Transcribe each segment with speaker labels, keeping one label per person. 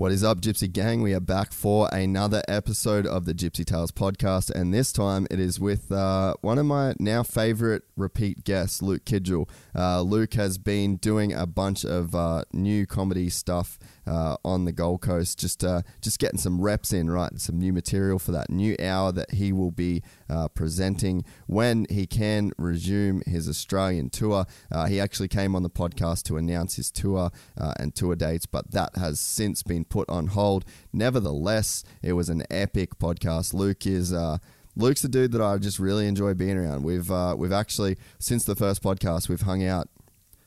Speaker 1: What is up, Gypsy Gang? We are back for another episode of the Gypsy Tales podcast, and this time it is with uh, one of my now favorite repeat guests, Luke Kidgell. Uh, Luke has been doing a bunch of uh, new comedy stuff uh, on the Gold Coast, just uh, just getting some reps in, right? Some new material for that new hour that he will be uh, presenting when he can resume his Australian tour. Uh, he actually came on the podcast to announce his tour uh, and tour dates, but that has since been put on hold. Nevertheless, it was an epic podcast. Luke is. Uh, Luke's a dude that I just really enjoy being around. We've we've actually since the first podcast we've hung out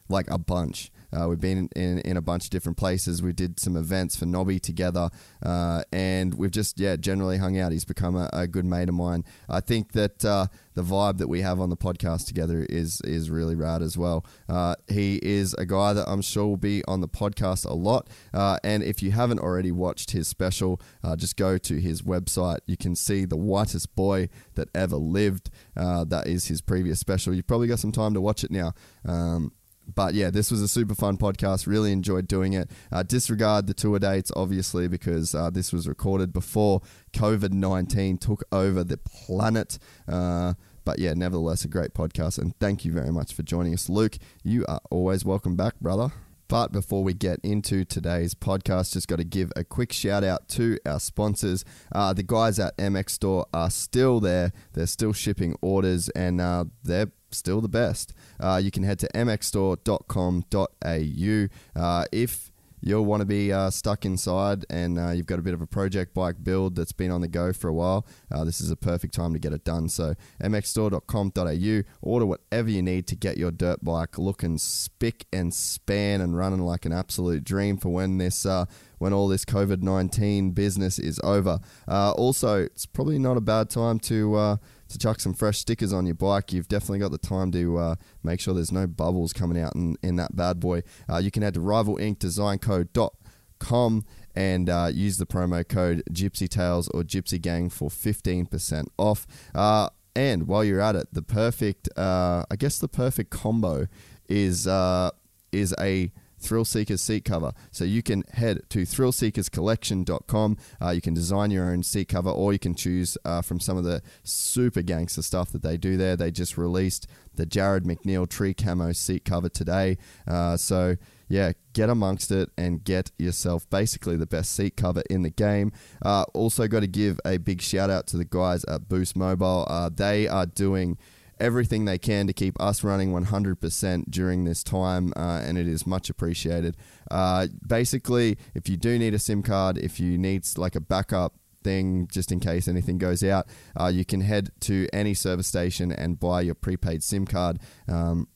Speaker 1: like a bunch. Uh, we've been in, in a bunch of different places. We did some events for Nobby together, uh, and we've just yeah generally hung out. He's become a, a good mate of mine. I think that uh, the vibe that we have on the podcast together is is really rad as well. Uh, he is a guy that I'm sure will be on the podcast a lot. Uh, and if you haven't already watched his special, uh, just go to his website. You can see the whitest boy that ever lived. that is his previous special. You've probably got some time to watch it now. Um, but yeah, this was a super fun podcast. Really enjoyed doing it. Uh, disregard the tour dates, obviously, because uh, this was recorded before COVID 19 took over the planet. Uh, but yeah, nevertheless, a great podcast. And thank you very much for joining us. Luke, you are always welcome back, brother. But before we get into today's podcast, just got to give a quick shout out to our sponsors. Uh, the guys at MX Store are still there. They're still shipping orders and uh, they're still the best. Uh, you can head to mxstore.com.au. Uh, if you'll want to be uh, stuck inside and uh, you've got a bit of a project bike build that's been on the go for a while, uh, this is a perfect time to get it done. So, mxstore.com.au, order whatever you need to get your dirt bike looking spick and span and running like an absolute dream for when this. Uh, when all this COVID 19 business is over. Uh, also, it's probably not a bad time to uh, to chuck some fresh stickers on your bike, you've definitely got the time to uh, make sure there's no bubbles coming out in, in that bad boy. Uh, you can head to rivalinkdesignco.com and uh, use the promo code Gypsy Tales or Gypsy Gang for 15% off. Uh, and while you're at it, the perfect, uh, I guess the perfect combo is uh, is a Thrill Seekers seat cover. So you can head to thrillseekerscollection.com. Uh, you can design your own seat cover, or you can choose uh, from some of the super gangster stuff that they do there. They just released the Jared McNeil tree camo seat cover today. Uh, so yeah, get amongst it and get yourself basically the best seat cover in the game. Uh, also, got to give a big shout out to the guys at Boost Mobile. Uh, they are doing everything they can to keep us running 100% during this time, uh, and it is much appreciated. Uh, basically, if you do need a SIM card, if you need like a backup thing just in case anything goes out, uh, you can head to any service station and buy your prepaid SIM card. Um,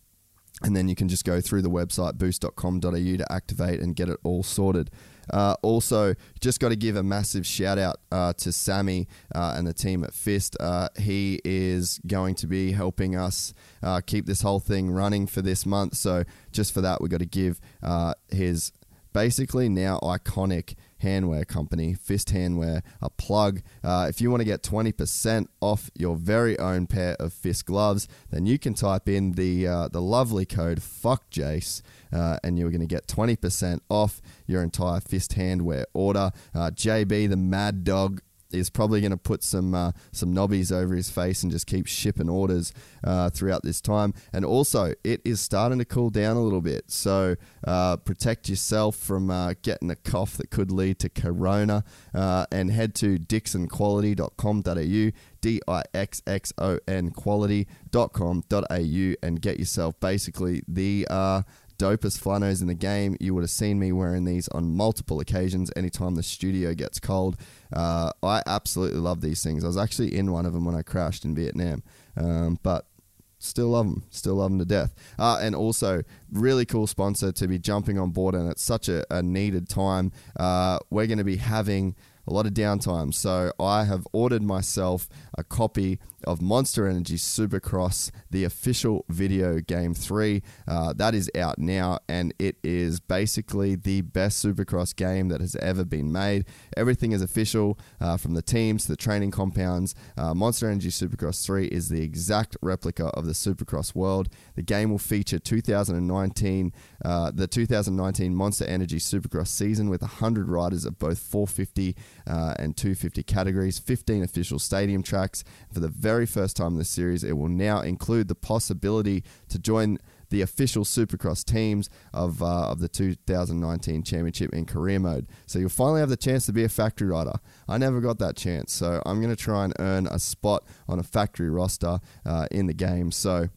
Speaker 1: and then you can just go through the website boost.com.au to activate and get it all sorted. Uh, also, just got to give a massive shout out uh, to Sammy uh, and the team at Fist. Uh, he is going to be helping us uh, keep this whole thing running for this month. So, just for that, we've got to give uh, his basically now iconic handwear company, Fist Handwear, a plug. Uh, if you want to get 20% off your very own pair of Fist gloves, then you can type in the uh, the lovely code Fuck Jace, uh, and you're going to get 20% off your entire Fist Handwear order. Uh, JB, the Mad Dog, is probably going to put some uh, some knobbies over his face and just keep shipping orders uh, throughout this time. And also, it is starting to cool down a little bit, so uh, protect yourself from uh, getting a cough that could lead to corona. Uh, and head to dixxonquality.com.au, D I X X O N quality.com.au, and get yourself basically the uh, dopest flannels in the game. You would have seen me wearing these on multiple occasions anytime the studio gets cold. Uh, I absolutely love these things. I was actually in one of them when I crashed in Vietnam, um, but still love them, still love them to death. Uh, and also, really cool sponsor to be jumping on board, and it's such a, a needed time. Uh, we're going to be having a lot of downtime. So I have ordered myself a copy of Monster Energy Supercross, the official video game 3. Uh, that is out now, and it is basically the best Supercross game that has ever been made. Everything is official uh, from the teams to the training compounds. Uh, Monster Energy Supercross 3 is the exact replica of the Supercross world. The game will feature 2019, uh, the 2019 Monster Energy Supercross season with 100 riders of both 450 uh, and 250 categories, 15 official stadium tracks. For the very first time in the series, it will now include the possibility to join the official Supercross teams of, uh, of the 2019 championship in career mode. So you'll finally have the chance to be a factory rider. I never got that chance, so I'm going to try and earn a spot on a factory roster uh, in the game. So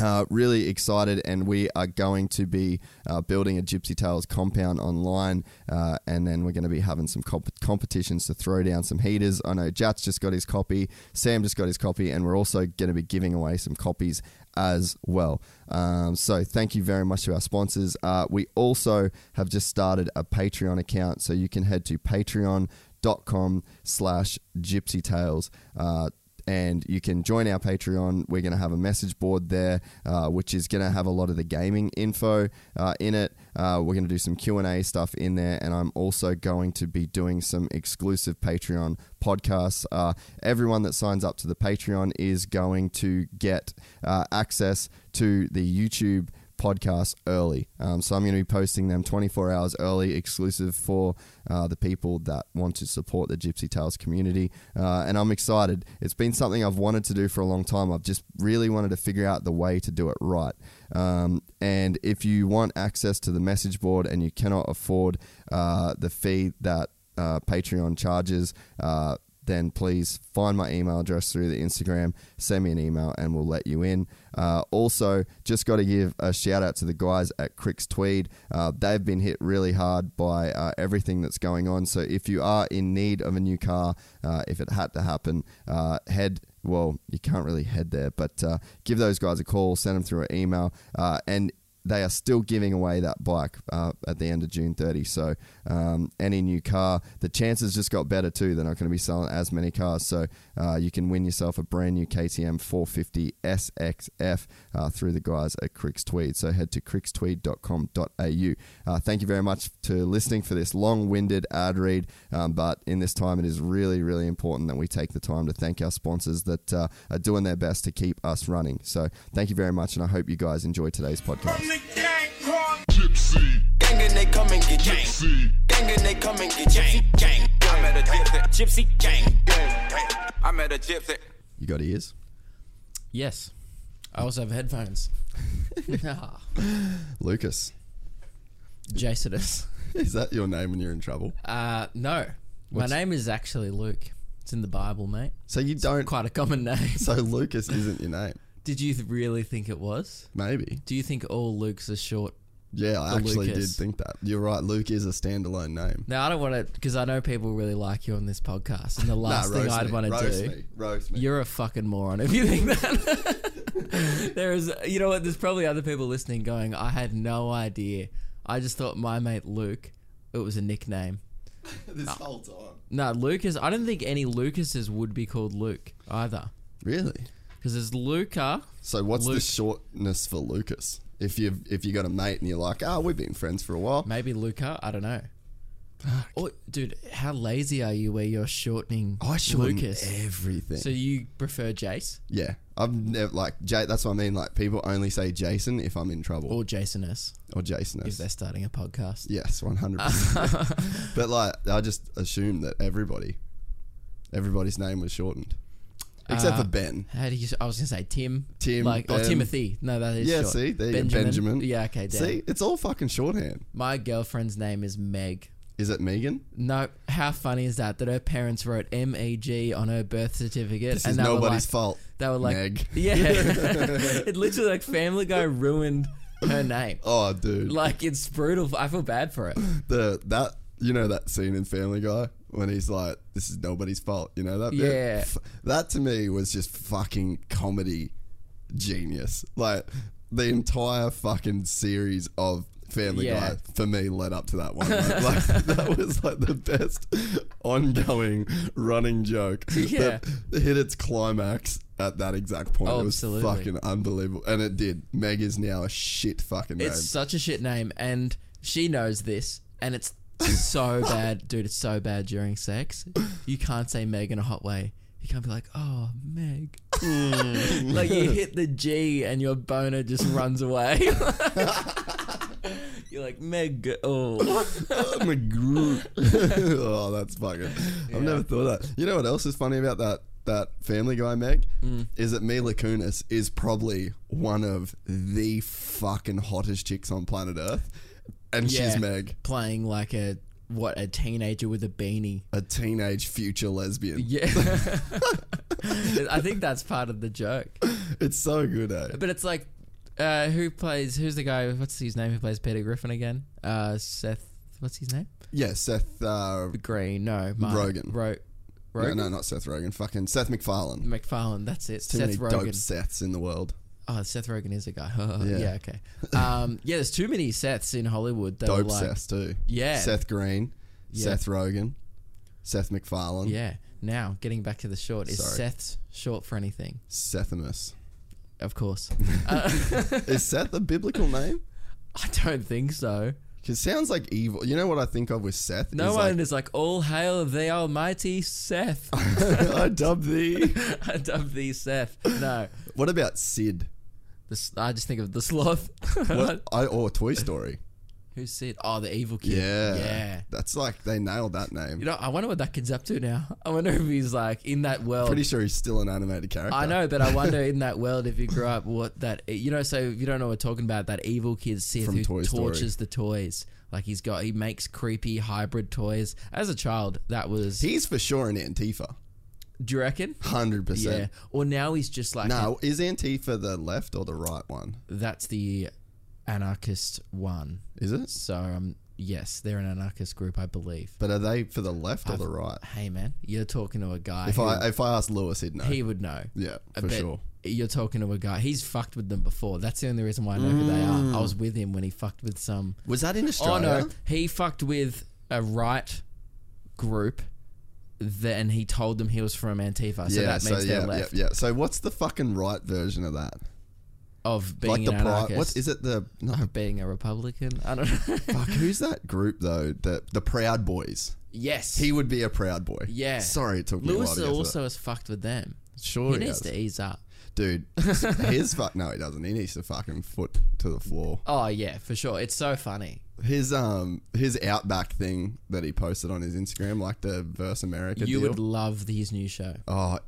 Speaker 1: uh, really excited, and we are going to be uh, building a Gypsy Tales compound online, uh, and then we're going to be having some comp- competitions to throw down some heaters. I know Jats just got his copy, Sam just got his copy, and we're also going to be giving away some copies as well. Um, so thank you very much to our sponsors. Uh, we also have just started a Patreon account, so you can head to patreon.com slash gypsy tales uh, and you can join our Patreon. We're going to have a message board there, uh, which is going to have a lot of the gaming info uh, in it. Uh, we're going to do some Q and A stuff in there, and I'm also going to be doing some exclusive Patreon podcasts. Uh, everyone that signs up to the Patreon is going to get uh, access to the YouTube podcasts early. Um, so I'm going to be posting them 24 hours early, exclusive for uh, the people that want to support the Gypsy Tales community. Uh, and I'm excited. It's been something I've wanted to do for a long time. I've just really wanted to figure out the way to do it right. Um, and if you want access to the message board and you cannot afford uh, the fee that uh, Patreon charges, uh, then please find my email address through the Instagram, send me an email, and we'll let you in. Uh, also, just got to give a shout out to the guys at Cricks Tweed. Uh, they've been hit really hard by uh, everything that's going on. So if you are in need of a new car, uh, if it had to happen, uh, head well, you can't really head there, but uh, give those guys a call, send them through an email, uh, and they are still giving away that bike uh, at the end of June 30. So um, any new car, the chances just got better too. They're not going to be selling as many cars. So uh, you can win yourself a brand new KTM 450 SXF uh, through the guys at Cricks Tweed. So head to crickstweed.com.au. Uh, thank you very much to listening for this long-winded ad read. Um, but in this time, it is really, really important that we take the time to thank our sponsors that uh, are doing their best to keep us running. So thank you very much, and I hope you guys enjoy today's podcast.
Speaker 2: Gypsy. Gang and they come and get gypsy. Gang and they come and get gypsy. Gang. I met a gypsy. Gypsy gang. I met a gypsy.
Speaker 1: You got ears?
Speaker 3: Yes. I also have headphones. Ah,
Speaker 1: Lucas.
Speaker 3: Jasonus.
Speaker 1: Is that your name when you're in trouble?
Speaker 3: Uh, no.
Speaker 1: What's-
Speaker 3: My name is actually Luke. It's in the Bible, mate.
Speaker 1: So you don't.
Speaker 3: Quite a common name.
Speaker 1: So Lucas isn't your name.
Speaker 3: Did you th- really think it was?
Speaker 1: Maybe.
Speaker 3: Do you think all Lukes are short?
Speaker 1: Yeah, I actually
Speaker 3: Lucas.
Speaker 1: did think that. You're right. Luke is a standalone name.
Speaker 3: Now, I don't want to, because I know people really like you on this podcast. And the last thing
Speaker 1: roast
Speaker 3: I'd
Speaker 1: me,
Speaker 3: want to
Speaker 1: roast
Speaker 3: do.
Speaker 1: Me, roast me.
Speaker 3: You're a fucking moron if you think that. there is, you know what? There's probably other people listening going, I had no idea. I just thought my mate Luke, it was a nickname.
Speaker 1: this whole time.
Speaker 3: No, Lucas. I don't think any Lucases would be called Luke either,
Speaker 1: Really?
Speaker 3: Because there's Luca.
Speaker 1: So what's the shortness for Lucas? If you if you got a mate and you're like, oh, we've been friends for a while.
Speaker 3: Maybe Luca. I don't know. Or, dude, how lazy are you where you're shortening
Speaker 1: I shorten
Speaker 3: Lucas?
Speaker 1: everything.
Speaker 3: So you prefer Jace
Speaker 1: yeah, I've never like Jay. That's what I mean. Like people only say Jason if I'm in trouble
Speaker 3: or Jason S
Speaker 1: or Jason.
Speaker 3: if they're starting a podcast?
Speaker 1: Yes, one hundred percent. But like, I just assume that everybody Everybody's name was shortened, except
Speaker 3: Uh,
Speaker 1: for Ben.
Speaker 3: How do you? I was gonna say Tim.
Speaker 1: Tim,
Speaker 3: like or
Speaker 1: Ben.
Speaker 3: Timothy. No, that is
Speaker 1: Yeah,
Speaker 3: short.
Speaker 1: see, there
Speaker 3: Benjamin.
Speaker 1: Benjamin.
Speaker 3: Yeah, okay. Damn.
Speaker 1: See, it's all fucking shorthand.
Speaker 3: My girlfriend's name is Meg.
Speaker 1: Is it Megan?
Speaker 3: No, how funny is that? That her parents wrote M E G on her birth certificate,
Speaker 1: This
Speaker 3: and
Speaker 1: is nobody's
Speaker 3: like,
Speaker 1: fault.
Speaker 3: They were like,
Speaker 1: Meg.
Speaker 3: yeah, it literally like Family Guy ruined her name.
Speaker 1: Oh, dude,
Speaker 3: Like it's brutal. I feel bad for it.
Speaker 1: the that you know that scene in Family Guy when he's like, "This is nobody's fault." You know that? bit?
Speaker 3: Yeah.
Speaker 1: That to me was just fucking comedy genius. Like the entire fucking series of Family
Speaker 3: Yeah.
Speaker 1: Guy for me led up to that one. Like, like, that was like the best ongoing running joke
Speaker 3: Yeah.
Speaker 1: that hit its climax at that exact point.
Speaker 3: Oh,
Speaker 1: it was
Speaker 3: absolutely.
Speaker 1: fucking unbelievable, and it did. Meg is now a shit fucking name.
Speaker 3: It's such a shit name, and she knows this, and it's so bad, dude. It's so bad during sex. You can't say Meg in a hot way. You can't be like, oh, Meg. like you hit the G and your boner just runs away. You're like Meg. Oh,
Speaker 1: Meg. oh, that's fucking. I've never thought of that. You know what else is funny about that that Family Guy Meg
Speaker 3: Mm.
Speaker 1: is that Mila Kunis is probably one of the fucking hottest chicks on planet Earth, and
Speaker 3: Yeah.
Speaker 1: she's Meg,
Speaker 3: playing like a what a teenager with a beanie.
Speaker 1: a teenage future lesbian.
Speaker 3: Yeah, I think that's part of the joke.
Speaker 1: It's so good, eh?
Speaker 3: But it's like, uh, who plays? Who's the guy? What's his name? Who plays Peter Griffin again? Uh, Seth. What's his name?
Speaker 1: Yeah, Seth uh,
Speaker 3: Green. No, Mark,
Speaker 1: Rogen.
Speaker 3: Ro-
Speaker 1: no,
Speaker 3: Rogen.
Speaker 1: no, not Seth Rogen. Fucking Seth MacFarlane.
Speaker 3: McFarlane. That's it.
Speaker 1: Too
Speaker 3: Seth
Speaker 1: many
Speaker 3: Rogen.
Speaker 1: dope Seths in the world.
Speaker 3: Oh, Seth Rogen is a guy.
Speaker 1: Yeah.
Speaker 3: yeah. Okay. Um, yeah. There's too many Seths in Hollywood. That
Speaker 1: Dope
Speaker 3: were like,
Speaker 1: Seths too.
Speaker 3: Yeah.
Speaker 1: Seth Green,
Speaker 3: Yeah.
Speaker 1: Seth Rogen, Seth MacFarlane,
Speaker 3: Yeah. Now, getting back to the short, is
Speaker 1: Sorry.
Speaker 3: Seth's short for anything?
Speaker 1: Sethimus.
Speaker 3: Of course.
Speaker 1: Is Seth a biblical name?
Speaker 3: I don't think so.
Speaker 1: Because it sounds like evil. You know what I think of with Seth?
Speaker 3: No
Speaker 1: Is
Speaker 3: one
Speaker 1: like,
Speaker 3: is like, all hail the almighty Seth.
Speaker 1: I dub thee.
Speaker 3: I dub thee Seth. No.
Speaker 1: What about Sid?
Speaker 3: This, I just think of the sloth.
Speaker 1: What? I or Toy Story.
Speaker 3: Who said? Oh, the evil kid.
Speaker 1: Yeah.
Speaker 3: Yeah.
Speaker 1: That's like they nailed that name.
Speaker 3: You know, I wonder what that kid's up to now. I wonder if he's like in that world.
Speaker 1: Pretty sure he's still an animated character.
Speaker 3: I know, but I wonder in that world if you grew up, what that you know. So if you don't know what we're talking about, that evil kid Sith
Speaker 1: From
Speaker 3: who
Speaker 1: Toy Story.
Speaker 3: tortures the toys. Like he's got, he makes creepy hybrid toys. As a child, that was.
Speaker 1: He's for sure an Antifa.
Speaker 3: Do you reckon?
Speaker 1: Hundred
Speaker 3: Yeah.
Speaker 1: percent.
Speaker 3: Or now he's just like
Speaker 1: No, is Antifa the left or the right one?
Speaker 3: that's the anarchist one.
Speaker 1: Is it?
Speaker 3: So um, yes, they're an anarchist group, I believe.
Speaker 1: But are they for the left or the right?
Speaker 3: Hey man, you're talking to a guy.
Speaker 1: If
Speaker 3: who,
Speaker 1: I if I asked Lewis, he'd know.
Speaker 3: he would know.
Speaker 1: yeah,
Speaker 3: I
Speaker 1: for
Speaker 3: bet
Speaker 1: sure.
Speaker 3: You're talking to a guy. He's fucked with them before. That's the only reason why I know who they are. I was with him when he fucked with some.
Speaker 1: Was that in Australia?
Speaker 3: Oh no, he fucked with a right group. Then he told them he was from Antifa, so
Speaker 1: yeah,
Speaker 3: that
Speaker 1: so
Speaker 3: means
Speaker 1: yeah,
Speaker 3: left.
Speaker 1: yeah, yeah. So what's the fucking right version of that?
Speaker 3: Of being
Speaker 1: like the
Speaker 3: an
Speaker 1: pri-. What is it? The not
Speaker 3: Of being a Republican. I don't know.
Speaker 1: fuck. Who's that group though? The the Proud Boys.
Speaker 3: yes,
Speaker 1: He would be a Proud Boy.
Speaker 3: Yeah.
Speaker 1: Sorry, it took me a while
Speaker 3: Lewis
Speaker 1: to
Speaker 3: also has fucked with them.
Speaker 1: Sure,
Speaker 3: he
Speaker 1: he
Speaker 3: needs
Speaker 1: has.
Speaker 3: to ease up.
Speaker 1: dude. His fuck. No, he doesn't. He needs to fucking foot to the floor.
Speaker 3: Oh yeah, for sure. It's so funny.
Speaker 1: His um his Outback thing that he posted on his Instagram, like the Verse America
Speaker 3: you
Speaker 1: deal.
Speaker 3: would love his new show.
Speaker 1: Oh,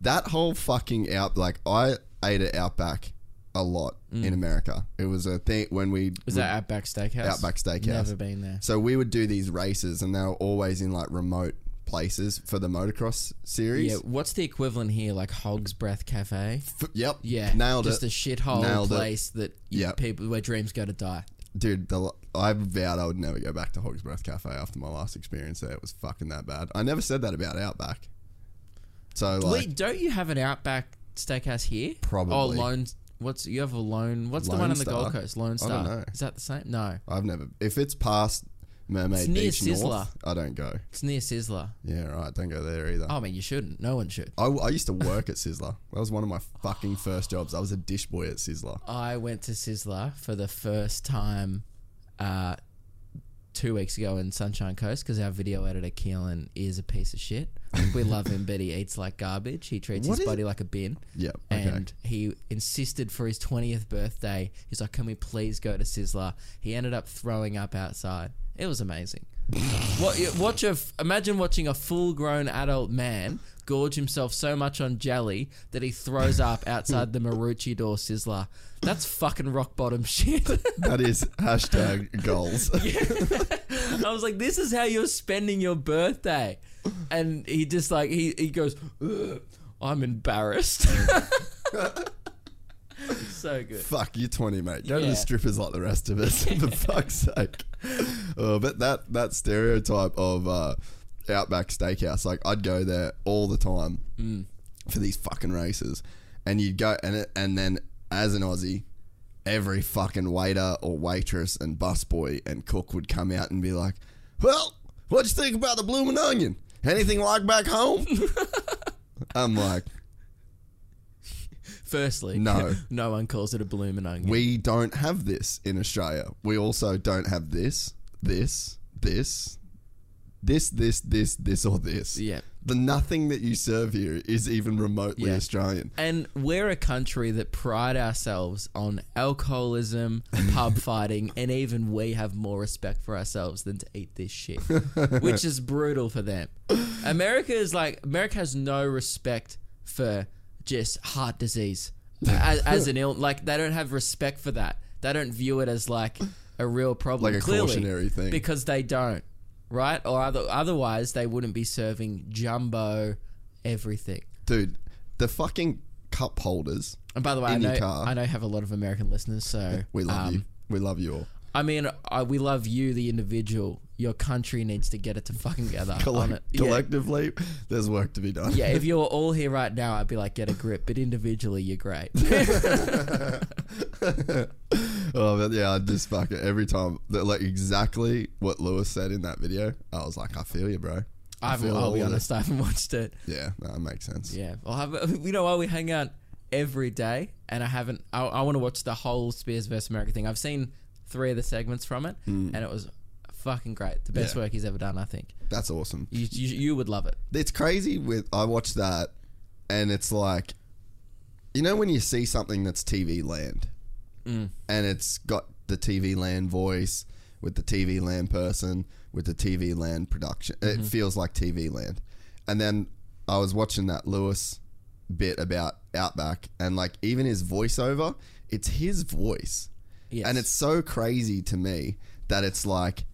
Speaker 1: that whole fucking out like I ate at Outback a lot in America. It was a thing when we
Speaker 3: Was that Outback Steakhouse?
Speaker 1: Outback Steakhouse.
Speaker 3: Never been there.
Speaker 1: So we would do these races, and they were always in like remote places for the motocross series.
Speaker 3: Yeah, what's the equivalent here? Like Hog's Breath Cafe?
Speaker 1: F- yep.
Speaker 3: Yeah,
Speaker 1: Nailed
Speaker 3: just
Speaker 1: it.
Speaker 3: a shithole
Speaker 1: Nailed it.
Speaker 3: place that
Speaker 1: Yep.
Speaker 3: people where dreams go to die.
Speaker 1: Dude, the, I vowed I would never go back to Hog's Breath Cafe after my last experience there. It was fucking that bad. I never said that about Outback. So like,
Speaker 3: Wait, don't you have an Outback Steakhouse here?
Speaker 1: Probably.
Speaker 3: Oh, Lone. What's you have a Lone? What's the one on the Gold Coast? Lone
Speaker 1: I
Speaker 3: Star.
Speaker 1: don't know.
Speaker 3: Is that the same? No,
Speaker 1: I've never. If it's past Mermaid
Speaker 3: It's near
Speaker 1: Beach
Speaker 3: Sizzler.
Speaker 1: North, I don't go.
Speaker 3: it's near Sizzler.
Speaker 1: Yeah, right. Don't go there either.
Speaker 3: Oh, I mean, you shouldn't. No one should.
Speaker 1: I, I used to work at Sizzler. That was one of my fucking first jobs. I was a dish boy at Sizzler.
Speaker 3: I went to Sizzler for the first time uh, two weeks ago in Sunshine Coast because our video editor Keelan is a piece of shit. We love him, but he eats like garbage. He treats
Speaker 1: What
Speaker 3: his
Speaker 1: is-
Speaker 3: body like a bin.
Speaker 1: Yep. Okay.
Speaker 3: And he insisted for his 20th birthday, he's like, Can we please go to Sizzler? He ended up throwing up outside. It was amazing. what, watch a f- imagine watching a full-grown adult man gorge himself so much on jelly that he throws up outside the Maroochydore sizzler. That's fucking rock bottom shit.
Speaker 1: That is hashtag goals.
Speaker 3: I was like, this is how you're spending your birthday. And he just like he, he goes, I'm embarrassed. so good.
Speaker 1: Fuck, you're 20, mate. Go to the strippers like the rest of us, for fuck's sake. Uh, but that that stereotype of uh, Outback Steakhouse, like I'd go there all the time
Speaker 3: Mm.
Speaker 1: for these fucking races, and you'd go and it, and then as an Aussie, every fucking waiter or waitress and busboy and cook would come out and be like, "Well, what'd you think about the bloomin' onion? Anything like back home?" I'm like,
Speaker 3: Firstly,
Speaker 1: No.
Speaker 3: no one calls it a bloomin' onion.
Speaker 1: We don't have this in Australia. We also don't have this, this, this, this, this, this, this, or this.
Speaker 3: Yeah.
Speaker 1: The nothing that you serve here is even remotely
Speaker 3: Yeah.
Speaker 1: Australian.
Speaker 3: And we're a country that pride ourselves on alcoholism, pub fighting, and even we have more respect for ourselves than to eat this shit, which is brutal for them. America is like America has no respect for just heart disease as, as an ill. Like they don't have respect for that. They don't view it as like a real problem.
Speaker 1: Like a
Speaker 3: clearly,
Speaker 1: cautionary thing.
Speaker 3: because they don't, right? Or other, otherwise they wouldn't be serving jumbo everything.
Speaker 1: Dude, the fucking cup holders.
Speaker 3: And by the way, I know
Speaker 1: car.
Speaker 3: I know have a lot of American listeners, so
Speaker 1: We love
Speaker 3: um,
Speaker 1: you. We love you all.
Speaker 3: I mean, I, we love you, the individual. Your country needs to get it to fucking together
Speaker 1: Collect-
Speaker 3: it. Yeah.
Speaker 1: collectively, there's work to be done.
Speaker 3: yeah, if you're all here right now, I'd be like, get a grip. But individually, you're great.
Speaker 1: oh, but yeah, I just fuck it every time. That, like exactly what Lewis said in that video. I was like, I feel you, bro. I feel
Speaker 3: I'll be honest, I haven't watched it.
Speaker 1: Yeah, no, that makes sense.
Speaker 3: Yeah, I'll have. You know what? We hang out every day, and I haven't. I, I want to watch the whole Spears vs America thing. I've seen three of the segments from it, hmm. and it was fucking great. The best.
Speaker 1: Yeah.
Speaker 3: work he's ever done, I think.
Speaker 1: That's awesome.
Speaker 3: You, you, you would love it.
Speaker 1: it's crazy with I watched that and it's like you know when you see something that's TV land mm. and it's got the TV land voice with the TV land person with the TV land production it mm-hmm. feels like TV land and then I was watching that Lewis bit about Outback and like even his voiceover it's his voice
Speaker 3: Yes.
Speaker 1: and it's so crazy to me that it's like,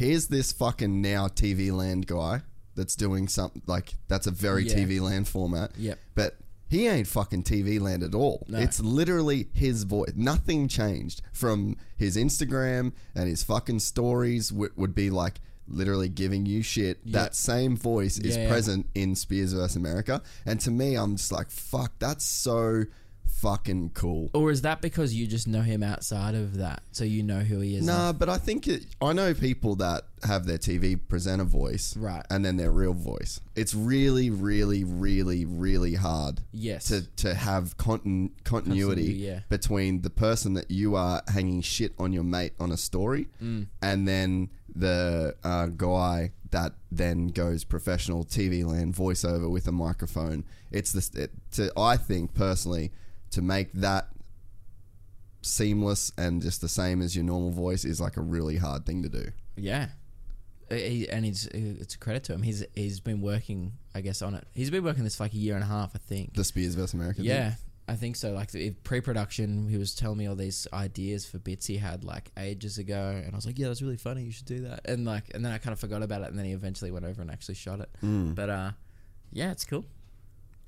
Speaker 1: here's this fucking now TV land guy that's doing something like that's a very
Speaker 3: Yeah.
Speaker 1: TV land format.
Speaker 3: Yep.
Speaker 1: But he ain't fucking TV land at all.
Speaker 3: No.
Speaker 1: It's literally his voice. Nothing changed from his Instagram and his fucking stories w- would be like literally giving you shit. That same voice is
Speaker 3: yeah.
Speaker 1: present in Spears vs. America. And to me, I'm just like, fuck, that's so fucking cool.
Speaker 3: Or is that because you just know him outside of that, so you know who he is?
Speaker 1: Nah, but I think it, I know people that have their TV presenter voice,
Speaker 3: Right.
Speaker 1: and then their real voice. It's really, really, really, really hard.
Speaker 3: Yes.
Speaker 1: To to have contin- continuity
Speaker 3: Continuity, yeah.
Speaker 1: between the person that you are hanging shit on your mate on a story,
Speaker 3: Mm.
Speaker 1: and then the uh, guy that then goes professional TV land voiceover with a microphone. It's this. It, to I think personally to make that seamless and just the same as your normal voice is like a really hard thing to do.
Speaker 3: Yeah. He, and he's it's a credit to him. He's he's been working, I guess, on it. He's been working this for like a year and a half, I think.
Speaker 1: The Spears vs America.
Speaker 3: yeah, I think so. Like the pre-production, he was telling me all these ideas for bits he had like ages ago, and I was like, "Yeah, that's really funny. You should do that." And like, and then I kind of forgot about it, and then he eventually went over and actually shot it.
Speaker 1: Mm.
Speaker 3: But uh, yeah, it's cool.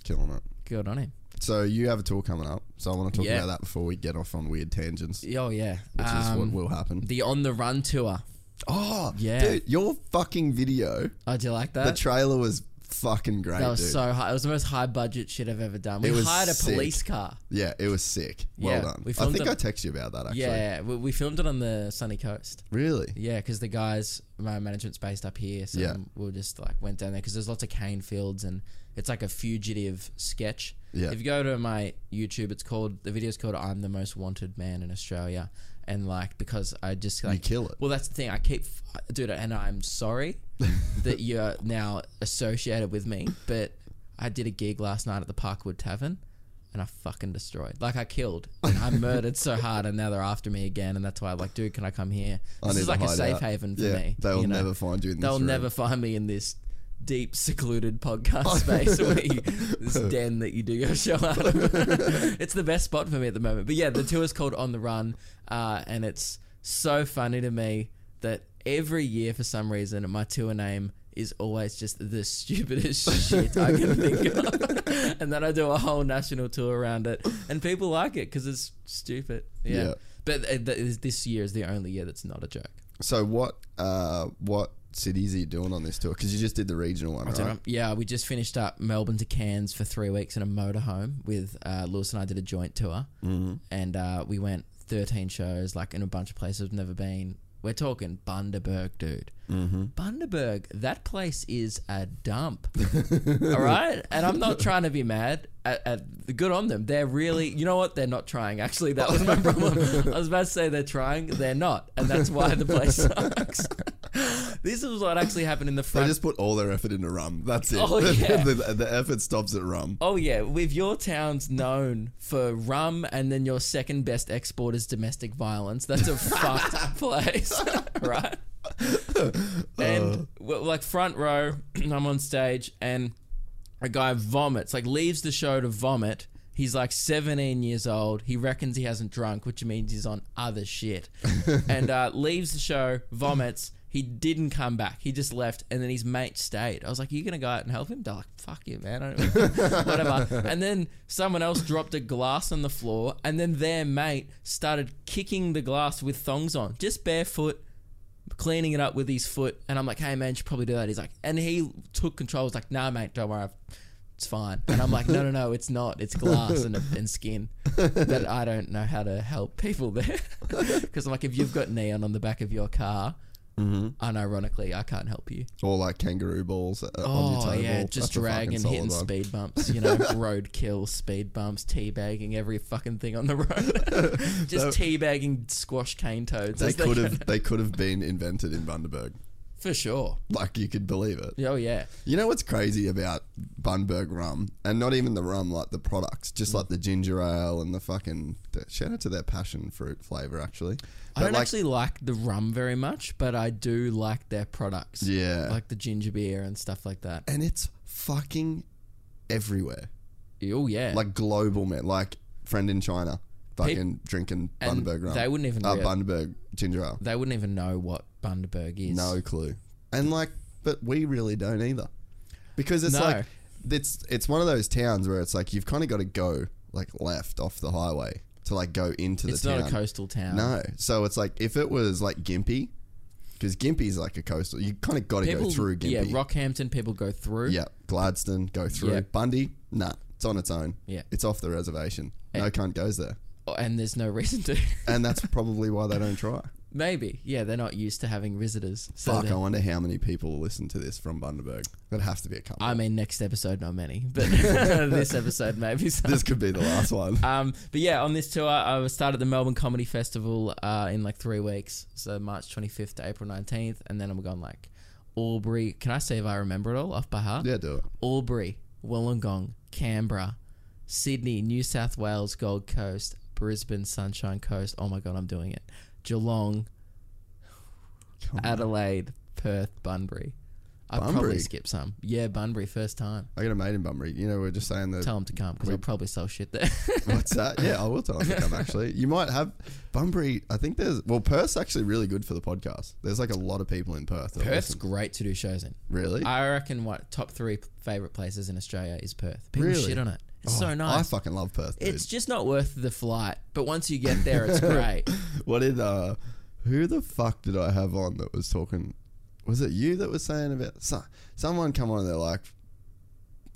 Speaker 1: killing it.
Speaker 3: Good on him.
Speaker 1: So you have a tour coming up. So I want to talk
Speaker 3: Yeah.
Speaker 1: about that before we get off on weird tangents,
Speaker 3: Oh yeah,
Speaker 1: which is what
Speaker 3: Um,
Speaker 1: will happen.
Speaker 3: the on the run tour.
Speaker 1: Oh
Speaker 3: Yeah.
Speaker 1: dude, your fucking video.
Speaker 3: Oh, do you like that?
Speaker 1: the trailer was fucking great.
Speaker 3: that was
Speaker 1: dude.
Speaker 3: so high. It was the most high budget shit I've ever done. We
Speaker 1: It was
Speaker 3: hired a
Speaker 1: sick.
Speaker 3: police car.
Speaker 1: Yeah, it was sick. Well
Speaker 3: Yeah,
Speaker 1: done.
Speaker 3: we
Speaker 1: I
Speaker 3: filmed
Speaker 1: think
Speaker 3: it-
Speaker 1: I texted you about that actually.
Speaker 3: Yeah, we, we filmed it on the sunny coast.
Speaker 1: Really?
Speaker 3: Yeah, because the guys, my management's based up here, so
Speaker 1: Yeah.
Speaker 3: we just like went down there because there's lots of cane fields and it's like a fugitive sketch.
Speaker 1: Yeah.
Speaker 3: If you go to my YouTube, it's called the video's called "I'm the Most Wanted Man in Australia," and like because I just like
Speaker 1: kill it.
Speaker 3: Well, that's the thing. I keep, dude, and I'm sorry that you're now associated with me, but I did a gig last night at the Parkwood Tavern. and I fucking destroyed. Like I killed, and I murdered so hard, and now they're after me again, and that's why I'm like, dude, can I come here? This is like a safe
Speaker 1: out.
Speaker 3: haven for
Speaker 1: Yeah,
Speaker 3: me.
Speaker 1: they will
Speaker 3: you know?
Speaker 1: never find you in this
Speaker 3: They'll
Speaker 1: room.
Speaker 3: never find me in this deep secluded podcast space where you, this den that you do your show out of. it's the best spot for me at the moment. But yeah, the tour is called On the Run, uh, and it's so funny to me that every year for some reason my tour name is always just the stupidest shit I can think of. and then I do a whole national tour around it, and people like it because it's stupid. Yeah.
Speaker 1: Yeah.
Speaker 3: But uh, th- this year is the only year that's not a joke.
Speaker 1: So what? Uh, what cities are you doing on this tour? Because you just did the regional one,
Speaker 3: I
Speaker 1: right?
Speaker 3: Yeah, we just finished up Melbourne to Cairns for three weeks in a motorhome with uh, Lewis and I did a joint tour, mm-hmm. and uh, we went thirteen shows, like in a bunch of places we've never been. We're talking Bundaberg, dude. Mm-hmm. Bundaberg, that place is a dump. All right, and I'm not trying to be mad. At, at good on them. They're really, you know what? They're not trying. Actually, that was my problem. I was about to say they're trying. They're not, and that's why the place sucks. this is what actually happened in the front.
Speaker 1: They just put all their effort into rum. That's it.
Speaker 3: Oh, yeah.
Speaker 1: the, the effort stops at rum.
Speaker 3: Oh yeah, With your town's known for rum and then your second best export is domestic violence, that's a fucked place, right? And well, like front row, I'm on stage and a guy vomits, like leaves the show to vomit. He's like 17 years old. He reckons he hasn't drunk, which means he's on other shit. and uh, leaves the show, vomits. He didn't come back. He just left, and then his mate stayed. I was like, "Are you gonna go out and help him?" They're like, "Fuck you, man." I don't whatever. And then someone else dropped a glass on the floor, and then their mate started kicking the glass with thongs on, just barefoot, cleaning it up with his foot. And I'm like, "Hey, man, you should probably do that." He's like, and he took control. He's like, "Nah, mate, don't worry." It's fine. And I'm like, no, no, no, it's not. It's glass and, and skin. But I don't know how to help people there. Because I'm like, if you've got neon on the back of your car, unironically, I can't help you.
Speaker 1: Or like kangaroo balls uh, on your
Speaker 3: Oh yeah, just
Speaker 1: That's a fucking
Speaker 3: dragging,
Speaker 1: solid
Speaker 3: hitting
Speaker 1: one.
Speaker 3: speed bumps. You know, roadkill, speed bumps, teabagging every fucking thing on the road. just teabagging squash cane toads.
Speaker 1: They
Speaker 3: as
Speaker 1: could have they could have been invented in Bundaberg.
Speaker 3: for sure.
Speaker 1: Like you could believe it.
Speaker 3: Oh yeah,
Speaker 1: You know what's crazy about Bundaberg rum, and not even the rum, like the products, just like the ginger ale and the fucking. Shout out to their passion fruit flavor, actually.
Speaker 3: I don't
Speaker 1: like,
Speaker 3: actually like the rum very much, but I do like their products.
Speaker 1: Yeah.
Speaker 3: like the ginger beer and stuff like that.
Speaker 1: and it's fucking everywhere,
Speaker 3: Oh yeah,
Speaker 1: like global man, like friend in China, fucking drinking Bundaberg rum.
Speaker 3: they wouldn't even
Speaker 1: uh, Bundaberg ginger ale.
Speaker 3: they wouldn't even know what Bundaberg is.
Speaker 1: No clue. And like, but we really don't either, because it's
Speaker 3: No.
Speaker 1: like it's it's one of those towns where it's like you've kind of got to go like left off the highway to like go into the
Speaker 3: it's
Speaker 1: not
Speaker 3: a coastal town.
Speaker 1: No, so it's like if it was like Gympie, because Gympie's like a coastal, you kind of got to
Speaker 3: people
Speaker 1: go through Gympie.
Speaker 3: Yeah, Rockhampton people go through.
Speaker 1: Yeah, Gladstone go through.
Speaker 3: Yeah.
Speaker 1: Bundy, nah, it's on its own.
Speaker 3: Yeah.
Speaker 1: it's off the reservation. No cunt goes there,
Speaker 3: Oh, and there's no reason to.
Speaker 1: and that's probably why they don't try.
Speaker 3: Maybe, yeah, they're not used to having visitors. So
Speaker 1: Fuck, I wonder how many people listen to this from Bundaberg. That has to be a couple.
Speaker 3: I mean, next episode, not many, but this episode maybe. Some.
Speaker 1: this could be the last one.
Speaker 3: Um, but yeah, on this tour, I started the Melbourne Comedy Festival uh, in like three weeks, so March 25th to April 19th, and then I'm going like Albury. Can I say if I remember it all off by heart?
Speaker 1: yeah, do it.
Speaker 3: Albury, Wollongong, Canberra, Sydney, New South Wales, Gold Coast, Brisbane, Sunshine Coast. Oh my god, I'm doing it. Geelong, Adelaide, Perth, Bunbury. I'd probably skip some. Yeah, Bunbury, first time.
Speaker 1: I got a mate in Bunbury. You know, we are just saying that.
Speaker 3: Tell him to come because I'll probably sell shit there.
Speaker 1: What's that? Yeah, I will tell him to come. Actually, you might have Bunbury. I think there's well, Perth's actually really good for the podcast. There's like a lot of people in Perth. that
Speaker 3: Perth's
Speaker 1: listen.
Speaker 3: great to do shows in.
Speaker 1: really.
Speaker 3: I reckon what top three favorite places in Australia is Perth. People
Speaker 1: Really?
Speaker 3: shit on it. It's
Speaker 1: Oh,
Speaker 3: so nice.
Speaker 1: I fucking love Perth. Dude.
Speaker 3: it's just not worth the flight, but once you get there, it's great.
Speaker 1: what did uh, who the fuck did I have on that was talking? Was it you that was saying about so, someone come on and they're like,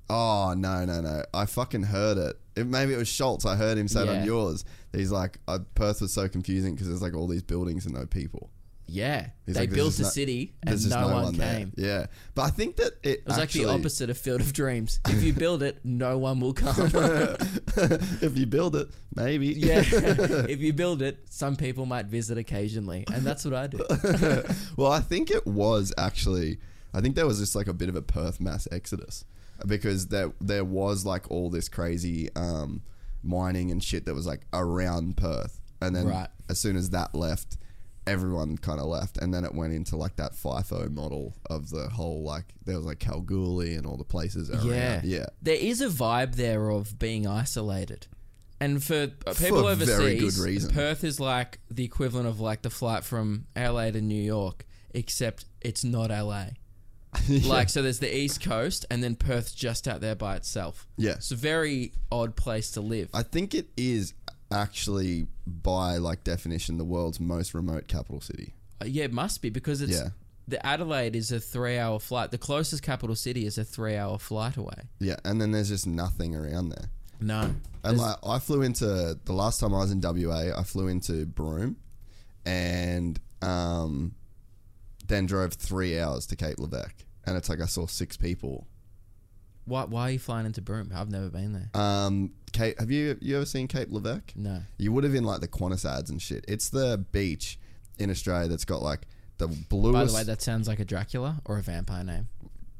Speaker 1: oh no no no, I fucking heard it. it maybe it was Schultz. I heard him say it on yours. He's like, uh, Perth was so confusing because there's like all these buildings and no people.
Speaker 3: Yeah,
Speaker 1: He's
Speaker 3: they
Speaker 1: like,
Speaker 3: built a
Speaker 1: no-
Speaker 3: city and
Speaker 1: There's
Speaker 3: no, one,
Speaker 1: there.
Speaker 3: came.
Speaker 1: Yeah, but I think that it,
Speaker 3: It was
Speaker 1: actually,
Speaker 3: like the opposite of Field of Dreams. If you build it, no one will come.
Speaker 1: if you build it, maybe.
Speaker 3: yeah, if you build it, some people might visit occasionally, and that's what I do.
Speaker 1: well, I think it was actually. I think there was just like a bit of a Perth mass exodus because there there was like all this crazy um, mining and shit that was like around Perth. And then
Speaker 3: Right.
Speaker 1: as soon as that left, everyone kind of left, and then it went into like that FIFO model of the whole like there was like Kalgoorlie and all the places around.
Speaker 3: Yeah.
Speaker 1: yeah.
Speaker 3: There is a vibe there of being isolated. And for people
Speaker 1: For
Speaker 3: overseas,
Speaker 1: very good reason.
Speaker 3: Perth is like the equivalent of like the flight from LA to New York, except it's not LA. Like, so there's the East Coast, and then Perth's just out there by itself.
Speaker 1: Yeah.
Speaker 3: It's a very odd place to live.
Speaker 1: I think it is actually by like definition the world's most remote capital city.
Speaker 3: Uh, yeah, it must be because it's
Speaker 1: Yeah.
Speaker 3: the Adelaide is a three-hour flight. The closest capital city is a three-hour flight away.
Speaker 1: Yeah, and then there's just nothing around there.
Speaker 3: No,
Speaker 1: And
Speaker 3: There's-
Speaker 1: like I flew into the last time I was in WA, I flew into Broome, and um, then drove three hours to Cape Leveque, and it's like I saw six people.
Speaker 3: why why are you flying into Broome? I've never been there.
Speaker 1: Um, Cape, have you you ever seen Cape Leveque?
Speaker 3: No.
Speaker 1: You would have in like the Qantas ads and shit. It's the beach in Australia that's got like the bluest.
Speaker 3: By the way, that sounds like a Dracula or a vampire name.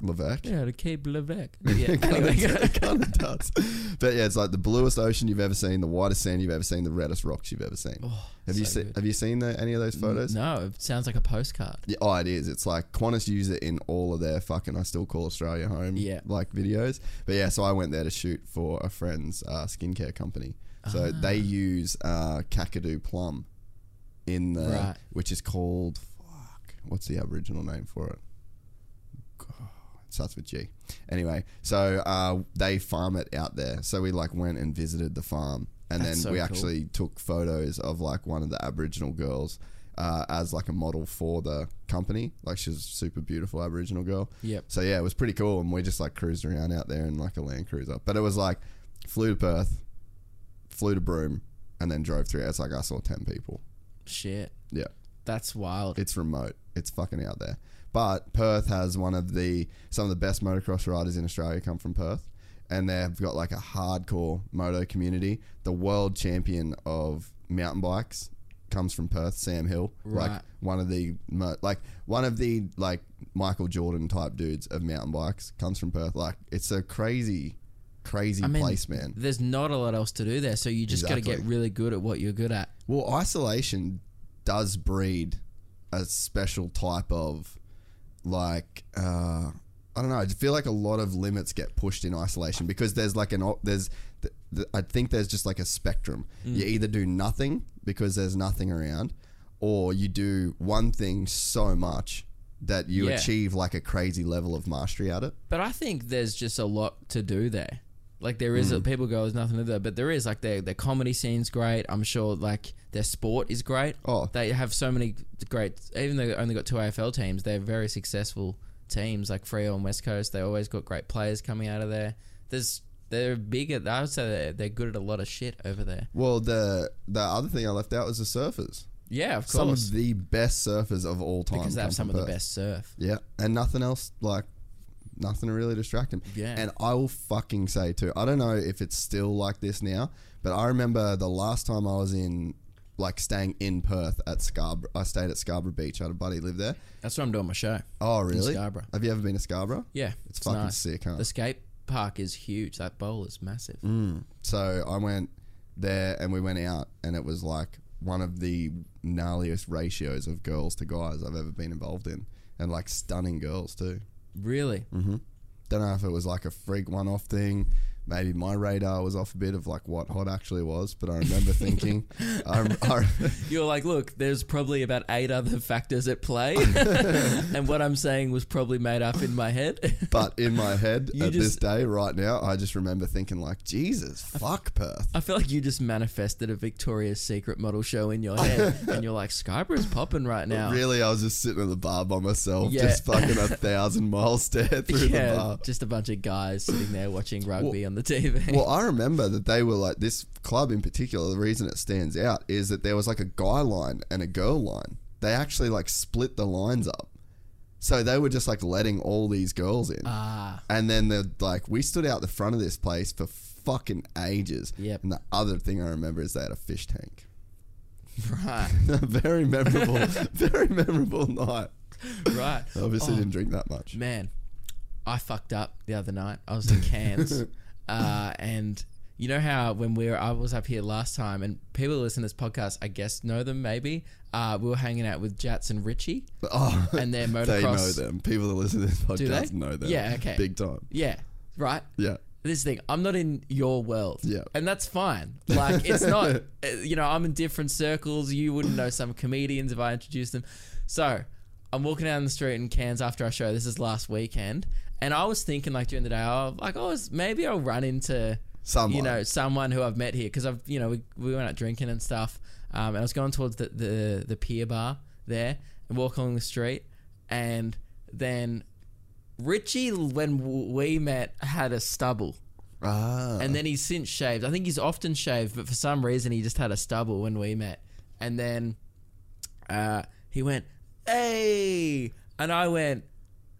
Speaker 1: Leveque.
Speaker 3: Yeah, the Cape Leveque. Yeah,
Speaker 1: It kind
Speaker 3: anyway.
Speaker 1: of does. But yeah, it's like the bluest ocean you've ever seen, the whitest sand you've ever seen, the reddest rocks you've ever seen. have you
Speaker 3: so
Speaker 1: seen
Speaker 3: good.
Speaker 1: Have you seen the, any of those photos?
Speaker 3: no, it sounds like a postcard.
Speaker 1: Yeah, oh, it is. It's like Qantas use it in all of their fucking I still call Australia home
Speaker 3: Yeah.
Speaker 1: like videos. But yeah, so I went there to shoot for a friend's uh, skincare company. So
Speaker 3: Ah.
Speaker 1: they use uh, Kakadu plum in the
Speaker 3: Right.
Speaker 1: which is called fuck. What's the Aboriginal name for it? Starts with G. Anyway, so uh, they farm it out there. So we like went and visited the farm, and
Speaker 3: That's
Speaker 1: then
Speaker 3: so
Speaker 1: we
Speaker 3: cool.
Speaker 1: actually took photos of like one of the Aboriginal girls uh, as like a model for the company. Like she's a super beautiful Aboriginal girl.
Speaker 3: Yep.
Speaker 1: So yeah, it was pretty cool, and we just like cruised around out there in like a Land Cruiser. But it was like flew to Perth, flew to Broome, and then drove through. It's like I saw ten people.
Speaker 3: Shit,
Speaker 1: Yeah.
Speaker 3: that's wild.
Speaker 1: It's remote. It's fucking out there. But Perth has one of the some of the best motocross riders in Australia come from Perth, and they've got like a hardcore moto community. The world champion of mountain bikes comes from Perth, Sam Hill.
Speaker 3: Right.
Speaker 1: Like one of the like one of the like Michael Jordan type dudes of mountain bikes comes from Perth. Like it's a crazy, crazy
Speaker 3: I mean,
Speaker 1: place, man.
Speaker 3: There's not a lot else to do there, so you just got to get really good at what you're good at.
Speaker 1: Well, isolation does breed a special type of like uh I don't know. I feel like a lot of limits get pushed in isolation because there's like an there's th- th- I think there's just like a spectrum. You
Speaker 3: Mm.
Speaker 1: either do nothing because there's nothing around, or you do one thing so much that you
Speaker 3: Yeah.
Speaker 1: achieve like a crazy level of mastery at it.
Speaker 3: But I think there's just a lot to do there. Like there is, a, mm. people go, there's nothing to do, but there is. Like their their comedy scene's great. I'm sure like their sport is great.
Speaker 1: Oh.
Speaker 3: they have so many great. Even though they only got two AFL teams, they're very successful teams. Like Freo and West Coast, they always got great players coming out of there. There's they're big at. I would say they're, they're good at a lot of shit over there.
Speaker 1: Well, the the other thing I left out was the surfers.
Speaker 3: Yeah, of course.
Speaker 1: Some of the best surfers of all time
Speaker 3: because they have some of the best surf.
Speaker 1: Yeah, and nothing else like nothing to really distract him.
Speaker 3: Yeah.
Speaker 1: and I will fucking say too. I don't know if it's still like this now, but I remember the last time I was in like staying in Perth at Scarborough. I stayed at Scarborough Beach. I had a buddy live there.
Speaker 3: That's where I'm doing my show.
Speaker 1: Oh, really?
Speaker 3: Scarborough.
Speaker 1: Have you ever been to Scarborough?
Speaker 3: Yeah,
Speaker 1: It's fucking
Speaker 3: nice.
Speaker 1: sick, huh?
Speaker 3: The skate park is huge. That bowl is massive. Mm.
Speaker 1: So I went there and we went out, and it was like one of the gnarliest ratios of girls to guys I've ever been involved in, and like stunning girls too.
Speaker 3: Really? Mm-hmm.
Speaker 1: Don't know if it was like a freak one off thing. Maybe my radar was off a bit of like what hot actually was, but I remember thinking, um, I, I,
Speaker 3: You're like, look, there's probably about eight other factors at play, and what I'm saying was probably made up in my head.
Speaker 1: but in my head
Speaker 3: You
Speaker 1: at this day, right now, I just remember thinking like, Jesus, fuck Perth.
Speaker 3: I feel like you just manifested a Victoria's Secret model show in your head, and you're like, Skyborough's popping right now.
Speaker 1: Really, I was just sitting at the bar by myself,
Speaker 3: Yeah.
Speaker 1: just fucking a thousand mile stare through the
Speaker 3: Yeah,
Speaker 1: bar.
Speaker 3: just a bunch of guys sitting there watching rugby on the TV.
Speaker 1: Well, I remember that they were like this club in particular. The reason it stands out is that there was like a guy line and a girl line. They actually like split the lines up, so they were just like letting all these girls in.
Speaker 3: ah,
Speaker 1: And then they're like, we stood out the front of this place for fucking ages.
Speaker 3: Yep.
Speaker 1: And the other thing I remember is they had a fish tank.
Speaker 3: right,
Speaker 1: very memorable, very memorable night.
Speaker 3: right.
Speaker 1: Obviously,
Speaker 3: Oh,
Speaker 1: didn't drink that much.
Speaker 3: Man, I fucked up the other night. I was in Cairns, uh, and You know how when we were, I was up here last time, and people who listen to this podcast, I guess know them maybe. Uh, we were hanging out with Jats and Richie.
Speaker 1: Oh,
Speaker 3: And their motocross.
Speaker 1: they know them. People that listen to this podcast know them.
Speaker 3: Yeah, okay.
Speaker 1: Big time.
Speaker 3: Yeah, right.
Speaker 1: Yeah.
Speaker 3: This thing, I'm not in your world.
Speaker 1: Yeah.
Speaker 3: and that's fine. Like it's not. uh, You know, I'm in different circles. You wouldn't know some comedians if I introduced them. So I'm walking down the street in Cairns after our show. This is last weekend, and I was thinking like during the day, oh, like I was maybe I'll run into
Speaker 1: Someone.
Speaker 3: you know, someone who I've met here because I've, you know, we, we went out drinking and stuff. Um, and I was going towards the, the, the pier bar there and walk along the street. And then Richie, when we met, had a stubble.
Speaker 1: Ah.
Speaker 3: And then he's since shaved. I think he's often shaved, but for some reason he just had a stubble when we met. And then uh, he went, hey. And I went,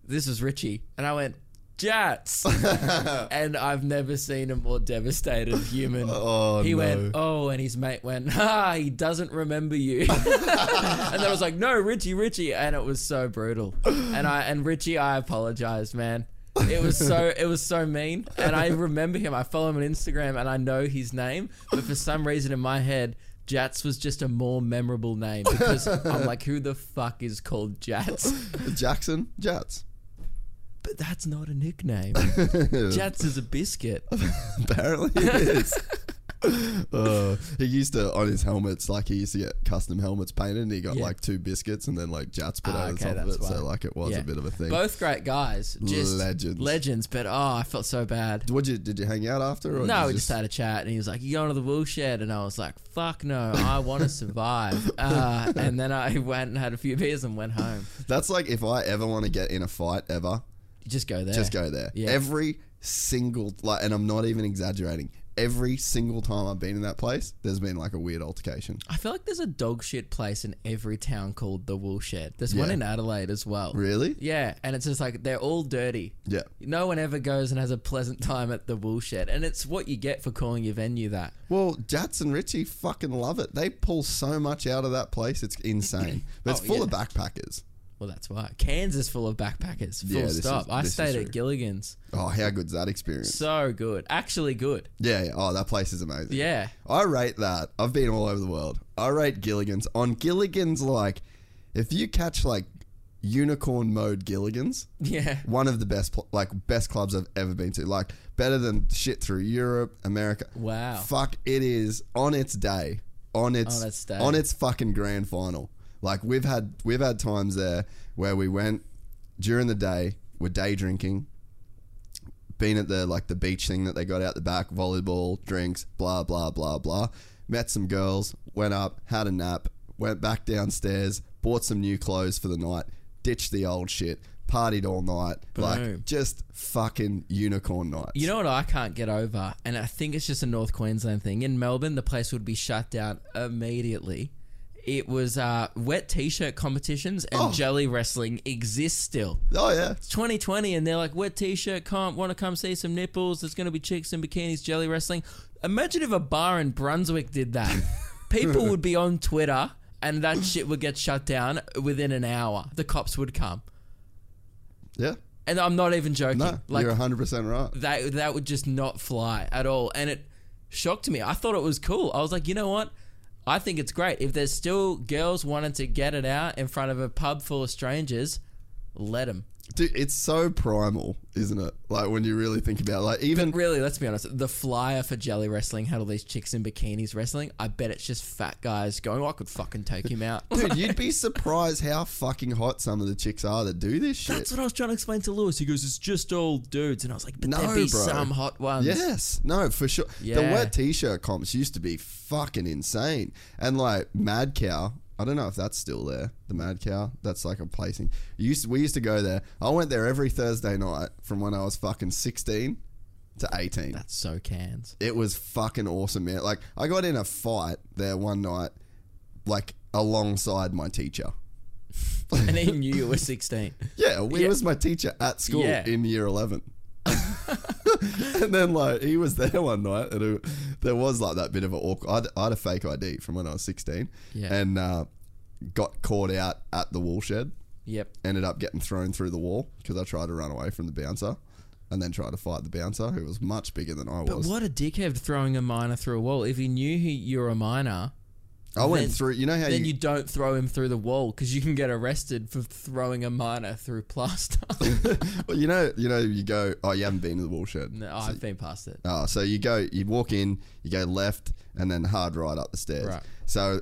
Speaker 3: this is Richie. And I went, Jats. and I've never seen a more devastated human.
Speaker 1: Oh,
Speaker 3: he
Speaker 1: no.
Speaker 3: went, oh, and his mate went, ah, he doesn't remember you. and I was like, no, Richie, Richie. And it was so brutal. And I, and Richie, I apologize, man. It was so it was so mean, and I remember him. I follow him on Instagram, and I know his name, but for some reason in my head, Jats was just a more memorable name because I'm like, who the fuck is called Jats?
Speaker 1: Jackson Jats.
Speaker 3: But that's not a nickname. Jatz is a biscuit.
Speaker 1: Apparently it is. uh, he used to on his helmets, like he used to get custom helmets painted, and he got
Speaker 3: Yeah.
Speaker 1: like two biscuits and then like Jats put
Speaker 3: Ah,
Speaker 1: over the
Speaker 3: okay,
Speaker 1: top of it.
Speaker 3: that's
Speaker 1: So like it was
Speaker 3: Yeah.
Speaker 1: a bit of a thing.
Speaker 3: Both great guys, just
Speaker 1: Legends.
Speaker 3: legends. But oh, I felt so bad.
Speaker 1: What you did you hang out after? Or
Speaker 3: No, we just had a chat, and he was like, "You going to the woolshed?" And I was like, "Fuck no, I want to survive." Uh, and then I went and had a few beers and went home.
Speaker 1: That's like if I ever want to get in a fight ever,
Speaker 3: just go there.
Speaker 1: just go there.
Speaker 3: Yeah.
Speaker 1: Every single like, and I'm not even exaggerating. Every single time I've been in that place, there's been like a weird altercation.
Speaker 3: I feel like there's a dog shit place in every town called the Woolshed. There's one
Speaker 1: Yeah.
Speaker 3: in Adelaide as well.
Speaker 1: Really?
Speaker 3: Yeah, and it's just like they're all dirty.
Speaker 1: Yeah.
Speaker 3: No one ever goes and has a pleasant time at the Woolshed, and it's what you get for calling your venue that.
Speaker 1: Well, Jats and Richie fucking love it. They pull so much out of that place. It's insane. But it's
Speaker 3: Oh,
Speaker 1: full
Speaker 3: yeah.
Speaker 1: of backpackers.
Speaker 3: Well, that's why Kansas full of backpackers. Full
Speaker 1: Yeah, this
Speaker 3: stop.
Speaker 1: is-
Speaker 3: I
Speaker 1: this is
Speaker 3: stayed
Speaker 1: true.
Speaker 3: at Gilligan's.
Speaker 1: Oh, how good's that experience?
Speaker 3: So good, actually good.
Speaker 1: yeah, yeah. Oh, that place is amazing.
Speaker 3: Yeah.
Speaker 1: I rate that. I've been all over the world. I rate Gilligan's. On Gilligan's, like, if you catch, like, unicorn mode Gilligan's,
Speaker 3: Yeah.
Speaker 1: one of the best, pl- like, best clubs I've ever been to. Like, better than shit through Europe, America.
Speaker 3: Wow.
Speaker 1: Fuck, it is on its day. On its,
Speaker 3: On its day.
Speaker 1: on its fucking grand final. Like, we've had, we've had times there where we went during the day, we're day drinking, been at the like the beach thing that they got out the back, volleyball, drinks, blah blah blah blah. Met some girls, went up, had a nap, went back downstairs, bought some new clothes for the night, ditched the old shit, partied all night,
Speaker 3: Boom.
Speaker 1: like just fucking unicorn nights.
Speaker 3: You know what I can't get over, and I think it's just a North Queensland thing. In Melbourne, the place would be shut down immediately. It was uh, wet t-shirt competitions and
Speaker 1: Oh.
Speaker 3: jelly wrestling exists still.
Speaker 1: Oh yeah,
Speaker 3: It's 2020, and they're like wet t-shirt comp. Want to come see some nipples? There's going to be chicks in bikinis jelly wrestling. Imagine if a bar in Brunswick did that. People would be on Twitter, and that shit would get shut down within an hour. The cops would come,
Speaker 1: yeah.
Speaker 3: and I'm not even joking.
Speaker 1: No,
Speaker 3: like
Speaker 1: you're 100 percent right.
Speaker 3: that that would just not fly at all and it shocked me i thought it was cool i was like you know what i think it's great. If there's still girls wanting to get it out in front of a pub full of strangers let them
Speaker 1: Dude, it's so primal, isn't it? Like when you really think about it. like even
Speaker 3: but really let's be honest the flyer for jelly wrestling had all these chicks in bikinis wrestling i bet it's just fat guys going oh, i could fucking take him out
Speaker 1: Dude, you'd be surprised how fucking hot some of the chicks are that do this shit.
Speaker 3: that's what i was trying to explain to lewis he goes it's just all dudes and i was like but
Speaker 1: No,
Speaker 3: there'd be
Speaker 1: bro.
Speaker 3: some hot ones
Speaker 1: Yes, no, for sure. The
Speaker 3: Yeah.
Speaker 1: wet t-shirt comps used to be fucking insane, and like Mad Cow. I don't know if that's still there. The Mad Cow. That's like a placing. Used to, we used to go there. I went there every Thursday night from when I was fucking sixteen to eighteen.
Speaker 3: that's so Cairns
Speaker 1: it was fucking awesome, man. Like I got in a fight there one night, like alongside my teacher.
Speaker 3: and he knew you were 16
Speaker 1: Yeah, he
Speaker 3: Yeah.
Speaker 1: was my teacher at school
Speaker 3: Yeah.
Speaker 1: in year 11. and then, like, he was there one night, and it, there was, like, that bit of an awkward. I'd, I had a fake ID from when I was 16,
Speaker 3: Yeah.
Speaker 1: and uh, got caught out at the wool shed.
Speaker 3: yep
Speaker 1: Ended up getting thrown through the wall because I tried to run away from the bouncer. and then tried to fight the bouncer, who was much bigger than I
Speaker 3: But
Speaker 1: was.
Speaker 3: But what a dickhead throwing a minor through a wall. If he knew he, you're a minor,
Speaker 1: I went
Speaker 3: then-
Speaker 1: through. You know how
Speaker 3: then
Speaker 1: you,
Speaker 3: you don't throw him through the wall because you can get arrested for throwing a minor through plaster.
Speaker 1: well, you know, you know, you go. Oh, you haven't been to the woolshed.
Speaker 3: no, I've been past it.
Speaker 1: Oh, so you go, you walk in, you go left, and then hard right up the stairs.
Speaker 3: Right.
Speaker 1: So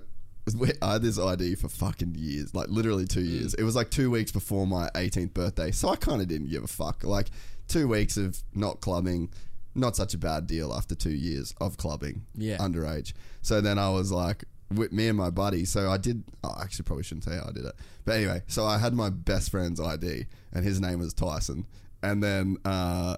Speaker 1: I had this ID for fucking years, like literally two years.
Speaker 3: Mm.
Speaker 1: It was like two weeks before my 18th birthday, so I kind of didn't give a fuck. Like two weeks of not clubbing, not such a bad deal after two years of clubbing,
Speaker 3: Yeah.
Speaker 1: underage. So then I was like, with me and my buddy. So I did. Oh, I actually probably shouldn't say how I did it, but anyway. So I had my best friend's ID, and his name was Tyson. And then uh,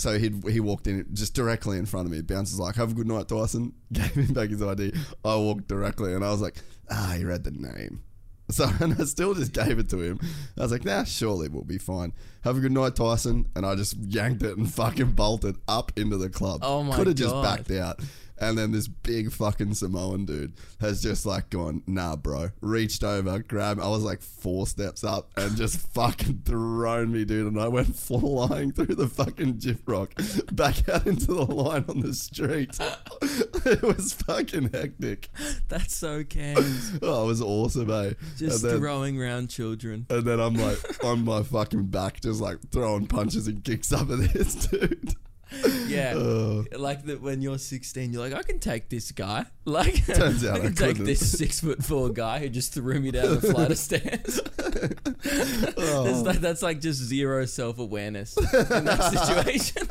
Speaker 1: so he he walked in just directly in front of me. Bouncer's like, "Have a good night, Tyson." Gave him back his ID. I walked directly, and I was like, "Ah, he read the name." So and I still just gave it to him. I was like, "Nah, surely we'll be fine." Have a good night, Tyson. And I just yanked it and fucking bolted up into the club.
Speaker 3: Oh my god.
Speaker 1: Could have just backed out. And then this big fucking Samoan dude has just like gone, nah, bro. Reached over, grabbed. I was like four steps up and just fucking thrown me, dude. And I went flying through the fucking Gyprock back out into the line on the street. it was fucking hectic.
Speaker 3: That's so Cairns.
Speaker 1: Oh, it was awesome, eh?
Speaker 3: Just
Speaker 1: then,
Speaker 3: throwing around children.
Speaker 1: and then I'm like on my fucking back, just like throwing punches and kicks up at this dude.
Speaker 3: Yeah.
Speaker 1: Uh,
Speaker 3: like that when you're 16, you're like, I can take this guy. Like,
Speaker 1: Turns out
Speaker 3: I
Speaker 1: I
Speaker 3: can take this six foot four guy who just threw me down a flight of stairs.
Speaker 1: Oh.
Speaker 3: That's, like, that's like just zero self awareness in that situation.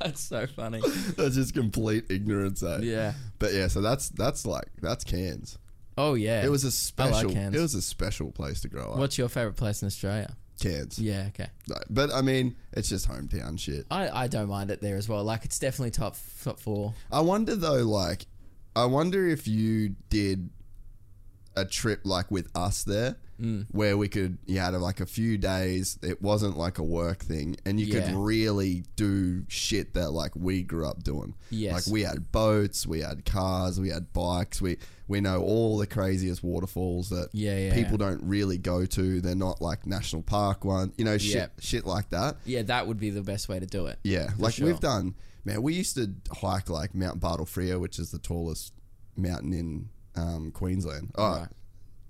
Speaker 3: that's so funny.
Speaker 1: that's just complete ignorance, eh?
Speaker 3: Yeah.
Speaker 1: But yeah, so that's that's like that's Cairns.
Speaker 3: Oh yeah.
Speaker 1: It was a
Speaker 3: I like
Speaker 1: special.
Speaker 3: Cairns.
Speaker 1: it was a special place to grow up.
Speaker 3: What's your favorite place in Australia?
Speaker 1: Cairns?
Speaker 3: Yeah. Okay.
Speaker 1: But I mean, it's just hometown shit.
Speaker 3: I, I don't mind it there as well. Like it's definitely top top four.
Speaker 1: I wonder though, like, I wonder if you did a trip like with us there,
Speaker 3: Mm.
Speaker 1: where we could, you had like a few days. It wasn't like a work thing, and you
Speaker 3: Yeah.
Speaker 1: could really do shit that like we grew up doing.
Speaker 3: Yes.
Speaker 1: like we had boats, we had cars, we had bikes. We we know all the craziest waterfalls that
Speaker 3: Yeah, yeah,
Speaker 1: people
Speaker 3: yeah.
Speaker 1: don't really go to. They're not like national park one, you know, shit shit like that.
Speaker 3: Yeah, that would be the best way to do it.
Speaker 1: Yeah, like
Speaker 3: sure.
Speaker 1: we've done, man. We used to hike like Mount Bartle Frere, which is the tallest mountain in um, Queensland. Oh,
Speaker 3: Right.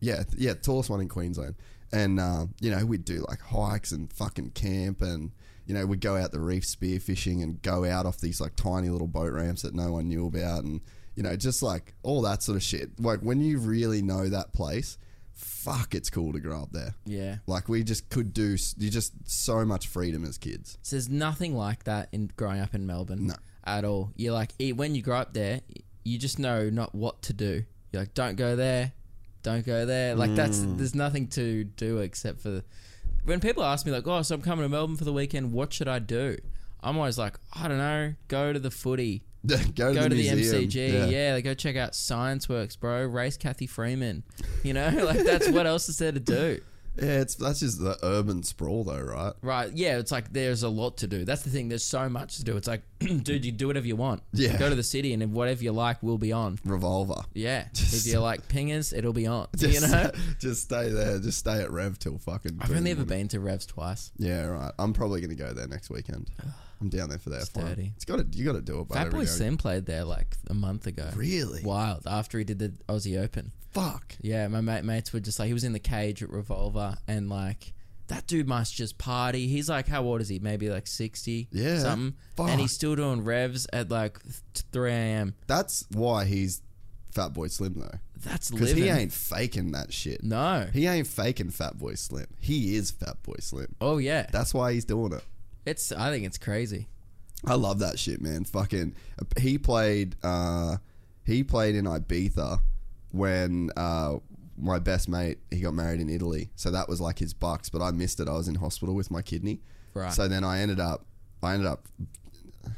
Speaker 1: Yeah, th- yeah, tallest one in Queensland. And uh, you know, we'd do like hikes and fucking camp, and you know, we'd go out the reef spearfishing and go out off these like tiny little boat ramps that no one knew about, and you know, just like all that sort of shit. Like when you really know that place, fuck, it's cool to grow up there.
Speaker 3: Yeah.
Speaker 1: Like we just could do, you just so much freedom as kids.
Speaker 3: So there's nothing like that in growing up in Melbourne
Speaker 1: No.
Speaker 3: at all. You're like when you grow up there, you just know not what to do. You're like, don't go there, don't go there. Like that's
Speaker 1: Mm.
Speaker 3: there's nothing to do except for when people ask me like, oh, so I'm coming to Melbourne for the weekend. What should I do? I'm always like, I don't know. Go to the footy.
Speaker 1: go to
Speaker 3: Go
Speaker 1: the,
Speaker 3: to the. MCG, yeah. like, go check out Scienceworks, bro. Race Kathy Freeman, you know, like that's what else is there to do,
Speaker 1: Yeah, it's that's just the urban sprawl, though, right?
Speaker 3: right? Yeah, it's like there's a lot to do. That's the thing. There's so much to do. It's like, dude, you do whatever you want.
Speaker 1: Yeah.
Speaker 3: go to the city, and whatever you like will be on.
Speaker 1: Revolver.
Speaker 3: Yeah, if you like pingers, it'll be on.
Speaker 1: Just,
Speaker 3: you know,
Speaker 1: just stay there. Just stay at Rev till fucking.
Speaker 3: I've only ever been to Revs twice.
Speaker 1: Yeah, right. I'm probably gonna go there next weekend. I'm down there for that.
Speaker 3: dirty.
Speaker 1: It's got to. You got to do it.
Speaker 3: Fat Boy Slim played there like a month ago.
Speaker 1: Really?
Speaker 3: Wild. After he did the Aussie Open.
Speaker 1: Fuck.
Speaker 3: Yeah, my mate, mates were just like, he was in the cage at Revolver, and like, that dude must just party. He's like, how old is he? Maybe like 60?
Speaker 1: Yeah,
Speaker 3: Something.
Speaker 1: fuck.
Speaker 3: And he's still doing revs at like 3 a.m.
Speaker 1: That's why he's Fatboy Slim though,
Speaker 3: That's
Speaker 1: because he ain't faking that shit.
Speaker 3: No.
Speaker 1: He ain't faking Fatboy Slim. He is Fatboy Slim.
Speaker 3: oh, yeah.
Speaker 1: That's why he's doing it.
Speaker 3: It's, I think it's crazy.
Speaker 1: I love that shit, man. Fucking, he played. uh He played in Ibiza when uh my best mate he got married in Italy. So that was like his bucks, but I missed it. I was in hospital with my kidney.
Speaker 3: Right.
Speaker 1: So then I ended up, I ended up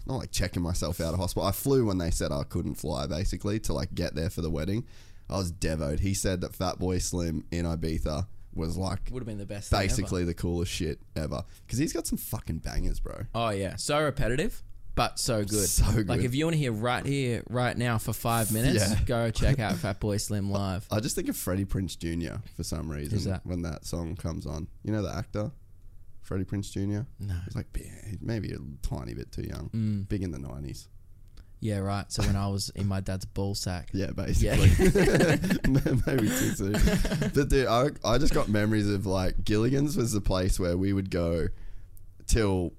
Speaker 1: not like checking myself out of hospital. I flew when they said I couldn't fly, basically, to like get there for the wedding. I was devoed. He said that Fatboy Slim in Ibiza was like
Speaker 3: Would have been the best thing ever.
Speaker 1: basically the coolest shit ever because he's got some fucking bangers, bro.
Speaker 3: Oh, yeah. So repetitive, but so good.
Speaker 1: So good.
Speaker 3: Like, if you want to hear right here, right now for five minutes,
Speaker 1: Yeah.
Speaker 3: go check out Fatboy Slim live.
Speaker 1: I just think of Freddie Prinze Jr. for some reason
Speaker 3: that?
Speaker 1: when that song comes on. You know the actor, Freddie Prinze Jr.
Speaker 3: No.
Speaker 1: He's like maybe a tiny bit too young.
Speaker 3: Mm.
Speaker 1: Big in the nineties.
Speaker 3: Yeah, right. So when I was in my dad's ball sack.
Speaker 1: Yeah, basically. Yeah. maybe too soon. But dude, I, I just got memories of like Gilligan's was the place where we would go till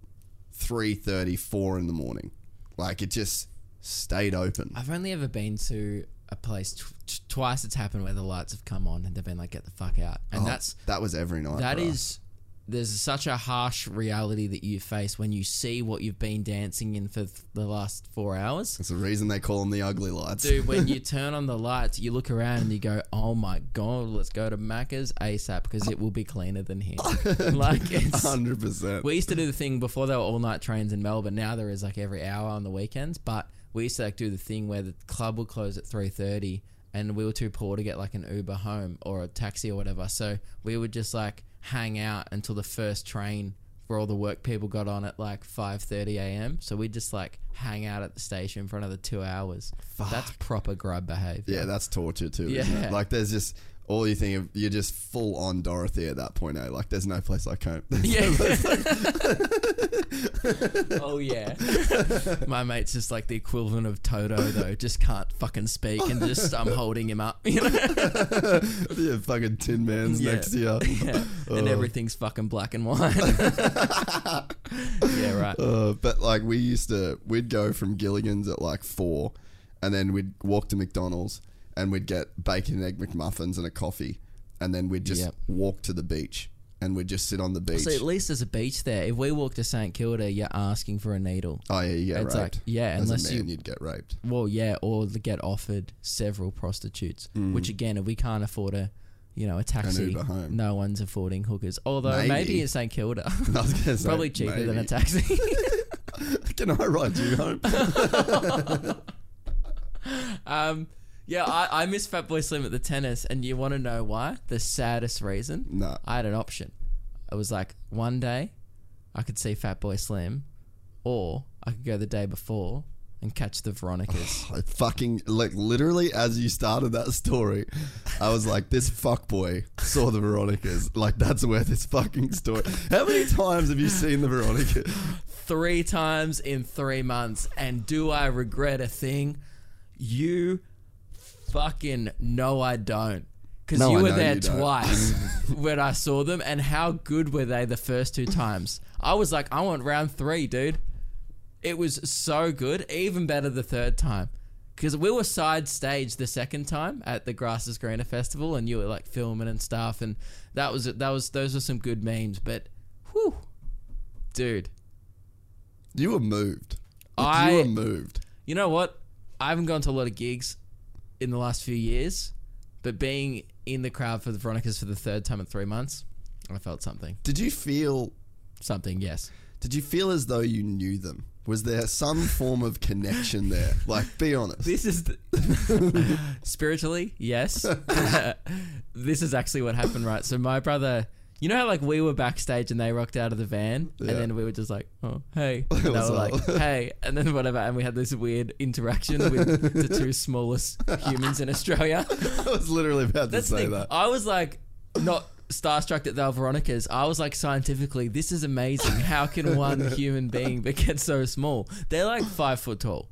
Speaker 1: 3.30, 4 in the morning. Like it just stayed open.
Speaker 3: I've only ever been to a place tw- twice. It's happened where the lights have come on and they've been like, "Get the fuck out," and
Speaker 1: Oh,
Speaker 3: that's
Speaker 1: that was every night.
Speaker 3: that
Speaker 1: bro.
Speaker 3: is. There's such a harsh reality that you face when you see what you've been dancing in for th- the last four hours.
Speaker 1: That's the reason they call them the ugly lights.
Speaker 3: Dude, when you turn on the lights, you look around and you go, "Oh my god, let's go to Macca's ASAP because it will be cleaner than here." like it's.
Speaker 1: hundred percent.
Speaker 3: We used to do the thing before there were all night trains in Melbourne. Now there is like every hour on the weekends. But we used to like do the thing where the club would close at three thirty, and we were too poor to get like an Uber home or a taxi or whatever. So we would just like hang out until the first train for all the work people got on at like five thirty a.m. So we'd just like hang out at the station for another two hours. That's proper grub behavior.
Speaker 1: Yeah, that's torture too. isn't
Speaker 3: Yeah.
Speaker 1: it? Like there's just all you think of. You're just full on Dorothy at that point. Eh? Like there's no place like home.
Speaker 3: Yeah. oh yeah. My mate's just like the equivalent of Toto though. Just can't fucking speak and just I'm holding him up. You know?
Speaker 1: yeah, fucking Tin Man's
Speaker 3: Yeah.
Speaker 1: next to you.
Speaker 3: yeah. And
Speaker 1: Oh.
Speaker 3: everything's fucking black and white. yeah, right.
Speaker 1: Uh, but like we used to, we'd go from Gilligan's at like four, and then we'd walk to McDonald's and we'd get bacon and egg McMuffins and a coffee, and then we'd just
Speaker 3: Yep.
Speaker 1: walk to the beach and we'd just sit on the beach.
Speaker 3: So at least there's a beach there. If we walk to St Kilda, you're asking for a needle.
Speaker 1: oh yeah, you get
Speaker 3: It's like- yeah,
Speaker 1: As
Speaker 3: unless
Speaker 1: a man,
Speaker 3: you-
Speaker 1: you'd get raped.
Speaker 3: Well, yeah, or get offered several prostitutes.
Speaker 1: Mm.
Speaker 3: Which again, if we can't afford a, you know, a taxi,
Speaker 1: Uber home.
Speaker 3: no one's affording hookers. Although
Speaker 1: Maybe.
Speaker 3: maybe, in St Kilda,
Speaker 1: I was gonna say,
Speaker 3: probably cheaper than a
Speaker 1: maybe.
Speaker 3: taxi.
Speaker 1: Can I ride you home?
Speaker 3: um, yeah, I, I miss Fatboy Slim at the tennis, and you want to know why? The saddest reason?
Speaker 1: No.
Speaker 3: I had an option. It was like one day I could see Fatboy Slim, or I could go the day before and catch the Veronicas.
Speaker 1: I fucking like literally as you started that story, I was like, this fuckboy saw the Veronicas. Like that's where this fucking story. How many times have you seen the Veronicas?
Speaker 3: three times in three months. And do I regret a thing? You fucking no, I don't. Because
Speaker 1: No,
Speaker 3: you
Speaker 1: I
Speaker 3: were
Speaker 1: know
Speaker 3: there
Speaker 1: you don't.
Speaker 3: twice when I saw them, and how good were they the first two times? I was like, I want round three, dude. It was so good, even better the third time. Because we were side stage the second time at the Grass is Greener festival, and you were like filming and stuff, and that was it. that was those were some good memes. But, whew, dude,
Speaker 1: You were moved. Like,
Speaker 3: I-
Speaker 1: you were moved.
Speaker 3: You know what? I haven't gone to a lot of gigs in the last few years, but being in the crowd for the Veronicas for the third time in three months, I felt something.
Speaker 1: Did you feel?
Speaker 3: Something, yes.
Speaker 1: Did you feel as though you knew them? Was there some form of connection there? Like, be honest.
Speaker 3: This is the spiritually, yes. this is actually what happened, right? So my brother, you know how like we were backstage and they rocked out of the van,
Speaker 1: Yeah.
Speaker 3: and then we were just like, "Oh, hey," and they were like, "Hey," and then whatever, and we had this weird interaction with the two smallest humans in Australia.
Speaker 1: I was literally about to
Speaker 3: That's the
Speaker 1: say that.
Speaker 3: I was like, not starstruck that they were Veronicas. I was like, scientifically, this is amazing. How can one human being but get so small? They're like five foot tall,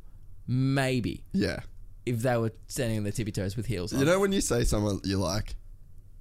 Speaker 3: maybe
Speaker 1: Yeah.
Speaker 3: if they were standing on their tippy toes with heels on.
Speaker 1: You know when you say someone you're like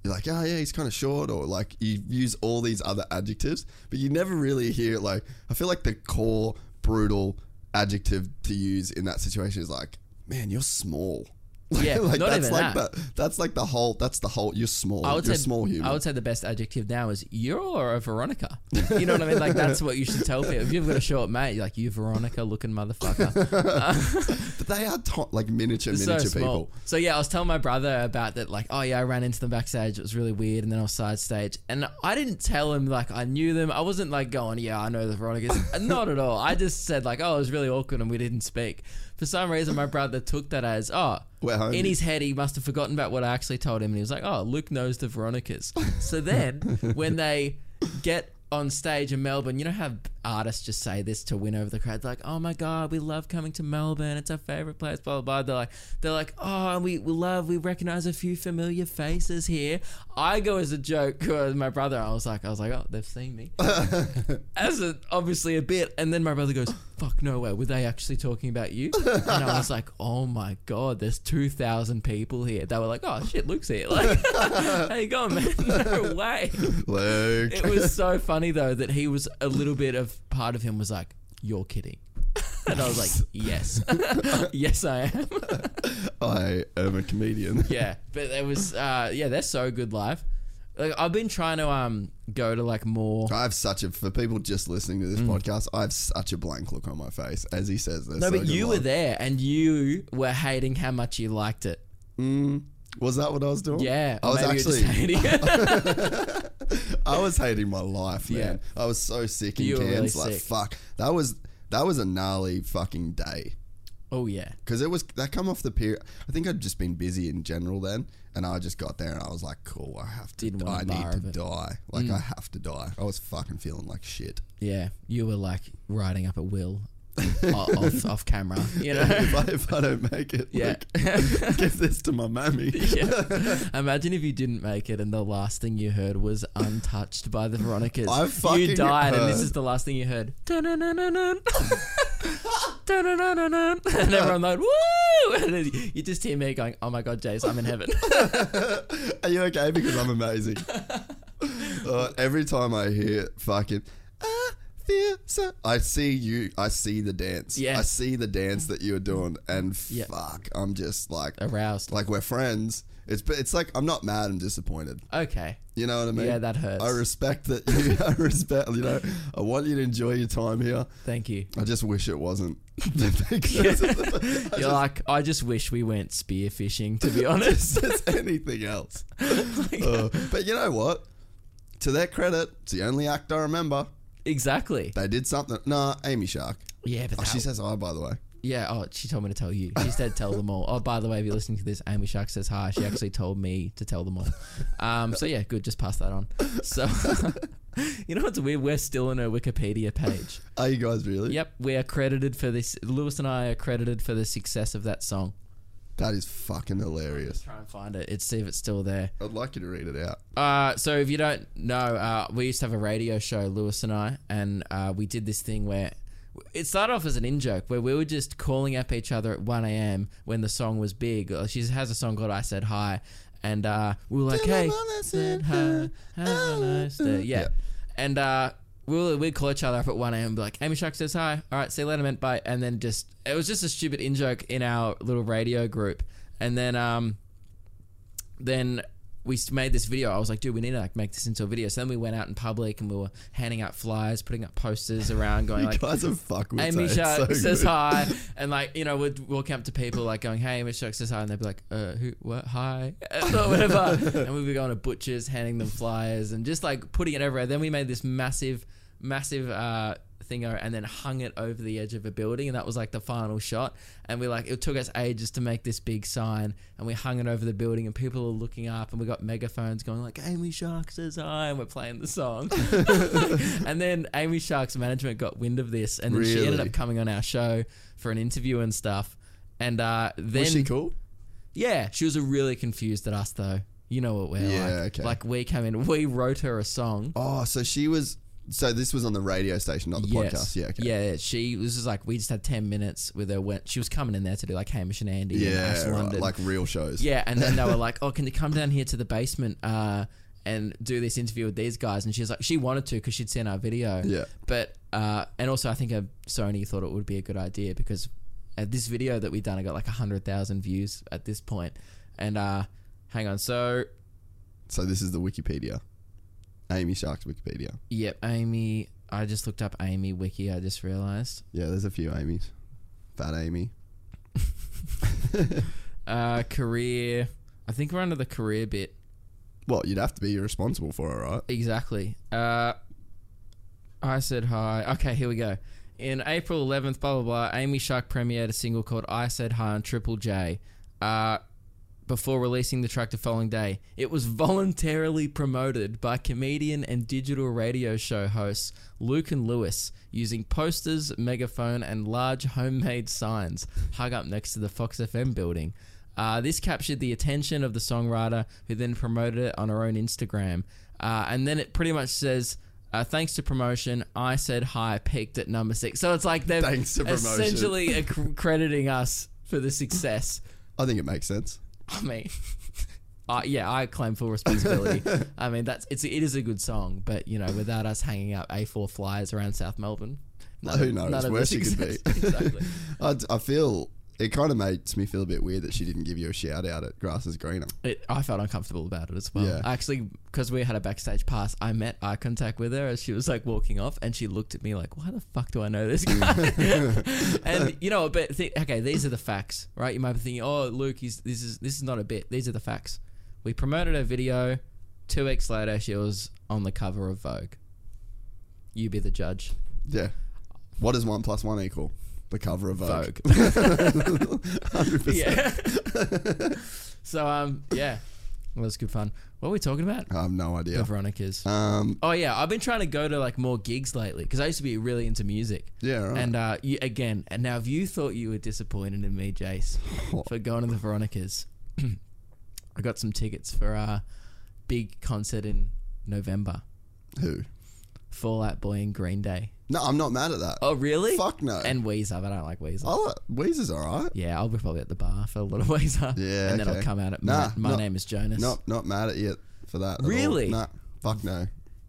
Speaker 1: you're like, oh yeah, he's kind of short, or like you use all these other adjectives, but you never really hear like. I feel like the core brutal adjective to use in that situation is like, man, you're small.
Speaker 3: Yeah,
Speaker 1: like
Speaker 3: not
Speaker 1: that's
Speaker 3: even
Speaker 1: like
Speaker 3: that.
Speaker 1: the that's like the whole that's the whole. You're small.
Speaker 3: I would
Speaker 1: you're
Speaker 3: say
Speaker 1: small human.
Speaker 3: I would say the best adjective now is you're a Veronica. You know what I mean? Like that's what you should tell people. If you've got a short mate, you're like you Veronica looking motherfucker.
Speaker 1: but they are to- like miniature
Speaker 3: so
Speaker 1: miniature
Speaker 3: small.
Speaker 1: people.
Speaker 3: So yeah, I was telling my brother about that. Like, oh yeah, I ran into them backstage. It was really weird, and then I was side stage, and I didn't tell him like I knew them. I wasn't like going, yeah, I know the Veronicas. Not at all. I just said like, oh, it was really awkward, and we didn't speak. For some reason, my brother took that as oh. In his head, he must have forgotten about what I actually told him, and he was like, "Oh, Luke knows the Veronicas." So then, when they get on stage in Melbourne, you know how artists just say this to win over the crowd. They're like, "Oh my god, we love coming to Melbourne. It's our favorite place." Blah blah blah. They're like, they're like, "Oh, we, we love. We recognize a few familiar faces here." I go as a joke with my brother. I was like, I was like, "Oh, they've seen me," as a, obviously a bit. And then my brother goes, "Fuck no way. Were they actually talking about you?" And I was like, "Oh my god, there's two thousand people here." They were like, "Oh shit, Luke's here." Like, how you going, man? No way.
Speaker 1: Luke.
Speaker 3: It was so funny though that he was a little bit of part of him was like, "You're kidding," and I was like, "Yes, yes, I am."
Speaker 1: I am a comedian.
Speaker 3: yeah, but it was, uh, yeah, they're so good live. Like I've been trying to um go to like more.
Speaker 1: I have such a for people just listening to this podcast. I have such a blank look on my face as he says this.
Speaker 3: No, but you were there and you were hating how much you liked it.
Speaker 1: Mm, Was that what I was doing?
Speaker 3: Yeah,
Speaker 1: I was
Speaker 3: maybe just
Speaker 1: actually.
Speaker 3: hating it.
Speaker 1: I was hating my life, man.
Speaker 3: Yeah.
Speaker 1: I was so sick in
Speaker 3: You were really
Speaker 1: Cairns. like
Speaker 3: sick.
Speaker 1: fuck, that was that was a gnarly fucking day.
Speaker 3: oh yeah,
Speaker 1: Because it was that come off the period. I think I'd just been busy in general then, and I just got there and I was like, "Cool, I have to.
Speaker 3: Didn't
Speaker 1: I
Speaker 3: want a
Speaker 1: need to
Speaker 3: of it. Mm.
Speaker 1: die. Like I have to die." I was fucking feeling like shit.
Speaker 3: yeah. You were like riding up a will off off camera, you know.
Speaker 1: if, I, if I don't make it,
Speaker 3: Yeah.
Speaker 1: like, give this to my mammy.
Speaker 3: Yeah. Imagine if you didn't make it and the last thing you heard was untouched by the Veronicas.
Speaker 1: I fucking
Speaker 3: you died and this is the last thing you heard. And everyone like, woo! And then you just hear me going, oh my God, Jace, I'm in heaven.
Speaker 1: Are you okay? Because I'm amazing. uh, every time I hear fucking, I feel so. I see you. I see the dance.
Speaker 3: Yeah.
Speaker 1: I see the dance that you're doing, and
Speaker 3: Yeah.
Speaker 1: fuck, I'm just like,
Speaker 3: Aroused.
Speaker 1: like we're friends. It's it's like I'm not mad. I'm disappointed.
Speaker 3: Okay.
Speaker 1: You know what I mean?
Speaker 3: Yeah, that hurts.
Speaker 1: I respect that. You, I respect. You know, I want you to enjoy your time here.
Speaker 3: Thank you.
Speaker 1: I just wish it wasn't. because
Speaker 3: You're like, I just wish we went spearfishing, to be honest.
Speaker 1: it's anything else. Uh, but you know what? To their credit, it's the only act I remember.
Speaker 3: Exactly.
Speaker 1: They did something. Nah, Amy Shark.
Speaker 3: Yeah, but
Speaker 1: Oh,
Speaker 3: that-
Speaker 1: she says hi, by the way.
Speaker 3: Yeah, oh, she told me to tell you. She said tell them all. Oh, by the way, if you're listening to this, Amy Shark says hi. She actually told me to tell them all. Um, so yeah, good. Just pass that on. So, you know what's weird? We're still on her Wikipedia page.
Speaker 1: Are you guys really?
Speaker 3: Yep, we are credited for this. Lewis and I are credited for the success of that song.
Speaker 1: That is fucking hilarious.
Speaker 3: Try and find it. It's see if it's still there.
Speaker 1: I'd like you to read it out.
Speaker 3: Uh, so if you don't know, uh, we used to have a radio show, Lewis and I, and uh, we did this thing where it started off as an in joke where we were just calling up each other at 1 a.m. when the song was big. Uh, She has a song called "I Said Hi," and uh, we were like,
Speaker 1: Tell
Speaker 3: "Hey,
Speaker 1: them all I
Speaker 3: said
Speaker 1: said
Speaker 3: hi, have a nice day." Yeah,
Speaker 1: Yeah.
Speaker 3: and uh, we'll we'd call each other up at 1 a.m. and be like, "Amy Shark says hi." All right, see you later, man. Bye. And then just it was just a stupid in joke in our little radio group, and then um then we made this video. I was like, dude, we need to like make this into a video. So then we went out in public and we were handing out flyers, putting up posters around, going
Speaker 1: You
Speaker 3: like,
Speaker 1: guys are fuck with
Speaker 3: Amy. Shark
Speaker 1: so
Speaker 3: says
Speaker 1: good.
Speaker 3: hi, and like you know, we'd walk up to people like going, "Hey, Amy Shark says hi," and they'd be like, "Uh, who? What? Hi?" or whatever. and we'd be going to butchers, handing them flyers, and just like putting it everywhere. Then we made this massive, massive uh, thing, and then hung it over the edge of a building, and that was like the final shot. And we like it took us ages to make this big sign, and we hung it over the building, and people were looking up, and we got megaphones going like, "Amy Shark says hi," and we're playing the song. and then Amy Shark's management got wind of this, and then she ended up coming on our show for an interview and stuff. And uh, then
Speaker 1: Was she cool?
Speaker 3: yeah, she was really confused at us though. You know what we're
Speaker 1: Yeah,
Speaker 3: like.
Speaker 1: okay.
Speaker 3: Like we came in, we wrote her a song.
Speaker 1: Oh, so she was. So this was on the radio station, not the podcast. Yeah. Okay.
Speaker 3: Yeah, she was just like we just had ten minutes with her when she was coming in there to do like Hamish and Andy and
Speaker 1: Yeah.
Speaker 3: Ash
Speaker 1: right,
Speaker 3: London.
Speaker 1: like real shows.
Speaker 3: Yeah, and then they were like, "Oh, can you come down here to the basement uh, and do this interview with these guys?" And she's like, she wanted to because she'd seen our video.
Speaker 1: Yeah.
Speaker 3: But uh, and also, I think uh, Sony thought it would be a good idea because at this video that we done, I got like hundred thousand views at this point. And uh, hang on, so
Speaker 1: So this is the Wikipedia. Amy Shark's Wikipedia.
Speaker 3: yep, Amy. I just looked up Amy Wiki. I just realized.
Speaker 1: Yeah, there's a few Amy's. Fat Amy.
Speaker 3: Uh, career. I think we're under the career bit.
Speaker 1: Well, you'd have to be responsible for it, right?
Speaker 3: Exactly. Uh, I said hi. Okay, here we go. In April 11th, blah, blah, blah, Amy Shark premiered a single called I Said Hi on Triple J. Uh, before releasing the track the following day. It was voluntarily promoted by comedian and digital radio show hosts Luke and Lewis using posters, megaphone, and large homemade signs hung up next to the Fox FM building. Uh, this captured the attention of the songwriter, who then promoted it on her own Instagram. Uh, and then it pretty much says, uh, thanks to promotion, I said hi, peaked at number six. So it's like they're
Speaker 1: Thanks to promotion.
Speaker 3: essentially acc- crediting us for the success.
Speaker 1: I think it makes sense.
Speaker 3: I mean, uh, yeah, I claim full responsibility. I mean, that's it's it is a good song, but you know, without us hanging up A4 flyers around South Melbourne, none
Speaker 1: Who knows
Speaker 3: none the
Speaker 1: she could be?
Speaker 3: exactly.
Speaker 1: I, I feel it kind of makes me feel a bit weird that she didn't give you a shout out at Grass is Greener.
Speaker 3: It, I felt uncomfortable about it as well.
Speaker 1: Yeah.
Speaker 3: Actually, because we had a backstage pass, I met eye contact with her as she was like walking off, and she looked at me like, "Why the fuck do I know this guy?" and you know, but th- okay, these are the facts, right? You might be thinking, "Oh, Luke, he's, this is this is not a bit." These are the facts. We promoted her video. Two weeks later, she was on the cover of Vogue. You be the judge.
Speaker 1: Yeah. What does one plus one equal? The cover of Vogue.
Speaker 3: Vogue.
Speaker 1: 100%.
Speaker 3: yeah. so um, yeah, well, it was good fun. What were we talking about?
Speaker 1: I have no idea. The.
Speaker 3: Veronica's.
Speaker 1: Um,
Speaker 3: Oh yeah, I've been trying to go to like more gigs lately because I used to be really into music.
Speaker 1: Yeah, right.
Speaker 3: And uh, you, again, and now if you thought you were disappointed in me, Jace, for going to the Veronicas, I got some tickets for a big concert in November.
Speaker 1: who?
Speaker 3: Fall Out Boy and Green Day.
Speaker 1: No, I'm not mad at that.
Speaker 3: Oh really?
Speaker 1: Fuck no.
Speaker 3: And Weezer, but I don't like Weezer.
Speaker 1: Oh, Weezer's alright.
Speaker 3: Yeah, I'll be probably at the bar for a little Weezer.
Speaker 1: Yeah,
Speaker 3: and then I'll come out at
Speaker 1: Nah,
Speaker 3: my, my
Speaker 1: not-
Speaker 3: name is Jonas.
Speaker 1: Not not mad at you for that. at all.
Speaker 3: Really?
Speaker 1: Nah, fuck no.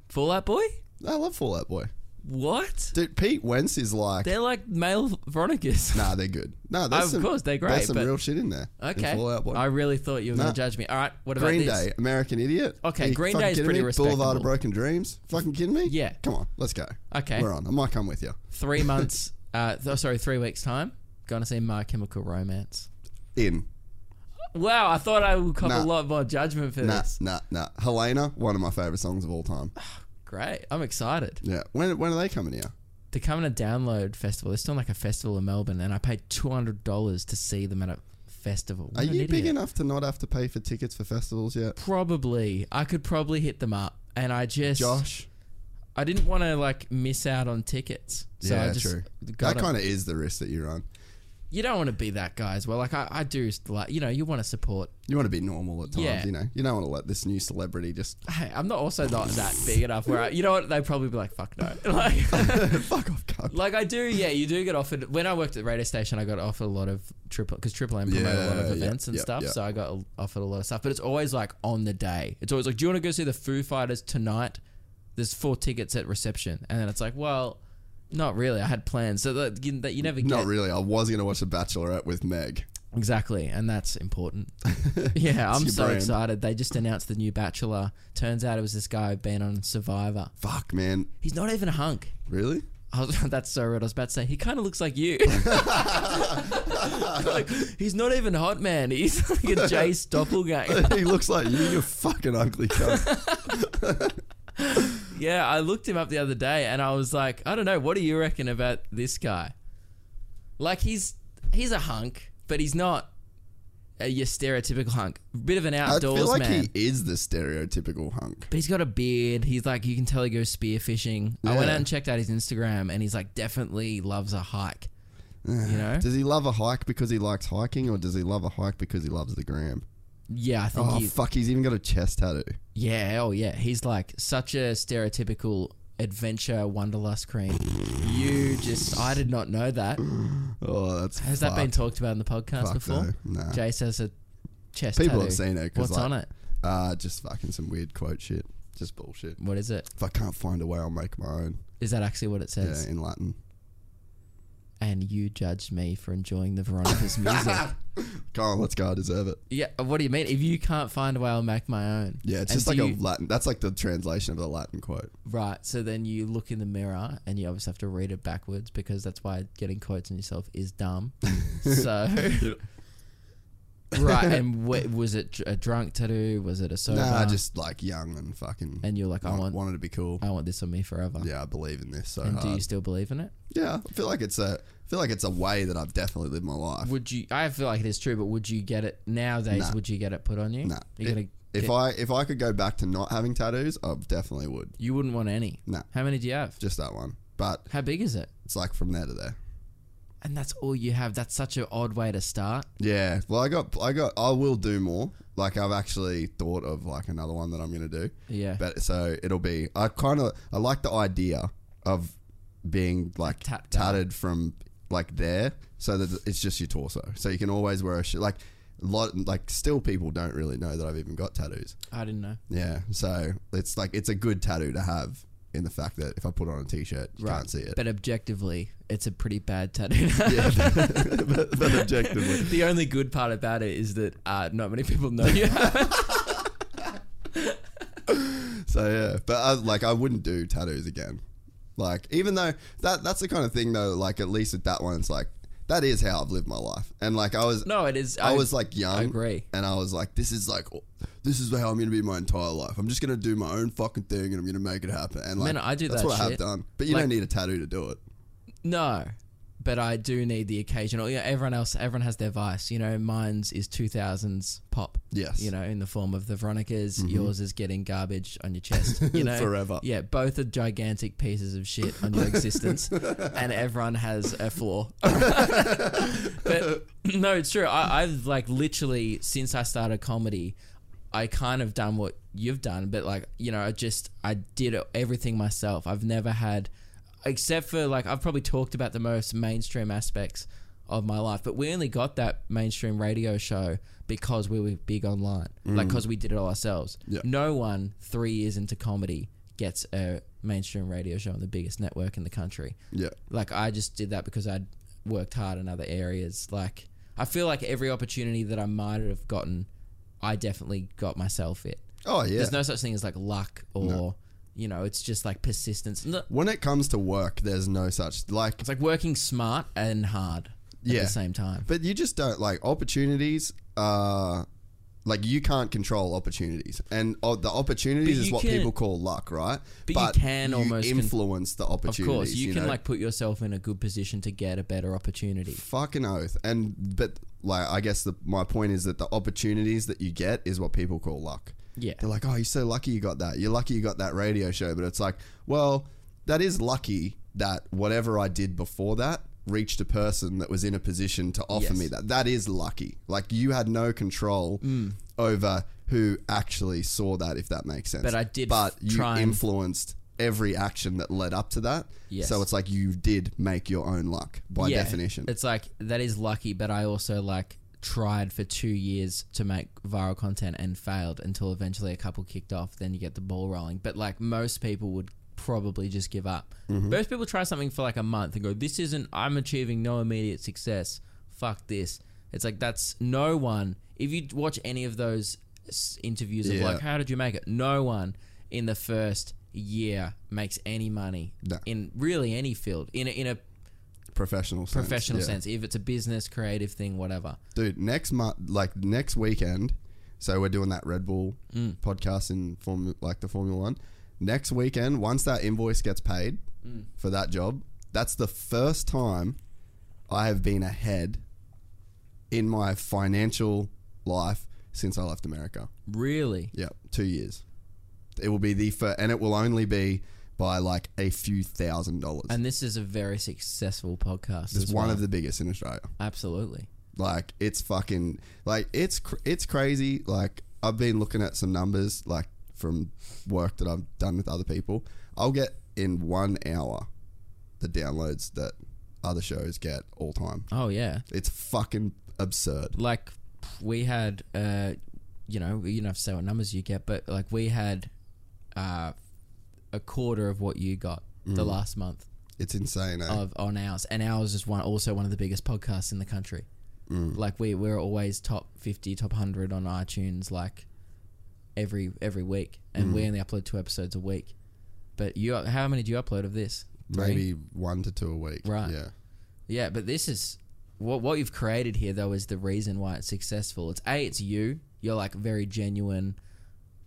Speaker 3: Fall Out Boy?
Speaker 1: I love Fall Out Boy.
Speaker 3: What?
Speaker 1: Dude, Pete Wentz is like,
Speaker 3: They're like male Veronicas.
Speaker 1: nah, they're good. No, there's
Speaker 3: Of
Speaker 1: some,
Speaker 3: course, they're great,
Speaker 1: There's some real shit in there. in
Speaker 3: Okay.
Speaker 1: Fall Out Boy.
Speaker 3: I really thought you were going to judge me. All right, what about
Speaker 1: Green
Speaker 3: this?
Speaker 1: Day, American Idiot.
Speaker 3: Okay, Green Day is pretty
Speaker 1: me? Boulevard of Broken Dreams. Fucking kidding me?
Speaker 3: Yeah.
Speaker 1: Come on, let's go.
Speaker 3: Okay.
Speaker 1: We're on. I might come with you.
Speaker 3: Three months, uh, th- sorry, three weeks' time, going to see My Chemical Romance.
Speaker 1: In.
Speaker 3: Wow, I thought I would cop
Speaker 1: Nah.
Speaker 3: a lot more judgment for
Speaker 1: Nah,
Speaker 3: this.
Speaker 1: nah, nah. Helena, one of my favorite songs of all time.
Speaker 3: Great, I'm excited.
Speaker 1: Yeah. When when are they coming here?
Speaker 3: They're coming to Download Festival. They're still like a festival in Melbourne, and I paid two hundred dollars to see them at a festival.
Speaker 1: Are
Speaker 3: What an
Speaker 1: you big enough to not have to pay for tickets for festivals yet?
Speaker 3: Probably, I could probably hit them up, and I just,
Speaker 1: Josh?
Speaker 3: I didn't want to like miss out on tickets. So
Speaker 1: yeah,
Speaker 3: I just
Speaker 1: true. That kind of is the risk that you run.
Speaker 3: You don't want to be that guy as well. Like I, I do, like you know, you want to support.
Speaker 1: You want to be normal at times,
Speaker 3: Yeah.
Speaker 1: you know. You don't want to let this new celebrity just
Speaker 3: Hey, I'm not also not that big enough where I, you know what they'd probably be like, fuck no. Like,
Speaker 1: fuck off, cunt.
Speaker 3: like I do, yeah, you do get offered. When I worked at the radio station, I got offered a lot of triple because Triple M promote a lot of
Speaker 1: Yeah,
Speaker 3: events and
Speaker 1: yeah,
Speaker 3: stuff.
Speaker 1: yeah.
Speaker 3: So I got offered a lot of stuff, but it's always like on the day. It's always like, do you want to go see the Foo Fighters tonight? There's four tickets at reception, and then it's like, well, not really. I had plans, so that you, that you never get
Speaker 1: Not really. I was going to watch The Bachelorette with Meg.
Speaker 3: Exactly, and that's important. yeah, I'm so
Speaker 1: brand.
Speaker 3: excited. They just announced the new Bachelor. Turns out it was this guy who'd been on Survivor.
Speaker 1: Fuck, man.
Speaker 3: He's not even a hunk.
Speaker 1: Really?
Speaker 3: I was, that's so rude. I was about to say he kind of looks like you. like, he's not even hot, man. He's like a Jace doppelganger.
Speaker 1: he looks like you, you fucking ugly cunt.
Speaker 3: Yeah, I looked him up the other day, and I was like, I don't know. What do you reckon about this guy? Like he's he's a hunk, but he's not a, your stereotypical hunk. Bit of an
Speaker 1: I
Speaker 3: outdoors
Speaker 1: feel like
Speaker 3: man.
Speaker 1: he is the stereotypical hunk.
Speaker 3: But he's got a beard. He's like, you can tell he goes spearfishing. I went out and checked out his Instagram, and he's like, definitely loves a hike. You know?
Speaker 1: Does he love a hike because he likes hiking, or does he love a hike because he loves the gram?
Speaker 3: Yeah, I think
Speaker 1: Oh
Speaker 3: he.
Speaker 1: fuck, he's even got a chest tattoo.
Speaker 3: Yeah, oh yeah, he's like such a stereotypical adventure wanderlust cream. You just, I did not know that.
Speaker 1: Oh, that's
Speaker 3: Has that been talked about in the podcast
Speaker 1: Fuck
Speaker 3: before?
Speaker 1: no, nah.
Speaker 3: Jace has a chest tattoo.
Speaker 1: People
Speaker 3: tattoo.
Speaker 1: have seen it.
Speaker 3: What's
Speaker 1: like,
Speaker 3: on it?
Speaker 1: Uh, just fucking some weird quote shit. Just bullshit.
Speaker 3: What is it?
Speaker 1: If I can't find a way, I'll make my own.
Speaker 3: Is that actually what it says?
Speaker 1: Yeah, in Latin.
Speaker 3: And you judged me for enjoying the Veronica's music.
Speaker 1: On, let's go. I deserve it.
Speaker 3: yeah, uh, what do you mean? If you can't find a way, I'll make my own.
Speaker 1: Yeah, it's
Speaker 3: And
Speaker 1: just like
Speaker 3: you-
Speaker 1: a Latin. That's like the translation of the Latin quote.
Speaker 3: Right. So then you look in the mirror and you obviously have to read it backwards because that's why getting quotes on yourself is dumb. so right. And wh- was it a drunk tattoo? Was it a sober?
Speaker 1: Nah, just like young and fucking.
Speaker 3: And you're like, I
Speaker 1: want-
Speaker 3: want-
Speaker 1: wanted to be cool.
Speaker 3: I want this on me forever.
Speaker 1: yeah, I believe in this so
Speaker 3: And do you still believe in it?
Speaker 1: yeah, I feel like it's a. I feel like it's a way that I've definitely lived my life.
Speaker 3: Would you? I feel like it is true, but would you get it nowadays?
Speaker 1: Nah.
Speaker 3: Would you get it put on you?
Speaker 1: Nah.
Speaker 3: You're
Speaker 1: If-
Speaker 3: gonna.
Speaker 1: If
Speaker 3: get-
Speaker 1: I if I could go back to not having tattoos, I definitely would.
Speaker 3: you wouldn't want any.
Speaker 1: Nah.
Speaker 3: How many do you have?
Speaker 1: Just that one. But
Speaker 3: How big is it?
Speaker 1: it's like from there to there.
Speaker 3: And that's all you have. That's such an odd way to start.
Speaker 1: Yeah. Well, I got I got I will do more. Like I've actually thought of like another one that I'm gonna do.
Speaker 3: Yeah.
Speaker 1: But so it'll be. I kind of I like the idea of being like
Speaker 3: Tapped out.
Speaker 1: tatted from like there, so that it's just your torso, so you can always wear a shirt. Like a lot, like still people don't really know that I've even got tattoos.
Speaker 3: I didn't know.
Speaker 1: Yeah. So it's like it's a good tattoo to have in the fact that if I put on a t-shirt, you can't see it.
Speaker 3: But objectively, it's a pretty bad tattoo.
Speaker 1: yeah, objectively,
Speaker 3: the only good part about it is that uh, not many people know you.
Speaker 1: So yeah, but I, like I wouldn't do tattoos again. Like even though that that's the kind of thing though. Like at least with that one, it's like that is how I've lived my life. And like I was,
Speaker 3: No, it is.
Speaker 1: I, was like young.
Speaker 3: I agree.
Speaker 1: And I was like, this is like, oh, this is how I'm going to be my entire life. I'm just going to do my own fucking thing and I'm going to make it happen. And like,
Speaker 3: Man, I do
Speaker 1: that's
Speaker 3: that
Speaker 1: what I have done. But you
Speaker 3: Like-
Speaker 1: don't need a tattoo to do it.
Speaker 3: No, but I do need the occasional. Yeah, everyone else, everyone has their vice. You know, mine's is two thousands pop.
Speaker 1: Yes.
Speaker 3: You know, in the form of the Veronica's. Mm-hmm. Yours is getting garbage on your chest. You know,
Speaker 1: Forever.
Speaker 3: Yeah, both are gigantic pieces of shit on your existence, and everyone has a flaw. but no, it's true. I, I've like literally since I started comedy. I kind of done what you've done, but like you know, I just I did everything myself. I've never had, except for like I've probably talked about the most mainstream aspects of my life, but we only got that mainstream radio show because we were big online, like mm. because we did it all ourselves.
Speaker 1: Yeah.
Speaker 3: No one three years into comedy gets a mainstream radio show on the biggest network in the country.
Speaker 1: Yeah.
Speaker 3: Like I just did that because I'd worked hard in other areas. Like I feel like every opportunity that I might have gotten, I definitely got myself it.
Speaker 1: Oh yeah.
Speaker 3: There's no such thing as like luck or you know, it's just like persistence.
Speaker 1: When it comes to work, there's no such like.
Speaker 3: It's like working smart and hard at
Speaker 1: Yeah.
Speaker 3: the same time.
Speaker 1: But you just don't like opportunities. Uh, like you can't control opportunities, and uh, the opportunities
Speaker 3: But
Speaker 1: is
Speaker 3: you
Speaker 1: what
Speaker 3: can-
Speaker 1: people call luck, right?
Speaker 3: But you can almost con-
Speaker 1: influence the opportunities.
Speaker 3: of
Speaker 1: opportunities.
Speaker 3: course, you, can
Speaker 1: know?
Speaker 3: like put yourself in a good position to get a better opportunity.
Speaker 1: fucking oath. And but like I guess the my point is that the opportunities that you get is what people call luck.
Speaker 3: Yeah.
Speaker 1: They're like, oh, you're so lucky you got that. You're lucky you got that radio show. But it's like, well, that is lucky that whatever I did before that reached a person that was in a position to offer
Speaker 3: Yes.
Speaker 1: me that. That is lucky. Like you had no control
Speaker 3: Mm.
Speaker 1: over who actually saw that, if that makes sense.
Speaker 3: But I did
Speaker 1: But you influenced every action that led up to that.
Speaker 3: Yes.
Speaker 1: So it's like you did make your own luck by
Speaker 3: Yeah,
Speaker 1: definition.
Speaker 3: It's like that is lucky, but I also like tried for two years to make viral content and failed until eventually a couple kicked off. Then you get the ball rolling. But like most people would probably just give up.
Speaker 1: Mm-hmm.
Speaker 3: Most people try something for like a month and go, "This isn't. I'm achieving no immediate success. Fuck this." It's like that's no one. If you watch any of those s- interviews of like, "How did you make it?" No one in the first year makes any money
Speaker 1: No.
Speaker 3: in really any field in a, in a
Speaker 1: professional sense.
Speaker 3: professional
Speaker 1: yeah.
Speaker 3: sense. If it's a business, creative thing, whatever.
Speaker 1: dude. Next month, like next weekend, so we're doing that Red Bull
Speaker 3: Mm.
Speaker 1: podcast in form like the Formula One. Next weekend, once that invoice gets paid
Speaker 3: Mm.
Speaker 1: for that job, that's the first time I have been ahead in my financial life since I left America.
Speaker 3: Really?
Speaker 1: Yeah, two years. It will be the first, and it will only be by like a few thousand dollars.
Speaker 3: And this is a very successful podcast.
Speaker 1: it's
Speaker 3: as
Speaker 1: one
Speaker 3: well.
Speaker 1: of the biggest in Australia.
Speaker 3: absolutely.
Speaker 1: Like it's fucking like it's cr- it's crazy. Like I've been looking at some numbers like from work that I've done with other people. I'll get in one hour the downloads that other shows get all time.
Speaker 3: Oh yeah.
Speaker 1: It's fucking absurd.
Speaker 3: Like we had, uh, you know, you don't have to say what numbers you get, but like we had uh, a quarter of what you got the
Speaker 1: Mm.
Speaker 3: last month
Speaker 1: It's insane. Eh?
Speaker 3: of on ours, and ours is one also one of the biggest podcasts in the country.
Speaker 1: Mm.
Speaker 3: Like we we're always top fifty, top hundred on iTunes, like every every week, and
Speaker 1: Mm.
Speaker 3: we only upload two episodes a week. But you, how many do you upload of this? Three?
Speaker 1: Maybe one to two a week.
Speaker 3: Right.
Speaker 1: Yeah.
Speaker 3: Yeah, but this is what what you've created here though is the reason why it's successful. It's a it's you. You're like a very genuine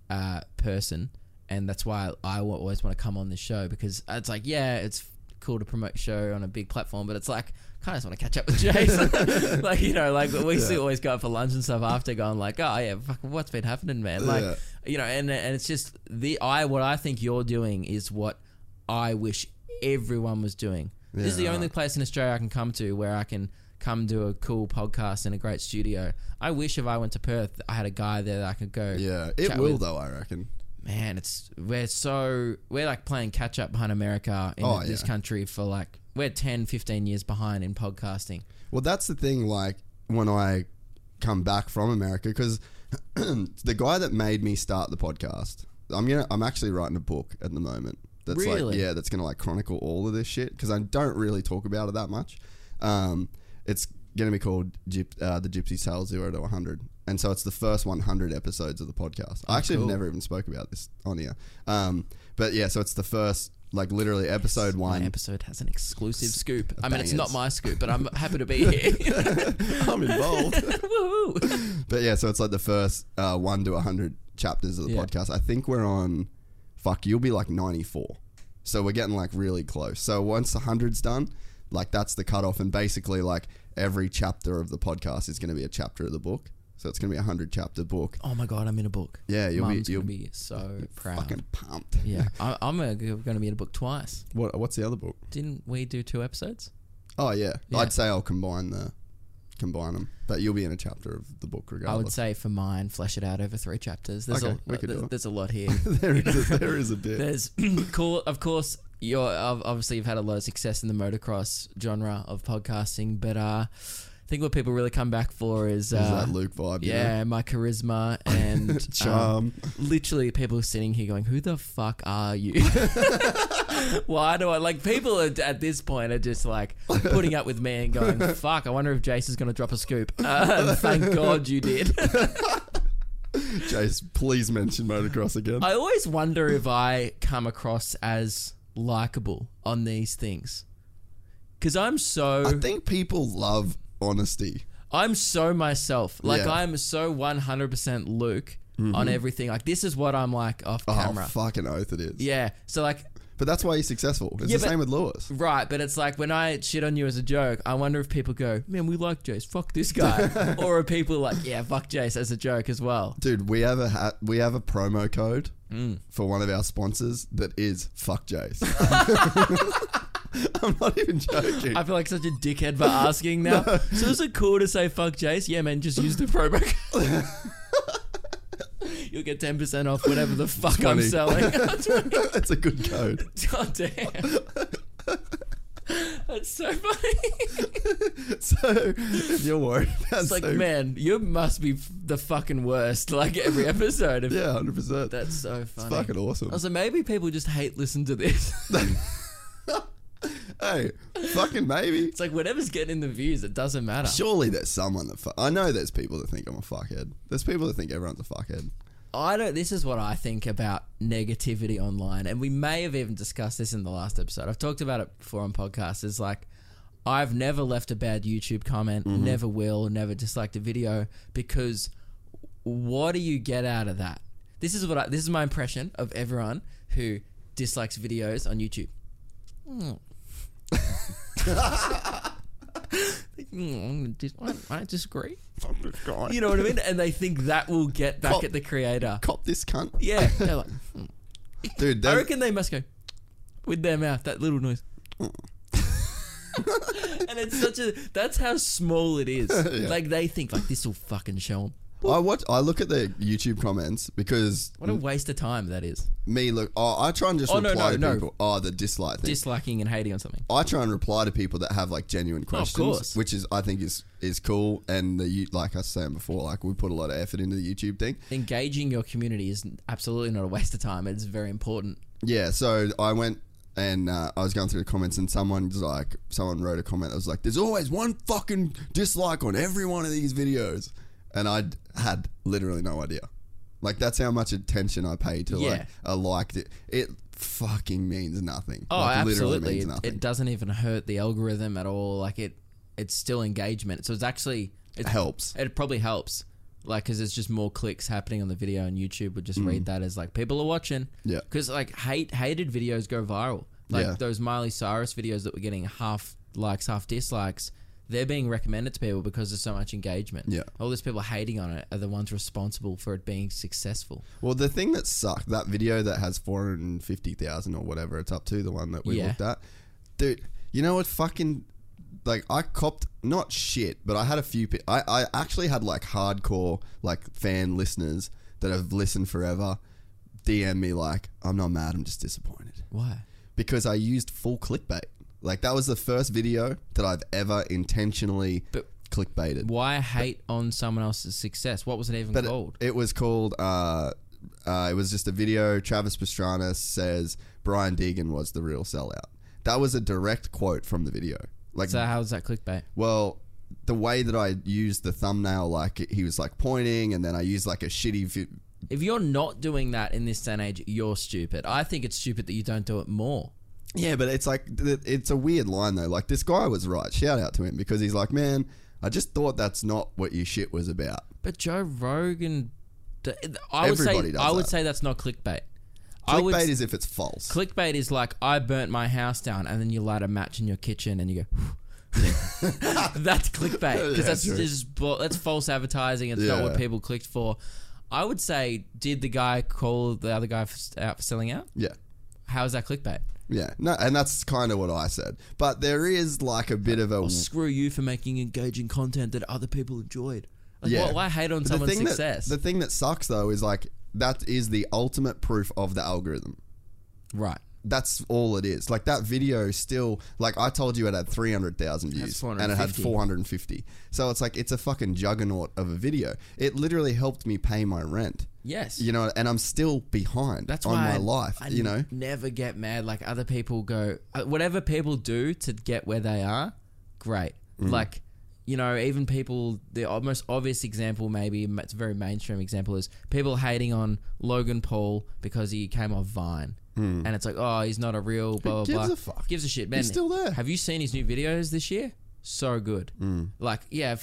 Speaker 3: uh, person, and that's why I, I always want to come on this show because it's like yeah, it's cool to promote show on a big platform, but it's like kind of just want to catch up with Jason. like you know, like we still always go out for lunch and stuff after, going like, oh yeah, fuck, what's been happening, man? Like
Speaker 1: Yeah.
Speaker 3: you know, and and it's just the I what I think you're doing is what I wish everyone was doing. this is the
Speaker 1: Yeah,
Speaker 3: only place in Australia I can come to where I can come do a cool podcast in a great studio. I wish if I went to Perth, I had a guy there that I could go.
Speaker 1: Yeah, it will
Speaker 3: with.
Speaker 1: though. I reckon.
Speaker 3: Man, it's we're so we're like playing catch up behind America in
Speaker 1: Oh,
Speaker 3: this
Speaker 1: yeah.
Speaker 3: country for like we're 10, 15 years behind in podcasting.
Speaker 1: Well, that's the thing. Like when I come back from America, because the guy that made me start the podcast, I'm gonna, I'm actually writing a book at the moment. That's
Speaker 3: Really?
Speaker 1: like, yeah, that's gonna like chronicle all of this shit because I don't really talk about it that much. Um, it's gonna be called Gyp, uh, the Gypsy Tale Zero to 100, and so it's the first 100 episodes of the podcast. I actually
Speaker 3: Oh, cool.
Speaker 1: never even spoke about this on here. Um, but yeah, so it's the first. Like literally, episode
Speaker 3: My
Speaker 1: one.
Speaker 3: episode has an exclusive scoop. I mean, it's not my scoop, but I'm happy to be here.
Speaker 1: I'm involved.
Speaker 3: Woohoo.
Speaker 1: But yeah, so it's like the first uh, one to hundred chapters of the
Speaker 3: Yeah.
Speaker 1: podcast. I think we're on. Fuck, you'll be like ninety four. So we're getting like really close. So once the hundred's done, like that's the cutoff, and basically like every chapter of the podcast is going to be a chapter of the book. So it's going to be a hundred chapter book.
Speaker 3: Oh my god, I'm in a book.
Speaker 1: Yeah, you'll be- you'll
Speaker 3: be so proud.
Speaker 1: Fucking pumped.
Speaker 3: Yeah, I, I'm going to be in a book twice.
Speaker 1: What? What's the other book?
Speaker 3: Didn't we do two episodes?
Speaker 1: Oh yeah,
Speaker 3: Yeah.
Speaker 1: I'd say I'll combine the combine them, but you'll be in a chapter of the book regardless.
Speaker 3: I would say for mine, flesh it out over three chapters. There's
Speaker 1: Okay,
Speaker 3: a
Speaker 1: we could do
Speaker 3: there's,
Speaker 1: it.
Speaker 3: there's a lot here.
Speaker 1: there is a, there is a bit.
Speaker 3: There's of course. You're obviously you've had a lot of success in the motocross genre of podcasting, but uh, I think what people really come back for is, uh,
Speaker 1: that Luke vibe. you know?
Speaker 3: yeah, my charisma and um,
Speaker 1: Charm.
Speaker 3: literally, people sitting here going, "Who the fuck are you? Why do I like?" People are, at this point are just like putting up with me and going, "Fuck, I wonder if Jason's going to drop a scoop." Uh, thank God you did.
Speaker 1: Jace, please mention motocross again.
Speaker 3: I always wonder if I come across as likable on these things. Cause I'm so
Speaker 1: I think people love honesty.
Speaker 3: I'm so myself. Like
Speaker 1: Yeah. Mm-hmm.
Speaker 3: I'm so 100% Luke on everything. Like this is what I'm like off
Speaker 1: Oh,
Speaker 3: camera.
Speaker 1: fucking oath it is.
Speaker 3: yeah. So like
Speaker 1: But that's why he's successful. It's
Speaker 3: Yeah,
Speaker 1: the
Speaker 3: but-
Speaker 1: same with Lewis.
Speaker 3: right, but it's like when I shit on you as a joke, I wonder if people go, "Man, we like Jace. Fuck this guy," or are people like, "Yeah, fuck Jace" as a joke as well?
Speaker 1: Dude, we have a ha- we have a promo code
Speaker 3: Mm.
Speaker 1: for one of our sponsors that is fuck Jace. I'm not even joking.
Speaker 3: I feel like such a dickhead for asking now. So is it cool to say fuck Jace? Yeah, man, just use the promo code. You'll get 10% off whatever the fuck I'm selling.
Speaker 1: That's a good code.
Speaker 3: God damn. That's so funny.
Speaker 1: So you're worried about
Speaker 3: It's like,
Speaker 1: so-
Speaker 3: man, you must be f- the fucking worst. Like every episode. Of,
Speaker 1: yeah, hundred percent.
Speaker 3: That's so funny.
Speaker 1: It's fucking awesome.
Speaker 3: Also, maybe people just hate listen to this.
Speaker 1: hey, fucking maybe.
Speaker 3: it's like whatever's getting in the views, it doesn't matter.
Speaker 1: Surely there's someone that fu- I know. There's people that think I'm a fuckhead. There's people that think everyone's a fuckhead.
Speaker 3: I don't. This is what I think about negativity online, and we may have even discussed this in the last episode. I've talked about it before on podcasts. Is like, I've never left a bad YouTube comment, never will, never disliked a video because what do you get out of that? This is what I, this is my impression of everyone who dislikes videos on YouTube. Hmm. Hmm, I, disagree. You know what I mean? And they think that will get back
Speaker 1: Cop-
Speaker 3: at the creator.
Speaker 1: Cop this cunt.
Speaker 3: Yeah. They're like, hmm.
Speaker 1: Dude,
Speaker 3: I reckon they must go with their mouth, that little noise. and it's such a, that's how small it is. Like they think, like, this will fucking show them.
Speaker 1: I watch. I look at the YouTube comments because
Speaker 3: What a waste of time that is.
Speaker 1: me look. Oh, I try and just
Speaker 3: Oh, no,
Speaker 1: reply
Speaker 3: no,
Speaker 1: to
Speaker 3: no.
Speaker 1: people. Oh, the dislike thing.
Speaker 3: Disliking and hating on something.
Speaker 1: I try and reply to people that have like genuine questions,
Speaker 3: course.
Speaker 1: which is I think is is cool. And the you- like I was saying before, like we put a lot of effort into the YouTube thing.
Speaker 3: Engaging your community is absolutely not a waste of time. It's very important.
Speaker 1: Yeah, so I went and uh, I was going through the comments, and someone's like, someone wrote a comment that was like, "There's always one fucking dislike on every one of these videos," and I had literally no idea. Like that's how much attention I pay to like
Speaker 3: Yeah.
Speaker 1: a like. It, it fucking means nothing.
Speaker 3: Oh,
Speaker 1: like,
Speaker 3: absolutely.
Speaker 1: Literally means
Speaker 3: It, it doesn't even hurt the algorithm at all. Like it, it's still engagement. So it's actually it
Speaker 1: Helps.
Speaker 3: It probably helps, like because there's just more clicks happening on the video, and YouTube would just
Speaker 1: Mm.
Speaker 3: read that as like people are watching.
Speaker 1: Yeah.
Speaker 3: because like hate hated videos go viral. Like
Speaker 1: Yeah.
Speaker 3: those Miley Cyrus videos that were getting half likes, half dislikes. They're being recommended to people because there's so much engagement.
Speaker 1: Yeah.
Speaker 3: all these people hating on it are the ones responsible for it being successful.
Speaker 1: Well, the thing that sucked, that video that has 450,000 or whatever it's up to, the one that we
Speaker 3: Yeah.
Speaker 1: looked at. Dude, you know what fucking. Like, I copped, not shit, but I had a few. I, I actually had, like, hardcore, like, fan listeners that have listened forever DM me, like, I'm not mad, I'm just disappointed.
Speaker 3: Why?
Speaker 1: Because I used full clickbait. Like, that was the first video that I've ever intentionally
Speaker 3: But-
Speaker 1: clickbaited.
Speaker 3: Why hate on someone else's success? What was it even
Speaker 1: But
Speaker 3: called?
Speaker 1: It, it was called. Uh, uh, it was just a video. Travis Pastrana says Brian Deegan was the real sellout. That was a direct quote from the video. Like,
Speaker 3: so how was that clickbait?
Speaker 1: well, the way that I used the thumbnail, like he was like pointing, and then I used like a shitty. Vi-
Speaker 3: If you're not doing that in this day and age, you're stupid. I think it's stupid that you don't do it more.
Speaker 1: Yeah, but it's like it's a weird line though. Like this guy was right. Shout out to him because he's like, man, I just thought that's not what your shit was about.
Speaker 3: But Joe Rogan, I would
Speaker 1: Everybody
Speaker 3: say
Speaker 1: does
Speaker 3: I would
Speaker 1: that.
Speaker 3: say that's not clickbait. I would,
Speaker 1: Clickbait is if it's false.
Speaker 3: clickbait is like I burnt my house down, and then you light a match in your kitchen, and you go. that's clickbait because
Speaker 1: Yeah,
Speaker 3: that's
Speaker 1: true.
Speaker 3: just bu- that's false advertising. It's not what
Speaker 1: Yeah.
Speaker 3: people clicked for. I would say, did the guy call the other guy for, out for selling out?
Speaker 1: yeah.
Speaker 3: How is that clickbait?
Speaker 1: Yeah, no, and that's kind of what I said. But there is like a bit uh, of a oh,
Speaker 3: Well, screw you for making engaging content that other people enjoyed. Like,
Speaker 1: yeah.
Speaker 3: why, why hate on
Speaker 1: But
Speaker 3: someone's
Speaker 1: thing
Speaker 3: success?
Speaker 1: That, the thing that sucks though is like that is the ultimate proof of the algorithm.
Speaker 3: right.
Speaker 1: That's all it is. Like that video still like I told you it had 300,000 views and it had
Speaker 3: 450.
Speaker 1: 450. So it's like it's a fucking juggernaut of a video. It literally helped me pay my rent.
Speaker 3: Yes.
Speaker 1: You know, and I'm still behind
Speaker 3: That's
Speaker 1: on my
Speaker 3: I-
Speaker 1: life,
Speaker 3: I
Speaker 1: you know.
Speaker 3: never get mad. Like other people go, uh, whatever people do to get where they are, great.
Speaker 1: Mm.
Speaker 3: Like, you know, even people. The most obvious example, maybe it's a very mainstream example, is people hating on Logan Paul because he came off Vine. And it's like, oh, he's not a real blah blah
Speaker 1: gives
Speaker 3: blah.
Speaker 1: a fuck?
Speaker 3: Gives a shit, man.
Speaker 1: He's still there.
Speaker 3: Have you seen his new videos this year? So good. Like, yeah.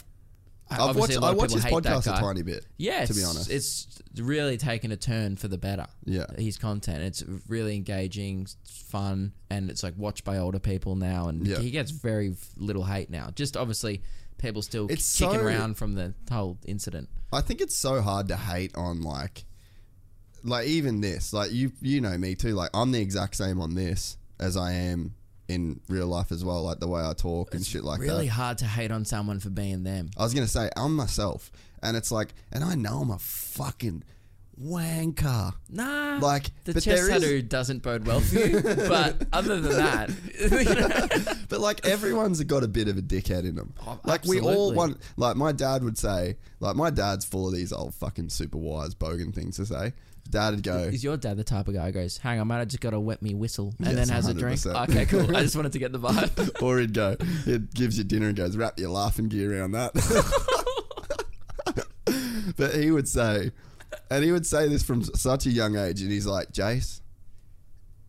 Speaker 1: I've watched I watch his podcast a tiny bit.
Speaker 3: Yeah,
Speaker 1: to be honest.
Speaker 3: it's really taken a turn for the better.
Speaker 1: Yeah.
Speaker 3: his content it's really engaging, fun, and it's like watched by older people now, and
Speaker 1: Yeah.
Speaker 3: he gets very little hate now. Just obviously, people still
Speaker 1: It's
Speaker 3: kicking
Speaker 1: so-
Speaker 3: around from the whole incident.
Speaker 1: I think it's so hard to hate on like like even this. Like you you know me too. Like I'm the exact same on this as I am in real life as well, like the way I talk and shit like that.
Speaker 3: really hard to hate on someone for being them.
Speaker 1: I was gonna say I'm myself. And it's like and I know I'm a fucking wanker.
Speaker 3: Nah,
Speaker 1: Like,
Speaker 3: the
Speaker 1: but
Speaker 3: chest
Speaker 1: there is-
Speaker 3: tattoo doesn't bode well for you. but other than that, you know,
Speaker 1: But like everyone's got a bit of a dickhead in them.
Speaker 3: Oh,
Speaker 1: like we all
Speaker 3: absolutely.
Speaker 1: want. Like my dad would say. Like my dad's full of these old fucking super wise bogan things to say. Dad'd go.
Speaker 3: is your dad the type of guy who goes, "Hang on, mate, I just got to wet me whistle," and
Speaker 1: Yes,
Speaker 3: then has a drink? Okay, cool. I just wanted to get the vibe.
Speaker 1: or he'd go, it gives you dinner and goes, wrap your laughing gear around that. but he would say, and he would say this from such a young age, and he's like, Jace,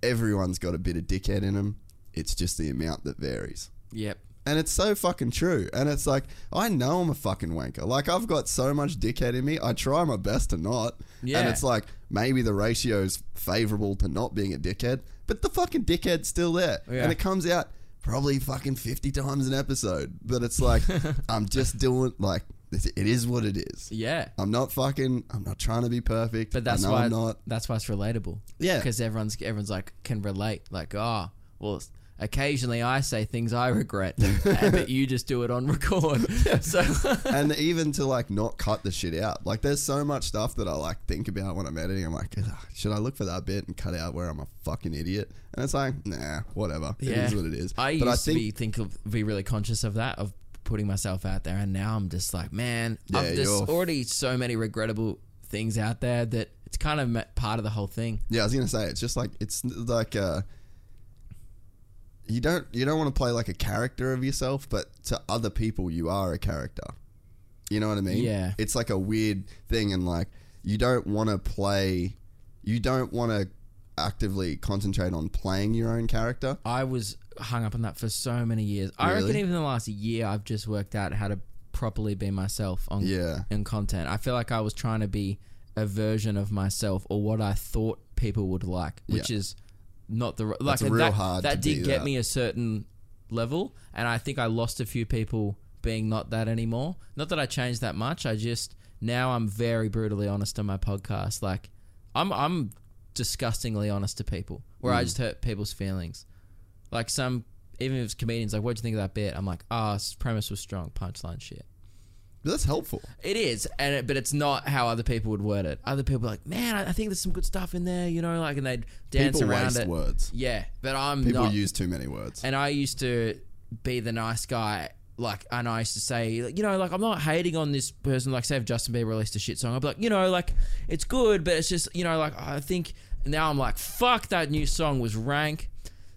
Speaker 1: everyone's got a bit of dickhead in them. It's just the amount that varies.
Speaker 3: yep.
Speaker 1: And it's so fucking true. And it's like, I know I'm a fucking wanker. Like, I've got so much dickhead in me. I try my best to not.
Speaker 3: Yeah.
Speaker 1: And it's like, maybe the ratio's favorable to not being a dickhead, but the fucking dickhead's still there.
Speaker 3: Yeah.
Speaker 1: And it comes out probably fucking 50 times an episode. But it's like, I'm just doing, like, it is what it is.
Speaker 3: Yeah.
Speaker 1: I'm not fucking, I'm not trying to be perfect.
Speaker 3: But that's why
Speaker 1: I'm not.
Speaker 3: that's why it's relatable.
Speaker 1: Yeah.
Speaker 3: because everyone's everyone's like can relate. Like, oh, well, occasionally I say things I regret, but you just do it on record. So
Speaker 1: and even to like not cut the shit out. Like there's so much stuff that I like think about when I'm editing. I'm like, should I look for that bit and cut out where I'm a fucking idiot? And it's like, nah, whatever. Yeah. It is what it is.
Speaker 3: I
Speaker 1: but
Speaker 3: used
Speaker 1: I think
Speaker 3: to be think of be really conscious of that of putting myself out there, and now I'm just like, man,
Speaker 1: Yeah,
Speaker 3: I've, there's already so many regrettable things out there that it's kind of part of the whole thing.
Speaker 1: yeah, I was gonna say it's just like it's like uh you don't you don't want to play like a character of yourself, but to other people you are a character. You know what I mean?
Speaker 3: Yeah.
Speaker 1: It's like a weird thing, and like you don't want to play, you don't want to actively concentrate on playing your own character.
Speaker 3: I was hung up on that for so many years. I reckon even the last year, I've just worked out how to properly be myself on
Speaker 1: Yeah.
Speaker 3: in content. I feel like I was trying to be a version of myself or what I thought people would like, which
Speaker 1: Yeah.
Speaker 3: is not the r-
Speaker 1: That's
Speaker 3: like
Speaker 1: real
Speaker 3: that,
Speaker 1: hard
Speaker 3: That did get
Speaker 1: that.
Speaker 3: me a certain level, and I think I lost a few people being not that anymore. Not that I changed that much. I just now I'm very brutally honest on my podcast. Like I'm I'm disgustingly honest to people, where
Speaker 1: Mm.
Speaker 3: I just hurt people's feelings. Like some even if it's comedians, like what do you think of that bit? I'm like, ah, oh, premise was strong, punchline shit.
Speaker 1: That's helpful.
Speaker 3: It is, and it, but it's not how other people would word it. Other people are like, man, I, I think there's some good stuff in there, you know, like, and they'd dance
Speaker 1: People
Speaker 3: around
Speaker 1: waste
Speaker 3: it.
Speaker 1: words.
Speaker 3: Yeah, but I'm
Speaker 1: People
Speaker 3: not.
Speaker 1: use too many words.
Speaker 3: and I used to be the nice guy, like, and I used to say, like, you know, like I'm not hating on this person. Like, say if Justin Bieber released a shit song, I'd be like, you know, like it's good, but it's just, you know, like I think now I'm like, fuck that new song was rank,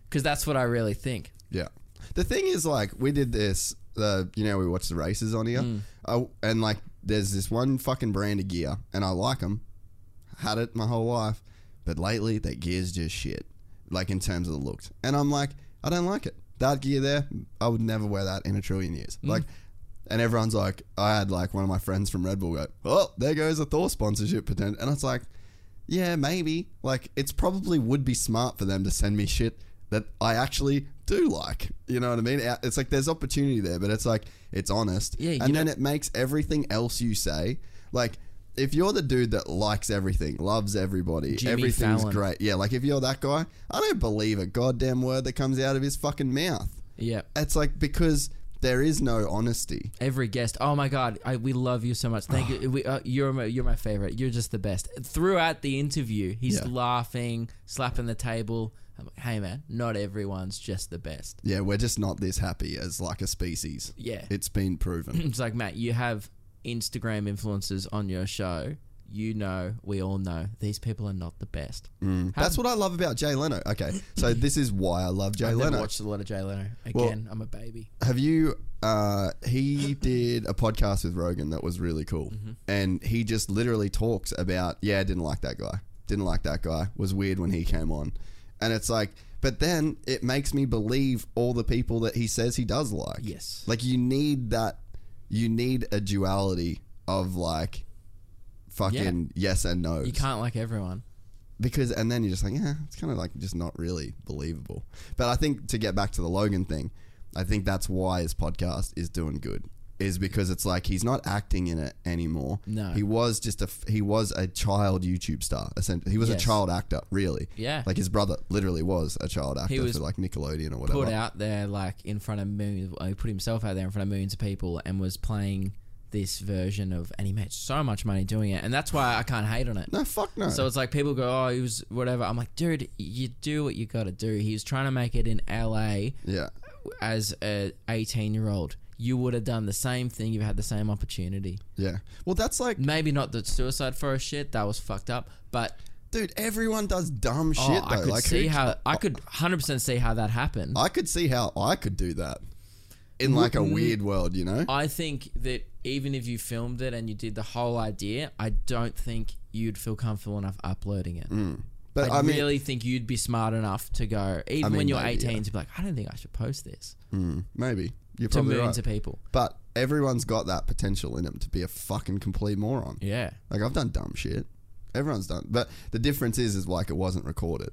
Speaker 3: because that's what I really think.
Speaker 1: Yeah. The thing is, like, we did this. Uh, you know, we watched the races on here,
Speaker 3: Mm.
Speaker 1: I, and like, there's this one fucking brand of gear, and I like them. Had it my whole life, but lately that gear's just shit. Like in terms of the looks, and I'm like, I don't like it. That gear there, I would never wear that in a trillion years.
Speaker 3: Mm.
Speaker 1: Like, and everyone's like, I had like one of my friends from Red Bull go, oh, there goes a Thor sponsorship potential, and it's like, yeah, maybe. Like, it's probably would be smart for them to send me shit that I actually do like. You know what I mean? It's like there's opportunity there, but it's like it's honest.
Speaker 3: Yeah,
Speaker 1: and then it makes everything else you say like. If you're the dude that likes everything, loves everybody,
Speaker 3: Jimmy
Speaker 1: everything's
Speaker 3: Fallon.
Speaker 1: great. Yeah, like if you're that guy, I don't believe a goddamn word that comes out of his fucking mouth.
Speaker 3: Yeah.
Speaker 1: It's like because there is no honesty.
Speaker 3: Every guest, oh my god, I, we love you so much. Thank you. We, uh, you're my, you're my favorite. You're just the best. Throughout the interview, he's
Speaker 1: Yeah.
Speaker 3: laughing, slapping the table. I'm like, hey man, not everyone's just the best.
Speaker 1: Yeah, we're just not this happy as like a species.
Speaker 3: Yeah.
Speaker 1: It's been proven.
Speaker 3: It's like Matt, you have Instagram influencers on your show. You know, we all know these people are not the best.
Speaker 1: Mm. That's what I love about Jay Leno. Okay, so this is why I love Jay
Speaker 3: I've never
Speaker 1: Leno.
Speaker 3: watched a lot of Jay Leno.
Speaker 1: Well-
Speaker 3: Again, I'm a baby.
Speaker 1: Have you? Uh, he did a podcast with Rogan that was really cool,
Speaker 3: Mm-hmm.
Speaker 1: and he just literally talks about yeah, didn't like that guy, didn't like that guy, was weird when he came on, and it's like, but then it makes me believe all the people that he says he does like.
Speaker 3: Yes.
Speaker 1: like you need that, you need a duality of like, fucking yes and no.
Speaker 3: You can't like everyone.
Speaker 1: because and then you're just like yeah it's kind of like just not really believable but i think to get back to the logan thing i think that's why his podcast is doing good is because it's like he's not acting in it anymore
Speaker 3: No.
Speaker 1: he was just a he was a child youtube star essentially he was
Speaker 3: Yes.
Speaker 1: a child actor really
Speaker 3: Yeah.
Speaker 1: like his brother literally was a child actor
Speaker 3: was
Speaker 1: for like nickelodeon or whatever
Speaker 3: Put out there like in front of millions. Uh, he put himself out there in front of millions of people and was playing this version of, and he made so much money doing it, and that's why I can't hate on it.
Speaker 1: no fuck no
Speaker 3: So it's like people go, "Oh, he was whatever." I'm like, dude, you do what you got to do. He was trying to make it in LA
Speaker 1: yeah
Speaker 3: as a 18 year old. You would have done the same thing. You've had the same opportunity.
Speaker 1: yeah well that's like
Speaker 3: Maybe not the suicide forest shit. That was fucked up. But
Speaker 1: dude everyone does dumb
Speaker 3: oh,
Speaker 1: shit though
Speaker 3: I could
Speaker 1: like
Speaker 3: see how I could 100 percent see how that happened.
Speaker 1: I could see how I could do that in like a weird world, you know?
Speaker 3: I think that even if you filmed it and you did the whole idea, I don't think you'd feel comfortable enough uploading it.
Speaker 1: Mm. But
Speaker 3: I,
Speaker 1: I mean,
Speaker 3: really think you'd be smart enough to go, even
Speaker 1: mean,
Speaker 3: when you're
Speaker 1: maybe,
Speaker 3: 18,
Speaker 1: yeah.
Speaker 3: to be like, I don't think I should post this
Speaker 1: mm, maybe you're
Speaker 3: to
Speaker 1: probably
Speaker 3: millions
Speaker 1: right.
Speaker 3: of people.
Speaker 1: But everyone's got that potential in them to be a fucking complete moron.
Speaker 3: Yeah.
Speaker 1: Like I've done dumb shit. Everyone's done, but the difference is, is like it wasn't recorded,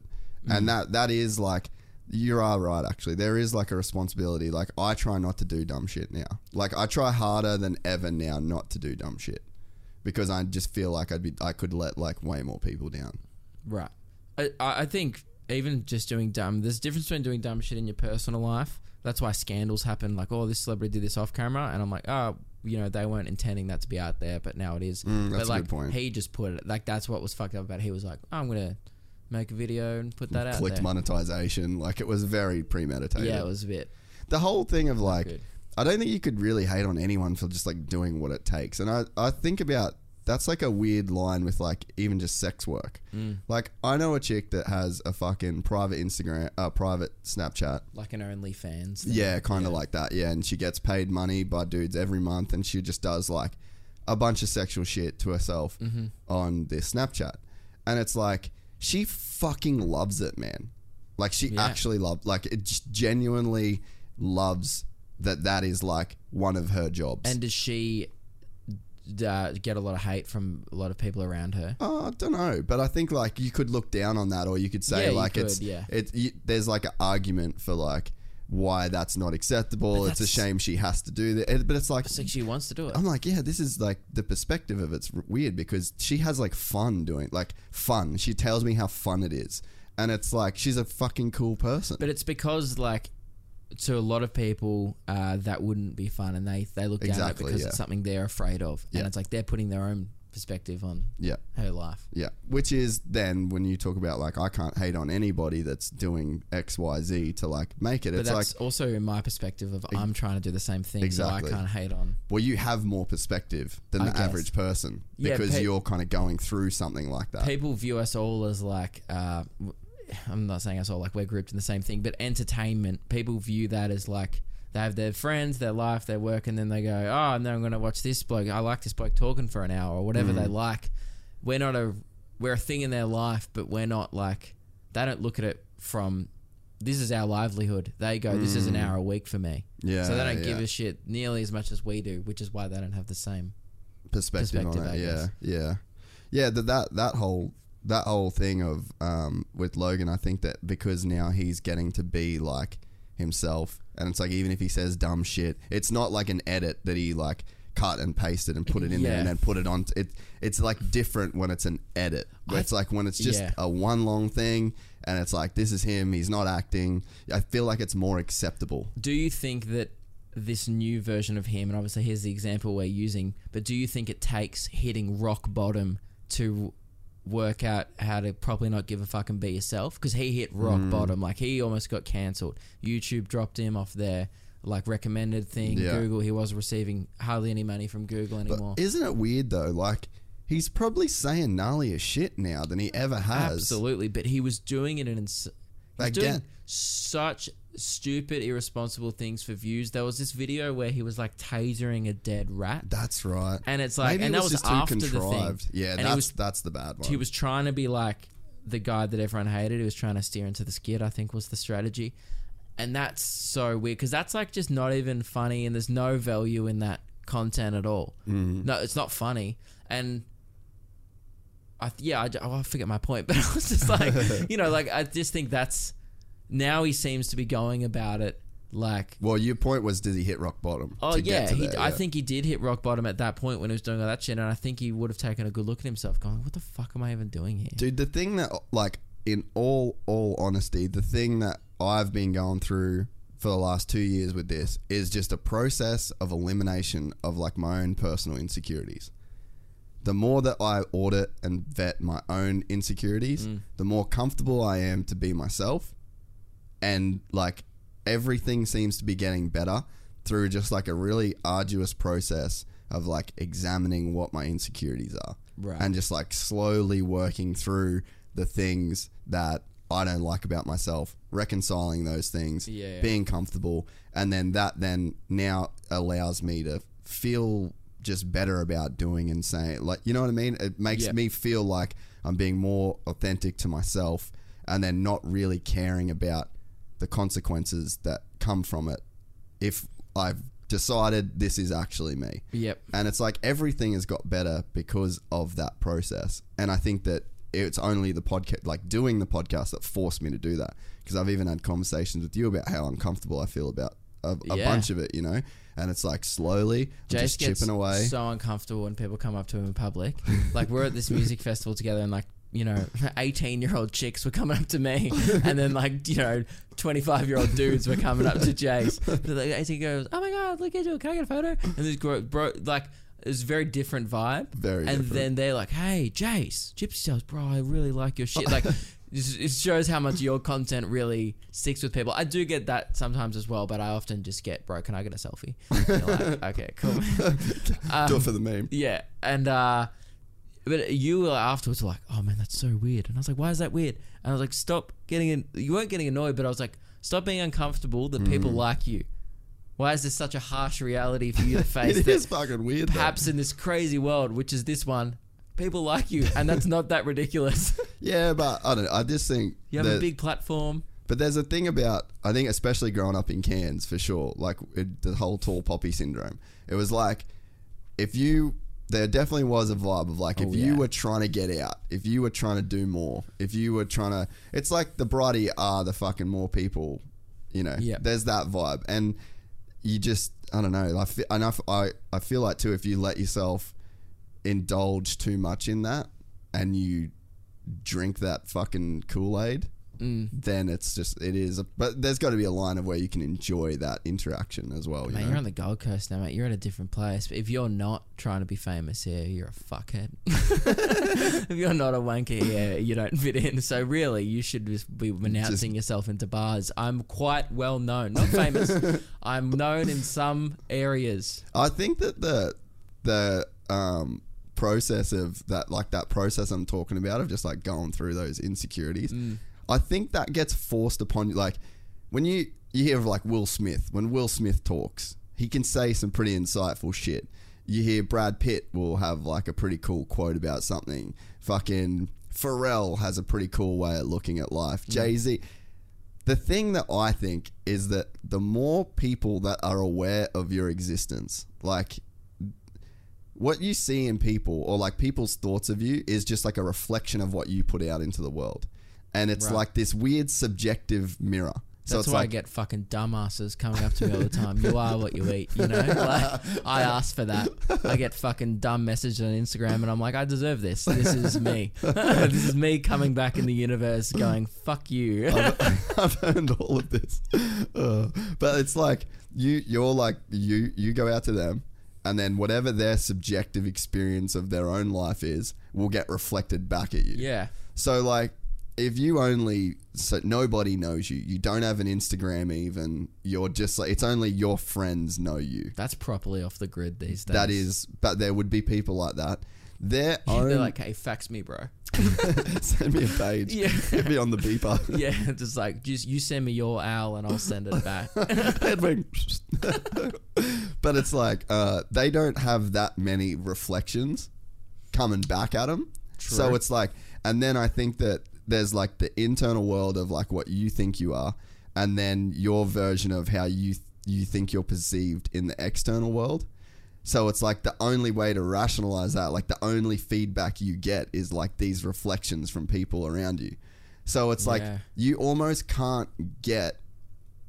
Speaker 1: and mm. that that is like you are right. Actually, there is like a responsibility. Like I try not to do dumb shit now. Like I try harder than ever now not to do dumb shit because I just feel like I'd be I could let like way more people down.
Speaker 3: Right. I, I I think even just doing dumb, there's a difference between doing dumb shit in your personal life. That's why scandals happen. Like, oh, this celebrity did this off camera, and I'm like, oh, you know, they weren't intending that to be out there, but now it is.
Speaker 1: Mm, that's
Speaker 3: but
Speaker 1: a good point.
Speaker 3: he just put it. Like, that's what was fucked up about. it. He was like, I'm gonna make a video and put that out
Speaker 1: Clicked
Speaker 3: there.
Speaker 1: monetization. Like it was very premeditated.
Speaker 3: yeah, it was a bit.
Speaker 1: the whole thing of like
Speaker 3: good.
Speaker 1: I don't think you could really hate on anyone for just like doing what it takes. And I, I think about that's like a weird line with like even just sex work.
Speaker 3: Mm.
Speaker 1: Like I know a chick that has a fucking private Instagram, uh, private Snapchat.
Speaker 3: Like an OnlyFans. thing.
Speaker 1: Yeah, kind of like that. Yeah, and she gets paid money by dudes every month, and she just does like a bunch of sexual shit to herself on this Snapchat, and it's like she fucking loves it, man. Like she
Speaker 3: Yeah.
Speaker 1: actually loved, like it genuinely loves that. That is like one of her jobs.
Speaker 3: And does she uh, get a lot of hate from a lot of people around her?
Speaker 1: Oh, I don't know, but I think like you could look down on that, or you could say
Speaker 3: Yeah, you
Speaker 1: like
Speaker 3: could,
Speaker 1: it's
Speaker 3: yeah.
Speaker 1: it. You, there's like an argument for like why that's not acceptable.
Speaker 3: But
Speaker 1: It's a
Speaker 3: that's-
Speaker 1: shame she has to do that, It- but it's like
Speaker 3: It's like she wants to do it.
Speaker 1: I'm like, yeah, this is like the perspective of it's r- weird because she has like fun doing like fun. She tells me how fun it is, and it's like she's a fucking cool person.
Speaker 3: But it's because like to a lot of people uh, that wouldn't be fun, and they they look down at it because
Speaker 1: yeah.
Speaker 3: it's something they're afraid of,
Speaker 1: Yeah.
Speaker 3: and it's like they're putting their own perspective on
Speaker 1: yeah,
Speaker 3: her life.
Speaker 1: yeah. Which is then when you talk about like I can't hate on anybody that's doing X, Y, Z to like make it.
Speaker 3: But
Speaker 1: It's
Speaker 3: that's
Speaker 1: like
Speaker 3: also in my perspective of I'm trying to do the same thing,
Speaker 1: Exactly.
Speaker 3: so I can't hate on.
Speaker 1: well, you have more perspective than
Speaker 3: I
Speaker 1: the
Speaker 3: guess.
Speaker 1: average person
Speaker 3: Yeah,
Speaker 1: because
Speaker 3: pe-
Speaker 1: you're kind of going through something like that.
Speaker 3: People view us all as like. Uh, I'm not saying us all like we're grouped in the same thing, but entertainment. People view that as like they have their friends, their life, their work, and then they go, "Oh, and then I'm going to watch this bloke. I like this bloke talking for an hour or whatever
Speaker 1: Mm.
Speaker 3: they like." We're not a we're a thing in their life, but we're not like they don't look at it from this is our livelihood. They go, "This is an hour a week for me."
Speaker 1: Mm. Yeah,
Speaker 3: so they don't give a shit nearly as much as we do, which is why they don't have the same.
Speaker 1: perspective,
Speaker 3: perspective,
Speaker 1: on it. Yeah, yeah, yeah. That that that whole that whole thing of um, with Logan, I think that because now he's getting to be like himself, and it's like even if he says dumb shit, it's not like an edit that he like cut and pasted and put it in there
Speaker 3: Yeah.
Speaker 1: and then put it on. It it's like different when it's an edit.
Speaker 3: I-
Speaker 1: it's like when it's just
Speaker 3: yeah.
Speaker 1: a one long thing, and it's like this is him. He's not acting. I feel like it's more acceptable.
Speaker 3: Do you think that this new version of him, and obviously here's the example we're using, but do you think it takes hitting rock bottom to work out how to probably not give a fuck and be yourself? Because he hit rock
Speaker 1: Mm.
Speaker 3: bottom, like he almost got cancelled. YouTube dropped him off their like recommended thing.
Speaker 1: Yeah.
Speaker 3: Google, he wasn't receiving hardly any money from Google
Speaker 1: But
Speaker 3: anymore.
Speaker 1: isn't it weird though? Like he's probably saying gnarlier shit now than he ever has.
Speaker 3: Absolutely, but he was doing it in ins- he's doing
Speaker 1: Again.
Speaker 3: such stupid, irresponsible things for views. There was this video where he was like tasering a dead rat.
Speaker 1: That's right.
Speaker 3: And it's like-
Speaker 1: Maybe
Speaker 3: and
Speaker 1: it
Speaker 3: that was
Speaker 1: just too
Speaker 3: after the thing.
Speaker 1: Yeah,
Speaker 3: And
Speaker 1: that's
Speaker 3: was-
Speaker 1: that's the bad one.
Speaker 3: He was trying to be like the guy that everyone hated. He was trying to steer into the skid. I think was the strategy, and that's so weird because that's like just not even funny, and there's no value in that content at all.
Speaker 1: Mm-hmm.
Speaker 3: No, it's not funny, and. I, yeah, I, oh, I forget my point, but I was just like, you know, like I just think that's now he seems to be going about it like
Speaker 1: well, your point was, did he hit rock bottom?
Speaker 3: Oh yeah, he,
Speaker 1: there,
Speaker 3: I think he did hit rock bottom at that point when he was doing all that shit, and I think he would have taken a good look at himself, going, "What the fuck am I even doing here?"
Speaker 1: dude. The thing that, like, in all all honesty, the thing that I've been going through for the last two years with this is just a process of elimination of like my own personal insecurities. The more that I audit and vet my own insecurities,
Speaker 3: Mm.
Speaker 1: the more comfortable I am to be myself. And like everything seems to be getting better through just like a really arduous process of like examining what my insecurities are.
Speaker 3: Right.
Speaker 1: And just like slowly working through the things that I don't like about myself, reconciling those things,
Speaker 3: Yeah, yeah.
Speaker 1: being comfortable, and then that then now allows me to feel just better about doing and saying like you know what I mean? It makes
Speaker 3: Yeah.
Speaker 1: me feel like I'm being more authentic to myself and then not really caring about the consequences that come from it if I've decided this is actually me.
Speaker 3: Yep.
Speaker 1: And it's like everything has got better because of that process. And I think that it's only the podcast, like doing the podcast, that forced me to do that. Because I've even had conversations with you about how uncomfortable I feel about a, a
Speaker 3: Yeah.
Speaker 1: bunch of it, you know? And it's like slowly, just chipping away.
Speaker 3: so uncomfortable when people come up to him in public. like we're at this music festival together, and like you know, eighteen year old chicks were coming up to me, and then like you know, twenty five year old dudes were coming up to Jace. But like eighteen goes, "Oh my god, look at you! Can I get a photo?" And this bro, bro like. It's a very different vibe.
Speaker 1: Very
Speaker 3: And
Speaker 1: different.
Speaker 3: then they're like, hey, Jace, Gypsy Tales, bro, I really like your shit. Like, it it shows how much your content really sticks with people. I do get that sometimes as well, but I often just get, bro, can I get a selfie? And you're like, okay, cool.
Speaker 1: do it for the meme.
Speaker 3: Yeah, and uh, but you were afterwards were like, oh man, that's so weird, and I was like, why is that weird? And I was like, stop getting in. You weren't getting annoyed, but I was like, stop being uncomfortable that people
Speaker 1: Mm.
Speaker 3: like you. Why is this such a harsh reality for you to face?
Speaker 1: It
Speaker 3: that
Speaker 1: is fucking weird. though.
Speaker 3: perhaps in this crazy world, which is this one, people like you, and that's not that ridiculous.
Speaker 1: Yeah, but I don't know. I just think
Speaker 3: You have a big platform.
Speaker 1: But there's a thing about I think especially growing up in Cairns for sure, like it, the whole tall poppy syndrome. It was like if you there definitely was a vibe of like if
Speaker 3: Oh,
Speaker 1: you were trying to get out, if you were trying to do more, if you were trying to it's like the brighter you are, the fucking more people, you know.
Speaker 3: Yeah.
Speaker 1: There's that vibe and you just I don't know. I feel, and I, I I feel like too if you let yourself indulge too much in that and you drink that fucking Kool Aid,
Speaker 3: Mm.
Speaker 1: then it's just it is. A, but there's got to be a line of where you can enjoy that interaction as well. You
Speaker 3: Mate,
Speaker 1: know?
Speaker 3: you're on the Gold Coast now, mate. You're at a different place. But if you're not trying to be famous here, you're a fuckhead. if you're not a wanker here, you don't fit in. So really, you should just be announcing yourself into bars. I'm quite well known, not famous. I'm known in some areas.
Speaker 1: I think that the the um, process of that, like that process I'm talking about, of just like going through those insecurities,
Speaker 3: Mm.
Speaker 1: I think that gets forced upon you. Like when you you hear of like Will Smith, when Will Smith talks, he can say some pretty insightful shit. You hear Brad Pitt will have like a pretty cool quote about something. Fucking Pharrell has a pretty cool way of looking at life.
Speaker 3: Mm.
Speaker 1: Jay Z. The thing that I think is that the more people that are aware of your existence, like what you see in people or like people's thoughts of you is just like a reflection of what you put out into the world. And it's
Speaker 3: Right.
Speaker 1: like this weird subjective mirror. So
Speaker 3: That's
Speaker 1: it's
Speaker 3: why I
Speaker 1: like
Speaker 3: get fucking dumbasses coming up to me all the time. You are what you eat, you know? Like, I ask for that. I get fucking dumb messages on Instagram and I'm like, I deserve this. This is me. this is me coming back in the universe going, fuck you.
Speaker 1: I've earned all of this. Uh, but it's like you you're like you you go out to them and then whatever their subjective experience of their own life is will get reflected back at you.
Speaker 3: yeah.
Speaker 1: So like if you only so nobody knows you, you don't have an Instagram even, you're just like it's only your friends know you.
Speaker 3: That's properly off the grid these days.
Speaker 1: That is but there would be people like that. Their own
Speaker 3: They're like, hey, fax me, bro.
Speaker 1: send me a page.
Speaker 3: Yeah.
Speaker 1: Get me on the beeper.
Speaker 3: Yeah, just like, just you send me your owl and I'll send it back.
Speaker 1: But it's like uh, they don't have that many reflections coming back at them. So it's like, and then I think that there's like the internal world of like what you think you are, and then your version of how you you think you're perceived in the external world. So it's like the only way to rationalize that, like the only feedback you get is like these reflections from people around you. So it's like you almost can't get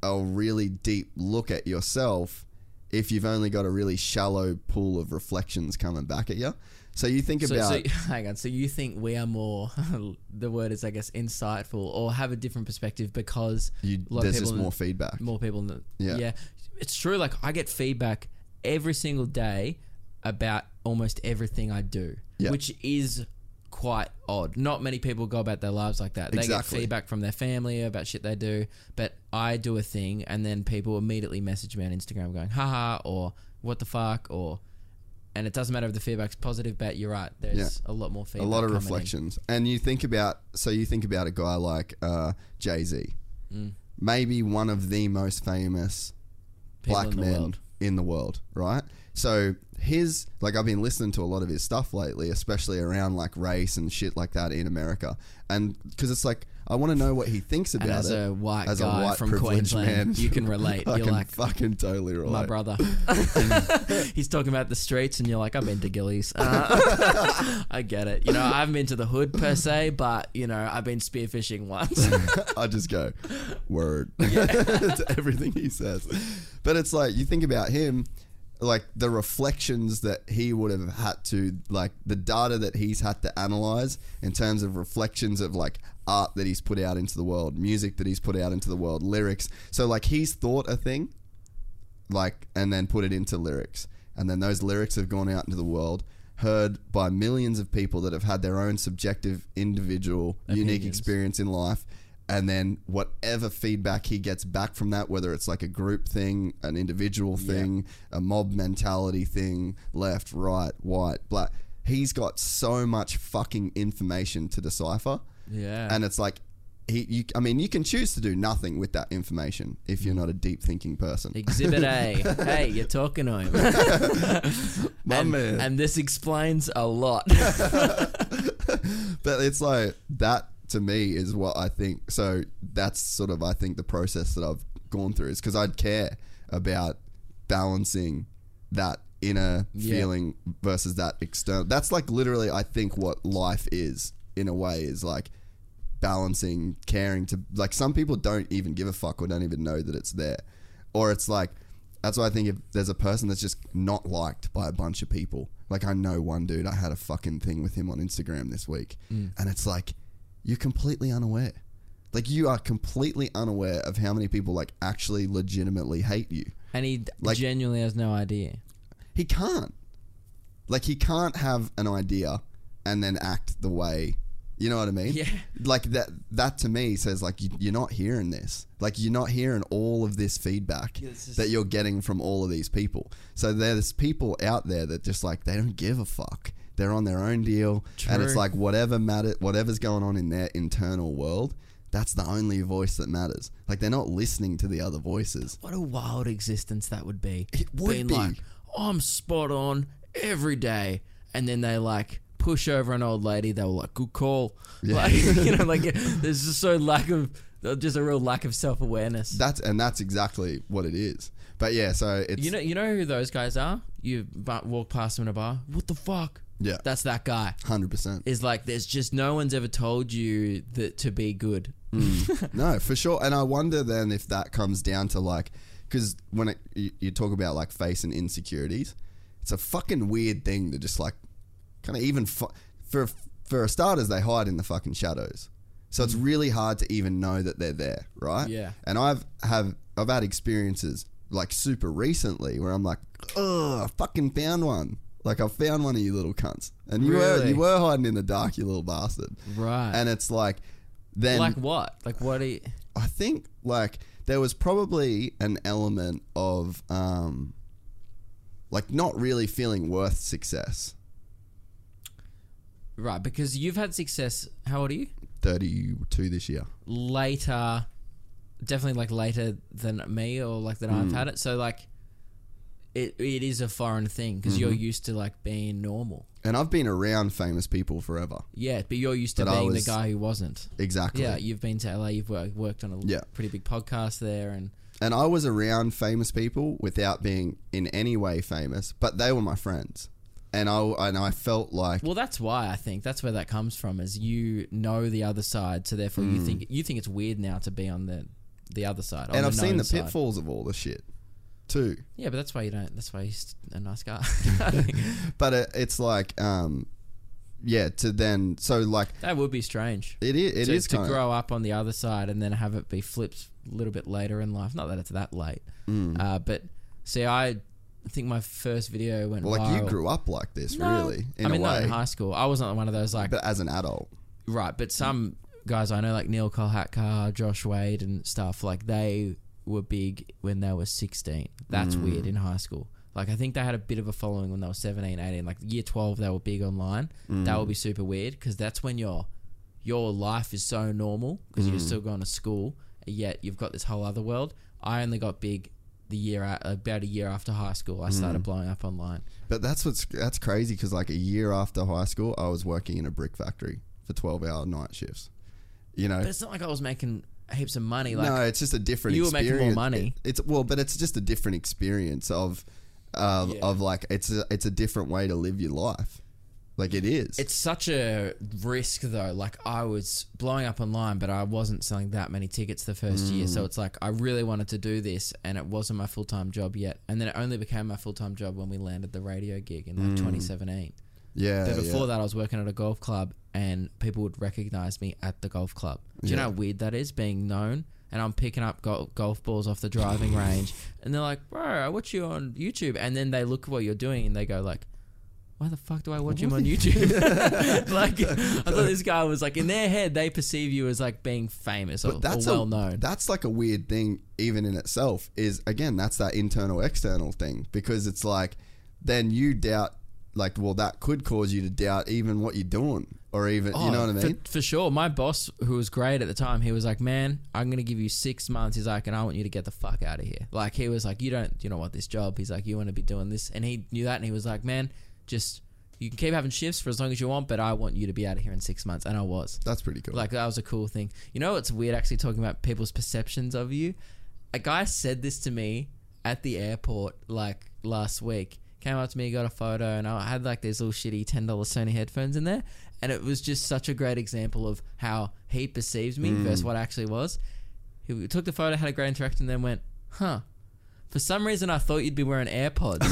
Speaker 1: a really deep look at yourself if you've only got a really shallow pool of reflections coming back at you. So you think
Speaker 3: So,
Speaker 1: about
Speaker 3: so hang on. So you think we are more? the word is, I guess, insightful or have a different perspective because
Speaker 1: you,
Speaker 3: a lot of
Speaker 1: there's just more feedback.
Speaker 3: more people. kn-
Speaker 1: Yeah.
Speaker 3: yeah, it's true. Like I get feedback every single day about almost everything I do,
Speaker 1: Yeah.
Speaker 3: which is quite odd. Not many people go about their lives like that. They
Speaker 1: Exactly.
Speaker 3: get feedback from their family about shit they do, but I do a thing and then people immediately message me on Instagram going, haha, or what the fuck, or. And it doesn't matter if the feedback's positive, but you're right. There's
Speaker 1: Yeah.
Speaker 3: a lot more feedback.
Speaker 1: a lot of
Speaker 3: coming in.
Speaker 1: reflections. And you think about so you think about a guy like uh, Jay Z,
Speaker 3: Mm.
Speaker 1: maybe one of the most famous
Speaker 3: People
Speaker 1: black
Speaker 3: in
Speaker 1: men
Speaker 3: world.
Speaker 1: in the world, right? So his like I've been listening to a lot of his stuff lately, especially around like race and shit like that in America, and because it's like I want to know what he thinks about
Speaker 3: And as
Speaker 1: it.
Speaker 3: a white
Speaker 1: as
Speaker 3: guy from
Speaker 1: privileged
Speaker 3: Queensland, you can relate.
Speaker 1: I
Speaker 3: You're
Speaker 1: can
Speaker 3: like,
Speaker 1: fucking totally relate.
Speaker 3: my brother. He's talking about the streets, and you're like, I've been to Gillies. Uh, I get it. You know, I haven't been to the hood per se, but you know, I've been spearfishing once.
Speaker 1: I just go, word to everything he says. But it's like you think about him, like the reflections that he would have had to, like the data that he's had to analyze in terms of reflections of like art that he's put out into the world, music that he's put out into the world, lyrics. So like he's thought a thing, like, and then put it into lyrics. And then those lyrics have gone out into the world, heard by millions of people that have had their own subjective, individual, unique experience in life. And then whatever feedback he gets back from that, whether it's like a group thing, an individual thing, a mob mentality thing, left, right, white, black, he's got so much fucking information to decipher.
Speaker 3: Yeah.
Speaker 1: And it's like, he, you, I mean, you can choose to do nothing with that information if you're mm. not a deep thinking person.
Speaker 3: Exhibit A. hey, you're talking to him.
Speaker 1: My
Speaker 3: and,
Speaker 1: man.
Speaker 3: and this explains a lot.
Speaker 1: but it's like that to me is what I think. So that's sort of I think the process that I've gone through is because I'd care about balancing that inner
Speaker 3: Yeah.
Speaker 1: feeling versus that external. That's like literally I think what life is in a way is like balancing caring to like some people don't even give a fuck or don't even know that it's there or it's like that's why I think if there's a person that's just not liked by a bunch of people like I know one dude I had a fucking thing with him on Instagram this week mm. and it's like you're completely unaware like you are completely unaware of how many people like actually legitimately hate you
Speaker 3: And he
Speaker 1: Like-
Speaker 3: genuinely has no idea.
Speaker 1: he can't. Like he can't have an idea and then act the way. You know what I mean?
Speaker 3: Yeah.
Speaker 1: Like that. That to me says like you, you're not hearing this. Like you're not hearing all of this feedback
Speaker 3: Yeah,
Speaker 1: that you're getting from all of these people. So there's people out there that just like they don't give a fuck. They're on their own deal, and it's like whatever matter, whatever's going on in their internal world. That's the only voice that matters. Like they're not listening to the other voices.
Speaker 3: What a wild existence that would be.
Speaker 1: It would
Speaker 3: Being
Speaker 1: be.
Speaker 3: like, I'm spot on every day. And then they like push over an old lady. They were like, good call. Like, you know, like there's just so lack of, just a real lack of self awareness.
Speaker 1: That's and that's exactly what it is. But yeah, so it's
Speaker 3: You know, you know who those guys are. You walk past them in a bar. What the fuck?
Speaker 1: Yeah.
Speaker 3: that's that guy.
Speaker 1: hundred percent.
Speaker 3: Is like, there's just no one's ever told you that to be good. Mm.
Speaker 1: No, for sure. And I wonder then if that comes down to like, because when it, you, you talk about like facing insecurities, it's a fucking weird thing to just like, kind of even fu- for for starters, they hide in the fucking shadows. So it's mm. really hard to even know that they're there, right?
Speaker 3: Yeah.
Speaker 1: And I've have I've had experiences like super recently where I'm like, oh, I fucking found one. Like I found one of you little cunts, and you were
Speaker 3: Really?
Speaker 1: you were hiding in the dark, you little bastard.
Speaker 3: Right.
Speaker 1: And it's like, then
Speaker 3: like what? Like what? Are you,
Speaker 1: I think like there was probably an element of um like not really feeling worth success.
Speaker 3: right, because you've had success. How old are you?
Speaker 1: 32 this year.
Speaker 3: later, definitely like later than me or like that I've had it. So like, it it is a foreign thing because you're mm-hmm. used to like being normal.
Speaker 1: And I've been around famous people forever.
Speaker 3: Yeah, but you're used to
Speaker 1: But
Speaker 3: being
Speaker 1: was-
Speaker 3: the guy who wasn't.
Speaker 1: Exactly.
Speaker 3: Yeah, you've been to LA. You've worked, worked on a
Speaker 1: Yeah.
Speaker 3: pretty big podcast there, and
Speaker 1: And I was around famous people without being in any way famous, but they were my friends. And I and I felt like
Speaker 3: well, that's why I think that's where that comes from. Is you know the other side, so therefore you mm. think you think it's weird now to be on the the other side.
Speaker 1: and I've seen the
Speaker 3: side.
Speaker 1: pitfalls of all the shit too.
Speaker 3: Yeah, but that's why you don't. That's why he's a nice guy.
Speaker 1: But it, it's like um yeah, to then so like
Speaker 3: that would be strange.
Speaker 1: it is it
Speaker 3: to,
Speaker 1: is
Speaker 3: to grow up on the other side and then have it be flipped a little bit later in life. Not that it's that late,
Speaker 1: Mm.
Speaker 3: uh, but see, I think my first video went
Speaker 1: Well, like
Speaker 3: viral.
Speaker 1: you grew up like this,
Speaker 3: No.
Speaker 1: really, in
Speaker 3: I mean, not in high school. I wasn't one of those like
Speaker 1: but as an adult,
Speaker 3: right. But some guys I know, like Neil Kolhatkar, Josh Wade, and stuff, like they were big when they were sixteen. That's
Speaker 1: Mm.
Speaker 3: weird in high school. Like I think they had a bit of a following when they were 17, 18. Like year 12, they were big online.
Speaker 1: Mm.
Speaker 3: That would be super weird because that's when your your life is so normal because
Speaker 1: Mm.
Speaker 3: you're still going to school, yet you've got this whole other world. I only got big the year about a year after high school. I
Speaker 1: Mm.
Speaker 3: started blowing up online.
Speaker 1: but that's what's that's crazy because like a year after high school, I was working in a brick factory for twelve hour night shifts. You know,
Speaker 3: But it's not like I was making heaps of money. Like
Speaker 1: no, it's just a different.
Speaker 3: you were making more
Speaker 1: experience.
Speaker 3: money.
Speaker 1: It- it's well, but it's just a different experience of,
Speaker 3: Yeah.
Speaker 1: of like it's a it's a different way to live your life. Like it is.
Speaker 3: It's such a risk though. Like I was blowing up online, but I wasn't selling that many tickets the first year.
Speaker 1: Mm.
Speaker 3: So it's like I really wanted to do this, and it wasn't my full time job yet. And then it only became my full time job when we landed the radio gig in like 2017.
Speaker 1: Yeah.
Speaker 3: But before
Speaker 1: yeah.
Speaker 3: that, I was working at a golf club, and people would recognize me at the golf club. Do you know how weird that is, being known? And I'm picking up gol- golf balls off the driving range, and they're like, "Bro, I watch you on YouTube." And then they look at what you're doing, and they go like, "Why the fuck do I watch him on YouTube?" like, I thought this guy was like in their head, they perceive you as like being famous or,
Speaker 1: that's
Speaker 3: or well
Speaker 1: a,
Speaker 3: known.
Speaker 1: That's like a weird thing, even in itself. Is again, that's that internal external thing because it's like then you doubt, like, well, that could cause you to doubt even what you're doing, or even you oh, know what I mean?
Speaker 3: For, sure. My boss, who was great at the time, he was like, "Man, I'm gonna give you six months." He's like, "And I want you to get the fuck out of here." Like he was like, "You don't, you don't want this job." He's like, "You want to be doing this," and he knew that, and he was like, "Man, just you can keep having shifts for as long as you want, but I want you to be out of here in six months, and I was.
Speaker 1: That's pretty cool.
Speaker 3: Like that was a cool thing. You know what's weird? Actually, talking about people's perceptions of you. A guy said this to me at the airport like last week. Came up to me, got a photo, and I had like these little shitty ten dollar Sony headphones in there, and it was just such a great example of how he perceives me mm. versus what I actually was. He took the photo, had a great interaction, then went, "Huh." For some reason, I thought you'd be wearing AirPods.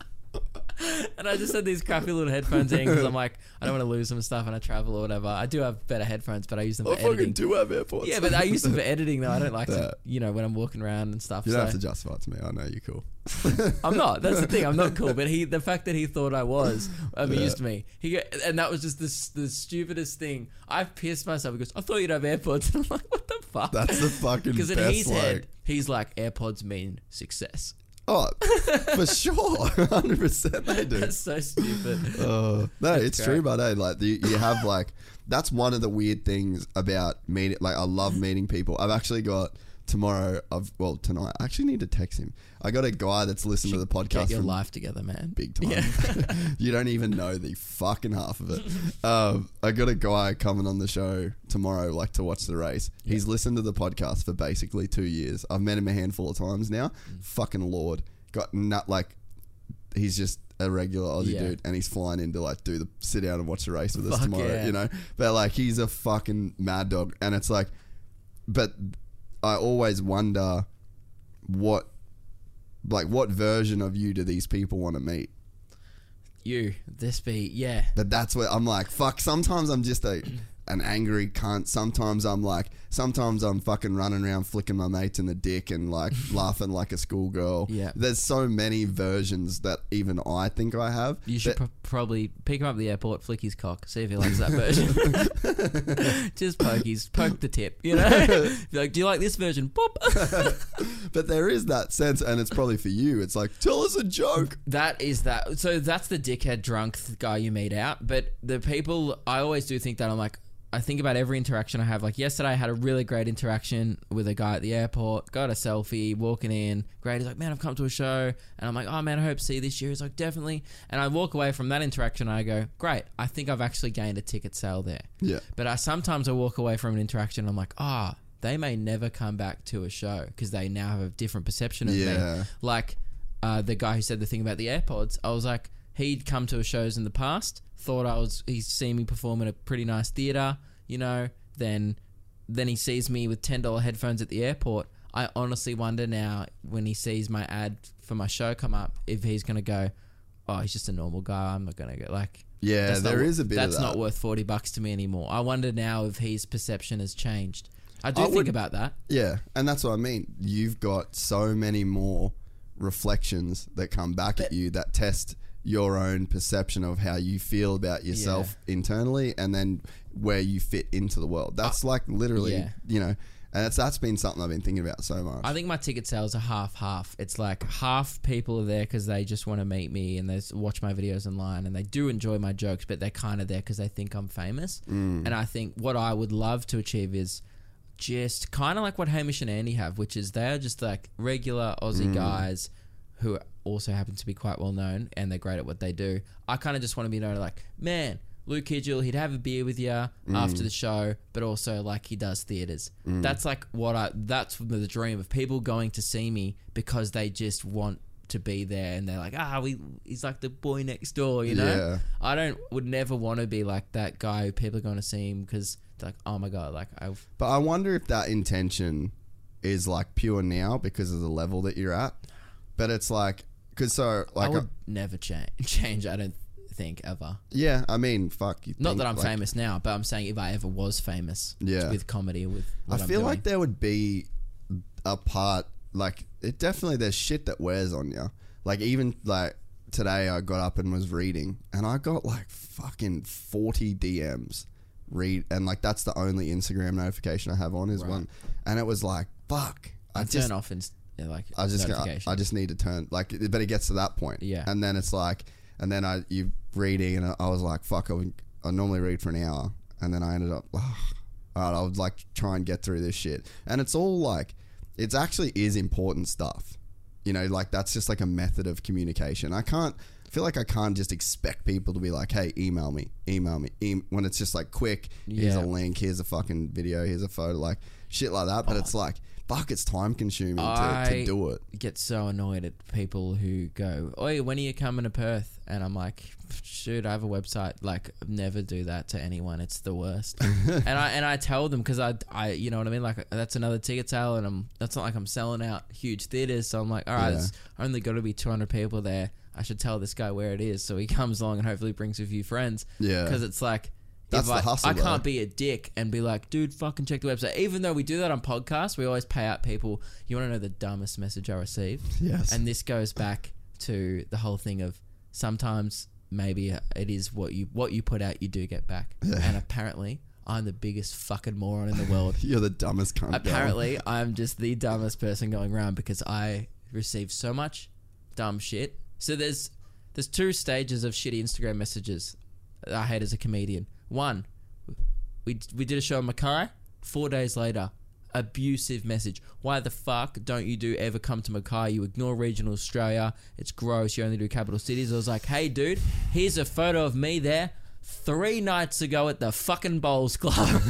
Speaker 3: and I just had these crappy little headphones in because I'm like, I don't want to lose them and stuff, and I travel or whatever. I do have better headphones, but I use them for
Speaker 1: I fucking
Speaker 3: editing.
Speaker 1: do have AirPods.
Speaker 3: Yeah, but I use them for editing though. I don't like
Speaker 1: Yeah.
Speaker 3: to, you know, when I'm walking around and stuff.
Speaker 1: you don't
Speaker 3: so
Speaker 1: have to justify it to me. I know you're cool.
Speaker 3: I'm not. That's the thing. I'm not cool. But he, the fact that he thought I was, amused me. He and that was just the the stupidest thing. I pierced myself because I thought you'd have AirPods, and I'm like, what the fuck?
Speaker 1: That's the fucking
Speaker 3: because in his
Speaker 1: way.
Speaker 3: head, he's like, AirPods mean success.
Speaker 1: Oh, for sure, hundred percent they do.
Speaker 3: That's so stupid.
Speaker 1: Uh, no, it's
Speaker 3: great.
Speaker 1: true, but like you, you have like that's one of the weird things about meeting. Like I love meeting people. I've actually got tomorrow. I've well tonight. I actually need to text him. I got a guy that's listened to the podcast
Speaker 3: Get your
Speaker 1: from
Speaker 3: life together, man.
Speaker 1: big time. you don't even know the fucking half of it. Um, I got a guy coming on the show tomorrow, like to watch the race. He's listened to the podcast for basically two years. I've met him a handful of times now.
Speaker 3: Mm.
Speaker 1: Fucking lord, got nut like he's just a regular Aussie
Speaker 3: Yeah.
Speaker 1: dude, and he's flying in to like do the sit down and watch the race with us tomorrow.
Speaker 3: yeah.
Speaker 1: You know, but like he's a fucking mad dog, and it's like, but I always wonder what like what version of you do these people want to meet
Speaker 3: You, this beat, yeah.
Speaker 1: but that's what I'm like fuck sometimes I'm just a an angry cunt sometimes I'm like sometimes I'm fucking running around flicking my mates in the dick and like laughing like a schoolgirl
Speaker 3: Yeah.
Speaker 1: there's so many versions that even I think I have
Speaker 3: You should pro- probably pick him up at the airport, flick his cock, see if he likes that version. Just poke his, poke the tip, you know? Be like, do you like this version? Boop.
Speaker 1: but there is that sense and it's probably for you it's like tell us a joke
Speaker 3: That is that. So that's the dickhead drunk guy you meet out. But the people, I always do think that I'm like, I think about every interaction I have. Like yesterday, I had a really great interaction with a guy at the airport. Got a selfie, walking in. Great. He's like, man, I've come to a show, and I'm like, oh man, I hope to see you this year. He's like, definitely. And I walk away from that interaction, and I go, great. I think I've actually gained a ticket sale there.
Speaker 1: yeah
Speaker 3: But I sometimes I walk away from an interaction. And I'm like, ah, they may never come back to a show because they now have a different perception of
Speaker 1: Yeah.
Speaker 3: me. Like uh, the guy who said the thing about the AirPods. I was like, he'd come to shows in the past, thought I was. He's seen me perform in a pretty nice theater, you know. Then, then he sees me with ten dollar headphones at the airport. I honestly wonder now when he sees my ad for my show come up if he's gonna go, oh, he's just a normal guy. I'm not gonna go like.
Speaker 1: Yeah, there
Speaker 3: not,
Speaker 1: is a bit of
Speaker 3: That's
Speaker 1: that.
Speaker 3: not worth forty bucks to me anymore. I wonder now if his perception has changed. I do
Speaker 1: I
Speaker 3: think
Speaker 1: would-
Speaker 3: about that.
Speaker 1: Yeah, and that's what I mean. You've got so many more reflections that come back at you that test your own perception of how you feel about yourself internally and then where you fit into the world. That's like literally,
Speaker 3: Uh, yeah.
Speaker 1: you know, and that's that's been something I've been thinking about so much.
Speaker 3: I think my ticket sales are half half. It's like half people are there because they just want to meet me and they watch my videos online and they do enjoy my jokes, but they're kind of there because they think I'm famous.
Speaker 1: Mm.
Speaker 3: And I think what I would love to achieve is just kind of like what Hamish and Andy have, which is they're just like regular Aussie
Speaker 1: Mm.
Speaker 3: guys who also happen to be quite well known and they're great at what they do. I kind of just want to be known like, man, Luke Kidgell, he'd have a beer with you
Speaker 1: Mm.
Speaker 3: after the show, but also like he does theaters. That's like what I. That's the dream of people going to see me because they just want to be there and they're like, ah, we. He's like the boy next door, you know.
Speaker 1: Yeah.
Speaker 3: I don't would never want to be like that guy who people are going to see him because like, oh my god, like I've.
Speaker 1: but I wonder if that intention is like pure now because of the level that you're at. But it's like because so like I
Speaker 3: would never change. Change. I don't think ever.
Speaker 1: yeah, I mean, fuck. You
Speaker 3: Not
Speaker 1: think,
Speaker 3: that I'm
Speaker 1: like,
Speaker 3: famous now, but I'm saying if I ever was famous,
Speaker 1: Yeah.
Speaker 3: with comedy, with
Speaker 1: I feel
Speaker 3: doing.
Speaker 1: like there would be a part like it definitely there's shit that wears on you. Like even like today I got up and was reading and I got like fucking 40 DMs read and like that's the only Instagram notification I have on is one and it was like fuck I
Speaker 3: I
Speaker 1: just
Speaker 3: turn off and like
Speaker 1: I just I,
Speaker 3: notification.
Speaker 1: I just need to turn like but it gets to that point
Speaker 3: Yeah.
Speaker 1: and then it's like and then I you reading and I was like fuck I, would, I normally read for an hour and then I ended up all right I would like try and get through this shit and it's all like it's actually is important stuff You know, like that's just like a method of communication. I can't I feel like I can't just expect people to be like, "Hey, email me, email me," em when it's just like quick. Here's a link. Here's a fucking video. Here's a photo. Like shit like that. But it's like, fuck, it's time consuming to, to do it.
Speaker 3: get so annoyed at people who go, "Oi, when are you coming to Perth?" And I'm like, "Shoot, I have a website." Like, never do that to anyone. It's the worst. and I and I tell them because I I you know what I mean. Like that's another ticket sale, and I'm that's not like I'm selling out huge theaters. So I'm like, all right,
Speaker 1: Yeah.
Speaker 3: it's only got to be 200 people there. I should tell this guy where it is, so he comes along and hopefully brings a few friends.
Speaker 1: Yeah.
Speaker 3: because it's like.
Speaker 1: That's
Speaker 3: if
Speaker 1: the
Speaker 3: I,
Speaker 1: hustle,
Speaker 3: I
Speaker 1: though.
Speaker 3: can't be a dick and be like, dude, fucking check the website. Even though we do that on podcasts, we always pay out people. You want to know the dumbest message I received?
Speaker 1: Yes.
Speaker 3: And this goes back to the whole thing of sometimes maybe it is what you what you put out you do get back. Yeah. And apparently, I'm the biggest fucking moron in the world.
Speaker 1: You're the dumbest cunt.
Speaker 3: apparently, I'm just the dumbest person going around because I receive so much dumb shit. So there's there's two stages of shitty Instagram messages I hate as a comedian. One, we we did a show in Mackay. Four days later, abusive message. Why the fuck don't you do ever come to Mackay? You ignore regional Australia. It's gross. You only do capital cities. I was like, hey dude, here's a photo of me there. Three nights ago at the fucking Bowls Club.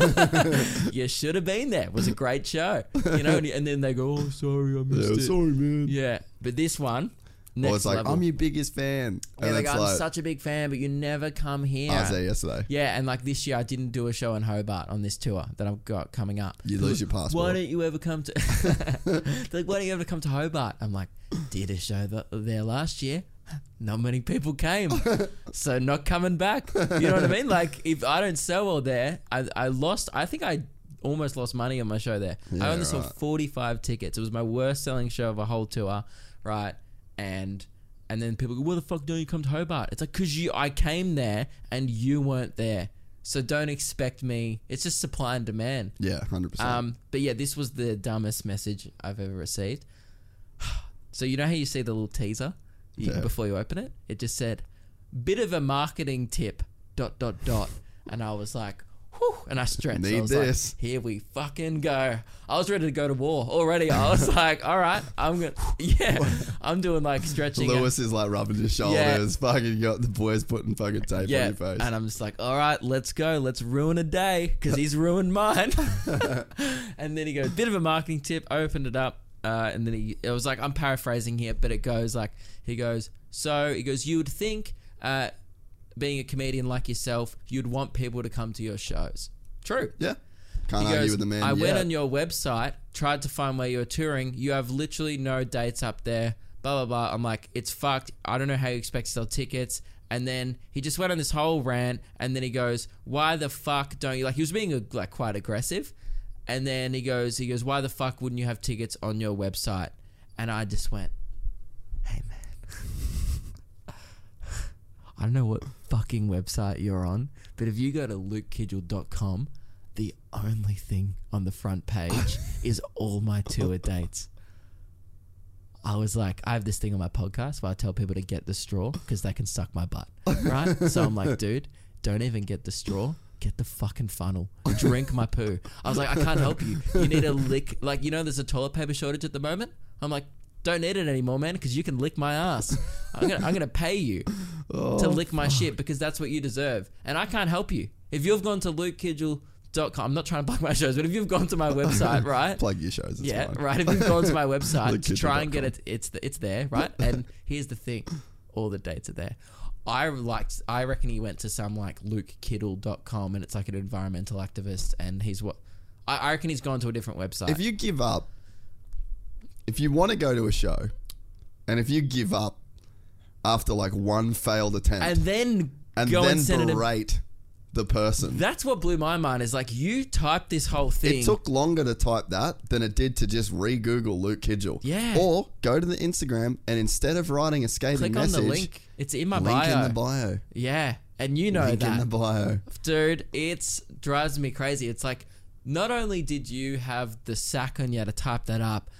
Speaker 3: you should have been there. It was a great show. You know, and, and then they go, oh, sorry, I missed
Speaker 1: Yeah,
Speaker 3: it.
Speaker 1: sorry, man.
Speaker 3: Yeah, but this one, next
Speaker 1: Or it's like,
Speaker 3: level.
Speaker 1: I'm your biggest fan.
Speaker 3: yeah,
Speaker 1: And
Speaker 3: like, I'm
Speaker 1: like,
Speaker 3: such a big fan, but you never come here.
Speaker 1: I was there yesterday.
Speaker 3: Yeah, and like this year, I didn't do a show in Hobart on this tour that I've got coming up.
Speaker 1: You lose your passport.
Speaker 3: Why don't you ever come to? Like, why don't you ever come to Hobart? I'm like, did a show th- there last year. Not many people came, so not coming back. You know what I mean? Like, if I don't sell well there, I, I lost. I think I almost lost money on my show there. I
Speaker 1: Yeah,
Speaker 3: only sold 45 tickets. It was my worst selling show of a whole tour, right? And and then people go, "Why the fuck don't you come to Hobart?" It's like, "Cause you, I came there and you weren't there." So don't expect me. It's just supply and demand.
Speaker 1: Yeah, 100%.
Speaker 3: Um, but yeah, this was the dumbest message I've ever received. So you know how you see the little teaser you,
Speaker 1: Yeah.
Speaker 3: before you open it? It just said, "Bit of a marketing tip." Dot dot dot, and I was like, Whew, and I stretched. I
Speaker 1: Need
Speaker 3: was
Speaker 1: this.
Speaker 3: Like, Here we fucking go. I was ready to go to war already. I was like, all right, I'm gonna, yeah, I'm doing like stretching. and-
Speaker 1: Lewis is like rubbing his shoulders. Fucking got the boys putting fucking tape on your face.
Speaker 3: and I'm just like, all right, let's go, let's ruin a day because he's ruined mine. and then he goes, bit of a marketing tip. I opened it up, uh, and then he, it was like, I'm paraphrasing here, but it goes like, he goes, so he goes, you would think, uh, being a comedian like yourself, you'd want people to come to your shows. True.
Speaker 1: yeah. Can't
Speaker 3: He
Speaker 1: argue
Speaker 3: goes,
Speaker 1: with the man.
Speaker 3: I went on your website, tried to find where you're touring. You have literally no dates up there. Blah blah blah. I'm like, it's fucked. I don't know how you expect to sell tickets. And then he just went on this whole rant, and then he goes, "Why the fuck don't you like?" He was being uh, like quite aggressive, and then he goes, "He goes, why the fuck wouldn't you have tickets on your website?" And I just went, "Hey man, I don't know what fucking website you're on, but if you go to lukekidgell.com, the only thing on the front page is all my tour dates. I was like, I have this thing on my podcast where I tell people to get the straw because they can suck my butt, right? so I'm like, dude, don't even get the straw. Get the fucking funnel. Drink my poo. I was like, I can't help you. You need a lick. Like, you know, there's a toilet paper shortage at the moment. I'm like, don't need it anymore, man, because you can lick my ass. I'm gonna, I'm gonna pay you to oh, lick my shit because that's what you deserve, and I can't help you. If you've gone to lukekidgell.com, I'm not trying to plug my shows, but if you've gone to my website, right?
Speaker 1: Plug your shows. It's
Speaker 3: yeah,
Speaker 1: fine.
Speaker 3: right. If you've gone to my website to try and get it, it's the, it's there, right? And here's the thing, all the dates are there. I liked. I reckon he went to some like lukekidtle.com and it's like an environmental activist, and he's what. I, I reckon he's gone to a different website.
Speaker 1: If you give up, if you want to go to a show, and if you give up after like one failed attempt,
Speaker 3: and then
Speaker 1: and
Speaker 3: go
Speaker 1: then
Speaker 3: and send it. in-
Speaker 1: berate the person,
Speaker 3: That's what blew my mind. Is like you typed this whole thing.
Speaker 1: it took longer to type that than it did to just re-Google Luke Kidgell.
Speaker 3: Yeah.
Speaker 1: Or go to the Instagram and instead of writing a scathing
Speaker 3: click on the link. It's in my
Speaker 1: link
Speaker 3: bio.
Speaker 1: in the bio.
Speaker 3: yeah, and you know
Speaker 1: link
Speaker 3: that.
Speaker 1: in the bio.
Speaker 3: dude it's drives me crazy it's like not only did you have the sack on you to type that up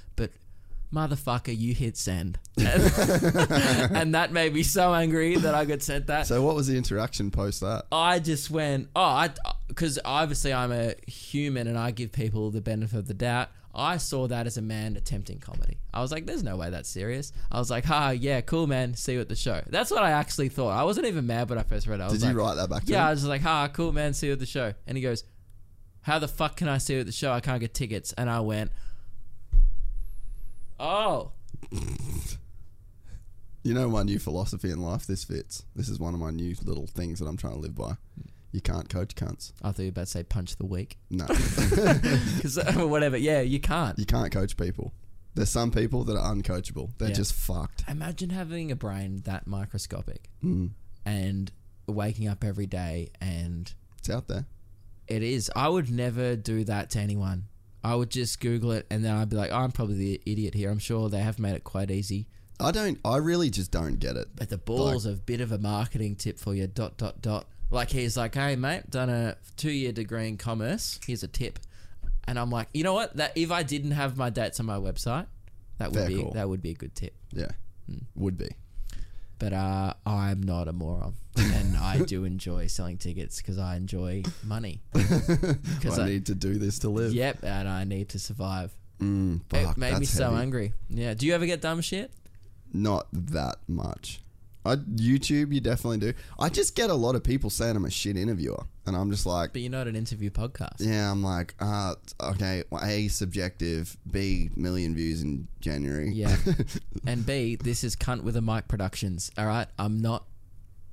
Speaker 3: motherfucker you hit send and that made me so angry that i got sent that
Speaker 1: So what was the interaction post that?
Speaker 3: i just went oh i because obviously i'm a human and i give people the benefit of the doubt I saw that as a man attempting comedy. I was like, "There's no way that's serious." I was like, "Ha, yeah, cool, man. See you at the show." That's what I actually thought. I wasn't even mad when I first read it. I was
Speaker 1: Did you
Speaker 3: like,
Speaker 1: write that back to
Speaker 3: Yeah, I was just like, "Ha, cool, man. See you at the show." And he goes, "How the fuck can I see you at the show? I can't get tickets." And I went, "Oh."
Speaker 1: You know my new philosophy in life. This fits. This is one of my new little things that I'm trying to live by. You can't coach cunts.
Speaker 3: I thought you were about to say punch the weak.
Speaker 1: No,
Speaker 3: Because whatever, yeah, you can't.
Speaker 1: you can't coach people. There's some people that are uncoachable. They're
Speaker 3: Yeah.
Speaker 1: just fucked.
Speaker 3: Imagine having a brain that microscopic
Speaker 1: Mm.
Speaker 3: and waking up every day and
Speaker 1: It's out there.
Speaker 3: it is. I would never do that to anyone. I would just Google it and then I'd be like, oh, I'm probably the idiot here. I'm sure they have made it quite easy.
Speaker 1: I don't. I really just don't get it.
Speaker 3: But the balls a bit of a marketing tip for you. Dot dot dot. Like he's like, hey mate, done a two year degree in commerce. Here's a tip. And I'm like, you know what? That if I didn't have my dates on my website, that would be
Speaker 1: call.
Speaker 3: that would be a good tip.
Speaker 1: Yeah,
Speaker 3: Hmm.
Speaker 1: would be.
Speaker 3: But uh, I'm not a moron, and I do enjoy selling tickets because I enjoy money. Because
Speaker 1: I
Speaker 3: I,
Speaker 1: need to do this to live.
Speaker 3: yep, and I need to survive.
Speaker 1: Mm,
Speaker 3: it
Speaker 1: fuck,
Speaker 3: made me so
Speaker 1: heavy.
Speaker 3: angry. Yeah. Do you ever get dumb shit?
Speaker 1: Not that much. I YouTube, you definitely do. I just get a lot of people saying I'm a shit interviewer, and I'm just like,
Speaker 3: But you're not an interview podcast.
Speaker 1: yeah, I'm like, uh, okay, well, a subjective, b million views in January.
Speaker 3: Yeah. and B, this is cunt with a mic productions. All right, I'm not.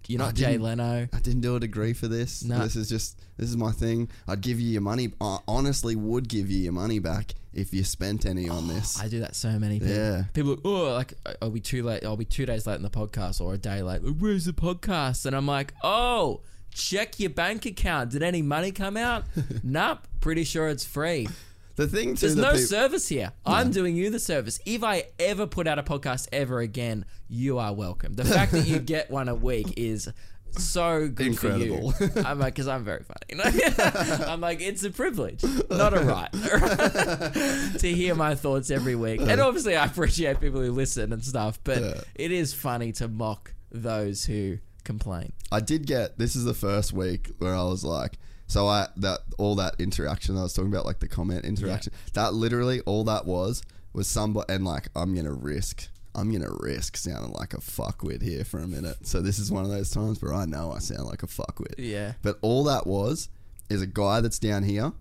Speaker 3: You're
Speaker 1: I
Speaker 3: not Jay
Speaker 1: didn't-
Speaker 3: Leno.
Speaker 1: I didn't do a degree for this.
Speaker 3: No.
Speaker 1: This is just this is my thing. I'd give you your money. I honestly would give you your money back if you spent any on oh, this.
Speaker 3: I do that so many people.
Speaker 1: Yeah.
Speaker 3: People, are, oh, like uh, I'll be too late. I'll be two days late in the podcast or a day late. Where's the podcast? And I'm like, oh, check your bank account. Did any money come out? nope. Pretty sure it's free.
Speaker 1: the thing too,
Speaker 3: There's
Speaker 1: that
Speaker 3: no
Speaker 1: peop-
Speaker 3: service here. I'm doing you the service. If I ever put out a podcast ever again, you are welcome. The fact that you get one a week is so good
Speaker 1: Incredible.
Speaker 3: for you. I'm like, because I'm very funny. I'm like, it's a privilege, not a right, to hear my thoughts every week. And obviously, I appreciate people who listen and stuff, but
Speaker 1: Yeah.
Speaker 3: it is funny to mock those who complain.
Speaker 1: I did get this is the first week where I was like so I that all that interaction I was talking about like the comment interaction that literally all that was was somebody and like I'm gonna risk I'm gonna risk sounding like a fuckwit here for a minute so this is one of those times where I know I sound like a fuckwit
Speaker 3: Yeah.
Speaker 1: but all that was is a guy that's down here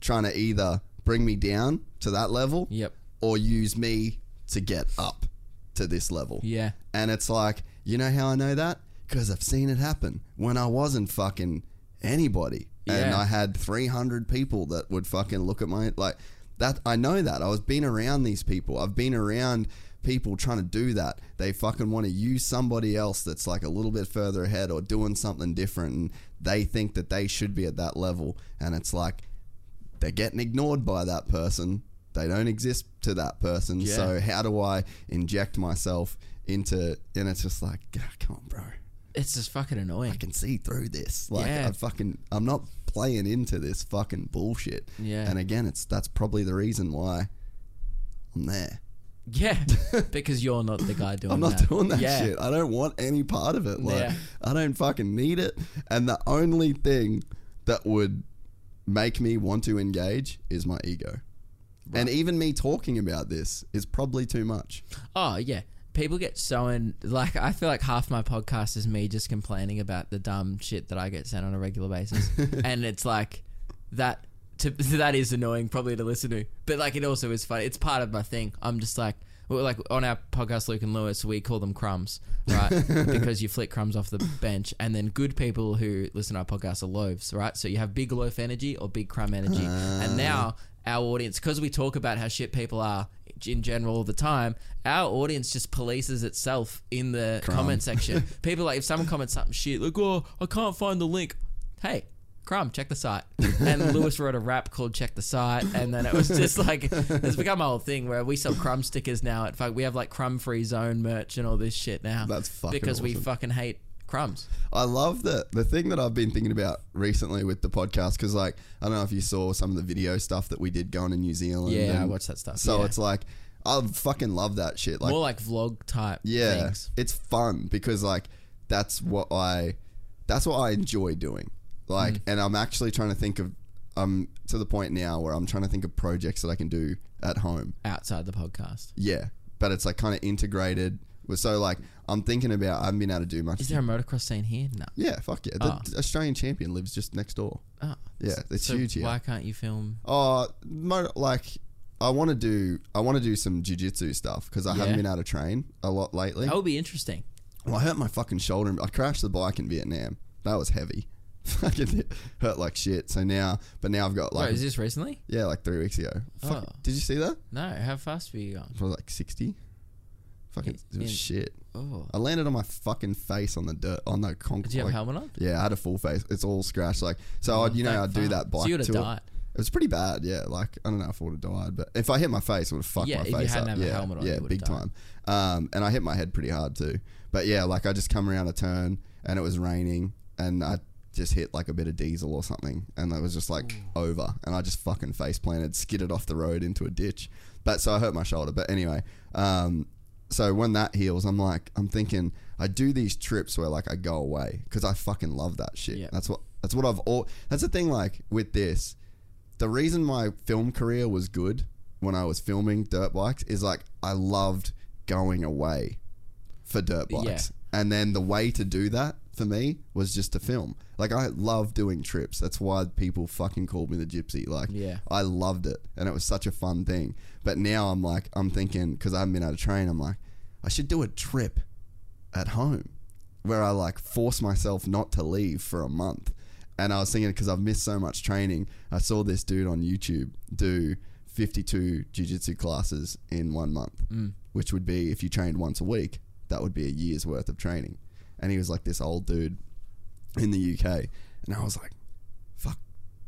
Speaker 1: trying to either bring me down to that level
Speaker 3: Yep.
Speaker 1: or use me to get up to this level
Speaker 3: Yeah.
Speaker 1: and it's like, you know how I know that? Because I've seen it happen when I wasn't fucking anybody. And I had 300 people that would fucking look at my, like, that. I know that. I was been around these people. I've been around people trying to do that. They fucking want to use somebody else that's like a little bit further ahead or doing something different. And they think that they should be at that level. And it's like, they're getting ignored by that person. They don't exist to that person.
Speaker 3: Yeah.
Speaker 1: So how do I inject myself into? And it's just like, "Ah, come on, bro.
Speaker 3: It's just fucking annoying.
Speaker 1: I can see through this. Like,
Speaker 3: Yeah.
Speaker 1: I fucking, I'm not playing into this fucking bullshit.
Speaker 3: Yeah.
Speaker 1: And again, it's that's probably the reason why I'm there.
Speaker 3: Yeah, because you're not the guy doing that.
Speaker 1: I'm not
Speaker 3: that.
Speaker 1: doing that
Speaker 3: yeah.
Speaker 1: shit. I don't want any part of it. Like,
Speaker 3: Yeah.
Speaker 1: I don't fucking need it. And the only thing that would make me want to engage is my ego. And even me talking about this is probably too much.
Speaker 3: Oh yeah. People get so in like I feel like half my podcast is me just complaining about the dumb shit that I get sent on a regular basis. and it's like that to that is annoying probably to listen to. But like it also is funny. It's part of my thing. I'm just like well, like on our podcast, Luke and Lewis, we call them crumbs, right? because you flick crumbs off the bench, and then good people who listen to our podcast are loaves, right? So you have big loaf energy or big crumb energy, and ah. now our audience, because we talk about how shit people are in general all the time, our audience just polices itself in the comment section. People like if someone comments something shit, like oh I can't find the link, hey. Crumb, check the site. And Lewis wrote a rap called Check the Site. And then it was just like, it's become a whole thing where we sell crumb stickers now. At fuck, we have like crumb free zone merch and all this shit now.
Speaker 1: That's fucking
Speaker 3: Because we fucking hate crumbs.
Speaker 1: I love that the thing that I've been thinking about recently with the podcast because like I don't know if you saw some of the video stuff that we did going to New Zealand.
Speaker 3: Yeah, I watched that stuff,
Speaker 1: So
Speaker 3: yeah.
Speaker 1: it's like I fucking love that shit. Like
Speaker 3: More like vlog type
Speaker 1: yeah,
Speaker 3: things.
Speaker 1: it's fun because like that's what I that's what I enjoy doing. Like,
Speaker 3: Mm.
Speaker 1: and I'm actually trying to think of I'm to the point now where I'm trying to think of projects that I can do at home.
Speaker 3: outside the podcast.
Speaker 1: Yeah, but it's like kind of integrated. So like I'm thinking about I haven't been able to do much.
Speaker 3: Is there a motocross scene here? No.
Speaker 1: yeah, fuck yeah. The
Speaker 3: Oh.
Speaker 1: Australian champion lives just next door.
Speaker 3: Oh,
Speaker 1: Yeah, it's
Speaker 3: so
Speaker 1: huge here.
Speaker 3: Why can't you film?
Speaker 1: Oh, mo- like I want to do I want to do some jujitsu stuff because I
Speaker 3: Yeah.
Speaker 1: haven't been able to train a lot lately.
Speaker 3: That would be interesting.
Speaker 1: Well, I hurt my fucking shoulder. I crashed the bike in Vietnam. That was heavy. Fucking hurt like shit. So now, but now I've got like
Speaker 3: Wait, is this recently?
Speaker 1: yeah, like three weeks ago. Fuck,
Speaker 3: Oh.
Speaker 1: Did you see that?
Speaker 3: No. How fast were you going?
Speaker 1: Was like sixty. Fucking it was
Speaker 3: In-
Speaker 1: shit.
Speaker 3: Oh.
Speaker 1: I landed on my fucking face on the dirt on the concrete.
Speaker 3: Did you have a helmet on?
Speaker 1: Yeah, I had a full face. It's all scratched. Like so, I'd, you know, I'd do that bike.
Speaker 3: So you would've
Speaker 1: tour.
Speaker 3: died.
Speaker 1: It was pretty bad. Yeah, like I don't know if I would have died, but if I hit my face, it would have fucked
Speaker 3: Yeah,
Speaker 1: my
Speaker 3: if you
Speaker 1: face
Speaker 3: hadn't
Speaker 1: up.
Speaker 3: have a
Speaker 1: yeah,
Speaker 3: helmet on,
Speaker 1: yeah,
Speaker 3: you would've
Speaker 1: big
Speaker 3: died.
Speaker 1: time. Um, and I hit my head pretty hard too. But yeah, like I just come around a turn and it was raining, and I just hit like a bit of diesel or something, and it was just like over, and I just fucking face planted, skidded off the road into a ditch. But so I hurt my shoulder. But anyway, um, so when that heals, I'm like, I'm thinking, I do these trips where like I go away because I fucking love that shit.
Speaker 3: Yeah.
Speaker 1: That's what that's what I've all. That's the thing. Like with this, the reason my film career was good when I was filming dirt bikes is like I loved going away for dirt
Speaker 3: Yeah.
Speaker 1: bikes. And then the way to do that for me was just to film. Like I love doing trips. That's why people fucking called me the gypsy. Like
Speaker 3: Yeah.
Speaker 1: I loved it and it was such a fun thing. But now I'm like I'm thinking because I haven't been able to train, I'm like, I should do a trip at home where I like force myself not to leave for a month. And I was thinking because I've missed so much training, I saw this dude on YouTube do 52 jiu-jitsu classes in one month, mm. which would be if you trained once a week, that would be a year's worth of training. And he was like this old dude in the UK, and I was like, fuck,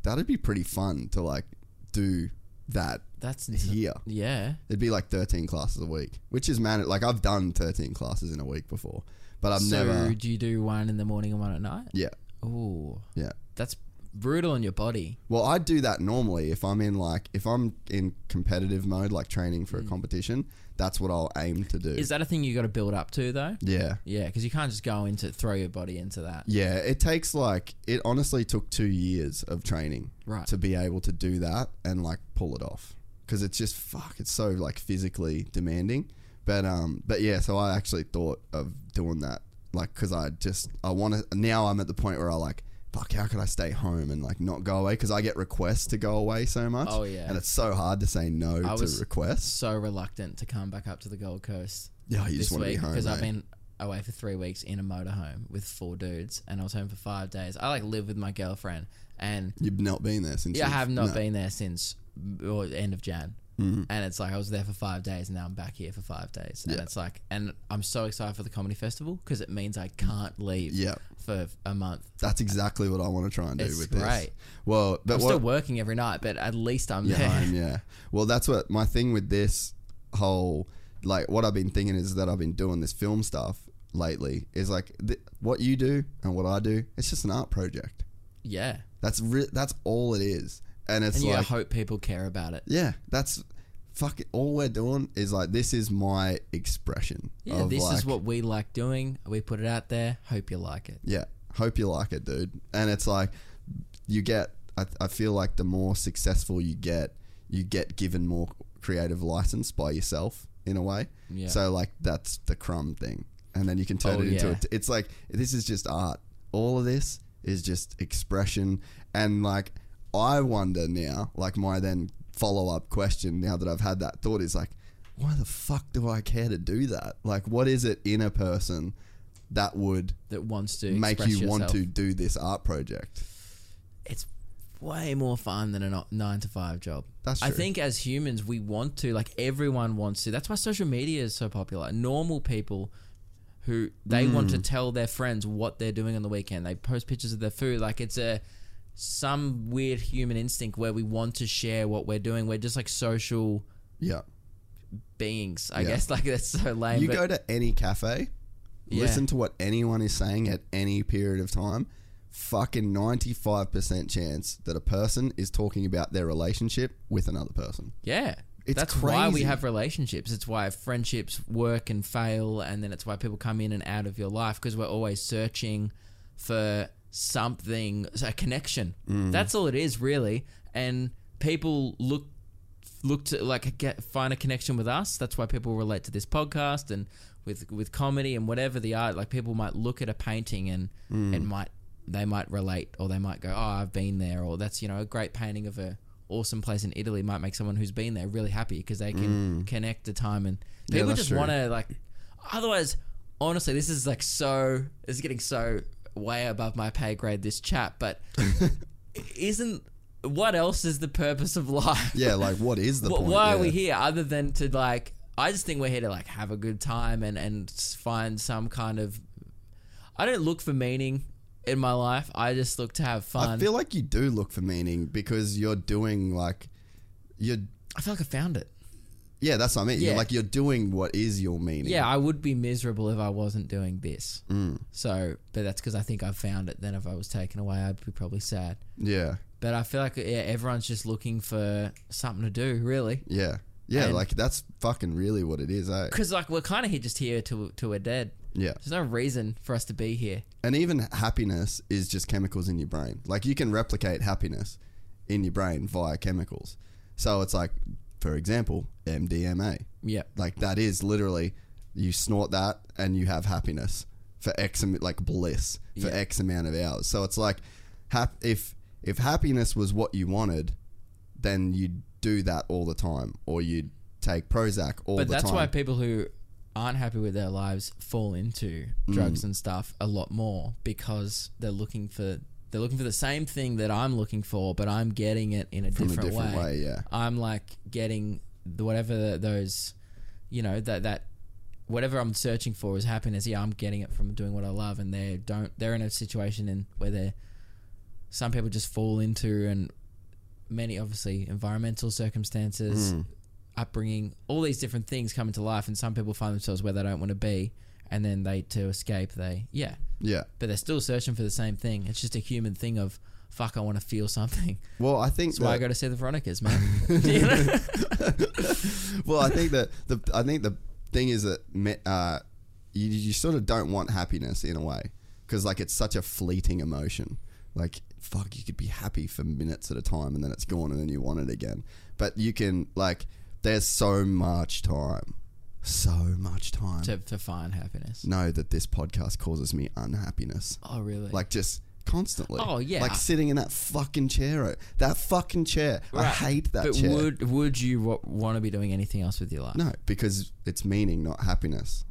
Speaker 1: that'd be pretty fun to like do that
Speaker 3: That's
Speaker 1: here.
Speaker 3: Yeah.
Speaker 1: It'd be like 13 classes a week, which is man. Like I've done 13 classes in a week before, but I've never
Speaker 3: so
Speaker 1: never.
Speaker 3: do you do one in the morning and one at night?
Speaker 1: Yeah,
Speaker 3: Oh,
Speaker 1: yeah.
Speaker 3: that's brutal on your body.
Speaker 1: Well, I do that normally if I'm in like if I'm in competitive mode, like training for a mm. competition. That's what I'll aim to do.
Speaker 3: Is that a thing you got to build up to though?
Speaker 1: yeah,
Speaker 3: Yeah, because you can't just go into throw your body into that.
Speaker 1: yeah. It takes like it honestly took two years of training
Speaker 3: Right.
Speaker 1: to be able to do that and like pull it off because it's just fuck. It's so like physically demanding. But um, but yeah. So I actually thought of doing that like because I just I want to now. I'm at the point where I like. Fuck, how could I stay home and like not go away? Because I get requests to go away so much.
Speaker 3: Oh, yeah.
Speaker 1: and it's so hard to say no
Speaker 3: I
Speaker 1: to
Speaker 3: was
Speaker 1: requests.
Speaker 3: so reluctant to come back up to the Gold Coast.
Speaker 1: Yeah, you just
Speaker 3: this
Speaker 1: want to be
Speaker 3: week
Speaker 1: home.
Speaker 3: because I've
Speaker 1: eh?
Speaker 3: been away for three weeks in a motorhome with four dudes, and I was home for five days. I like live with my girlfriend, and
Speaker 1: You've not been there since.
Speaker 3: yeah, I
Speaker 1: you've-
Speaker 3: have not
Speaker 1: no.
Speaker 3: been there since or end of Jan.
Speaker 1: Mm-hmm.
Speaker 3: And it's like I was there for five days, and now I'm back here for five days. And
Speaker 1: Yeah.
Speaker 3: it's like, and I'm so excited for the comedy festival because it means I can't leave
Speaker 1: Yeah.
Speaker 3: for a month.
Speaker 1: That's exactly what I want to try and do
Speaker 3: It's
Speaker 1: with this.
Speaker 3: great.
Speaker 1: Well, but
Speaker 3: I'm
Speaker 1: what,
Speaker 3: still working every night, but at least I'm
Speaker 1: Yeah,
Speaker 3: there.
Speaker 1: home, yeah. Well, that's what my thing with this whole like what I've been thinking is that I've been doing this film stuff lately is like th- what you do and what I do. It's just an art project.
Speaker 3: yeah.
Speaker 1: That's re- that's all it is, and it's
Speaker 3: And you
Speaker 1: like
Speaker 3: hope people care about it.
Speaker 1: yeah, that's fuck. It. All we're doing is like this is my expression.
Speaker 3: Yeah, this
Speaker 1: like,
Speaker 3: is what we like doing. We put it out there. Hope you like it.
Speaker 1: Yeah, hope you like it, dude. And it's like you get. I, I feel like the more successful you get, you get given more creative license by yourself in a way.
Speaker 3: Yeah.
Speaker 1: So like that's the crumb thing, and then you can turn
Speaker 3: Oh,
Speaker 1: it into.
Speaker 3: yeah.
Speaker 1: A, it's like this is just art. All of this is just expression, and like I wonder now, like my then follow up question now that I've had that thought is like, why the fuck do I care to do that? Like, what is it in a person that would
Speaker 3: That wants to
Speaker 1: make you want to do this art project.
Speaker 3: It's way more fun than a nine to five job.
Speaker 1: That's true.
Speaker 3: I think as humans we want to, like everyone wants to. That's why social media is so popular. Normal people who they want
Speaker 1: Mm.
Speaker 3: to tell their friends what they're doing on the weekend. They post pictures of their food. Like it's a some weird human instinct where we want to share what we're doing. We're just like social
Speaker 1: Yeah.
Speaker 3: beings. I
Speaker 1: Yeah.
Speaker 3: guess like that's so lame.
Speaker 1: You go to any cafe,
Speaker 3: Yeah.
Speaker 1: listen to what anyone is saying at any period of time. Fucking 95% chance that a person is talking about their relationship with another person.
Speaker 3: Yeah.
Speaker 1: It's
Speaker 3: That's why we have relationships. It's why friendships work and fail, and then it's why people come in and out of your life because we're always searching for something, a connection.
Speaker 1: Mm.
Speaker 3: That's all it is, really. And people look look to like get find a connection with us. That's why people relate to this podcast and with with comedy and whatever the art. Like people might look at a painting and
Speaker 1: Mm.
Speaker 3: and might they might relate or they might go, oh, I've been there, or that's you know a great painting of a awesome place in Italy might make someone who's been there really happy because they can connect the time and
Speaker 1: Mm. Yeah,
Speaker 3: people just want to like. Otherwise, honestly, this is like so. This is getting so way above my pay grade. This chat, but isn't what else is the purpose of life?
Speaker 1: Yeah, like what is the point?
Speaker 3: Why are we here other than to like? I just think we're here to like have a good time and and find some kind of. I don't look for meaning in my life. I just look to have fun.
Speaker 1: I feel like you do look for meaning because you're doing like you're
Speaker 3: I feel like I found it.
Speaker 1: Yeah, that's what I mean. You're
Speaker 3: Yeah.
Speaker 1: like you're doing what is your meaning.
Speaker 3: Yeah, I would be miserable if I wasn't doing this.
Speaker 1: Mm.
Speaker 3: So, but that's because I think I've found it. Then if I was taken away, I'd be probably sad.
Speaker 1: Yeah.
Speaker 3: But I feel like yeah, everyone's just looking for something to do, really.
Speaker 1: Yeah. Yeah,
Speaker 3: And-
Speaker 1: like that's fucking really what it is, eh?
Speaker 3: Because like we're kind of here just here to to we're dead.
Speaker 1: Yeah.
Speaker 3: There's no reason for us to be here.
Speaker 1: And even happiness is just chemicals in your brain. Like you can replicate happiness in your brain via chemicals. So it's like, for example, MDMA.
Speaker 3: Yeah.
Speaker 1: Like that is literally you snort that and you have happiness for X like bliss for
Speaker 3: Yeah.
Speaker 1: X amount of hours. So it's like hap- if if happiness was what you wanted, then you'd do that all the time, or you'd take Prozac all
Speaker 3: But
Speaker 1: the time.
Speaker 3: But that's why people who aren't happy with their lives fall into
Speaker 1: Mm.
Speaker 3: drugs and stuff a lot more because they're looking for they're looking for the same thing that I'm looking for, but I'm getting it in a,
Speaker 1: From a
Speaker 3: different,
Speaker 1: different
Speaker 3: way.
Speaker 1: way, yeah.
Speaker 3: I'm like getting the, whatever those, you know, that that whatever I'm searching for is happiness. Yeah, I'm getting it from doing what I love, and they don't. They're in a situation in where they, some people just fall into, and many obviously environmental circumstances,
Speaker 1: Mm.
Speaker 3: upbringing, all these different things come into life, and some people find themselves where they don't want to be, and then they to escape they yeah,
Speaker 1: yeah.
Speaker 3: but they're still searching for the same thing. It's just a human thing of. Fuck! I want to feel something.
Speaker 1: Well, I think
Speaker 3: That's why I
Speaker 1: that-
Speaker 3: go to see the Veronicas, man.
Speaker 1: Well, I think that the I think the thing is that me- uh, you you sort of don't want happiness in a way because like it's such a fleeting emotion. Like fuck, you could be happy for minutes at a time and then it's gone and then you want it again. But you can like there's so much time, so much time.
Speaker 3: to, to find happiness.
Speaker 1: know that this podcast causes me unhappiness.
Speaker 3: Oh, really?
Speaker 1: Like just constantly.
Speaker 3: Oh, yeah.
Speaker 1: Like sitting in that fucking chair. That fucking chair. I hate that chair.
Speaker 3: but
Speaker 1: chair.
Speaker 3: would would you w- want to be doing anything else with your life?
Speaker 1: No, because it's meaning, not happiness.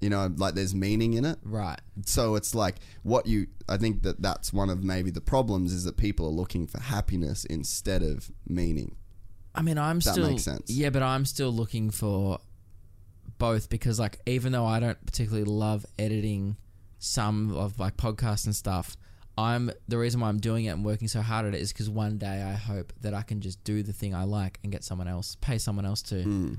Speaker 1: You know, like there's meaning in it.
Speaker 3: Right.
Speaker 1: So it's like what you. I think that that's one of maybe the problems is that people are looking for happiness instead of meaning.
Speaker 3: I mean, I'm
Speaker 1: That
Speaker 3: still
Speaker 1: makes sense.
Speaker 3: Yeah, but I'm still looking for both because, like, even though I don't particularly love editing some of like podcasts and stuff, I'm the reason why I'm doing it and working so hard at it is because one day I hope that I can just do the thing I like and get someone else, pay someone else to
Speaker 1: Hmm.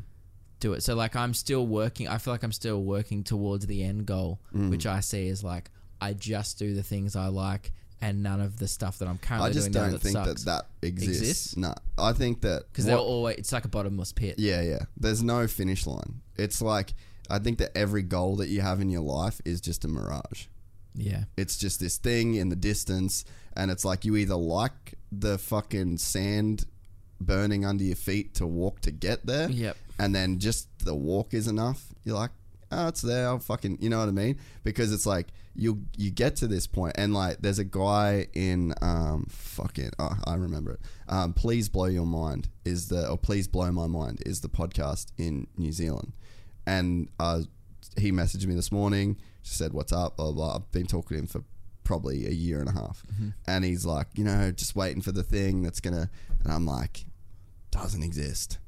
Speaker 3: do it. So like I'm still working. I feel like I'm still working towards the end goal,
Speaker 1: Hmm.
Speaker 3: which I see as like I just do the things I like and none of the stuff that I'm currently doing.
Speaker 1: I just
Speaker 3: doing now
Speaker 1: don't think
Speaker 3: sucks.
Speaker 1: that that exists.
Speaker 3: Exists?
Speaker 1: No, I think that
Speaker 3: because they're always it's like a bottomless pit.
Speaker 1: Yeah, yeah. There's no finish line. It's like I think that every goal that you have in your life is just a mirage.
Speaker 3: Yeah.
Speaker 1: It's just this thing in the distance, and it's like you either like the fucking sand burning under your feet to walk to get there,
Speaker 3: Yep.
Speaker 1: and then just the walk is enough. You're like, oh, it's there. I'll fucking, you know what I mean? Because it's like you you get to this point, and like there's a guy in um fucking oh I remember it. Um, please blow your mind is the or please blow my mind is the podcast in New Zealand, and uh, he messaged me this morning. Just said what's up. Blah blah. I've been talking to him for probably a year and a half, and he's like, you know, just waiting for the thing that's gonna. And I'm like, doesn't exist.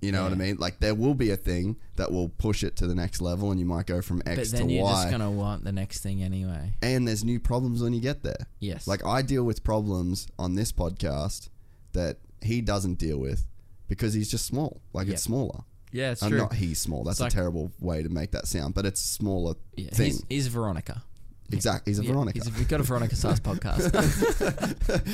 Speaker 1: You know what I mean? Like there will be a thing that will push it to the next level, and you might go from X to Y.
Speaker 3: But then you're
Speaker 1: Y.
Speaker 3: just gonna want the next thing anyway.
Speaker 1: and there's new problems when you get there.
Speaker 3: Yes.
Speaker 1: Like I deal with problems on this podcast that he doesn't deal with because he's just small. Like
Speaker 3: Yep.
Speaker 1: it's smaller.
Speaker 3: Yeah, it's
Speaker 1: I'm
Speaker 3: true.
Speaker 1: not he's small. That's
Speaker 3: It's
Speaker 1: a
Speaker 3: like-
Speaker 1: terrible way to make that sound, but it's smaller
Speaker 3: yeah,
Speaker 1: thing.
Speaker 3: he's, he's Veronica.
Speaker 1: Exactly. He's a
Speaker 3: Yeah,
Speaker 1: Veronica.
Speaker 3: he's- we've got a Veronica size podcast.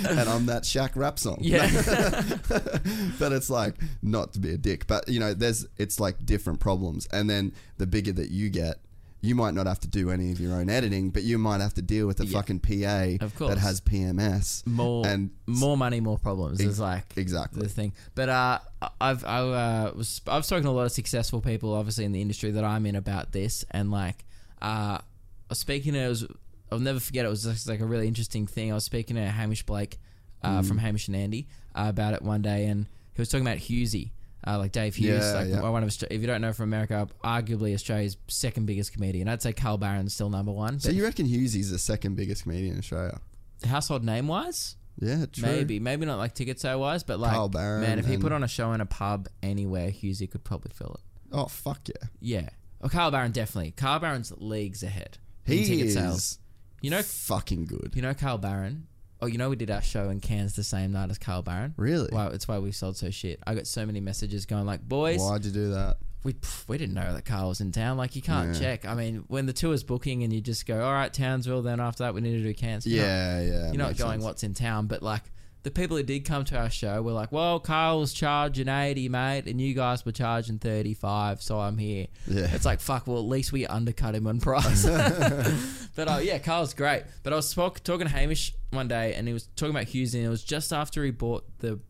Speaker 1: and I'm that Shaq rap song.
Speaker 3: yeah.
Speaker 1: but it's like not to be a dick, but you know, there's it's like different problems, and then the bigger that you get, you might not have to do any of your own editing, but you might have to deal with a
Speaker 3: Yeah.
Speaker 1: fucking PA
Speaker 3: Of course.
Speaker 1: that has PMS.
Speaker 3: more
Speaker 1: and
Speaker 3: more money, more problems
Speaker 1: Ex-
Speaker 3: is like
Speaker 1: exactly.
Speaker 3: the thing. But uh, I've I uh, was I've spoken to a lot of successful people, obviously in the industry that I'm in about this, and like uh, was speaking to it was I'll never forget it was just like a really interesting thing. I was speaking to Hamish Blake uh,
Speaker 1: Mm.
Speaker 3: from Hamish and Andy uh, about it one day, and he was talking about Hughesy. Uh, like Dave Hughes,
Speaker 1: Yeah,
Speaker 3: like
Speaker 1: yeah.
Speaker 3: one of if you don't know from America, arguably Australia's second biggest comedian. I'd say Carl Barron's still number one.
Speaker 1: So you reckon Hughesy's the second biggest comedian in Australia?
Speaker 3: household name wise,
Speaker 1: Yeah, true.
Speaker 3: Maybe, maybe not like ticket sale wise, but like
Speaker 1: Carl Barron
Speaker 3: man, if he put on a show in a pub anywhere, Hughesy could probably fill it.
Speaker 1: Oh fuck yeah.
Speaker 3: Yeah, oh, Carl Barron definitely. Carl Barron's leagues ahead.
Speaker 1: He
Speaker 3: ticket
Speaker 1: is
Speaker 3: sales. You know,
Speaker 1: fucking good.
Speaker 3: you know Carl Barron. Oh, you know we did our show in Cairns the same night as Carl Barron.
Speaker 1: Really?
Speaker 3: Wow, it's why we sold so shit. I got so many messages going like, boys,
Speaker 1: Why'd you do that?
Speaker 3: we pff, we didn't know that Carl was in town. Like you can't
Speaker 1: Yeah.
Speaker 3: check. I mean, when the tour's booking and you just go, all right, Townsville. Then after that, we need to do Cairns. You're not-
Speaker 1: Yeah, yeah.
Speaker 3: you're not going
Speaker 1: sense.
Speaker 3: what's in town, but like the people who did come to our show were like, "Well, Carl was charging eighty, mate, and you guys were charging thirty-five, so I'm here."
Speaker 1: Yeah.
Speaker 3: it's like fuck. Well, at least we undercut him on price. but uh, yeah, Carl's great. But I was talk- talking to Hamish one day, and he was talking about Hughes, and it was just after he bought the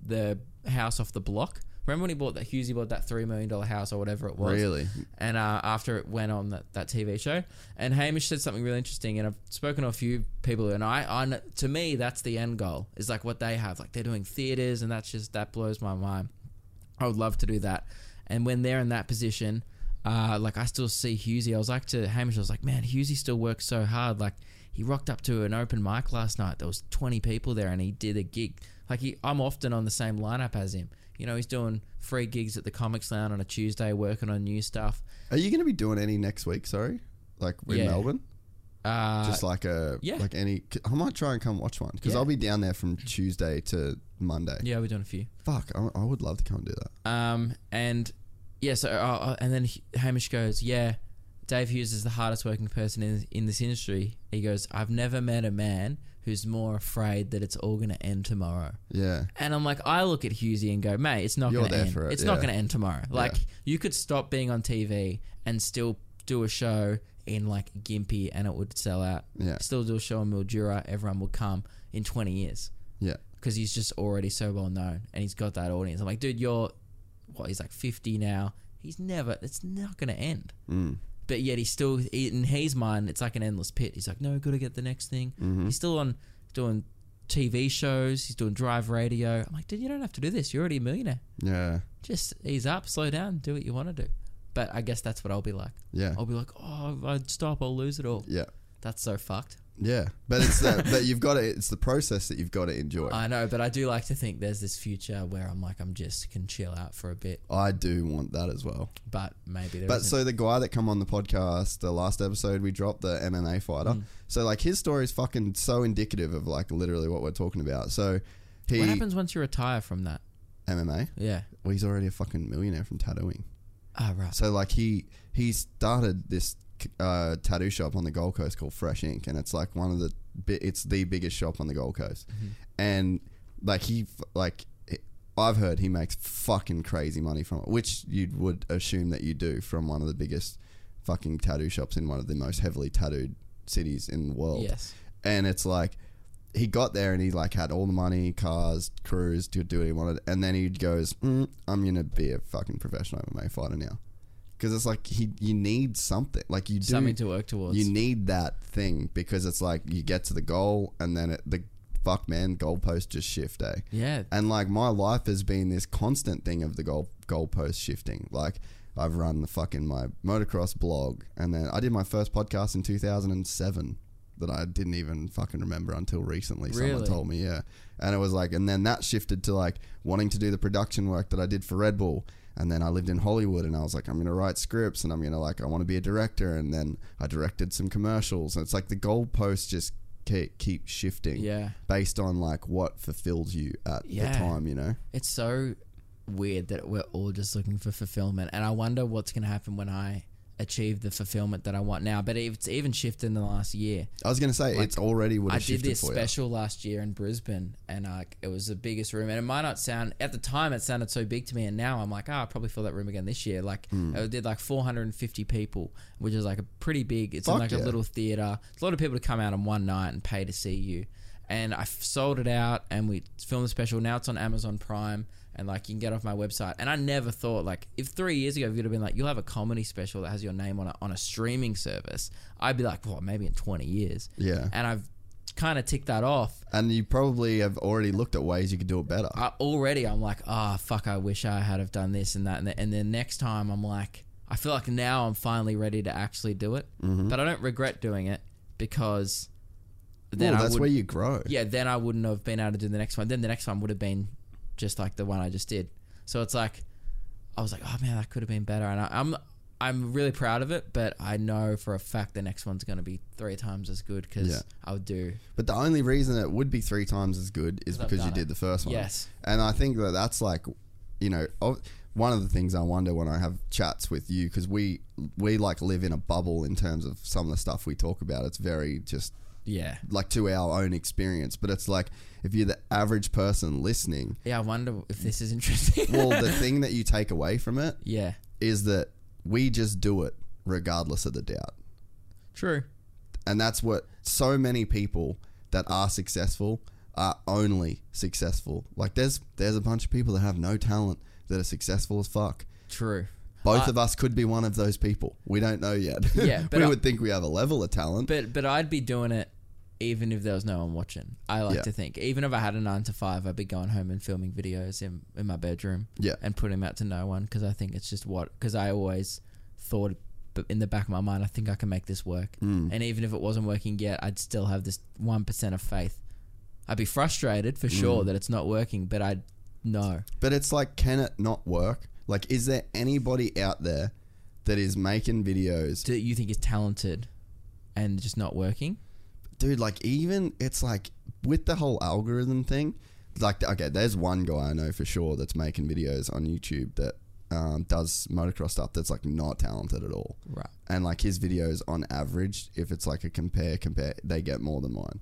Speaker 3: the house off the block. Remember when he bought that Hughesy bought that three million dollar house or whatever it was?
Speaker 1: Really?
Speaker 3: and uh, after it went on that, that TV show, and Hamish said something really interesting, and I've spoken to a few people, and I, I to me that's the end goal is like what they have, like they're doing theaters, and that's just that blows my mind. I would love to do that, and when they're in that position, uh, like I still see Hughesy. I was like to Hamish, I was like, man, Hughesy still works so hard. Like he rocked up to an open mic last night. There was twenty people there, and he did a gig. Like he, I'm often on the same lineup as him. You know, he's doing free gigs at the Comics Lounge on a Tuesday, working on new stuff.
Speaker 1: Are you going to be doing any next week? Sorry, like in
Speaker 3: Yeah.
Speaker 1: Melbourne,
Speaker 3: Uh,
Speaker 1: just like a
Speaker 3: yeah.
Speaker 1: like any. I might try and come watch one because
Speaker 3: Yeah.
Speaker 1: I'll be down there from Tuesday to Monday.
Speaker 3: yeah, we're doing a few.
Speaker 1: Fuck, I, I would love to come and do that.
Speaker 3: Um, and yeah, so uh, uh, and then Hamish goes, yeah, Dave Hughes is the hardest working person in in this industry. He goes, I've never met a man who's more afraid that it's all going to end tomorrow.
Speaker 1: Yeah,
Speaker 3: And I'm like, I look at Hughesy and go, mate, it's not going to end.
Speaker 1: for it,
Speaker 3: it's not going to end tomorrow. Like,
Speaker 1: Yeah.
Speaker 3: you could stop being on TV and still do a show in like Gympie and it would sell out.
Speaker 1: Yeah.
Speaker 3: Still do a show in Mildura, everyone will come in 20 years
Speaker 1: yeah,
Speaker 3: because he's just already so well known and he's got that audience. I'm like, dude, you're what? He's like 50 now. He's never. It's not going to end.
Speaker 1: mm.
Speaker 3: But yet he's still in his mind. It's like an endless pit. He's like, no, got to get the next thing.
Speaker 1: Mm-hmm.
Speaker 3: He's still on doing TV shows. He's doing drive radio. I'm like, dude, you don't have to do this. You're already a millionaire.
Speaker 1: yeah,
Speaker 3: Just ease up, slow down, do what you want to do. But I guess that's what I'll be like.
Speaker 1: yeah,
Speaker 3: I'll be like, oh, if I stop, I'll lose it all.
Speaker 1: yeah,
Speaker 3: That's so fucked.
Speaker 1: Yeah. But it's the but you've got to. It's the process that you've got to enjoy.
Speaker 3: I know, but I do like to think there's this future where I'm like, I'm just can chill out for a bit.
Speaker 1: I do want that as well.
Speaker 3: but maybe there
Speaker 1: But
Speaker 3: isn't.
Speaker 1: so the guy that come on the podcast, the last episode we dropped the MMA fighter.
Speaker 3: Mm.
Speaker 1: So like his story is fucking so indicative of like literally what we're talking about. So he
Speaker 3: what happens once you retire from that?
Speaker 1: MMA.
Speaker 3: Yeah.
Speaker 1: Well, he's already a fucking millionaire from tattooing.
Speaker 3: Ah, right.
Speaker 1: So like he he started this uh, tattoo shop on the Gold Coast called Fresh Ink, and it's like one of the bi- it's the biggest shop on the Gold Coast, and like he f- like I've heard he makes fucking crazy money from it, which you would assume that you do from one of the biggest fucking tattoo shops in one of the most heavily tattooed cities in the world.
Speaker 3: Yes.
Speaker 1: And it's like he got there and he like had all the money, cars, crews to do what he wanted, and then he goes, mm, "I'm gonna be a fucking professional MMA fighter now," because it's like he you need something like you do
Speaker 3: Something to work towards.
Speaker 1: you need that thing because it's like you get to the goal and then it, the fuck man goalposts just shift, eh?
Speaker 3: yeah.
Speaker 1: And like my life has been this constant thing of the goal goalpost shifting. Like I've run the fucking my motocross blog, and then I did my first podcast in 2007 that I didn't even fucking remember until recently. Someone told me, yeah. And it was like, and then that shifted to like wanting to do the production work that I did for Red Bull. And then I lived in Hollywood, and I was like, I'm gonna write scripts, and I'm gonna like, I want to be a director. And then I directed some commercials, and it's like the goalposts just keep, keep shifting
Speaker 3: Yeah.
Speaker 1: based on like what fulfills you at
Speaker 3: Yeah.
Speaker 1: the time, you know?
Speaker 3: It's so weird that we're all just looking for fulfillment. And I wonder what's going to happen when I achieve the fulfillment that I want now. But it's even shifted in the last year.
Speaker 1: I was going to say
Speaker 3: Like,
Speaker 1: it's already would
Speaker 3: I did this special last year in Brisbane, and uh, it was the biggest room. And it might not sound at the time it sounded so big to me, and now I'm like, oh, I'll probably fill that room again this year. Like
Speaker 1: Hmm.
Speaker 3: it did like 450 people, which is like a pretty big. It's in like
Speaker 1: yeah.
Speaker 3: a little theater. It's a lot of people to come out on one night and pay to see you. And I sold it out, and we filmed the special. Now it's on Amazon Prime, and like you can get off my website. And I never thought like if three years ago if you'd have been like you'll have a comedy special that has your name on a, on a streaming service, I'd be like, well, maybe in 20 years.
Speaker 1: Yeah.
Speaker 3: And I've kind of ticked that off.
Speaker 1: And you probably have already looked at ways you could do it better.
Speaker 3: I, already, I'm like, oh fuck, I wish I had have done this and that, and, the, and then next time I'm like, I feel like now I'm finally ready to actually do it,
Speaker 1: Mm-hmm.
Speaker 3: but I don't regret doing it because then
Speaker 1: well,
Speaker 3: I
Speaker 1: that's where you grow.
Speaker 3: yeah, then I wouldn't have been able to do the next one. Then the next one would have been just like the one I just did. So it's like, I was like, oh man, that could have been better, and I, I'm. I'm really proud of it, but I know for a fact the next one's going to be three times as good because
Speaker 1: Yeah.
Speaker 3: I would do
Speaker 1: But the only reason it would be three times as good is
Speaker 3: Because
Speaker 1: you
Speaker 3: done
Speaker 1: did the first one.
Speaker 3: Yes.
Speaker 1: And I think that that's like, you know, one of the things I wonder when I have chats with you because we we like live in a bubble in terms of some of the stuff we talk about. It's very just
Speaker 3: yeah.
Speaker 1: like to our own experience. But it's like if you're the average person listening,
Speaker 3: Yeah, I wonder if this is interesting.
Speaker 1: well, the thing that you take away from it
Speaker 3: yeah,
Speaker 1: is that we just do it regardless of the doubt.
Speaker 3: true.
Speaker 1: And that's what so many people that are successful are only successful. Like there's there's a bunch of people that have no talent that are successful as fuck.
Speaker 3: True.
Speaker 1: Both
Speaker 3: I-
Speaker 1: of us could be one of those people. We don't know yet.
Speaker 3: Yeah, but
Speaker 1: we
Speaker 3: I-
Speaker 1: would think we have a level of talent.
Speaker 3: But but I'd be doing it even if there was no one watching. I like
Speaker 1: Yeah.
Speaker 3: to think. Even if I had a nine to five, I'd be going home and filming videos in, in my bedroom.
Speaker 1: Yeah.
Speaker 3: And putting them out to no one because I think it's just what because I always thought but in the back of my mind I think I can make this work.
Speaker 1: Mm.
Speaker 3: And even if it wasn't working yet, I'd still have this one percent of faith. I'd be frustrated for
Speaker 1: Mm.
Speaker 3: sure that it's not working, but I'd know.
Speaker 1: But it's like, can it not work? Like, is there anybody out there that is making videos,
Speaker 3: that you think is talented and just not working?
Speaker 1: Dude? Like, even it's like with the whole algorithm thing. Like, okay, there's one guy I know for sure that's making videos on YouTube that um, does motocross stuff that's like not talented at all.
Speaker 3: Right.
Speaker 1: And like his videos on average, if it's like a compare compare, they get more than mine.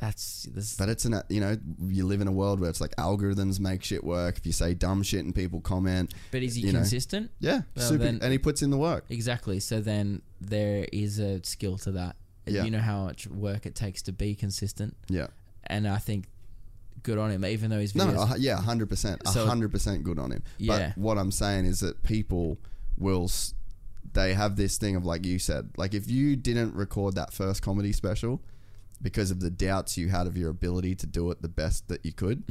Speaker 3: That's this
Speaker 1: But it's an you know you live in a world where it's like algorithms make shit work. If you say dumb shit and people comment,
Speaker 3: But is he
Speaker 1: you know.
Speaker 3: consistent?
Speaker 1: yeah,
Speaker 3: Well,
Speaker 1: super,
Speaker 3: then-
Speaker 1: and he puts in the work.
Speaker 3: Exactly. So then there is a skill to that.
Speaker 1: Yeah.
Speaker 3: You know how much work it takes to be consistent,
Speaker 1: Yeah.
Speaker 3: and I think good on him. Even though he's
Speaker 1: No, no, uh, yeah, hundred percent, hundred percent good on him.
Speaker 3: Yeah.
Speaker 1: But what I'm saying is that people will, s- they have this thing of like you said, like if you didn't record that first comedy special because of the doubts you had of your ability to do it the best that you could,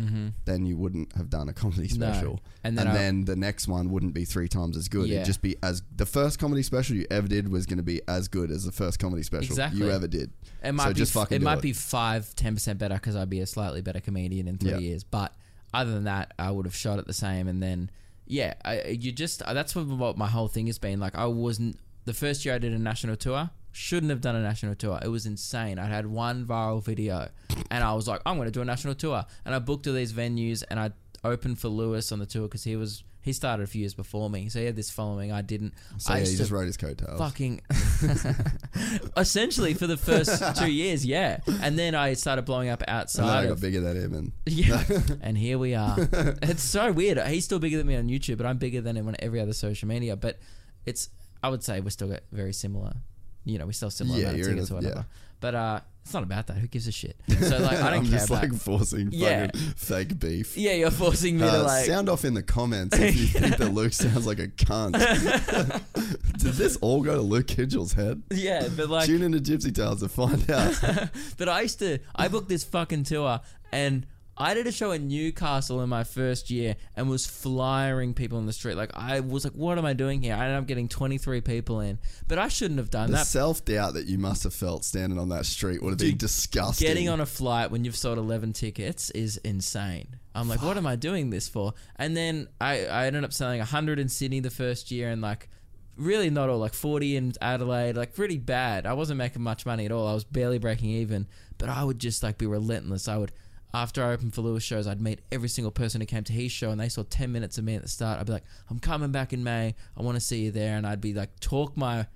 Speaker 1: then you wouldn't have done a comedy
Speaker 3: Mm-hmm. No.
Speaker 1: special,
Speaker 3: And
Speaker 1: and
Speaker 3: then
Speaker 1: then, the next one wouldn't be three times as good.
Speaker 3: Yeah.
Speaker 1: It'd just be as the first comedy special you ever did was going to be as good as the first comedy special
Speaker 3: Exactly.
Speaker 1: you ever did.
Speaker 3: it might
Speaker 1: so
Speaker 3: be
Speaker 1: just fucking
Speaker 3: it might
Speaker 1: it.
Speaker 3: be five ten percent better because I'd be a slightly better comedian in three years. But other than that, I would have shot it the same. And then yeah, I, you just that's what my whole thing has been. Like I wasn't the first year I did a national tour. Shouldn't have done a national tour. It was insane. I had one viral video, and I was like, I'm going to do a national tour. And I booked all these venues, and I opened for Lewis on the tour because he was he started a few years before me, so he had this following. I didn't.
Speaker 1: So
Speaker 3: I
Speaker 1: yeah, he just rode his coattails.
Speaker 3: fucking essentially for the first two years, yeah. And then I started blowing up
Speaker 1: and then I
Speaker 3: outside.
Speaker 1: got bigger than him, and
Speaker 3: yeah, and here we are. It's so weird. He's still bigger than me on YouTube, but I'm bigger than him on every other social media. But it's, I would say, we're still get very similar. You know, we sell similar
Speaker 1: Yeah,
Speaker 3: amount of
Speaker 1: you're in
Speaker 3: tickets
Speaker 1: a-
Speaker 3: or whatever. But uh, it's not about that. Who gives a shit? So like, I don't
Speaker 1: I'm
Speaker 3: care
Speaker 1: just
Speaker 3: about.
Speaker 1: like forcing
Speaker 3: Yeah.
Speaker 1: fucking fake beef.
Speaker 3: yeah, you're forcing me to
Speaker 1: Uh,
Speaker 3: like.
Speaker 1: sound off in the comments if you think that Luke sounds like a cunt. Did this all go to Luke Kidgell's head?
Speaker 3: yeah, but like,
Speaker 1: Tune into Gypsy Tales to find out.
Speaker 3: But I used to, I booked this fucking tour and I did a show in Newcastle in my first year and was flyering people in the street. Like, I was like, what am I doing here? I ended up getting 23 people in. But I shouldn't have done
Speaker 1: the
Speaker 3: that.
Speaker 1: self doubt that you must have felt standing on that street would have been disgusting.
Speaker 3: Getting on a flight when you've sold 11 tickets is insane. I'm like, what am I doing this for? And then I, I ended up selling 100 in Sydney the first year and like, really not all, like 40 in Adelaide, like pretty bad. I wasn't making much money at all. I was barely breaking even, but I would just like be relentless. I would, after I opened for Lewis shows, I'd meet every single person who came to his show, and they saw ten minutes of me at the start. I'd be like, "I'm coming back in May. I want to see you there," and I'd be like, talk my,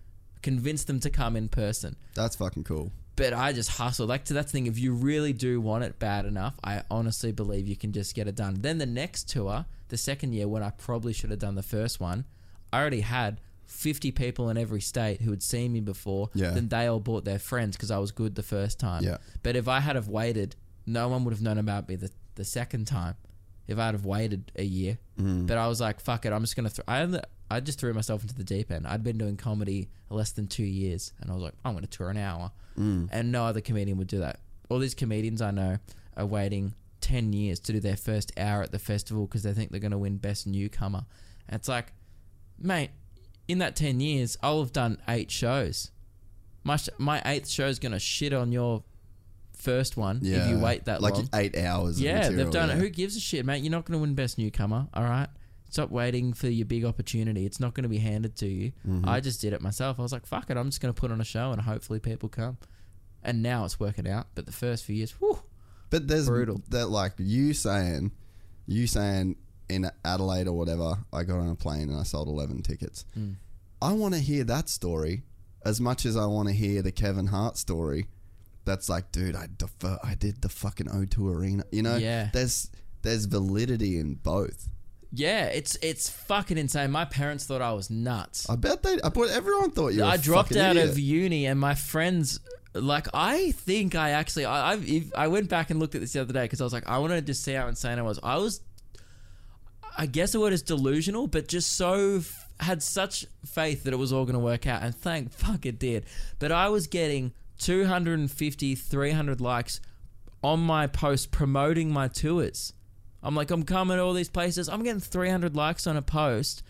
Speaker 3: convince them to come in person.
Speaker 1: That's fucking cool.
Speaker 3: But I just hustled. Like to that thing, if you really do want it bad enough, I honestly believe you can just get it done. Then the next tour, the second year, when I probably should have done the first one, I already had 50 people in every state who had seen me before.
Speaker 1: Yeah.
Speaker 3: Then they all bought their friends because I was good the first time.
Speaker 1: Yeah.
Speaker 3: But if I had have waited, no one would have known about me the, the second time. If I'd have waited a year,
Speaker 1: Mm.
Speaker 3: but I was like, "Fuck it, I'm just gonna." Th- I I just threw myself into the deep end. I'd been doing comedy less than two years, and I was like, "I'm gonna tour an hour,"
Speaker 1: Mm.
Speaker 3: and no other comedian would do that. All these comedians I know are waiting ten years to do their first hour at the festival because they think they're gonna win best newcomer. And it's like, mate, in that ten years, I'll have done eight shows. My sh- my eighth show is gonna shit on your first one
Speaker 1: Yeah.
Speaker 3: if you wait that long
Speaker 1: like
Speaker 3: long.
Speaker 1: eight hours.
Speaker 3: Yeah,
Speaker 1: material,
Speaker 3: they've done
Speaker 1: yeah.
Speaker 3: it. Who gives a shit, mate? You're not going to win best newcomer, all right? Stop waiting for your big opportunity. It's not going to be handed to you.
Speaker 1: Mm-hmm.
Speaker 3: I just did it myself. I was like, fuck it, I'm just going to put on a show and hopefully people come. And now it's working out. But the first few years, whew,
Speaker 1: But there's
Speaker 3: Brutal.
Speaker 1: that like you saying, you saying in Adelaide or whatever, I got on a plane and I sold eleven tickets.
Speaker 3: Mm.
Speaker 1: I want to hear that story as much as I want to hear the Kevin Hart story. That's like, dude, I defer, I did the fucking O2 Arena. You know,
Speaker 3: Yeah.
Speaker 1: There's there's validity in both.
Speaker 3: yeah, it's it's fucking insane. My parents thought I was nuts.
Speaker 1: I bet they. I bet everyone thought you. Were
Speaker 3: I dropped out
Speaker 1: idiot.
Speaker 3: of uni, and my friends, like, I think I actually, I, I, if- I went back and looked at this the other day because I was like, I wanted to just see how insane I was. I was, I guess the word is delusional, but just so had such faith that it was all going to work out, and thank fuck it did. But I was getting 250, 300 likes on my post promoting my tours. I'm like, I'm coming to all these places. I'm getting 300 likes on a post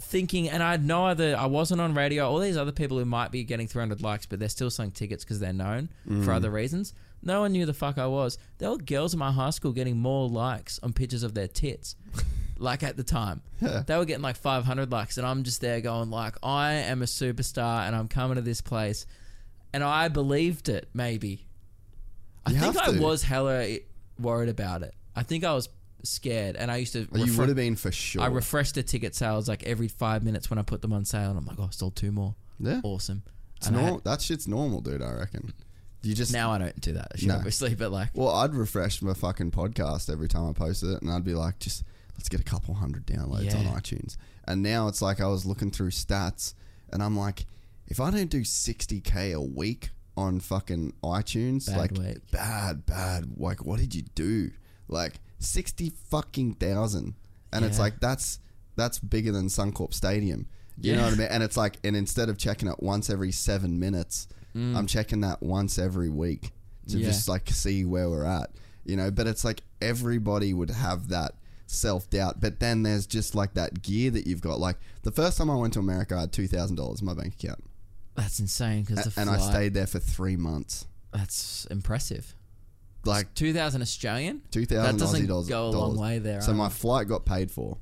Speaker 3: thinking, and I had no other, I wasn't on radio. All these other people who might be getting 300 likes, but they're still selling tickets because they're known for mm. other reasons. No one knew the fuck I was. There were girls in my high school getting more likes on pictures of their tits. like at the time, they were getting like 500 likes, and I'm just there going like, I am a superstar, and I'm coming to this place, and I believed it. Maybe I
Speaker 1: You
Speaker 3: think
Speaker 1: have
Speaker 3: I
Speaker 1: to.
Speaker 3: was hella worried about it. I think I was scared, and I used to.
Speaker 1: Oh, you
Speaker 3: refre-
Speaker 1: would have been for sure.
Speaker 3: I refresh the ticket sales like every five minutes when I put them on sale, and I'm like, oh, I sold two more.
Speaker 1: Yeah.
Speaker 3: Awesome.
Speaker 1: It's
Speaker 3: And I
Speaker 1: normal.
Speaker 3: had-
Speaker 1: that shit's normal, dude. I reckon. You just
Speaker 3: now I don't do that, shit,
Speaker 1: No.
Speaker 3: obviously, but like,
Speaker 1: Well, I'd refresh my fucking podcast every time I posted it, and I'd be like, just let's get a couple hundred downloads on
Speaker 3: Yeah.
Speaker 1: iTunes. And now it's like I was looking through stats, and I'm like, if I don't do 60k a week on fucking iTunes,
Speaker 3: Bad
Speaker 1: like
Speaker 3: week.
Speaker 1: bad, bad. Like, what did you do? Like 60 fucking thousand, and it's like that's that's bigger than Suncorp Stadium. You know what I mean? And it's like, and instead of checking it once every seven minutes, I'm checking that once every week to
Speaker 3: Mm. Yeah.
Speaker 1: just like see where we're at, you know. But it's like everybody would have that self doubt, but then there's just like that gear that you've got. Like the first time I went to America, I had two thousand dollars in my bank account,
Speaker 3: that's insane because
Speaker 1: and I stayed there for three months.
Speaker 3: That's impressive.
Speaker 1: Like
Speaker 3: Two thousand Australian.
Speaker 1: two thousand Aussie dollars.
Speaker 3: go a long way there.
Speaker 1: So my flight got paid for,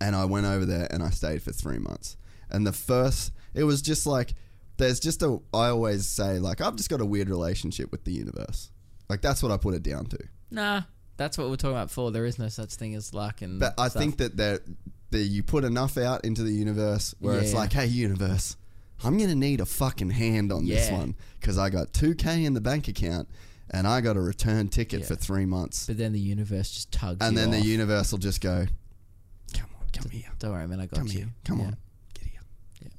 Speaker 1: and I went over there and I stayed for three months. And the first, it was just like, there's just a. I always say like I've just got a weird relationship with the universe. Like that's what I put it down to.
Speaker 3: nah, that's what we're talking about. For there is no such thing as luck, and
Speaker 1: But I
Speaker 3: stuff.
Speaker 1: think that there, that you put enough out into the universe where it's like, hey universe, I'm gonna need a fucking hand on this one because I got two k in the bank account and I got a return ticket
Speaker 3: Yeah.
Speaker 1: for three months.
Speaker 3: But then the universe just tugs.
Speaker 1: and then the universe will just go, come on, come here,
Speaker 3: Don't worry, man. I got
Speaker 1: come
Speaker 3: you.
Speaker 1: here, come
Speaker 3: Yeah.
Speaker 1: on, get here,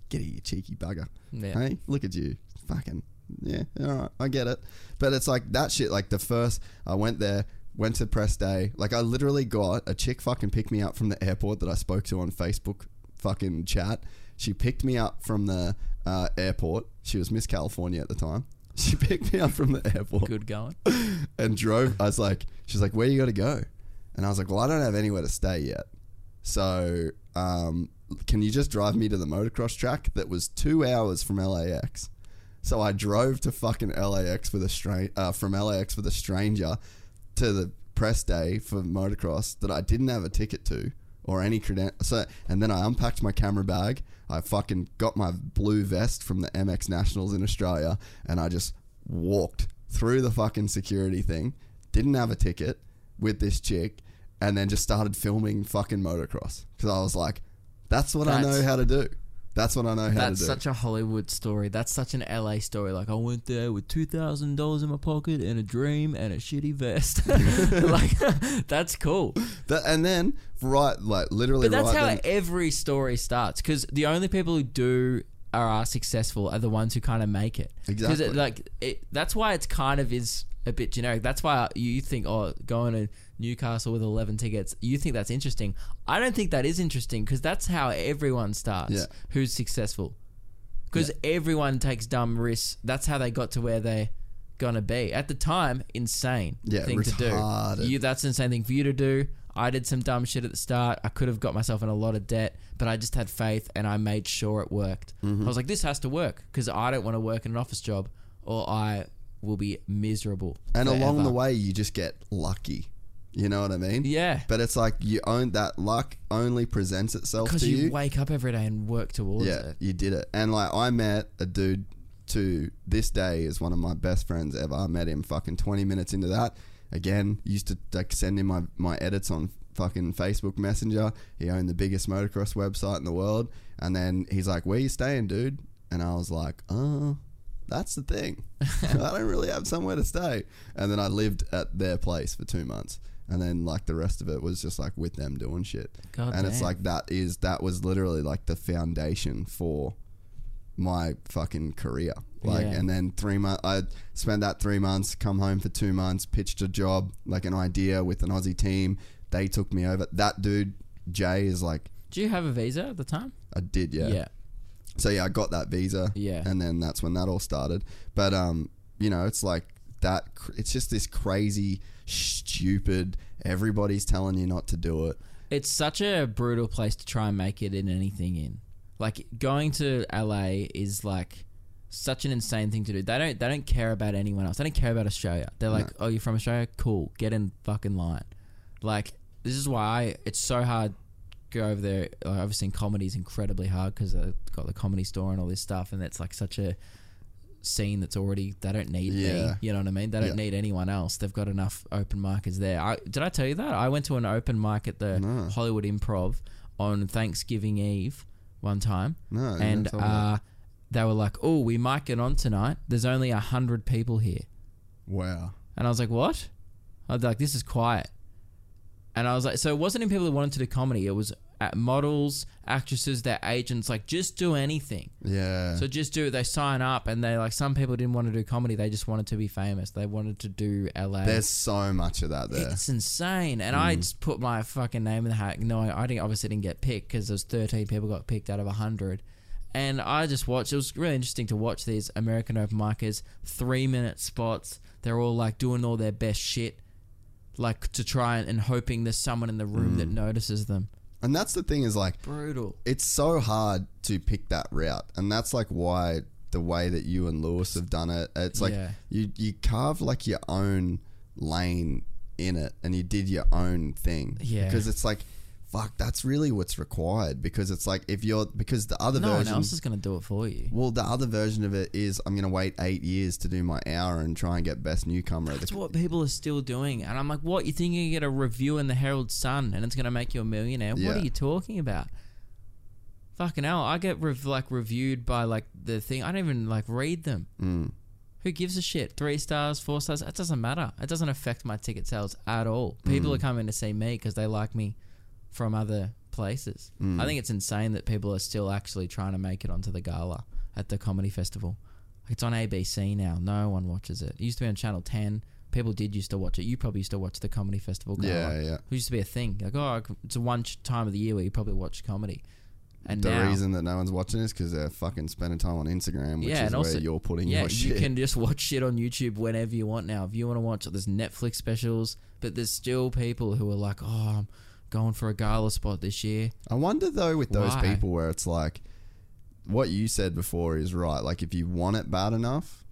Speaker 1: get here, you cheeky bugger.
Speaker 3: Yeah.
Speaker 1: Hey, look at you, fucking yeah, all right, I get it. But it's like that shit. Like the first, I went there, went to press day. Like I literally got a chick fucking picked me up from the airport that I spoke to on Facebook fucking chat. She picked me up from the uh, airport. She was Miss California at the time. She picked me up from the airport
Speaker 3: Good going.
Speaker 1: and drove. I was like, she's like, where you got to go? And I was like, well, I don't have anywhere to stay yet. So, um, can you just drive me to the motocross track that was two hours from LAX? So I drove to fucking LAX with a stra- uh, from LAX with a stranger to the press day for motocross that I didn't have a ticket to or any credential. So, and then I unpacked my camera bag. I fucking got my blue vest from the MX Nationals in Australia, and I just walked through the fucking security thing didn't have a ticket with this chick, and then just started filming fucking motocross because I was like, that's what I know how to do. That's what I know how
Speaker 3: That's
Speaker 1: to do.
Speaker 3: That's such a Hollywood story. That's such an LA story. Like I went there with two thousand dollars in my pocket and a dream and a shitty vest. like that's cool.
Speaker 1: That- and then right, like literally,
Speaker 3: But that's
Speaker 1: right
Speaker 3: how
Speaker 1: then,
Speaker 3: every story starts. Because the only people who do are, are successful are the ones who kind of make it.
Speaker 1: Exactly.
Speaker 3: it, like it, that's why it's kind of is a bit generic. That's why you think, oh, going to Newcastle with eleven tickets, you think that's interesting. I don't think that is interesting because that's how everyone starts.
Speaker 1: Yeah.
Speaker 3: Who's successful? Because everyone takes dumb risks. That's how they got to where they're gonna be at the time. Insane
Speaker 1: Yeah,
Speaker 3: thing to do. You that's an insane thing for you to do. I did some dumb shit at the start. I could have got myself in a lot of debt, but I just had faith and I made sure it worked.
Speaker 1: Mm-hmm.
Speaker 3: I was like, this has to work because I don't want to work in an office job or I will be miserable.
Speaker 1: and along the way, you just get lucky. You know what I mean?
Speaker 3: Yeah.
Speaker 1: But it's like you own that luck only presents itself
Speaker 3: Because
Speaker 1: to
Speaker 3: you,
Speaker 1: you.
Speaker 3: wake up every day and work towards it.
Speaker 1: yeah,
Speaker 3: it.
Speaker 1: you did it. And like I met a dude to this day is one of my best friends ever. I met him fucking 20 minutes into that. Again, used to like send him my, my edits on fucking Facebook Messenger. He owned the biggest motocross website in the world. And then he's like, "Where you staying, dude?" And I was like, "Uh, that's the thing. I don't really have somewhere to stay." And then I lived at their place for 2 months. And then like the rest of it was just like with them doing shit.
Speaker 3: God
Speaker 1: and it's like that is that was literally like the foundation for my fucking career. Like,
Speaker 3: Yeah.
Speaker 1: and then three months, I spent that three months, come home for two months, pitched a job, like an idea with an Aussie team. They took me over. That dude, Jay, is like,
Speaker 3: Do you have a visa at the time?
Speaker 1: I did, yeah.
Speaker 3: Yeah.
Speaker 1: So yeah, I got that visa.
Speaker 3: Yeah.
Speaker 1: And then that's when that all started. But um, you know, it's like that. cr- It's just this crazy, stupid. Everybody's telling you not to do it.
Speaker 3: It's such a brutal place to try and make it in anything in. Like going to LA is like such an insane thing to do. They don't they don't care about anyone else. They don't care about Australia. They're like, "Oh, you're from Australia? Cool. Get in fucking line." Like this is why I, it's so hard go over there. Like, obviously, in comedy is incredibly hard because they've got the comedy store and all this stuff, and it's like such a scene that's already they don't need me.
Speaker 1: Yeah.
Speaker 3: You know what I mean? They don't
Speaker 1: Yeah.
Speaker 3: need anyone else. They've got enough open micers there. I, did I tell you that? I went to an open mic at the
Speaker 1: No.
Speaker 3: Hollywood Improv on Thanksgiving Eve one time.
Speaker 1: No,
Speaker 3: and
Speaker 1: didn't tell me that.
Speaker 3: uh, they were like, "Oh, we might get on tonight. There's only a hundred people here."
Speaker 1: Wow.
Speaker 3: And I was like, "What?" I was like, "This is quiet." And I was like, "So it wasn't even people who wanted to do comedy. It was at models, actresses, their agents. Like, just do anything.
Speaker 1: Yeah.
Speaker 3: So just do it. They sign up, and they like some people didn't want to do comedy. They just wanted to be famous. They wanted to do LA.
Speaker 1: There's so much of that there.
Speaker 3: It's insane. And I mm. just put my fucking name in the hat. No, I didn't. Obviously, didn't get picked because there's 13 people got picked out of 100. And I just watched. It was really interesting to watch these American open micers, three minute spots. They're all like doing all their best shit, like to try and, and hoping there's someone in the room that mm. notices them.
Speaker 1: And that's the thing is like
Speaker 3: Brutal.
Speaker 1: it's so hard to pick that route, and that's like why the way that you and Lewis have done it. It's like
Speaker 3: Yeah.
Speaker 1: you you carve like your own lane in it, and you did your own thing.
Speaker 3: Yeah.
Speaker 1: because it's like. Fuck, that's really what's required because it's like if you're because the other
Speaker 3: No one
Speaker 1: version
Speaker 3: else is gonna do it for you.
Speaker 1: well the other version of it is I'm gonna wait eight years to do my hour and try and get best newcomer. at
Speaker 3: That's what people are still doing. And I'm like, what? You think you get a review in the Herald Sun and it's going to make you a millionaire? What are you talking about? Fucking hell. I get rev- like reviewed by like the thing. I don't even like read them.
Speaker 1: Mm.
Speaker 3: Who gives a shit? Three stars, four stars? It doesn't matter. It doesn't affect my ticket sales at all. People are coming to see me because they like me from other places. Mm. I think it's insane that people are still actually trying to make it onto the gala at the comedy festival. It's on ABC now. No one watches it. It used to be on Channel 10. People did used to watch it. You probably used to watch the comedy festival gala.
Speaker 1: Yeah, yeah.
Speaker 3: It used to be a thing. Like, oh, it's a one time of the year where you probably watch comedy. And
Speaker 1: the
Speaker 3: now,
Speaker 1: reason that no one's watching is because they're fucking spending time on Instagram, which
Speaker 3: yeah,
Speaker 1: is
Speaker 3: and also
Speaker 1: you're putting
Speaker 3: yeah,
Speaker 1: your shit.
Speaker 3: you can just watch shit on YouTube whenever you want now. If you want to watch, there's Netflix specials, but there's still people who are like, oh, I'm going for a gala spot this year.
Speaker 1: I wonder though with those
Speaker 3: Why?
Speaker 1: people where it's like what you said before is right. Like if you want it bad enough,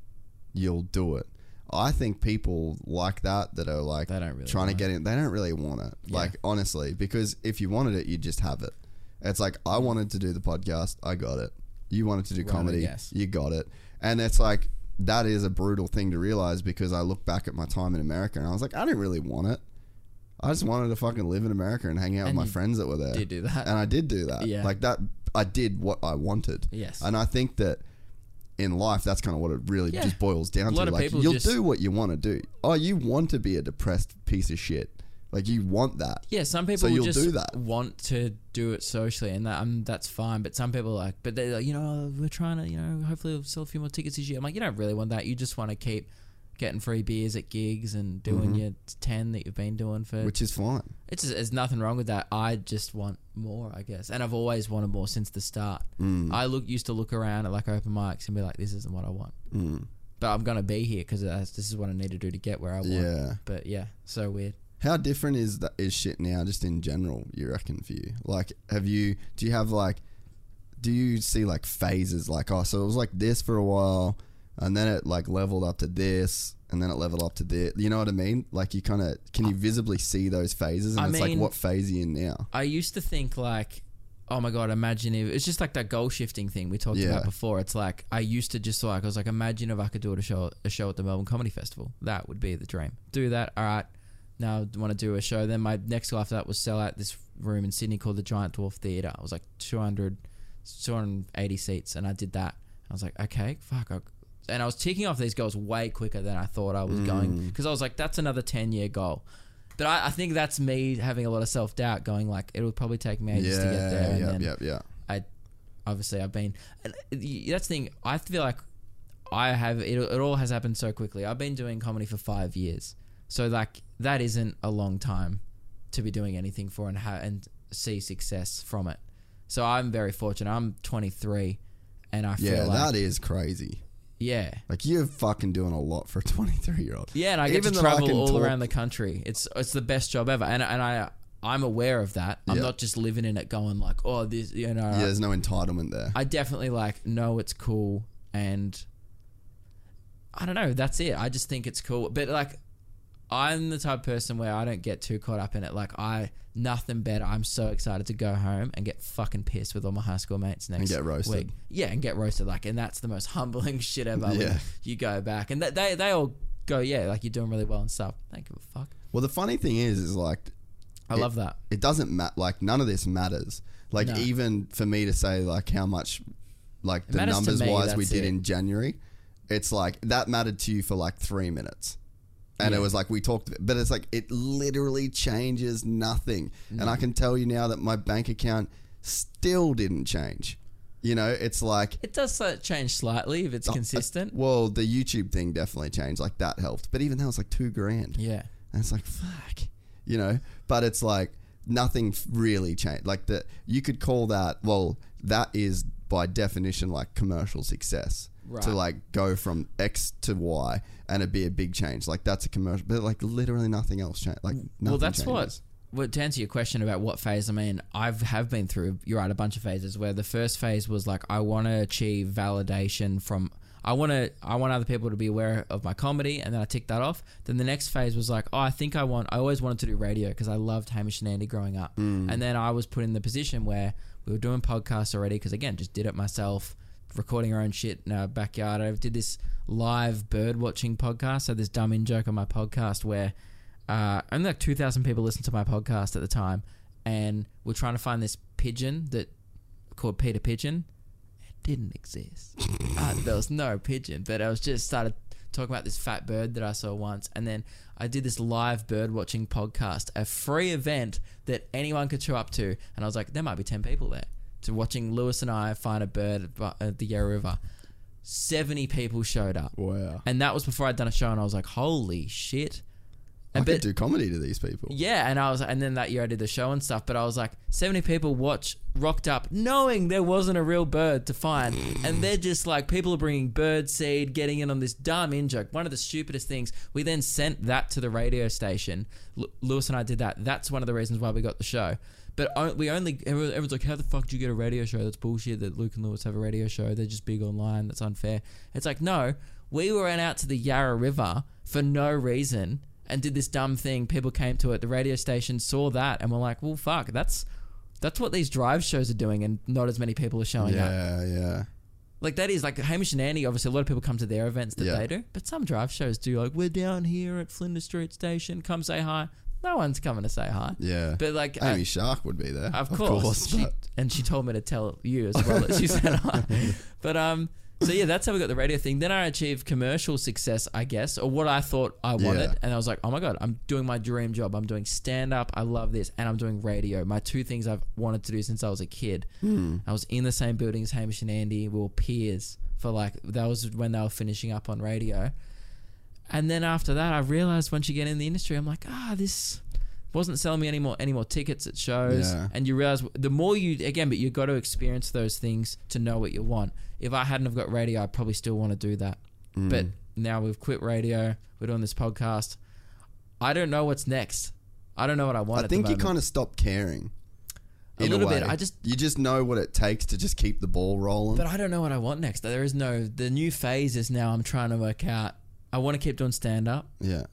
Speaker 1: you'll do it. I think people like that that are like
Speaker 3: They don't really
Speaker 1: trying to
Speaker 3: want
Speaker 1: get in. They don't really want it. Like honestly, because if you wanted it, you'd just have it. It's like I wanted to do the podcast, I got it. You wanted to do
Speaker 3: Right, I
Speaker 1: comedy,
Speaker 3: guess.
Speaker 1: you got it. And it's like that is a brutal thing to realize because I look back at my time in America and I was like, I didn't really want it. I just wanted to fucking live in America and hang out
Speaker 3: And
Speaker 1: with my friends that were there.
Speaker 3: did do that.
Speaker 1: and I did do that.
Speaker 3: Yeah.
Speaker 1: like that. I did what I wanted.
Speaker 3: Yes.
Speaker 1: and I think that in life, that's kind of what it really
Speaker 3: Yeah.
Speaker 1: just boils down to. Like you'll
Speaker 3: just-
Speaker 1: do what you want to do. Oh, you want to be a depressed piece of shit. Like you want that.
Speaker 3: Yeah, some
Speaker 1: So
Speaker 3: people
Speaker 1: you'll
Speaker 3: just
Speaker 1: do that.
Speaker 3: want to do it socially, and that um, that's fine. But some people are like, but they're like, you know, we're trying to, you know, hopefully we'll sell a few more tickets this year. I'm like, you don't really want that. You just want to keep getting free beers at gigs and doing your ten that you've been doing for.
Speaker 1: Mm-hmm. Which is fine.
Speaker 3: it's just, there's nothing wrong with that. I just want more, I guess, and I've always wanted more since the start.
Speaker 1: Mm.
Speaker 3: I look used to look around at like open mics and be like, this isn't what I want.
Speaker 1: Mm.
Speaker 3: But I'm gonna be here because this is what I need to do to get where I want.
Speaker 1: Yeah.
Speaker 3: But yeah, so weird.
Speaker 1: How different is that is shit now, just in general? You reckon for you? Like, have you? Do you have like? Do you see like phases? Like, oh, so it was like this for a while, and then it like leveled up to this, and then it leveled up to this. You know what I mean? Like, you kind of can you visibly see those phases? And
Speaker 3: I
Speaker 1: it's like,
Speaker 3: mean-
Speaker 1: what phase are you in now?
Speaker 3: I used to think like, oh my god, imagine if it's just like that goal shifting thing we talked
Speaker 1: Yeah.
Speaker 3: about before. It's like I used to just like I was like, imagine if I could do a show a show at the Melbourne Comedy Festival. That would be the dream. Do that. All right. Now I want to do a show. Then my next goal after that was sell out this room in Sydney called the Giant Dwarf Theatre. It was like 200, 280 seats, and I did that. I was like, okay, fuck. I, and I was ticking off these goals way quicker than I thought I was going mm. because I was like, that's another 10 year goal. But I, I think that's me having a lot of self doubt, going like, it'll probably take me ages to get there.
Speaker 1: Yeah,
Speaker 3: And
Speaker 1: yeah,
Speaker 3: then
Speaker 1: yeah, yeah.
Speaker 3: I obviously I've been. And that's the thing. I feel like I have it. It all has happened so quickly. I've been doing comedy for five years, so like that isn't a long time to be doing anything for and ha- and see success from it. So I'm very fortunate. I'm 23, and I feel
Speaker 1: Yeah,
Speaker 3: like
Speaker 1: that is crazy.
Speaker 3: Yeah.
Speaker 1: Like you're fucking doing a lot for a 23 year old.
Speaker 3: Yeah, and I get
Speaker 1: Even
Speaker 3: to travel all
Speaker 1: talk-
Speaker 3: around the country. It's it's the best job ever, and and I I'm aware of that. I'm
Speaker 1: Yeah.
Speaker 3: not just living in it, going like, oh, this, you know.
Speaker 1: Yeah, there's no entitlement there.
Speaker 3: I definitely like know it's cool, and I don't know. That's it. I just think it's cool, but like. I'm the type of person where I don't get too caught up in it. Like I, nothing better. I'm so excited to go home and get fucking pissed with all my high school mates next
Speaker 1: get roasted.
Speaker 3: week. Yeah, and get roasted. Like, and that's the most humbling shit ever.
Speaker 1: Yeah.
Speaker 3: you go back and th- they they all go, yeah, like you're doing really well and stuff. Thank you, for fuck.
Speaker 1: Well, the funny thing is, is like
Speaker 3: I
Speaker 1: It-
Speaker 3: love that.
Speaker 1: it doesn't matter. Like none of this matters. Like
Speaker 3: No.
Speaker 1: even for me to say like how much, like the numbers
Speaker 3: me,
Speaker 1: wise we did
Speaker 3: it.
Speaker 1: in January, it's like that mattered to you for like three minutes. And it was like we talked, but it's like it literally changes nothing. And I can tell you now that my bank account still didn't change. You know, it's like
Speaker 3: It does uh, change slightly if it's
Speaker 1: uh,
Speaker 3: consistent.
Speaker 1: well, the YouTube thing definitely changed. Like that helped, but even that was like two grand.
Speaker 3: yeah.
Speaker 1: And it's like, fuck, you know. But it's like nothing really changed. Like that, you could call that. Well, that is by definition like commercial success.
Speaker 3: Right.
Speaker 1: To like go from X to Y and it'd be a big change. Like that's a commercial, but like literally nothing else changed. Like nothing
Speaker 3: well, that's
Speaker 1: changes.
Speaker 3: what. Well, to answer your question about what phase, I mean, I've have been through. You're right, a bunch of phases. Where the first phase was like, I want to achieve validation from. I want to. I want other people to be aware of my comedy, and then I ticked that off. Then the next phase was like, oh, I think I want. I always wanted to do radio because I loved Hamish and Andy growing up,
Speaker 1: Mm.
Speaker 3: and then I was put in the position where we were doing podcasts already because again, just did it myself. Recording our own shit in our backyard. I did this live bird watching podcast. Had this dumb in joke on my podcast where uh, only like 2,000 people listened to my podcast at the time, and we're trying to find this pigeon that called Peter Pigeon. It didn't exist. uh, there was no pigeon, but I was just started talking about this fat bird that I saw once, and then I did this live bird watching podcast, a free event that anyone could show up to, and I was like, there might be 10 people there. To watching Lewis and I find a bird at the Yarra River. 70 people showed up.
Speaker 1: Wow.
Speaker 3: And that was before I'd done a show, and I was like, holy shit.
Speaker 1: I
Speaker 3: And
Speaker 1: could do comedy to these people.
Speaker 3: yeah, and I was, and then that year I did the show and stuff. But I was like, seventy people watch rocked up, knowing there wasn't a real bird to find, and they're just like people are bringing bird seed, getting in on this dumb in joke. One of the stupidest things. We then sent that to the radio station. L- Lewis and I did that. That's one of the reasons why we got the show. But we only everyone's like, how the fuck do you get a radio show? That's bullshit. That Luke and Lewis have a radio show. They're just big online. That's unfair. It's like no, we went out to the Yarra River for no reason and did this dumb thing. People came to it. The radio station saw that and were like, "Well, fuck, that's that's what these drive shows are doing." And not as many people are showing up.
Speaker 1: Yeah, yeah.
Speaker 3: Like that is like Hamish and Andy. Obviously, a lot of people come to their events that
Speaker 1: Yeah.
Speaker 3: they do, but some drive shows do. Like we're down here at Flinders Street Station. Come say hi. No one's coming to say hi.
Speaker 1: Yeah.
Speaker 3: But like,
Speaker 1: Amy Shark would be there.
Speaker 3: of course, she,
Speaker 1: but
Speaker 3: and she told me to tell you as well that she said hi. But um, so yeah, that's how we got the radio thing. Then I achieved commercial success, I guess, or what I thought I wanted,
Speaker 1: Yeah.
Speaker 3: and I was like, oh my god, I'm doing my dream job. I'm doing stand up. I love this, and I'm doing radio. My two things I've wanted to do since I was a kid. I was in the same building as Hamish and Andy. We were peers for like that was when they were finishing up on radio. And then after that, I realized once you get in the industry, I'm like, ah, this wasn't selling me any more any more tickets at shows.
Speaker 1: Yeah.
Speaker 3: And you realize the more you again, but you got to experience those things to know what you want. If I hadn't have got radio, I probably still want to do that.
Speaker 1: Mm.
Speaker 3: But now we've quit radio. We're doing this podcast. I don't know what's next. I don't know what I want.
Speaker 1: I think you kind of stop caring.
Speaker 3: A little
Speaker 1: way.
Speaker 3: bit. I just-
Speaker 1: you just know what it takes to just keep the ball rolling.
Speaker 3: But I don't know what I want next. There is no the new phase is now. I'm trying to work out. I want to keep doing stand up.
Speaker 1: yeah.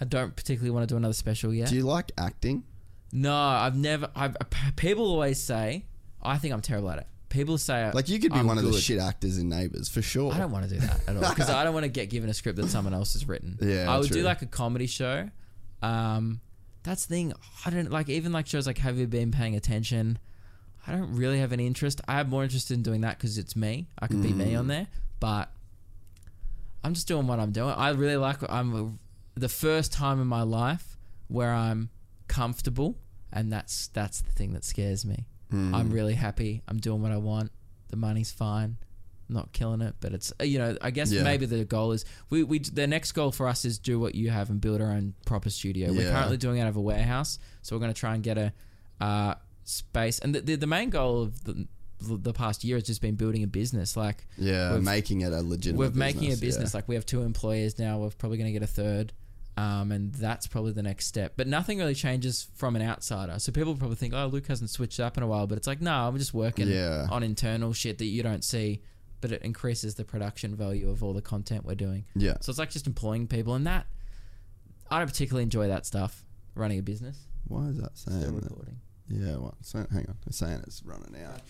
Speaker 3: I don't particularly want to do another special yet.
Speaker 1: Do you like acting?
Speaker 3: No, I've never. I've, people always say I think I'm terrible at it. People say
Speaker 1: Like you could be
Speaker 3: I'm
Speaker 1: one of the
Speaker 3: good.
Speaker 1: shit actors in Neighbours for sure.
Speaker 3: I don't want to do that at all because I don't want to get given a script that someone else has written.
Speaker 1: Yeah,
Speaker 3: I would
Speaker 1: true.
Speaker 3: do like a comedy show. Um, that's the thing. I don't like even like shows like Have You Been Paying Attention? I don't really have any interest. I have more interest in doing that because it's me. I could be me
Speaker 1: Mm.
Speaker 3: on there, but I'm just doing what I'm doing. I really like. I'm the first time in my life where I'm comfortable, and that's that's the thing that scares me.
Speaker 1: Mm.
Speaker 3: I'm really happy. I'm doing what I want. The money's fine. Not killing it, but it's you know I guess
Speaker 1: Yeah.
Speaker 3: maybe the goal is we we the next goal for us is do what you have and build our own proper studio. We're currently doing it out of a warehouse, so we're going to try and get a uh, space. And the, the the main goal of the the past year has just been building a business. Like
Speaker 1: Yeah, making it a legitimate.
Speaker 3: we're making a
Speaker 1: business,
Speaker 3: business.
Speaker 1: yeah.
Speaker 3: Like we have two employees now. We're probably going to get a third. Um, and that's probably the next step. But nothing really changes from an outsider. So people probably think, oh, Luke hasn't switched up in a while. But it's like, no, I'm just working
Speaker 1: Yeah.
Speaker 3: on internal shit that you don't see. But it increases the production value of all the content we're doing.
Speaker 1: Yeah.
Speaker 3: So it's like just employing people. And that, I don't particularly enjoy that stuff, running a business.
Speaker 1: Why is that saying?
Speaker 3: Still
Speaker 1: that? Yeah, what? So, hang on, it's saying it's running out.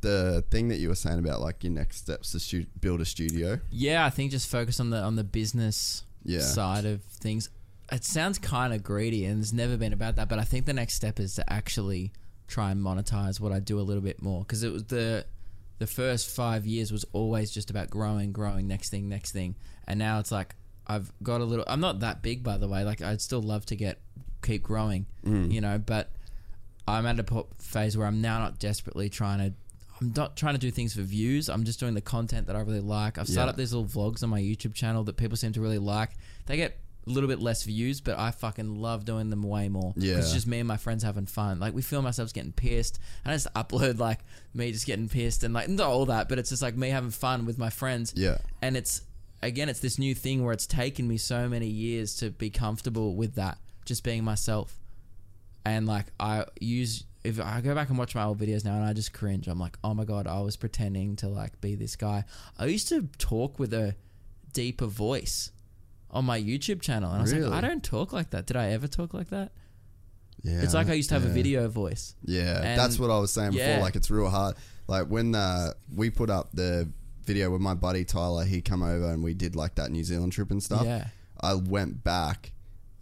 Speaker 1: The thing that you were saying about like your next steps to stu- build a studio.
Speaker 3: Yeah, I think just focus on the on the business
Speaker 1: Yeah.
Speaker 3: side of things. It sounds kind of greedy, and it's never been about that. But I think the next step is to actually try and monetize what I do a little bit more because it was the the first five years was always just about growing, growing, next thing, next thing, and now it's like I've got a little. I'm not that big, by the way. Like I'd still love to get keep growing, mm. you know, but I'm at a phase where I'm now not desperately trying to. I'm not trying to do things for views. I'm just doing the content that I really like. I've started
Speaker 1: Yeah.
Speaker 3: up these little vlogs on my YouTube channel that people seem to really like. They get a little bit less views, but I fucking love doing them way more.
Speaker 1: Yeah.
Speaker 3: it's just me and my friends having fun. Like we film ourselves getting pissed, and I just upload like me just getting pissed and like not all that, but it's just like me having fun with my friends.
Speaker 1: Yeah.
Speaker 3: And it's again, it's this new thing where it's taken me so many years to be comfortable with that, just being myself and like I use if I go back and watch my old videos now and I just cringe. I'm like, oh my god, I was pretending to like be this guy. I used to talk with a deeper voice on my YouTube channel, and I was
Speaker 1: Really?
Speaker 3: like, I don't talk like that. Did I ever talk like that?
Speaker 1: Yeah.
Speaker 3: It's like I used to have a video voice.
Speaker 1: Yeah,
Speaker 3: And-
Speaker 1: that's what I was saying before.
Speaker 3: yeah.
Speaker 1: Like it's real hard. Like when uh, we put up the video with my buddy Tyler, he come over and we did like that New Zealand trip and stuff.
Speaker 3: Yeah.
Speaker 1: I went back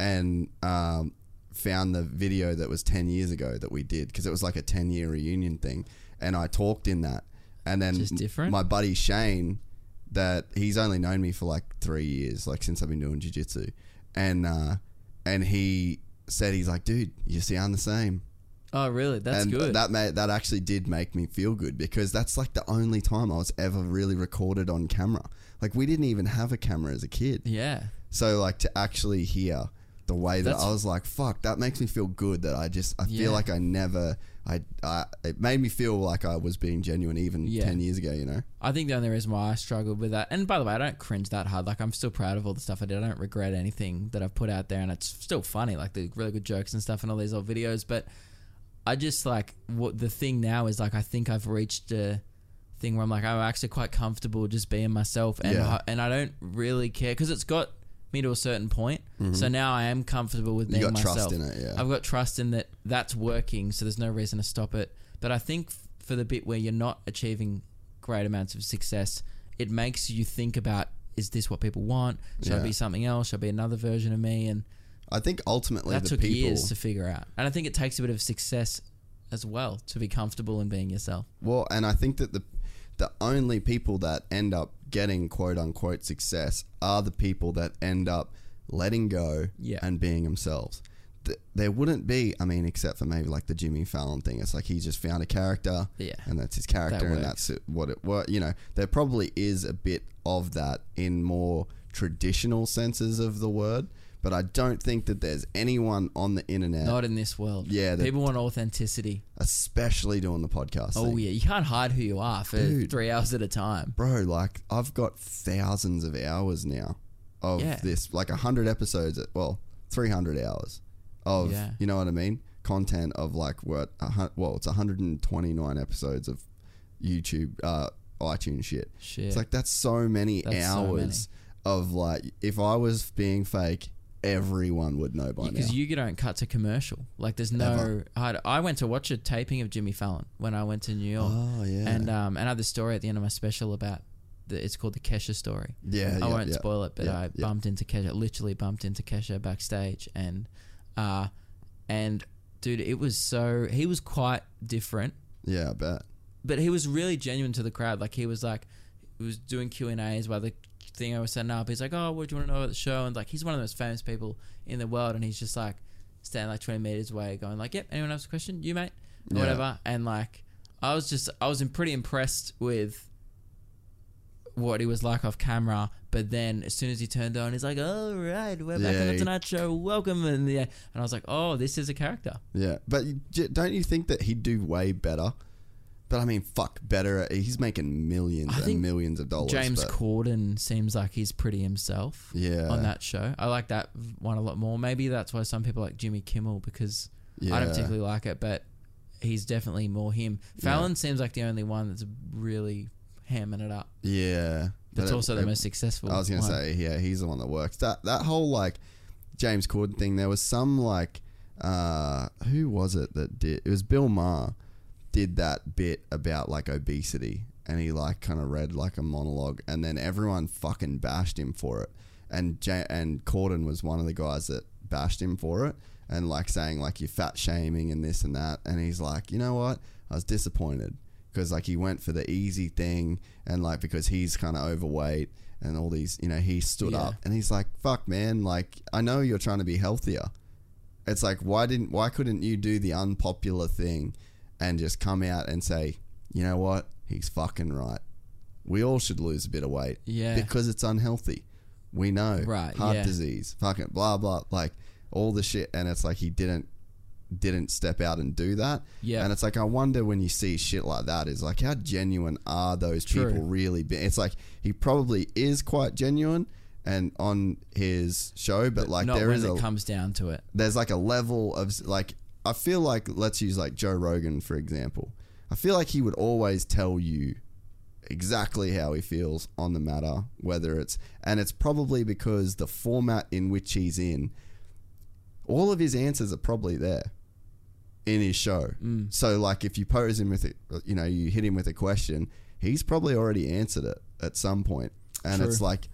Speaker 1: and um, found the video that was ten years ago that we did because it was like a ten year reunion thing, and I talked in that. And then
Speaker 3: Just different?
Speaker 1: my buddy Shane, that he's only known me for like three years, like since I've been doing jiu-jitsu. and uh, and he said he's like, dude, you sound the same
Speaker 3: Oh, really? That's
Speaker 1: and
Speaker 3: good.
Speaker 1: that made that actually did make me feel good because that's like the only time I was ever really recorded on camera. Like we didn't even have a camera as a kid,
Speaker 3: yeah.
Speaker 1: so like to actually hear the way that
Speaker 3: That's-
Speaker 1: I was like, fuck, that makes me feel good. That I just I
Speaker 3: Yeah.
Speaker 1: feel like I never I, I it made me feel like I was being genuine even
Speaker 3: Yeah.
Speaker 1: ten years ago. You know,
Speaker 3: I think the only reason why I struggled with that, and by the way, I don't cringe that hard. Like I'm still proud of all the stuff I did. I don't regret anything that I've put out there, and it's still funny, like the really good jokes and stuff, and all these old videos. But I just like what the thing now is like I think I've reached a thing where I'm like I'm actually quite comfortable just being myself, and
Speaker 1: Yeah.
Speaker 3: And I don't really care because it's got me to a certain point. So now I am comfortable with
Speaker 1: Mm-hmm.
Speaker 3: Being
Speaker 1: got trust
Speaker 3: myself.
Speaker 1: in it, yeah.
Speaker 3: I've got trust in that that's working, so there's no reason to stop it. But I think f- for the bit where you're not achieving great amounts of success, it makes you think about is this what people want? Should I be something else? Should I be another version of me? And
Speaker 1: I think ultimately
Speaker 3: that took
Speaker 1: people.
Speaker 3: years to figure out. And I think it takes a bit of success as well to be comfortable in being yourself.
Speaker 1: Well, and I think that the the only people that end up getting quote unquote success are the people that end up letting go
Speaker 3: Yeah.
Speaker 1: and being themselves. Th- There wouldn't be, I mean, except for maybe like the Jimmy Fallon thing. It's like he just found a character,
Speaker 3: Yeah.
Speaker 1: and that's his character,
Speaker 3: That
Speaker 1: and that's it, what it. What you know, there probably is a bit of that in more traditional senses of the word, but I don't think that there's anyone on the internet,
Speaker 3: Not in this world.
Speaker 1: Yeah, the-
Speaker 3: People want authenticity.
Speaker 1: especially doing the podcast.
Speaker 3: Oh
Speaker 1: thing.
Speaker 3: yeah, you can't hide who you are for
Speaker 1: Dude.
Speaker 3: three hours at a time.
Speaker 1: bro like i've got thousands of hours now of
Speaker 3: Yeah.
Speaker 1: this like 100 episodes well 300 hours of
Speaker 3: Yeah.
Speaker 1: you know what i mean content of like what a hun- well it's 129 episodes of youtube uh itunes shit
Speaker 3: Shit.
Speaker 1: it's like that's so many
Speaker 3: That's so
Speaker 1: hours of like if i was being fake everyone would know by now
Speaker 3: Because you don't cut to commercial. Like there's no. I, I went to watch a taping of Jimmy Fallon when I went to New York.
Speaker 1: Oh, yeah.
Speaker 3: And um and I have this story at the end of my special about. The, it's called the Kesha story.
Speaker 1: Yeah,
Speaker 3: I
Speaker 1: yeah,
Speaker 3: won't
Speaker 1: yeah.
Speaker 3: spoil it, but
Speaker 1: Yeah,
Speaker 3: I bumped into Kesha. Literally bumped into Kesha backstage, and uh, and dude, it was so. He was quite different
Speaker 1: yeah i bet
Speaker 3: but he was really genuine to the crowd. Like he was like, he was doing Q and A's while the thing I was setting up. He's like, "Oh, what do you want to know about the show?" And like, he's one of the most famous people in the world, and he's just like standing like twenty meters away, going like, "Yep, anyone else a question? You mate, or
Speaker 1: Yeah.
Speaker 3: whatever." And like, I was just, I was pretty impressed with what he was like off camera. But then as soon as he turned on, he's like, "All right, we're back on
Speaker 1: Yeah,
Speaker 3: the
Speaker 1: he-
Speaker 3: Tonight Show. Welcome." And yeah, and I was like, "Oh, this is a character."
Speaker 1: Yeah, but don't you think that he'd do way better? But I mean, fuck, better. He's making millions
Speaker 3: I
Speaker 1: and
Speaker 3: think
Speaker 1: millions of dollars.
Speaker 3: James
Speaker 1: but-
Speaker 3: Corden seems like he's pretty himself.
Speaker 1: Yeah.
Speaker 3: On that show, I like that one a lot more. Maybe that's why some people like Jimmy Kimmel because I
Speaker 1: Yeah.
Speaker 3: don't particularly like it, but he's definitely more him. Fallon seems like the only one that's really hamming it up.
Speaker 1: Yeah,
Speaker 3: That's
Speaker 1: But it-
Speaker 3: also the
Speaker 1: it-
Speaker 3: most successful.
Speaker 1: I was gonna
Speaker 3: one.
Speaker 1: say, yeah, he's the one that works. That that whole like James Corden thing. There was some like, uh, who was it that did? It was Bill Maher did that bit about like obesity, and he like kind of read like a monologue, and then everyone fucking bashed him for it, and J- and Corden was one of the guys that bashed him for it, and like saying like you're fat shaming and this and that, and he's like, you know what? I was disappointed because like he went for the easy thing, and like because he's kind of overweight and all these, you know, he stood
Speaker 3: Yeah.
Speaker 1: up and he's like, fuck man, like I know you're trying to be healthier. It's like why didn't why couldn't you do the unpopular thing and just come out and say, you know what, he's fucking right. We all should lose a bit of weight,
Speaker 3: Yeah.
Speaker 1: because it's unhealthy. We know,
Speaker 3: Right,
Speaker 1: Heart
Speaker 3: yeah.
Speaker 1: disease, fucking blah blah, like all the shit, and it's like he didn't didn't step out and do that.
Speaker 3: Yeah.
Speaker 1: and it's like I wonder when you see shit like that, is like how genuine are those
Speaker 3: True.
Speaker 1: people really? Be- it's like he probably is quite genuine. And on his show, but, like
Speaker 3: Not
Speaker 1: there is
Speaker 3: it
Speaker 1: a
Speaker 3: comes down to it.
Speaker 1: there's like a level of like I feel like let's use like Joe Rogan for example. I feel like he would always tell you exactly how he feels on the matter, whether it's and it's probably because the format in which he's in, all of his answers are probably there in his show.
Speaker 3: Mm.
Speaker 1: So like if you pose him with it, you know, you hit him with a question, he's probably already answered it at some point. And
Speaker 3: True.
Speaker 1: it's like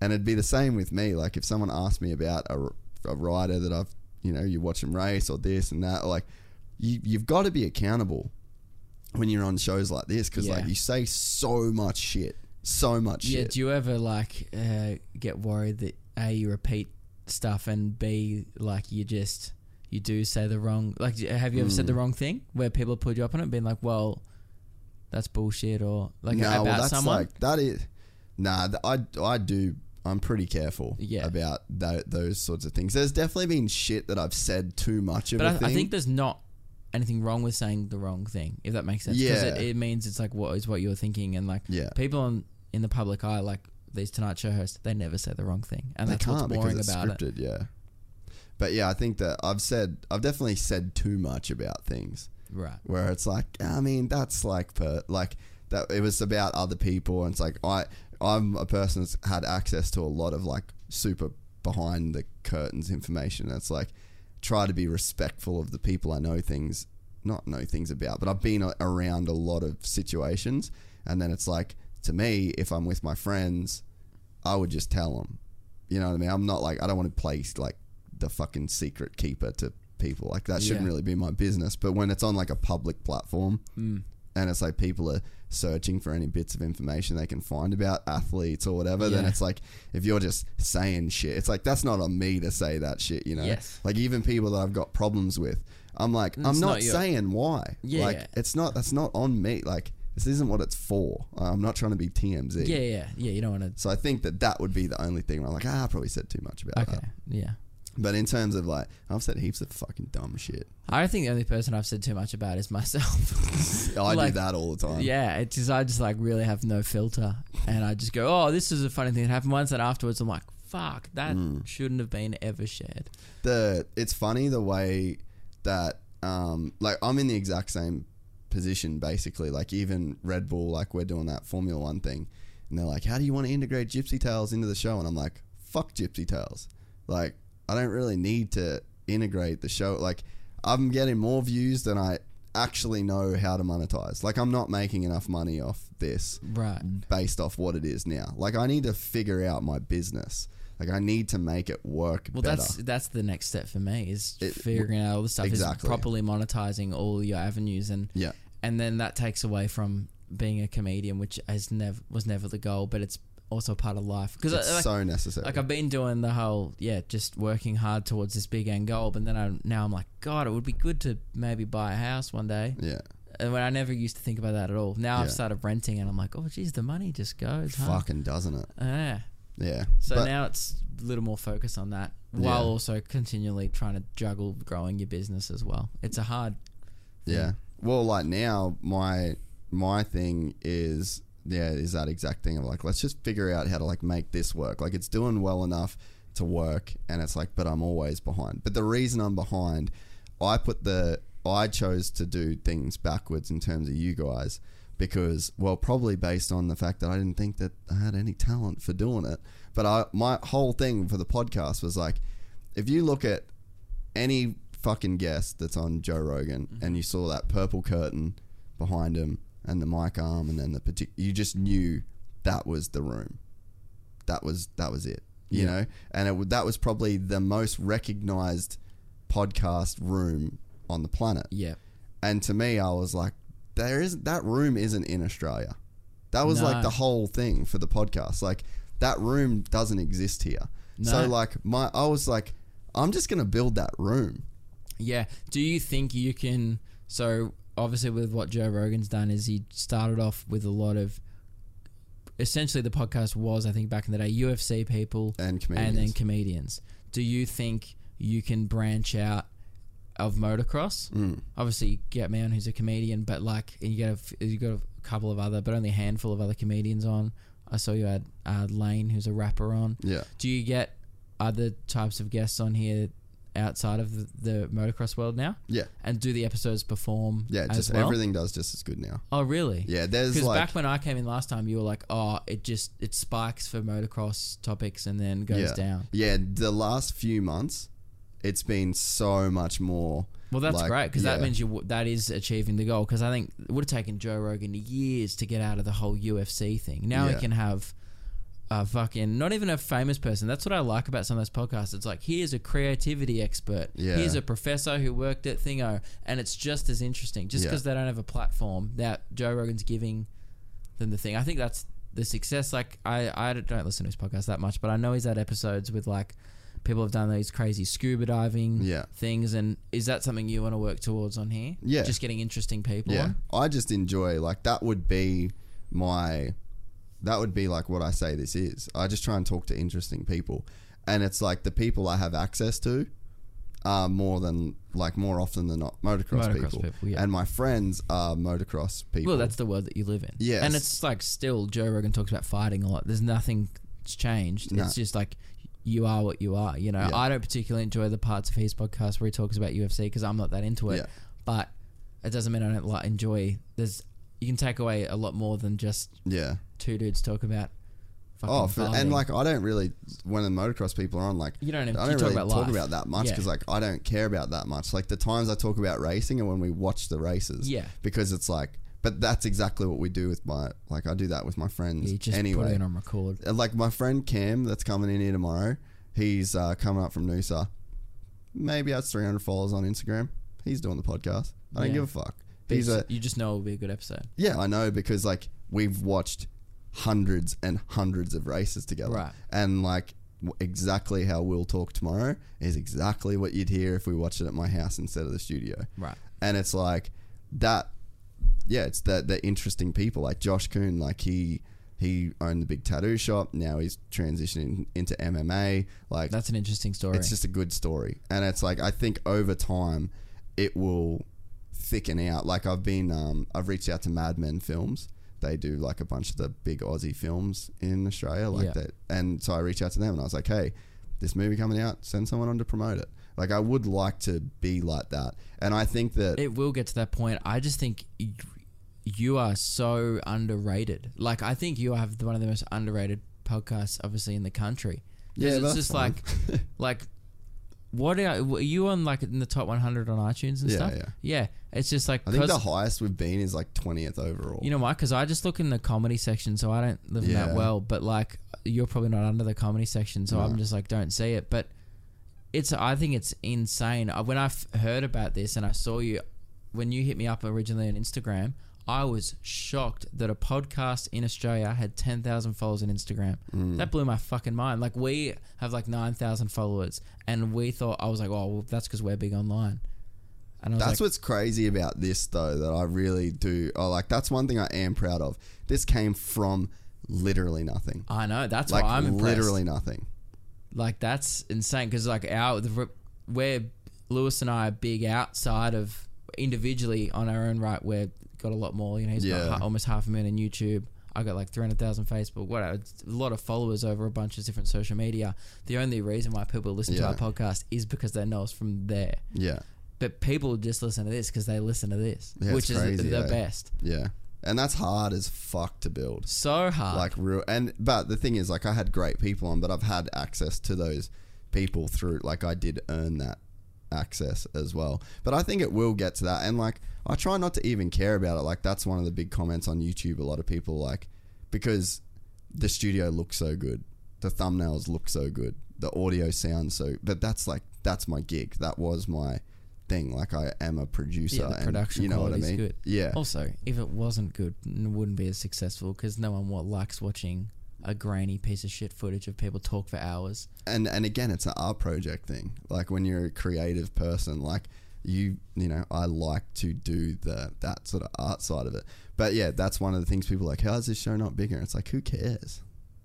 Speaker 1: and it'd be the same with me. Like if someone asked me about a, a rider that I've, you know, you watch him race or this and that, like you, you've got to be accountable when you're on shows like this because like you say so much shit, so much shit.
Speaker 3: Yeah.
Speaker 1: shit.
Speaker 3: Do you ever like uh, get worried that a you repeat stuff and b like you just you do say the wrong like have you ever said the
Speaker 1: Hmm.
Speaker 3: wrong thing where people put you up on it, being like, well, that's bullshit or like about someone?
Speaker 1: like that is. Nah, th- I I do. I'm pretty careful
Speaker 3: Yeah.
Speaker 1: about tho- those sorts of things. There's definitely been shit that I've said too much of
Speaker 3: but I. I think there's not anything wrong with saying the wrong thing, if that makes sense. Because
Speaker 1: Yeah.
Speaker 3: it, it means it's like what is what you're thinking, and like
Speaker 1: Yeah.
Speaker 3: people on, in the public eye, like these Tonight Show hosts, they never say the wrong thing, and
Speaker 1: they
Speaker 3: that's
Speaker 1: can't
Speaker 3: what's
Speaker 1: because
Speaker 3: boring
Speaker 1: it's
Speaker 3: about it.
Speaker 1: scripted. Yeah, but yeah, I think that I've said I've definitely said too much about things.
Speaker 3: Right.
Speaker 1: where it's like I mean that's like per like that it was about other people and it's like I I'm a person that's had access to a lot of like super behind the curtains information it's like try to be respectful of the people I know things not know things about but I've been a- around a lot of situations And then it's like to me, if I'm with my friends, I would just tell them. You know what I mean? I'm not like I don't want to play like the fucking secret keeper to people. Like that shouldn't
Speaker 3: Yeah.
Speaker 1: really be my business. But when it's on like a public platform,
Speaker 3: Mm.
Speaker 1: and it's like people are searching for any bits of information they can find about athletes or whatever, then it's like if you're just saying shit, it's like that's not on me to say that shit, you know?
Speaker 3: Yes.
Speaker 1: Like even people that I've got problems with, I'm like, I'm
Speaker 3: It's
Speaker 1: not,
Speaker 3: not your-
Speaker 1: saying why.
Speaker 3: Yeah.
Speaker 1: Like it's not that's not on me. Like this isn't what it's for. I'm not trying to be TMZ.
Speaker 3: Yeah, yeah, yeah. You don't want to.
Speaker 1: So I think that that would be the only thing where I'm like, ah, I probably said too much about.
Speaker 3: Okay.
Speaker 1: that.
Speaker 3: Yeah.
Speaker 1: But in terms of like, I've said heaps of fucking dumb shit.
Speaker 3: I think the only person I've said too much about is myself.
Speaker 1: I
Speaker 3: Like,
Speaker 1: do that all the time.
Speaker 3: yeah, it's just I just like really have no filter, and I just go, "Oh, this is a funny thing that happened once," and afterwards I'm like, "Fuck, that
Speaker 1: Mm.
Speaker 3: shouldn't have been ever shared."
Speaker 1: the it's funny the way that um like I'm in the exact same position basically like even Red Bull like we're doing that Formula 1 thing and they're like how do you want to integrate Gypsy Tales into the show and I'm like fuck Gypsy Tales like I don't really need to integrate the show. Like I'm getting more views than I actually know how to monetize. Like I'm not making enough money off this
Speaker 3: Right.
Speaker 1: based off what it is now. Like I need to figure out my business. Like I need to make it work
Speaker 3: Well,
Speaker 1: better.
Speaker 3: that's that's the next step for me is
Speaker 1: It-
Speaker 3: figuring out all the stuff
Speaker 1: exactly.
Speaker 3: is properly monetizing all your avenues and
Speaker 1: yeah.
Speaker 3: and then that takes away from being a comedian, which has never was never the goal, but it's also part of life because
Speaker 1: it's
Speaker 3: like,
Speaker 1: so necessary.
Speaker 3: like I've been doing the whole yeah, just working hard towards this big end goal, but then I now I'm like, God, it would be good to maybe buy a house one day.
Speaker 1: yeah,
Speaker 3: And when I never used to think about that at all. Now I've started renting, and I'm like, oh, geez, the money just goes.
Speaker 1: Fucking doesn't it?
Speaker 3: Yeah.
Speaker 1: Yeah.
Speaker 3: So
Speaker 1: But-
Speaker 3: now it's a little more focus on that, while
Speaker 1: Yeah.
Speaker 3: also continually trying to juggle growing your business as well. It's a hard.
Speaker 1: yeah. Well, like now, my my thing is yeah is that exact thing of like let's just figure out how to like make this work. Like it's doing well enough to work, and it's like, but I'm always behind. But the reason I'm behind, I put the I chose to do things backwards in terms of you guys because well probably based on the fact that I didn't think that I had any talent for doing it. But I my whole thing for the podcast was like if you look at any fucking guest that's on Joe Rogan mm-hmm. and you saw that purple curtain behind him and the mic arm and then the partic- you just knew that was the room. That was that was it. You
Speaker 3: Yeah.
Speaker 1: know, and it, that was probably the most recognized podcast room on the planet.
Speaker 3: Yeah.
Speaker 1: And to me, I was like, there isn't that room isn't in Australia. That was like the whole thing for the podcast. Like that room doesn't exist here.
Speaker 3: No.
Speaker 1: So like my, I was like, I'm just gonna build that room.
Speaker 3: Yeah. Do you think you can? So obviously, with what Joe Rogan's done, is he started off with a lot of. Essentially, the podcast was, I think, back in the day, UFC people
Speaker 1: And
Speaker 3: and then
Speaker 1: comedians.
Speaker 3: comedians. Do you think you can branch out of motocross?
Speaker 1: Mm.
Speaker 3: Obviously, you get man who's a comedian, but like and you get a, you got a couple of other, but only a handful of other comedians on. I saw you had uh, Lane, who's a rapper, on.
Speaker 1: Yeah.
Speaker 3: Do you get other types of guests on here outside of the, the motocross world now?
Speaker 1: Yeah.
Speaker 3: And do the episodes perform?
Speaker 1: Yeah.
Speaker 3: as
Speaker 1: Just
Speaker 3: well?
Speaker 1: everything does just as good now.
Speaker 3: Oh, really?
Speaker 1: Yeah. There's
Speaker 3: Because
Speaker 1: like
Speaker 3: back when I came in last time, you were like, "Oh, it just it spikes for motocross topics and then goes
Speaker 1: yeah.
Speaker 3: down."
Speaker 1: Yeah. The last few months, it's been so much more.
Speaker 3: Well, that's
Speaker 1: like,
Speaker 3: great because that means you that is achieving the goal. Because I think it would have taken Joe Rogan years to get out of the whole UFC thing. Now
Speaker 1: Yeah.
Speaker 3: he can have a fucking not even a famous person. That's what I like about some of those podcasts. It's like here's a creativity expert.
Speaker 1: Yeah.
Speaker 3: Here's a professor who worked at Thingo, and it's just as interesting. Just
Speaker 1: Yeah.
Speaker 3: because they don't have a platform that Joe Rogan's giving them the thing. I think that's the success. Like I I don't listen to his podcast that much, but I know he's had episodes with like. People have done these crazy scuba diving
Speaker 1: Yeah.
Speaker 3: things, and is that something you want to work towards on here?
Speaker 1: Yeah.
Speaker 3: just getting interesting people.
Speaker 1: Yeah.
Speaker 3: on?
Speaker 1: I just enjoy like that would be my that would be like what I say this is. I just try and talk to interesting people. And it's like the people I have access to are more than like more often than not motocross,
Speaker 3: Motocross
Speaker 1: people.
Speaker 3: people, yeah.
Speaker 1: And my friends are motocross people.
Speaker 3: Well, that's the world that you live in.
Speaker 1: Yes.
Speaker 3: and it's like still Joe Rogan talks about fighting a lot. There's nothing that's changed.
Speaker 1: No.
Speaker 3: It's just like you are what you are. You know,
Speaker 1: Yeah.
Speaker 3: I don't particularly enjoy the parts of his podcast where he talks about UFC because I'm not that into it.
Speaker 1: Yeah.
Speaker 3: But it doesn't mean I don't like enjoy. There's you can take away a lot more than just
Speaker 1: yeah.
Speaker 3: two dudes talk about.
Speaker 1: Oh, for, and like I don't really when the motocross people are on, like
Speaker 3: You don't even-
Speaker 1: I don't
Speaker 3: talk
Speaker 1: really
Speaker 3: about
Speaker 1: talk about that much
Speaker 3: Yeah.
Speaker 1: because like I don't care about that much. Like the times I talk about racing and when we watch the races,
Speaker 3: Yeah.
Speaker 1: because it's like. but that's exactly what we do with my like I do that with my friends
Speaker 3: just
Speaker 1: anyway.
Speaker 3: put it on record.
Speaker 1: Like my friend Cam that's coming in here tomorrow. He's uh, coming up from Noosa. Maybe has 300 followers on Instagram. He's doing the podcast. I don't
Speaker 3: Yeah.
Speaker 1: give a fuck.
Speaker 3: But
Speaker 1: He's a
Speaker 3: you just know it'll be a good episode.
Speaker 1: yeah, I know because like we've watched hundreds and hundreds of races together,
Speaker 3: Right.
Speaker 1: And like w- exactly how we'll talk tomorrow is exactly what you'd hear if we watched it at my house instead of the studio,
Speaker 3: Right.
Speaker 1: And it's like that. Yeah, it's that the interesting people like Josh Kuhn. Like he he owned the big tattoo shop. Now he's transitioning into MMA. Like
Speaker 3: That's an interesting story.
Speaker 1: it's just a good story, and it's like I think over time it will thicken out. Like I've been, um, I've reached out to Madman Films. They do like a bunch of the big Aussie films in Australia, like
Speaker 3: Yeah.
Speaker 1: that. And so I reached out to them, and I was like, "Hey, this movie coming out. Send someone on to promote it." Like I would like to be like that, and I think that
Speaker 3: it will get to that point. I just think y- you are so underrated. Like I think you have one of the most underrated podcasts, obviously in the country. 'Cause
Speaker 1: Yeah,
Speaker 3: it's
Speaker 1: that's
Speaker 3: just
Speaker 1: fine.
Speaker 3: like, like, what are, are you on? Like in the top 100 on iTunes and
Speaker 1: Yeah,
Speaker 3: stuff.
Speaker 1: yeah.
Speaker 3: yeah. It's just like
Speaker 1: I think the highest we've been is like twentieth overall.
Speaker 3: You know why? Because I just look in the comedy section, so I don't live in
Speaker 1: Yeah.
Speaker 3: that well. But like, you're probably not under the comedy section, so I'm just like, don't see it. But it's, I think it's insane. Uh, When I f- heard about this and I saw you, when you hit me up originally on Instagram, I was shocked that a podcast in Australia had 10,000 followers on Instagram.
Speaker 1: Mm.
Speaker 3: That blew my fucking mind. Like, we have like 9,000 followers, and we thought, I was like, oh, well, that's because we're big online. And I was
Speaker 1: That's
Speaker 3: like,
Speaker 1: what's crazy about this, though, that I really do. Oh, like that's one thing I am proud of. This came from literally nothing.
Speaker 3: I know. That's
Speaker 1: like
Speaker 3: why I'm impressed.
Speaker 1: literally nothing.
Speaker 3: Like that's insane because like our the, we're Lewis and I are big outside of individually on our own right. We're got a lot more. You know, he's
Speaker 1: Yeah.
Speaker 3: got almost half a million on YouTube. I got like three hundred thousand Facebook. Whatever, It's a lot of followers over a bunch of different social media. The only reason why people listen to our podcast is because they know us from there.
Speaker 1: Yeah,
Speaker 3: But people just listen to this because they listen to this,
Speaker 1: Yeah,
Speaker 3: which is
Speaker 1: crazy,
Speaker 3: the
Speaker 1: eh?
Speaker 3: best.
Speaker 1: yeah, and that's hard as fuck to build.
Speaker 3: So hard.
Speaker 1: Like real, and but the thing is, like I had great people on, but I've had access to those people through. Like I did earn that access as well. But I think it will get to that, and like I try not to even care about it. Like that's one of the big comments on YouTube. A lot of people like because the studio looks so good, the thumbnails look so good, the audio sounds so. But that's like that's my gig. That was my thing. Like I am a producer,
Speaker 3: yeah, the
Speaker 1: and
Speaker 3: production
Speaker 1: you know what I mean?
Speaker 3: good.
Speaker 1: Yeah,
Speaker 3: Also, if it wasn't good, it wouldn't be as successful because no one what likes watching a grainy piece of shit footage of people talk for hours.
Speaker 1: and and again it's an art project thing like when you're a creative person like you you know i like to do the that sort of art side of it but yeah that's one of the things people are like how's this show not bigger it's like who cares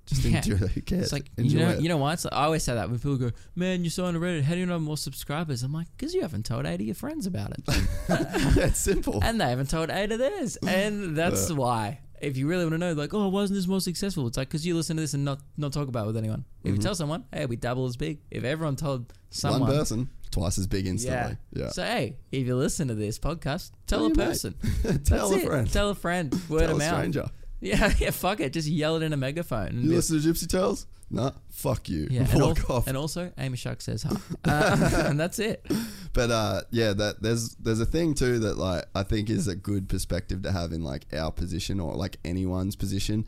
Speaker 1: just
Speaker 3: Yeah.
Speaker 1: enjoy who cares
Speaker 3: It's like
Speaker 1: enjoy
Speaker 3: you know,
Speaker 1: it.
Speaker 3: you know why? It's like, I always say that when people go, "Man, you're so underrated. How do you not have more subscribers?" I'm like, "Because you haven't told eight of your friends about it,
Speaker 1: yeah, it's simple
Speaker 3: and they haven't told eight of theirs, and that's why." If you really want to know, like, oh, why isn't this more successful? It's like because you listen to this and not not talk about it with anyone. If you mm-hmm. tell someone, hey, we double as big. If everyone told someone,
Speaker 1: one person twice as big instantly yeah,
Speaker 3: So hey, if you listen to this podcast, tell,
Speaker 1: Tell
Speaker 3: a person.
Speaker 1: Tell
Speaker 3: That's
Speaker 1: a
Speaker 3: it.
Speaker 1: friend.
Speaker 3: Tell a friend. Word
Speaker 1: tell
Speaker 3: of
Speaker 1: a
Speaker 3: mouth.
Speaker 1: stranger
Speaker 3: Yeah, yeah. Fuck it. Just yell it in a megaphone.
Speaker 1: You listen to gypsy tales nah fuck you
Speaker 3: yeah, and,
Speaker 1: walk
Speaker 3: al-
Speaker 1: off
Speaker 3: and also Amy Shuck says hi, uh, and that's it.
Speaker 1: But uh, yeah, that there's there's a thing too that like I think is a good perspective to have in like our position or like anyone's position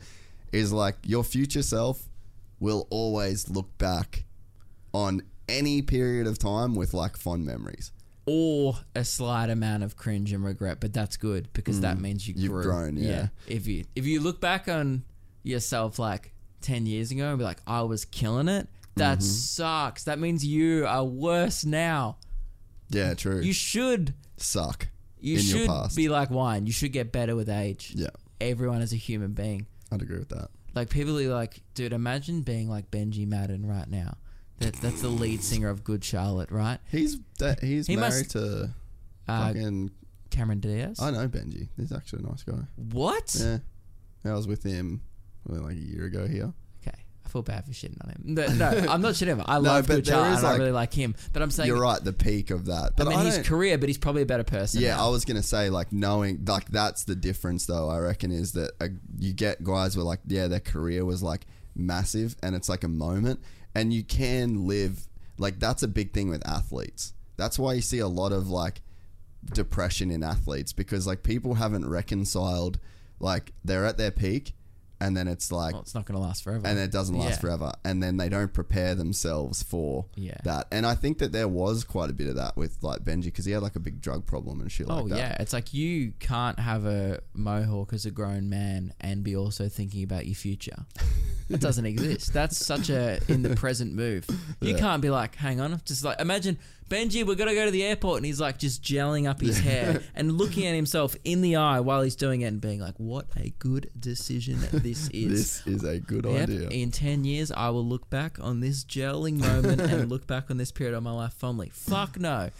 Speaker 1: is like your future self will always look back on any period of time with like fond memories.
Speaker 3: Or a slight amount of cringe and regret, but that's good because that means you
Speaker 1: Mm. You've
Speaker 3: grew.
Speaker 1: grown, yeah.
Speaker 3: If you if you look back on yourself like ten years ago and be like, I was killing it. That
Speaker 1: Mm-hmm.
Speaker 3: sucks. That means you are worse now.
Speaker 1: Yeah, true.
Speaker 3: You should
Speaker 1: suck
Speaker 3: You
Speaker 1: in
Speaker 3: should
Speaker 1: your past.
Speaker 3: be like wine. You should get better with age.
Speaker 1: yeah,
Speaker 3: Everyone is a human being.
Speaker 1: I'd agree with that.
Speaker 3: Like people are like, dude, imagine being like Benji Madden right now. That that's the lead singer of Good Charlotte, right?
Speaker 1: He's that he's
Speaker 3: He
Speaker 1: married
Speaker 3: must-
Speaker 1: to
Speaker 3: Uh,
Speaker 1: fucking.
Speaker 3: Cameron Diaz.
Speaker 1: I know Benji. He's actually a nice guy.
Speaker 3: what?
Speaker 1: Yeah, I was with him like a year ago here.
Speaker 3: Okay, I feel bad for shitting on him. No, no I'm not shitting on him. I
Speaker 1: No,
Speaker 3: love
Speaker 1: but there
Speaker 3: Charlotte I really like him. But I'm saying,
Speaker 1: You're right, the peak of that. But
Speaker 3: I mean, his career, but he's probably a better person.
Speaker 1: Yeah,
Speaker 3: now.
Speaker 1: I was gonna say like knowing like that's the difference though. I reckon is that uh, you get guys where like yeah their career was like massive and it's like a moment and you can live like that's a big thing with athletes. That's why you see a lot of like depression in athletes because like people haven't reconciled like they're at their peak and then it's like
Speaker 3: Well, it's not going to last forever.
Speaker 1: and it doesn't last
Speaker 3: Yeah.
Speaker 1: forever and then they don't prepare themselves for
Speaker 3: Yeah.
Speaker 1: that and i think that there was quite a bit of that with like benji because he had like a big drug problem and shit
Speaker 3: Oh
Speaker 1: like that Oh
Speaker 3: yeah, it's like you can't have a mohawk as a grown man and be also thinking about your future. It doesn't exist. That's such a in the present move. You can't be like, hang on, just like imagine Benji, we're gonna go to the airport, and he's like just gelling up his hair and looking at himself in the eye while he's doing it and being like, what a good decision this is.
Speaker 1: this is a good
Speaker 3: Yep,
Speaker 1: idea
Speaker 3: In 10 years, I will look back on this gelling moment and look back on this period of my life fondly. Fuck no.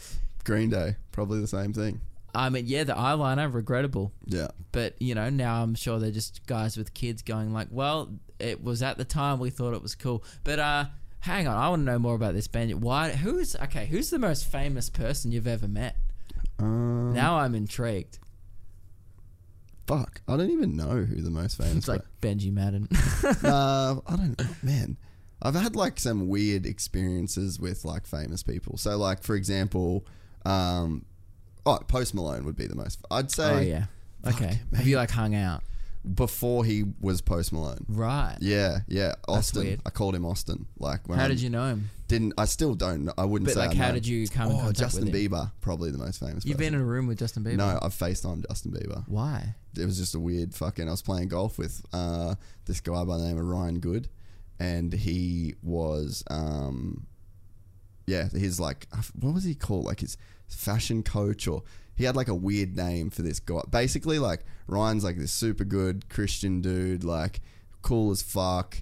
Speaker 1: green day probably the same thing
Speaker 3: I mean, yeah, the eyeliner, regrettable.
Speaker 1: yeah
Speaker 3: But, you know, now I'm sure they're just guys with kids going like, well, it was at the time we thought it was cool. But, uh, hang on, I want to know more about this band. Why, who's, okay, who's the most famous person you've ever met?
Speaker 1: um,
Speaker 3: Now I'm intrigued.
Speaker 1: fuck i don't even know who the most famous
Speaker 3: It's like Benji Madden.
Speaker 1: uh, I don't know, man. I've had like some weird experiences with like famous people. So, like for example, um, oh, Post Malone would be the most. I'd say
Speaker 3: oh, yeah. Okay. Have you like hung out?
Speaker 1: Before he was Post Malone.
Speaker 3: Right.
Speaker 1: Yeah, yeah, Austin.
Speaker 3: weird.
Speaker 1: I called him Austin. Like, when
Speaker 3: How
Speaker 1: I
Speaker 3: did you know him?
Speaker 1: Didn't I still don't? know. I wouldn't
Speaker 3: But
Speaker 1: say.
Speaker 3: like,
Speaker 1: I
Speaker 3: how
Speaker 1: know.
Speaker 3: did you come in
Speaker 1: Oh,
Speaker 3: contact
Speaker 1: Justin
Speaker 3: with him?
Speaker 1: Bieber, probably the most famous.
Speaker 3: You've been
Speaker 1: person.
Speaker 3: in a room with Justin Bieber?
Speaker 1: No, I've FaceTimed Justin Bieber.
Speaker 3: Why?
Speaker 1: it was just a weird fucking. I was playing golf with uh, this guy by the name of Ryan Good, and he was, um, yeah, he's like, what was he called? Like his fashion coach, or he had like a weird name for this guy. Basically, like Ryan's like this super good Christian dude, like cool as fuck,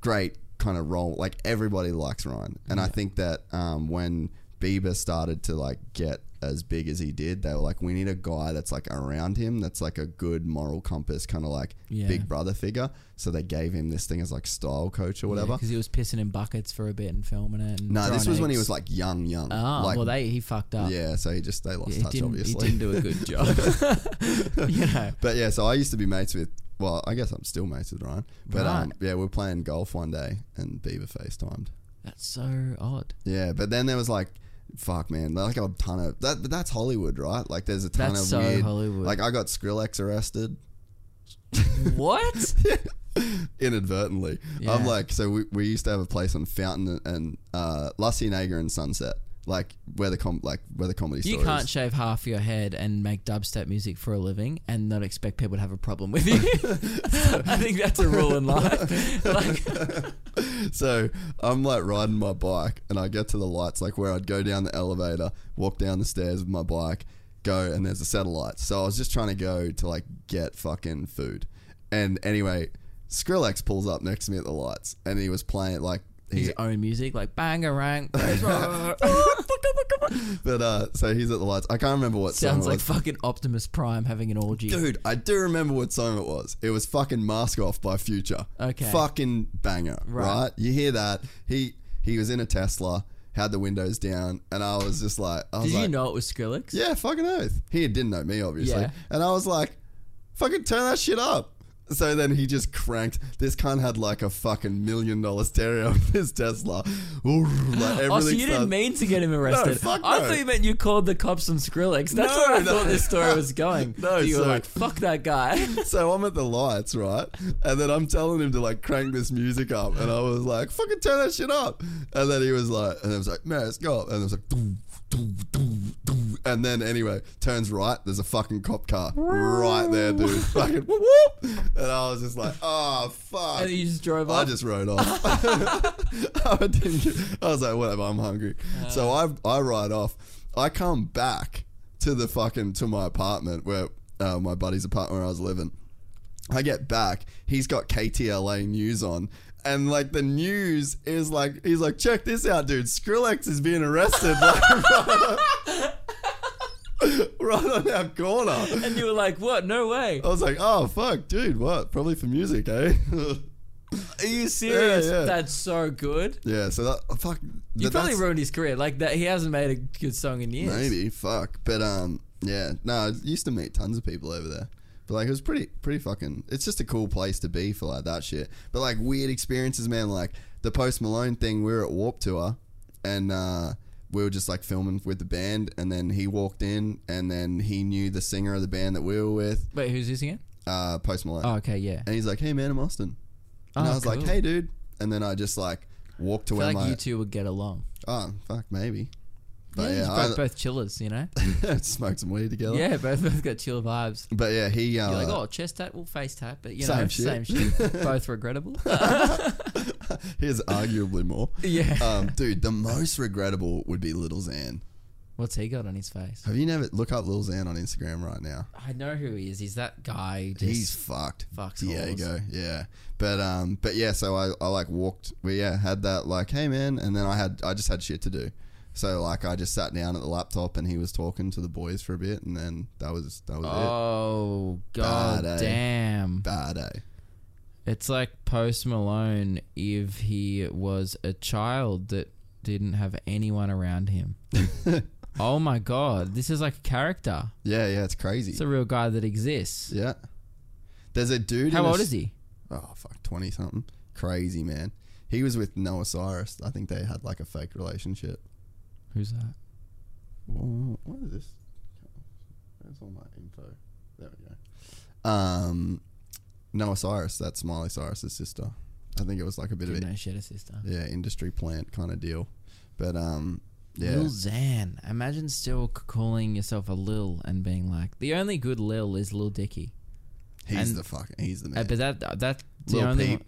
Speaker 1: great kind of role. Like everybody likes Ryan, and I think that um, when Bieber started to like get as big as he did, they were like, we need a guy that's like around him, that's like a good moral compass, kind of like
Speaker 3: Yeah.
Speaker 1: big brother figure. So they gave him this thing as like style coach or whatever.
Speaker 3: Because he was pissing in buckets for a bit and filming it. And
Speaker 1: no, this was when he was like young, young.
Speaker 3: Oh,
Speaker 1: like,
Speaker 3: well, they he fucked up.
Speaker 1: yeah. So he just they lost
Speaker 3: Yeah,
Speaker 1: touch, obviously.
Speaker 3: He didn't do a good job. you know.
Speaker 1: But yeah, so I used to be mates with. Well, I guess I'm still mates with Ryan. But um, yeah, we're playing golf one day, and Bieber FaceTimed.
Speaker 3: That's so odd.
Speaker 1: Yeah, but then there was like, fuck, man, like a ton of that. But that's Hollywood, right? Like, there's a ton
Speaker 3: That's
Speaker 1: of
Speaker 3: so
Speaker 1: weird.
Speaker 3: Hollywood.
Speaker 1: Like, I got Skrillex arrested
Speaker 3: What?
Speaker 1: inadvertently.
Speaker 3: Yeah.
Speaker 1: I'm like, so we, we used to have a place on Fountain and uh, La Cienega and Sunset, like where the com like where the comedy
Speaker 3: you
Speaker 1: store
Speaker 3: can't
Speaker 1: is.
Speaker 3: shave half your head and make dubstep music for a living and not expect people to have a problem with you. I think that's a rule in life. like,
Speaker 1: so I'm like riding my bike and I get to the lights, like where I'd go down the elevator, walk down the stairs with my bike, go, and there's a lights. So I was just trying to go to like get fucking food. And anyway, Skrillex pulls up next to me at the lights and he was playing like.
Speaker 3: His own music, like bangarang.
Speaker 1: but uh, so he's at the lights. I can't remember what
Speaker 3: Sounds
Speaker 1: song it
Speaker 3: like fucking Optimus Prime having an orgy.
Speaker 1: Dude, I do remember what song it was. It was fucking Mask Off by Future.
Speaker 3: Okay.
Speaker 1: Fucking banger,
Speaker 3: Right.
Speaker 1: right? You hear that? He he was in a Tesla, had the windows down, and I was just like, I was
Speaker 3: Did
Speaker 1: like,
Speaker 3: you know it was Skrillex?
Speaker 1: yeah, fucking oath. He didn't know me, obviously,
Speaker 3: Yeah.
Speaker 1: and I was like, fucking turn that shit up. So then he just cranked. This cunt had like a fucking million dollar stereo in his Tesla. Ooh, like
Speaker 3: Oh, so you didn't
Speaker 1: started-
Speaker 3: mean to get him arrested?
Speaker 1: No,
Speaker 3: fuck
Speaker 1: no.
Speaker 3: I thought you meant you called the cops on Skrillex. That's
Speaker 1: No,
Speaker 3: where I
Speaker 1: no.
Speaker 3: thought this story was going.
Speaker 1: No,
Speaker 3: you were
Speaker 1: so-
Speaker 3: like, "Fuck that guy."
Speaker 1: So I'm at the lights, right? And then I'm telling him to like crank this music up. And I was like, fucking turn that shit up. And then he was like, and it was like, man, let's go. And it was like, doo, doo, doo. And then anyway, turns right. There's a fucking cop car right there, dude. fucking whoop whoop. And I was just like, oh, fuck.
Speaker 3: and you just drove
Speaker 1: I just rode off. I, didn't get- I was like, whatever, I'm hungry. so I I ride off. I come back to the fucking to my apartment where uh, my buddy's apartment where I was living. I get back. He's got KTLA news on. And like the news is like he's like check this out, dude. Skrillex is being arrested like, right on our corner.
Speaker 3: and you were like, "What? No way."
Speaker 1: I was like, oh fuck, dude, what? Probably for music, eh?
Speaker 3: Are you serious?
Speaker 1: yeah.
Speaker 3: That's so good.
Speaker 1: yeah. So that fuck.
Speaker 3: You
Speaker 1: but
Speaker 3: probably ruined his career. Like that, he hasn't made a good song in years.
Speaker 1: Maybe fuck, but um, yeah. No, I used to meet tons of people over there. But like, it was pretty, pretty fucking. It's just a cool place to be for like that shit. But like weird experiences, man. Like the Post Malone thing. We were at Warped Tour, and uh, we were just like filming with the band, and then he walked in, and then he knew the singer of the band that we were with,
Speaker 3: Wait, who's this again?
Speaker 1: uh, Post Malone.
Speaker 3: Oh, okay, yeah.
Speaker 1: And he's like, "Hey man, I'm Austin." And
Speaker 3: Oh,
Speaker 1: I was like,
Speaker 3: cool.
Speaker 1: "Hey dude," and then I just like walked to
Speaker 3: I
Speaker 1: where
Speaker 3: feel like
Speaker 1: my
Speaker 3: you two would get along.
Speaker 1: oh fuck maybe, but
Speaker 3: yeah,
Speaker 1: yeah,
Speaker 3: both, both chillers, you know.
Speaker 1: I smoked some weed together.
Speaker 3: yeah, both both got chill vibes.
Speaker 1: but yeah, he uh,
Speaker 3: You're like, oh, chest tap, well, face tap, but you
Speaker 1: Same
Speaker 3: know,
Speaker 1: shit.
Speaker 3: same shit. both regrettable.
Speaker 1: here's arguably more.
Speaker 3: yeah.
Speaker 1: Um, dude, the most regrettable would be Lil Xan.
Speaker 3: What's he got on his face?
Speaker 1: Have you never look up Lil Xan on Instagram right now?
Speaker 3: I know who he is. He's that guy.
Speaker 1: He's fucked.
Speaker 3: fucks
Speaker 1: Diego. Yeah. But um but yeah, so I, I like walked we yeah, had that like, hey man, and then I had I just had shit to do. So like I just sat down at the laptop and he was talking to the boys for a bit and then that was that was it.
Speaker 3: Oh god
Speaker 1: Bad, eh?
Speaker 3: damn!
Speaker 1: Bad eh?
Speaker 3: It's like Post Malone if he was a child that didn't have anyone around him. oh my god, this is like a character.
Speaker 1: Yeah, yeah, it's crazy.
Speaker 3: It's a real guy that exists.
Speaker 1: yeah. There's a dude
Speaker 3: How old is he?
Speaker 1: Oh fuck, twenty something. Crazy man. He was with Noah Cyrus. I think they had like a fake relationship.
Speaker 3: Who's that?
Speaker 1: What is this? Where's all my info? There we go. Um, Noah Cyrus, that's Miley Cyrus's sister. I think it was like a bit of
Speaker 3: Didn't
Speaker 1: a
Speaker 3: know she had a sister.
Speaker 1: yeah industry plant kind of deal, but um, yeah,
Speaker 3: Lil Xan. Imagine still c- calling yourself a Lil and being like, the only good Lil is Lil Dicky.
Speaker 1: he's
Speaker 3: and-
Speaker 1: the fucking he's the
Speaker 3: Uh,
Speaker 1: man.
Speaker 3: but that that's the
Speaker 1: Lil
Speaker 3: only.
Speaker 1: Peep.
Speaker 3: One.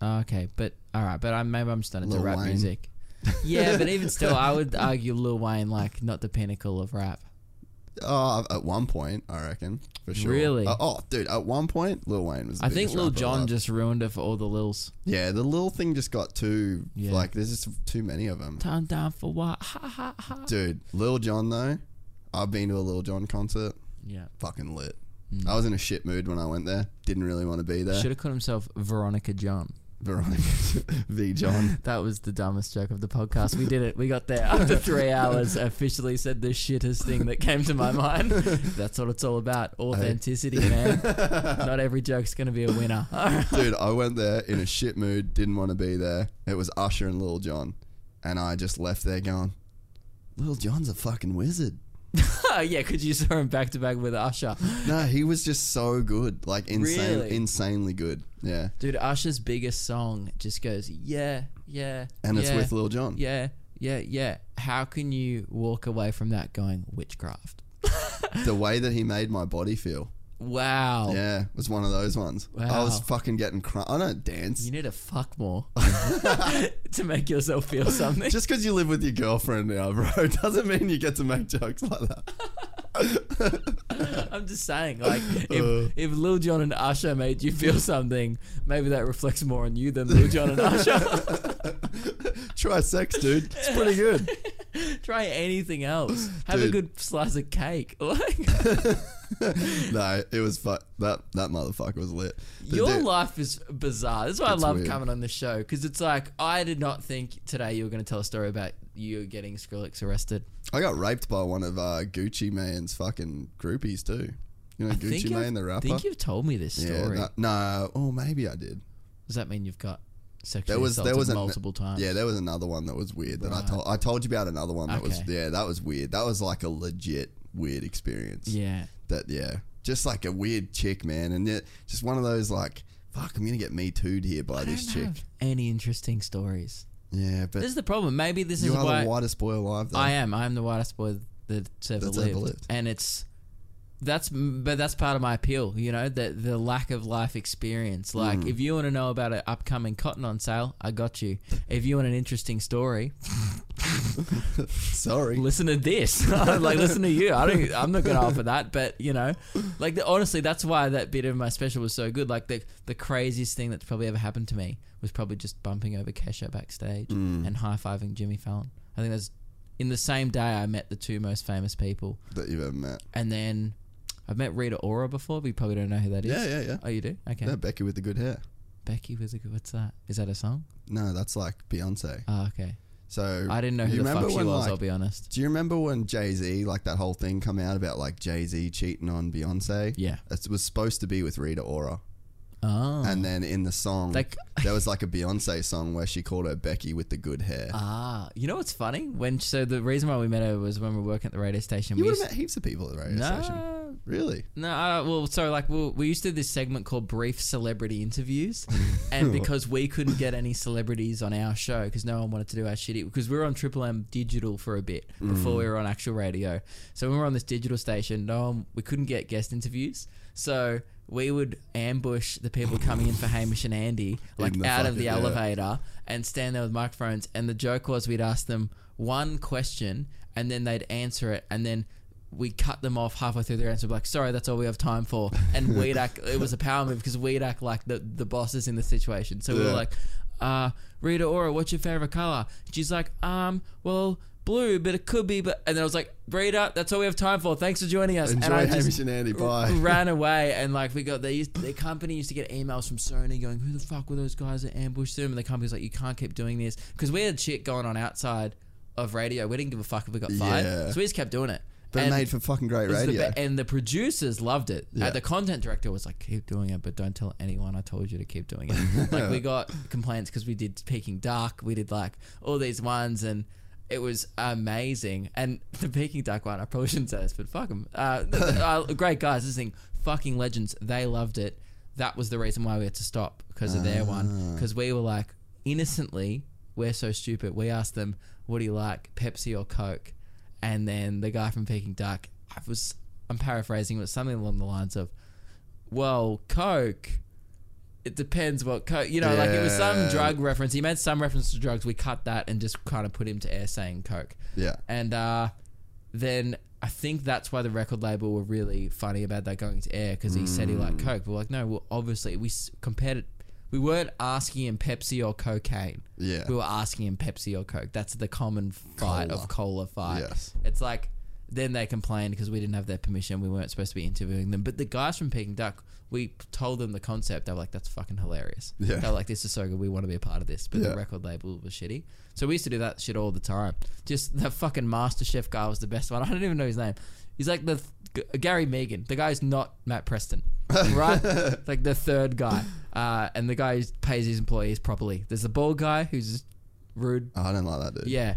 Speaker 3: Oh, okay, but all right, but I maybe I'm into
Speaker 1: Lil
Speaker 3: rap
Speaker 1: Wayne.
Speaker 3: music. Yeah, but even still, I would argue Lil Wayne like not the pinnacle of rap.
Speaker 1: oh, at one point, I reckon for sure.
Speaker 3: Really?
Speaker 1: Uh, oh, dude, at one point, Lil Wayne was. The
Speaker 3: I think Lil
Speaker 1: rapper
Speaker 3: Jon just ruined it for all the Lils.
Speaker 1: yeah, the little thing just got too
Speaker 3: Yeah.
Speaker 1: like. There's just too many of them.
Speaker 3: Turn down for what? Ha ha ha.
Speaker 1: Dude, Lil Jon though, I've been to a Lil Jon concert.
Speaker 3: Yeah.
Speaker 1: Fucking lit. I was in a shit mood when I went there. Didn't really want to be there.
Speaker 3: Should have called himself Veronica John.
Speaker 1: Veronica V John.
Speaker 3: That was the dumbest joke of the podcast. We did it. We got there after three hours. Officially said the shittest thing that came to my mind. That's what it's all about. Authenticity, man. Not every joke's gonna be a winner.
Speaker 1: Dude, I went there in a shit mood. Didn't want to be there. It was Usher and Lil Jon, and I just left there going, Lil Jon's a fucking wizard.
Speaker 3: yeah, because you saw him back to back with Usher.
Speaker 1: No, he was just so good, like insane,
Speaker 3: Really?
Speaker 1: insanely good. Yeah,
Speaker 3: Dude, Usher's biggest song just goes, yeah, yeah.
Speaker 1: and it's
Speaker 3: yeah,
Speaker 1: with Lil Jon.
Speaker 3: Yeah, yeah, yeah. How can you walk away from that going witchcraft?
Speaker 1: The way that he made my body feel.
Speaker 3: Wow.
Speaker 1: Yeah, it was one of those ones. I was fucking getting crunk. I don't dance.
Speaker 3: You need to fuck more to make yourself feel something.
Speaker 1: Just because you live with your girlfriend now, bro, doesn't mean you get to make jokes like that.
Speaker 3: I'm just saying, like,
Speaker 1: Uh.
Speaker 3: if, if Lil Jon and Usher made you feel something, maybe that reflects more on you than Lil Jon and Usher.
Speaker 1: Try sex, dude. It's pretty good.
Speaker 3: Try anything else. Have a good slice of cake. Like,
Speaker 1: no, it was fu- that that motherfucker was lit. The
Speaker 3: your
Speaker 1: dude-
Speaker 3: life is bizarre. That's why I love
Speaker 1: weird.
Speaker 3: coming on this show because it's like I did not think today you were going to tell a story about you getting Skrillex arrested.
Speaker 1: I got raped by one of uh, Gucci Mane's fucking groupies too. You know
Speaker 3: I
Speaker 1: Gucci Mane, the rapper.
Speaker 3: I think you've told me this story.
Speaker 1: that- no, oh maybe I did.
Speaker 3: Does that mean you've got sexually
Speaker 1: There was
Speaker 3: assaulted
Speaker 1: there was an-
Speaker 3: multiple times?
Speaker 1: Yeah, there was another one that was weird that I told. I told you about another one that was yeah, that was weird. That was like a legit weird experience.
Speaker 3: yeah.
Speaker 1: That yeah, just like a weird chick, man, and it, just one of those like, fuck, I'm gonna get me too'd here by
Speaker 3: I
Speaker 1: this chick.
Speaker 3: any interesting stories.
Speaker 1: Yeah, but
Speaker 3: This is the problem. Maybe this
Speaker 1: you
Speaker 3: is
Speaker 1: are
Speaker 3: why
Speaker 1: the whitest boy alive. Though.
Speaker 3: I am. I am the whitest boy that's ever,
Speaker 1: That's ever
Speaker 3: lived.
Speaker 1: lived.
Speaker 3: and it's that's but that's part of my appeal. You know, the the lack of life experience. Like,
Speaker 1: Mm.
Speaker 3: if you want to know about an upcoming cotton on sale, I got you. If you want an interesting story,
Speaker 1: Sorry.
Speaker 3: listen to this. like, listen to you. I don't. I'm not gonna offer that, but you know, like the, honestly, that's why that bit of my special was so good. Like the the craziest thing that's probably ever happened to me was probably just bumping over Kesha backstage
Speaker 1: Mm.
Speaker 3: and high fiving Jimmy Fallon. I think that's in the same day I met the two most famous people,
Speaker 1: that you've ever met.
Speaker 3: and then I've met Rita Ora before, but you probably don't know who that is.
Speaker 1: Yeah, yeah, yeah.
Speaker 3: Oh, you do? Okay.
Speaker 1: Yeah, Becky with the good hair.
Speaker 3: Becky with the good. What's that? Is that a song?
Speaker 1: No, that's like Beyonce.
Speaker 3: Oh, okay.
Speaker 1: So
Speaker 3: I didn't know who the fuck she
Speaker 1: when,
Speaker 3: was.
Speaker 1: like-
Speaker 3: I'll be honest.
Speaker 1: Do you remember when Jay Z, like that whole thing, come out about like Jay Z cheating on Beyonce?
Speaker 3: Yeah.
Speaker 1: it was supposed to be with Rita Ora.
Speaker 3: Oh.
Speaker 1: And then in the song,
Speaker 3: Like-
Speaker 1: there was like a Beyonce song where she called her Becky with the good hair.
Speaker 3: Ah, you know what's funny? When so the reason why we met her was when we were working at the radio station.
Speaker 1: you
Speaker 3: we
Speaker 1: would have
Speaker 3: used-
Speaker 1: met heaps of people at the radio
Speaker 3: no,
Speaker 1: station. Really?
Speaker 3: no. Uh, well, so like we we used to do this segment called brief celebrity interviews, and because we couldn't get any celebrities on our show because no one wanted to do our shitty because we were on Triple M digital for a bit before we were on actual radio. So when we were on this digital station, no one, we couldn't get guest interviews. So we would ambush the people coming in for Hamish and Andy, like out of the
Speaker 1: yeah.
Speaker 3: elevator, and stand there with microphones. And the joke was we'd ask them one question, and then they'd answer it, and then we cut them off halfway through their answer, like, "Sorry, that's all we have time for." And we'd act. It was a power move because we'd act like the the bosses in the situation. So we were like, uh, "Rita Ora, what's your favorite color?" She's like, "Um, well." Blue, but it could be. But and then I was like, "Rita, that's all we have time for. Thanks for joining us."
Speaker 1: Enjoy
Speaker 3: and I
Speaker 1: Hamish and Andy. Bye.
Speaker 3: ran away, and like we got they used, the company used to get emails from Sony going, "Who the fuck were those guys that ambushed them?" And the company's like, "You can't keep doing this," because we had shit going on outside of radio. We didn't give a fuck if we got fired,
Speaker 1: Yeah.
Speaker 3: so we just kept doing it.
Speaker 1: But
Speaker 3: And
Speaker 1: made for fucking great
Speaker 3: was the
Speaker 1: radio.
Speaker 3: and the producers loved it. Uh,
Speaker 1: Yeah.
Speaker 3: the content director was like, "Keep doing it, but don't tell anyone. I told you to keep doing it." like we got complaints because we did Peking Duk, we did like all these ones, and it was amazing. And the Peking Duk one, I probably shouldn't say this, but fuck them. Uh, uh, great guys, this thing, fucking legends. They loved it. That was the reason why we had to stop because of their
Speaker 1: Ah.
Speaker 3: one. Because we were like innocently, we're so stupid. We asked them, "What do you like, Pepsi or Coke?" And then the guy from Peking Duk, I was, I'm paraphrasing, it was something along the lines of, "Well, Coke." It depends what Coke, you know, like it was some drug reference. He made some reference to drugs. We cut that and just kind of put him to air saying Coke.
Speaker 1: yeah.
Speaker 3: And uh, then I think that's why the record label were really funny about that going to air because he said he
Speaker 1: Mm.
Speaker 3: liked Coke. We're like, no, well, obviously we s- compared it. We weren't asking him Pepsi or cocaine.
Speaker 1: Yeah.
Speaker 3: We were asking him Pepsi or Coke. That's the common fight
Speaker 1: Cola.
Speaker 3: of cola fight.
Speaker 1: Yes.
Speaker 3: It's like then they complained because we didn't have their permission. We weren't supposed to be interviewing them. But the guys from Peking Duk, we told them the concept. They were like, "That's fucking hilarious."
Speaker 1: Yeah.
Speaker 3: They were like, "This is so good. We want to be a part of this." But
Speaker 1: Yeah.
Speaker 3: the record label was shitty. So we used to do that shit all the time. Just the fucking Master Chef guy was the best one. I don't even know his name. He's like the th- Gary Mehigan. The guy's not Matt Preston, right? like the third guy, uh, and the guy who pays his employees properly. There's the bald guy who's rude.
Speaker 1: Oh, I don't like that dude.
Speaker 3: Yeah.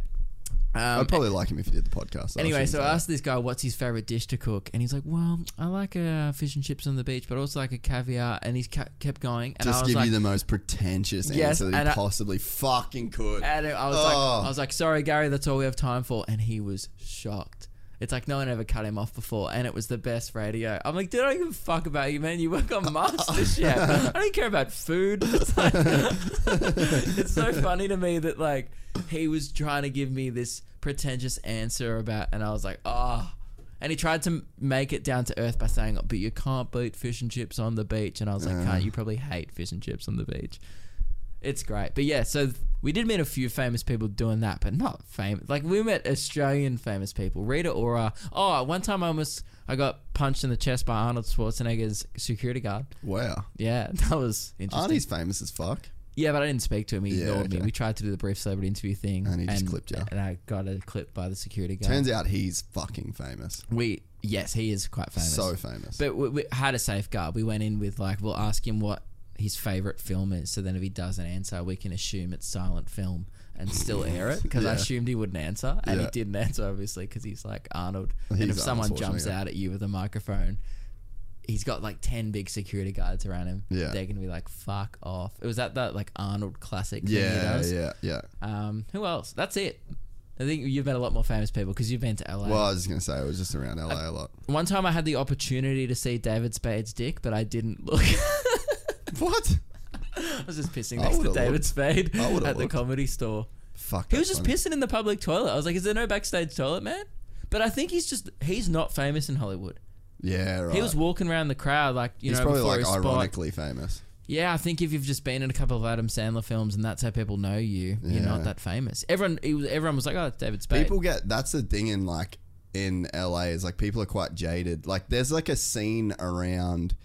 Speaker 3: Um,
Speaker 1: I'd probably like him if he did the podcast. I
Speaker 3: Anyway, so I asked this guy what's his favorite dish to cook, and he's like, "Well, I like uh, fish and chips on the beach, but also like a caviar." And he's ca- kept going, and I
Speaker 1: just
Speaker 3: was
Speaker 1: give
Speaker 3: like,
Speaker 1: you the most pretentious
Speaker 3: Yes,
Speaker 1: answer that he
Speaker 3: I-
Speaker 1: possibly fucking could.
Speaker 3: and I was
Speaker 1: Oh.
Speaker 3: like, I was like, "Sorry, Gary, that's all we have time for," and he was shocked. It's like no one ever cut him off before, and it was the best radio. I'm like, dude, I don't give a fuck about you, man. You work on MasterChef. I don't care about food. It's, like, it's so funny to me that like he was trying to give me this pretentious answer about, and I was like, oh. And he tried to make it down to earth by saying, "But you can't beat fish and chips on the beach." And I was like, uh. "Can't you probably hate fish and chips on the beach?" It's great. But yeah, so th- we did meet a few famous people doing that, but not famous. Like we met Australian famous people. Rita Ora. Oh, one time I almost I got punched in the chest by Arnold Schwarzenegger's security guard.
Speaker 1: wow.
Speaker 3: Yeah, that was interesting.
Speaker 1: Arnie's famous as fuck.
Speaker 3: yeah, but I didn't speak to him. He
Speaker 1: Yeah,
Speaker 3: ignored me.
Speaker 1: okay.
Speaker 3: We tried to do the brief celebrity interview thing,
Speaker 1: And he just clipped you.
Speaker 3: And I got a clip by the security guard.
Speaker 1: Turns out he's fucking famous.
Speaker 3: we yes, he is quite famous.
Speaker 1: So famous.
Speaker 3: But we, we had a safeguard. We went in with like, we'll ask him what his favorite film is. So then if he doesn't answer, we can assume it's silent film and still air it. Because I assumed he wouldn't answer, and
Speaker 1: Yeah.
Speaker 3: he didn't answer obviously because he's like Arnold. and if someone jumps out at you with a microphone. He's got like ten big security guards around him.
Speaker 1: Yeah.
Speaker 3: they're gonna be like, "Fuck off!" It was at that like Arnold classic. thing he
Speaker 1: yeah, yeah, yeah.
Speaker 3: Um, who else? That's it. I think you've met a lot more famous people because you've been to LA.
Speaker 1: Well, I was just gonna say it was just around LA a lot.
Speaker 3: One time I had the opportunity to see David Spade's dick, but I didn't look.
Speaker 1: What?
Speaker 3: I was just pissing next to
Speaker 1: would've
Speaker 3: David
Speaker 1: looked.
Speaker 3: Spade
Speaker 1: I would've
Speaker 3: at the
Speaker 1: looked.
Speaker 3: comedy store.
Speaker 1: Fuck.
Speaker 3: He was
Speaker 1: that's
Speaker 3: just
Speaker 1: funny.
Speaker 3: pissing in the public toilet. I was like, "Is there no backstage toilet, man?" But I think he's just he's not famous in Hollywood.
Speaker 1: Yeah, right.
Speaker 3: He was walking around the crowd like you know,
Speaker 1: He's
Speaker 3: know
Speaker 1: probably
Speaker 3: before
Speaker 1: like
Speaker 3: his spot.
Speaker 1: ironically famous.
Speaker 3: Yeah, I think if you've just been in a couple of Adam Sandler films and that's how people know you, you're
Speaker 1: Yeah.
Speaker 3: not that famous. Everyone, he was, everyone was like, "Oh, it's David Spade."
Speaker 1: People get that's the thing in like in LA is like people are quite jaded. Like there's like a scene around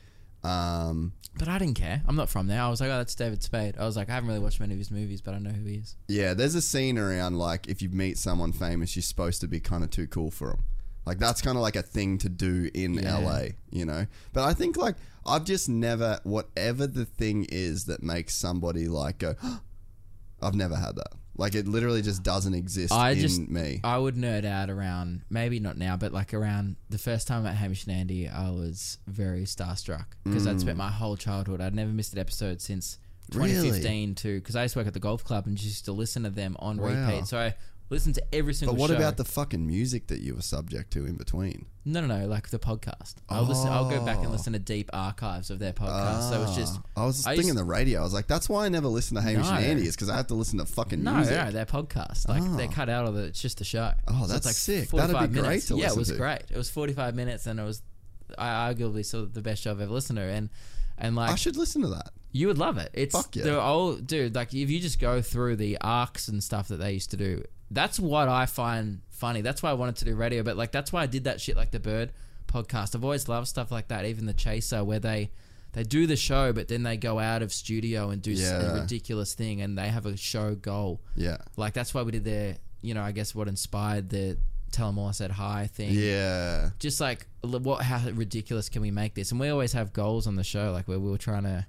Speaker 1: um
Speaker 3: but I didn't care. I'm not from there. I was like, "Oh, that's David Spade." I was like, I haven't really watched many of his movies, but I know who he is.
Speaker 1: yeah, there's a scene around like if you meet someone famous, you're supposed to be kind of too cool for them. Like that's kind of like a thing to do in
Speaker 3: Yeah.
Speaker 1: LA, you know. But I think like I've just never whatever the thing is that makes somebody like go I've never had that. Like it literally just doesn't exist
Speaker 3: I
Speaker 1: in
Speaker 3: just
Speaker 1: me.
Speaker 3: I would nerd out around maybe not now, but like around the first time at Hamish and Andy, I was very starstruck because I'd spent my whole childhood. I'd never missed an episode since
Speaker 1: Mm. Really?
Speaker 3: 2015 to because I used to work at the golf club and just used to listen to them on
Speaker 1: Wow.
Speaker 3: repeat. So I listened to every single.
Speaker 1: but what
Speaker 3: show.
Speaker 1: about the fucking music that you were subject to in between?
Speaker 3: No, no, no. Like the podcast. I'll listen. I'll go back and
Speaker 1: Oh.
Speaker 3: listen to deep archives of their podcast. so it's just.
Speaker 1: Ah, I was just
Speaker 3: I
Speaker 1: thinking
Speaker 3: used-
Speaker 1: the radio. I was like, that's why I never listen to Hamish and
Speaker 3: No.
Speaker 1: Andy is because I have to listen to fucking
Speaker 3: No,
Speaker 1: music.
Speaker 3: no, their podcast. Like
Speaker 1: Ah.
Speaker 3: they cut out of the. It's just a show.
Speaker 1: Oh, that's sick.
Speaker 3: 45
Speaker 1: That'd be great
Speaker 3: minutes.
Speaker 1: to
Speaker 3: Yeah, it was
Speaker 1: to.
Speaker 3: great. It was forty five minutes, and it was, I arguably still the best show I've ever listened to. And and like
Speaker 1: I should listen to that.
Speaker 3: you would love it. It's
Speaker 1: Fuck yeah.
Speaker 3: the old dude. Like if you just go through the arcs and stuff that they used to do, that's what I find funny. That's why I wanted to do radio. But like that's why I did that shit like the Bird podcast. I've always loved stuff like that. Even the Chaser, where they they do the show, but then they go out of studio and do
Speaker 1: Yeah.
Speaker 3: a ridiculous thing, and they have a show goal.
Speaker 1: Yeah.
Speaker 3: Like that's why we did their. You know, I guess what inspired the tell them all I said hi thing
Speaker 1: Yeah.
Speaker 3: just like what how ridiculous can we make this and we always have goals on the show like where we were trying to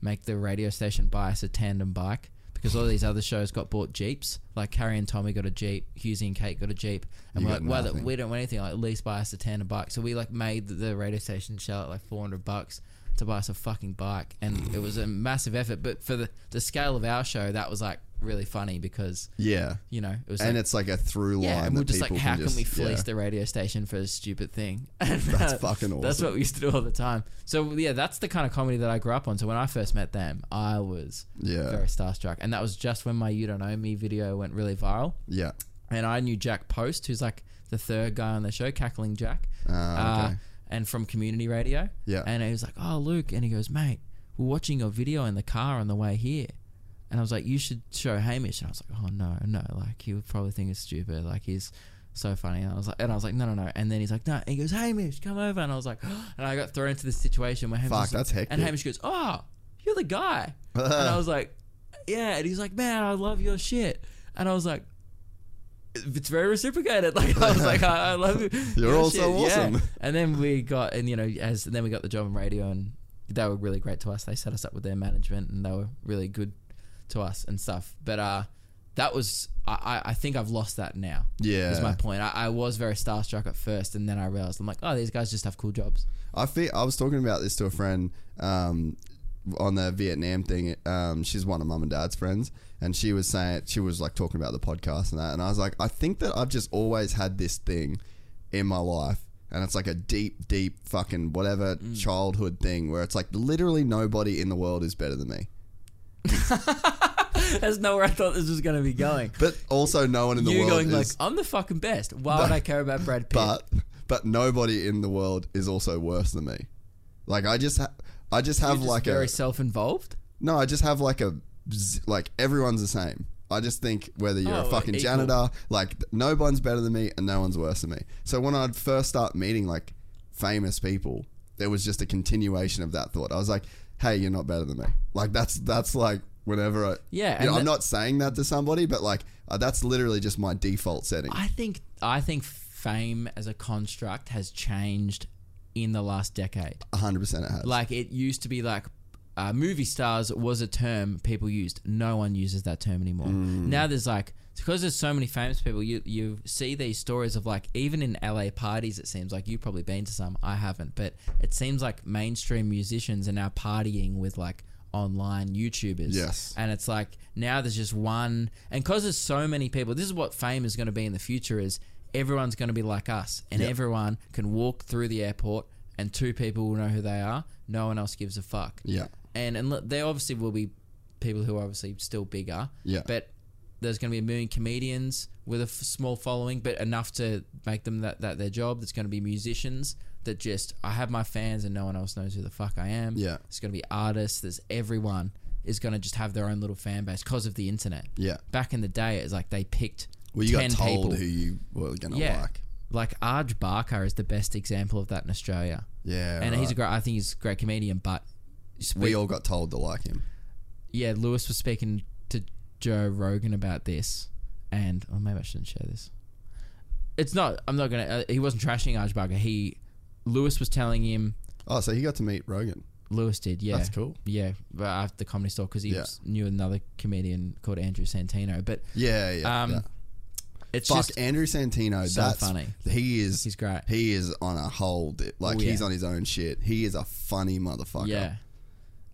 Speaker 3: make the radio station buy us a tandem bike because all these other shows got bought jeeps. Like Carrie and Tommy got a jeep. Hughesy and Kate got a jeep. And
Speaker 1: You
Speaker 3: we're
Speaker 1: got
Speaker 3: like well
Speaker 1: nothing.
Speaker 3: we don't want anything. Like at least buy us a tandem bike. So we like made the, the radio station shell at like 400 bucks to buy us a fucking bike. And it was a massive effort. But for the, the scale of our show that was like really funny because
Speaker 1: Yeah.
Speaker 3: you know it was
Speaker 1: And
Speaker 3: like,
Speaker 1: it's like a through line.
Speaker 3: yeah, and we're just like, how can, we fleece
Speaker 1: yeah.
Speaker 3: the radio station for a stupid thing? And
Speaker 1: That's
Speaker 3: uh,
Speaker 1: fucking awesome.
Speaker 3: That's what we used to do all the time. So yeah, that's the kind of comedy that I grew up on. So when I first met them, I was
Speaker 1: Yeah.
Speaker 3: very starstruck, and that was just when my "You Don't Know Me" video went really viral.
Speaker 1: Yeah.
Speaker 3: And I knew Jack Post, who's like the third guy on the show, Cackling Jack,
Speaker 1: okay.
Speaker 3: uh, and from Community Radio.
Speaker 1: Yeah.
Speaker 3: And he was like, "Oh, Luke," and he goes, "Mate, we're watching your video in the car on the way here." And I was like, "You should show Hamish." And I was like, "Oh no, no!" Like he would probably think it's stupid. Like he's so funny. And I was like, and I was like, "No, no, no!" And then he's like, "No." And he goes, "Hamish, come over." And I was like, oh. and I got thrown into this situation where Hamish
Speaker 1: Fuck,
Speaker 3: was like-
Speaker 1: that's hectic.
Speaker 3: And Hamish goes, "Oh, you're the guy." and I was like, "Yeah." And he's like, "Man, I love your shit." And I was like. It's very reciprocated. Like I was like, I, I love you.
Speaker 1: You're
Speaker 3: your
Speaker 1: also
Speaker 3: shit." Yeah.
Speaker 1: awesome.
Speaker 3: And then we got, and you know, as and then we got the job on radio, and they were really great to us. They set us up with their management, and they were really good to us and stuff. But uh, that was, I, I- think I've lost that now.
Speaker 1: Yeah.
Speaker 3: is my point. I, I was very starstruck at first, and then I realized I'm like, oh, these guys just have cool jobs.
Speaker 1: I feel, I was talking about this to a friend um, on the Vietnam thing. Um, she's one of mum and dad's friends, and she was saying she was like talking about the podcast and that, and I was like, I think that I've just always had this thing in my life. And it's like a deep, deep fucking whatever
Speaker 3: Mm.
Speaker 1: childhood thing where it's like literally nobody in the world is better than me.
Speaker 3: That's not where I thought this was going to be going.
Speaker 1: But also no one in the world.
Speaker 3: you
Speaker 1: world
Speaker 3: going like,
Speaker 1: is
Speaker 3: I'm the fucking best. Why would I care about Brad Pitt?
Speaker 1: but but nobody in the world is also worse than me. Like I just ha- I just have
Speaker 3: just
Speaker 1: like
Speaker 3: very
Speaker 1: a
Speaker 3: self-involved.
Speaker 1: no, I just have like a like everyone's the same. I just think whether you're a
Speaker 3: Oh,
Speaker 1: fucking
Speaker 3: equal.
Speaker 1: janitor, like no one's better than me and no one's worse than me. So when I'd first start meeting like famous people, there was just a continuation of that thought. I was like, "Hey, you're not better than me." Like that's that's like whenever I
Speaker 3: Yeah,
Speaker 1: you know, I'm not saying that to somebody, but like uh, that's literally just my default setting.
Speaker 3: I think I think fame as a construct has changed in the last decade.
Speaker 1: 100% it has.
Speaker 3: Like it used to be like uh, movie stars was a term people used. No one uses that term anymore.
Speaker 1: Mm.
Speaker 3: Now there's like because there's so many famous people. You you see these stories of like even in LA parties. It seems like you've probably been to some. I haven't, but it seems like mainstream musicians are now partying with like online YouTubers.
Speaker 1: Yes.
Speaker 3: and it's like now there's just one, and because there's so many people. This is what fame is going to be in the future. Is everyone's going to be like us, and
Speaker 1: Yep.
Speaker 3: everyone can walk through the airport, and two people will know who they are. No one else gives a fuck.
Speaker 1: yeah.
Speaker 3: And and there obviously will be people who are obviously still bigger.
Speaker 1: Yeah.
Speaker 3: But there's going to be a million comedians with a f- small following, but enough to make them that, that their job. There's going to be musicians that just I have my fans and no one else knows who the fuck I am.
Speaker 1: Yeah.
Speaker 3: There's going to be artists. There's everyone is going to just have their own little fan base because of the internet.
Speaker 1: Yeah.
Speaker 3: Back in the day, it's like they picked.
Speaker 1: Well, you
Speaker 3: 10
Speaker 1: got told
Speaker 3: people.
Speaker 1: who you were going to
Speaker 3: Yeah.
Speaker 1: like.
Speaker 3: Like Arj Barker is the best example of that in Australia.
Speaker 1: Yeah.
Speaker 3: and he's a great. I think he's a great comedian, but
Speaker 1: We all got told to like him.
Speaker 3: yeah, Lewis was speaking Joe Rogan about this, and oh, maybe I shouldn't share this. it's not. I'm not gonna. Uh, he wasn't trashing Arj Barker. He Lewis was telling him.
Speaker 1: Oh, so he got to meet Rogan.
Speaker 3: Lewis did, yeah.
Speaker 1: That's cool.
Speaker 3: Yeah, but after the comedy store because he
Speaker 1: Yeah.
Speaker 3: was, knew another comedian called Andrew Santino. But
Speaker 1: Yeah, yeah.
Speaker 3: um,
Speaker 1: yeah.
Speaker 3: it's
Speaker 1: Fuck
Speaker 3: just
Speaker 1: Andrew Santino.
Speaker 3: so
Speaker 1: that's
Speaker 3: funny.
Speaker 1: He is.
Speaker 3: He's great.
Speaker 1: He is on a whole. di- Like
Speaker 3: Oh,
Speaker 1: he's on his own shit. He is a funny motherfucker.
Speaker 3: Yeah.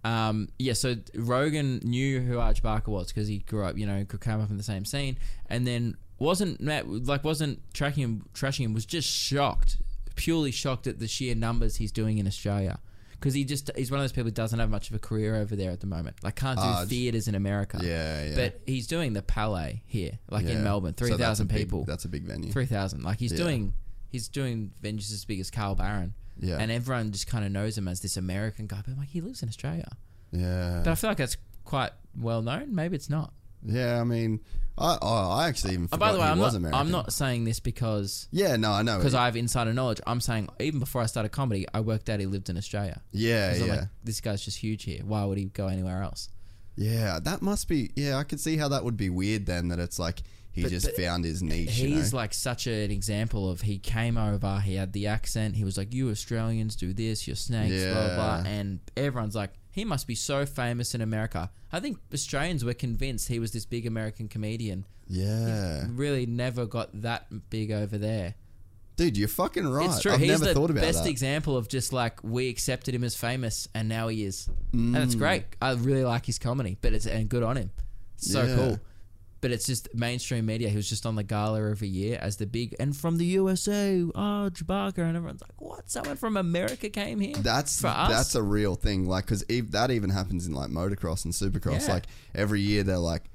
Speaker 3: Um, yeah, so Rogan knew who Arj Barker was because he grew up, you know, could come up in the same scene, and then wasn't met, like wasn't tracking him, trashing him, was just shocked, purely shocked at the sheer numbers he's doing in Australia, because he just he's one of those people who doesn't have much of a career over there at the moment, like can't do theaters in America.
Speaker 1: Yeah, yeah.
Speaker 3: But he's doing the Palais here, like
Speaker 1: Yeah.
Speaker 3: in Melbourne,
Speaker 1: So
Speaker 3: three thousand
Speaker 1: big-
Speaker 3: people.
Speaker 1: That's a big venue.
Speaker 3: three thousand. Like he's
Speaker 1: Yeah.
Speaker 3: doing, he's doing venues as big as Carl Barron.
Speaker 1: Yeah.
Speaker 3: And everyone just kind of knows him as this American guy, but I'm like he lives in Australia.
Speaker 1: Yeah.
Speaker 3: But I feel like that's quite well known. Maybe it's not.
Speaker 1: Yeah, I mean, I oh, I actually even
Speaker 3: Oh, by the way, I'm
Speaker 1: was
Speaker 3: not.
Speaker 1: American.
Speaker 3: I'm not saying this because
Speaker 1: Yeah, no, I know.
Speaker 3: because I have insider knowledge. I'm saying even before I started comedy, I worked out he lived in Australia.
Speaker 1: Yeah, yeah,
Speaker 3: like, this guy's just huge here. Why would he go anywhere else?
Speaker 1: yeah. That must be. Yeah, I could see how that would be weird. Then that it's like he
Speaker 3: But-
Speaker 1: just
Speaker 3: but
Speaker 1: found his niche. you
Speaker 3: He's
Speaker 1: know?
Speaker 3: like such an example of he came over, he had the accent, he was like, "You Australians do this, you're snakes, blah blah,", blah. And everyone's like, "He must be so famous in America." I think Australians were convinced he was this big American comedian.
Speaker 1: yeah,
Speaker 3: Really, never got that big over there.
Speaker 1: dude, you're fucking right.
Speaker 3: It's true.
Speaker 1: I've
Speaker 3: He's
Speaker 1: never
Speaker 3: the best
Speaker 1: that.
Speaker 3: example of just like we accepted him as famous, and now he is, and
Speaker 1: Mm.
Speaker 3: it's great. I really like his comedy, but it's and good on him. It's so
Speaker 1: Yeah.
Speaker 3: cool. But it's just mainstream media. He was just on the gala every year as the big and from the USA, Arj oh, Barker, and everyone's like, "What? Someone from America came here?"
Speaker 1: That's
Speaker 3: for us.
Speaker 1: that's a real thing. Like, because that even happens in like motocross and supercross.
Speaker 3: Yeah.
Speaker 1: Like every year they're like,